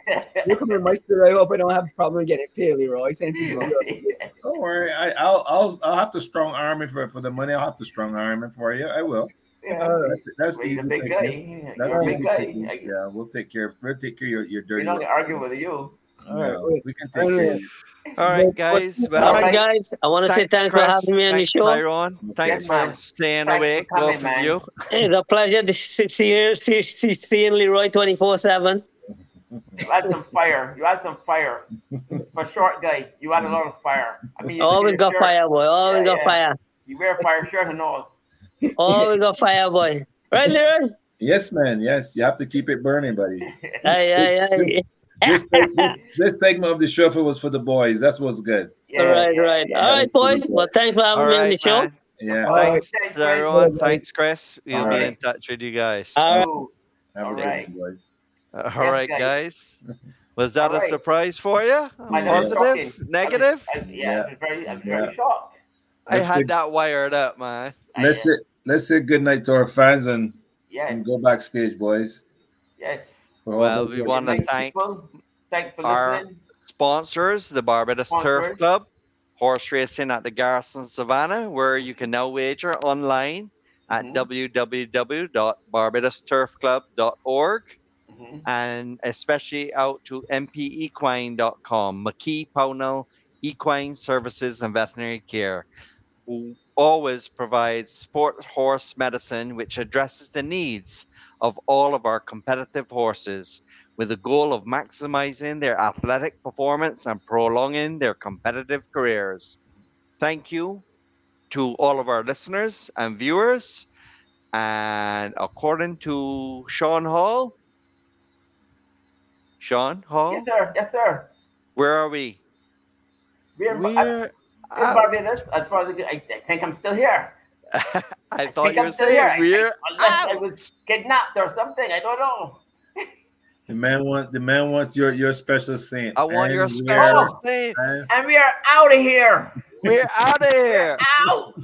[SPEAKER 11] you come in my studio. I hope I don't have a problem getting paid, Leroy. Since he's
[SPEAKER 6] Don't worry. I, I'll I'll I'll have to strong arm it for for the money. I'll have to strong arm it for you. I will.
[SPEAKER 5] Yeah.
[SPEAKER 6] That's, that's
[SPEAKER 5] Well, he's a
[SPEAKER 6] easy.
[SPEAKER 5] big guy.
[SPEAKER 6] take.
[SPEAKER 5] You're
[SPEAKER 6] That's
[SPEAKER 5] a
[SPEAKER 6] easy
[SPEAKER 5] big guy.
[SPEAKER 6] Yeah, we'll take care. We'll take care of your your
[SPEAKER 5] We're not gonna argue with you.
[SPEAKER 11] All right,
[SPEAKER 6] No, we can take care of you.
[SPEAKER 2] All right, guys. Well,
[SPEAKER 13] All right, guys. I want to say thanks for having me on the
[SPEAKER 2] Thanks,
[SPEAKER 13] show.
[SPEAKER 2] Tyrone. Thanks
[SPEAKER 5] Yes,
[SPEAKER 2] for
[SPEAKER 5] man.
[SPEAKER 2] staying
[SPEAKER 5] Thanks for
[SPEAKER 2] awake,
[SPEAKER 5] coming,
[SPEAKER 2] both of you.
[SPEAKER 13] It's a pleasure to see, see, see, see, seeing Leroy 24 7.
[SPEAKER 5] You had some fire. You had some fire. For a short guy, you had a lot of fire. I mean, you
[SPEAKER 13] Always got
[SPEAKER 5] shirt.
[SPEAKER 13] fire, boy. Always
[SPEAKER 5] Yeah,
[SPEAKER 13] got
[SPEAKER 5] yeah.
[SPEAKER 13] fire.
[SPEAKER 5] You wear a fire shirt and all.
[SPEAKER 13] Always got fire, boy. Right, Leroy?
[SPEAKER 6] Yes, man. Yes, you have to keep it burning, buddy.
[SPEAKER 13] Aye, aye, aye. [LAUGHS]
[SPEAKER 6] This, [LAUGHS] this, this segment of the shuffle was for the boys. That's what's good.
[SPEAKER 13] All right, right. All right, boys. Well, thanks for having
[SPEAKER 2] All
[SPEAKER 13] me on the
[SPEAKER 2] right,
[SPEAKER 13] show.
[SPEAKER 2] man.
[SPEAKER 6] Yeah.
[SPEAKER 2] Thanks,
[SPEAKER 5] Thanks, Chris.
[SPEAKER 2] Tyrone. Thanks, Chris. We'll
[SPEAKER 6] All
[SPEAKER 2] be
[SPEAKER 6] right.
[SPEAKER 2] in touch with you guys.
[SPEAKER 13] All right.
[SPEAKER 5] Oh,
[SPEAKER 6] Have a
[SPEAKER 5] All
[SPEAKER 6] good
[SPEAKER 5] right.
[SPEAKER 6] one, boys.
[SPEAKER 2] All
[SPEAKER 5] Yes,
[SPEAKER 2] right,
[SPEAKER 5] guys.
[SPEAKER 2] guys. Was that
[SPEAKER 5] All
[SPEAKER 2] a
[SPEAKER 5] right.
[SPEAKER 2] surprise for you?
[SPEAKER 5] I know,
[SPEAKER 2] Positive? Negative?
[SPEAKER 5] I was, I, yeah, I was very, I was very
[SPEAKER 6] Yeah.
[SPEAKER 5] shocked.
[SPEAKER 2] I
[SPEAKER 6] Let's
[SPEAKER 2] had
[SPEAKER 6] say,
[SPEAKER 2] that wired up, man.
[SPEAKER 6] let's say let's say good night to our fans and,
[SPEAKER 5] Yes.
[SPEAKER 6] and go backstage, boys.
[SPEAKER 5] Yes.
[SPEAKER 6] For
[SPEAKER 2] Well, we want to thank
[SPEAKER 5] people. Thanks for
[SPEAKER 2] our
[SPEAKER 5] listening.
[SPEAKER 2] sponsors, the Barbados Turf Club, horse racing at the Garrison Savannah, where you can now wager online at
[SPEAKER 5] Mhm.
[SPEAKER 2] www.barbadosturfclub.org
[SPEAKER 5] Mhm.
[SPEAKER 2] and especially out to mpequine.com, McKee Pownall Equine Services and Veterinary Care, who always provides sport horse medicine which addresses the needs of all of our competitive horses with the goal of maximizing their athletic performance and prolonging their competitive careers. Thank you to all of our listeners and viewers. And according to Sean Hall, Sean Hall,
[SPEAKER 5] Yes, sir. Yes, sir.
[SPEAKER 2] where are we?
[SPEAKER 5] We're,
[SPEAKER 2] We're
[SPEAKER 5] in. Barbados. As far as I, I think I'm still here. [LAUGHS]
[SPEAKER 2] I
[SPEAKER 5] I
[SPEAKER 2] thought you
[SPEAKER 5] I'm
[SPEAKER 2] were
[SPEAKER 5] still
[SPEAKER 2] saying
[SPEAKER 5] here. I-
[SPEAKER 2] we're
[SPEAKER 5] I- unless I was kidnapped or something. I don't know. [LAUGHS]
[SPEAKER 6] The man wants the man wants your your special saint.
[SPEAKER 2] I want your
[SPEAKER 6] And we
[SPEAKER 2] special
[SPEAKER 6] are-
[SPEAKER 2] saint.
[SPEAKER 6] and
[SPEAKER 5] And we are out of here.
[SPEAKER 2] We're out of here.
[SPEAKER 5] Out.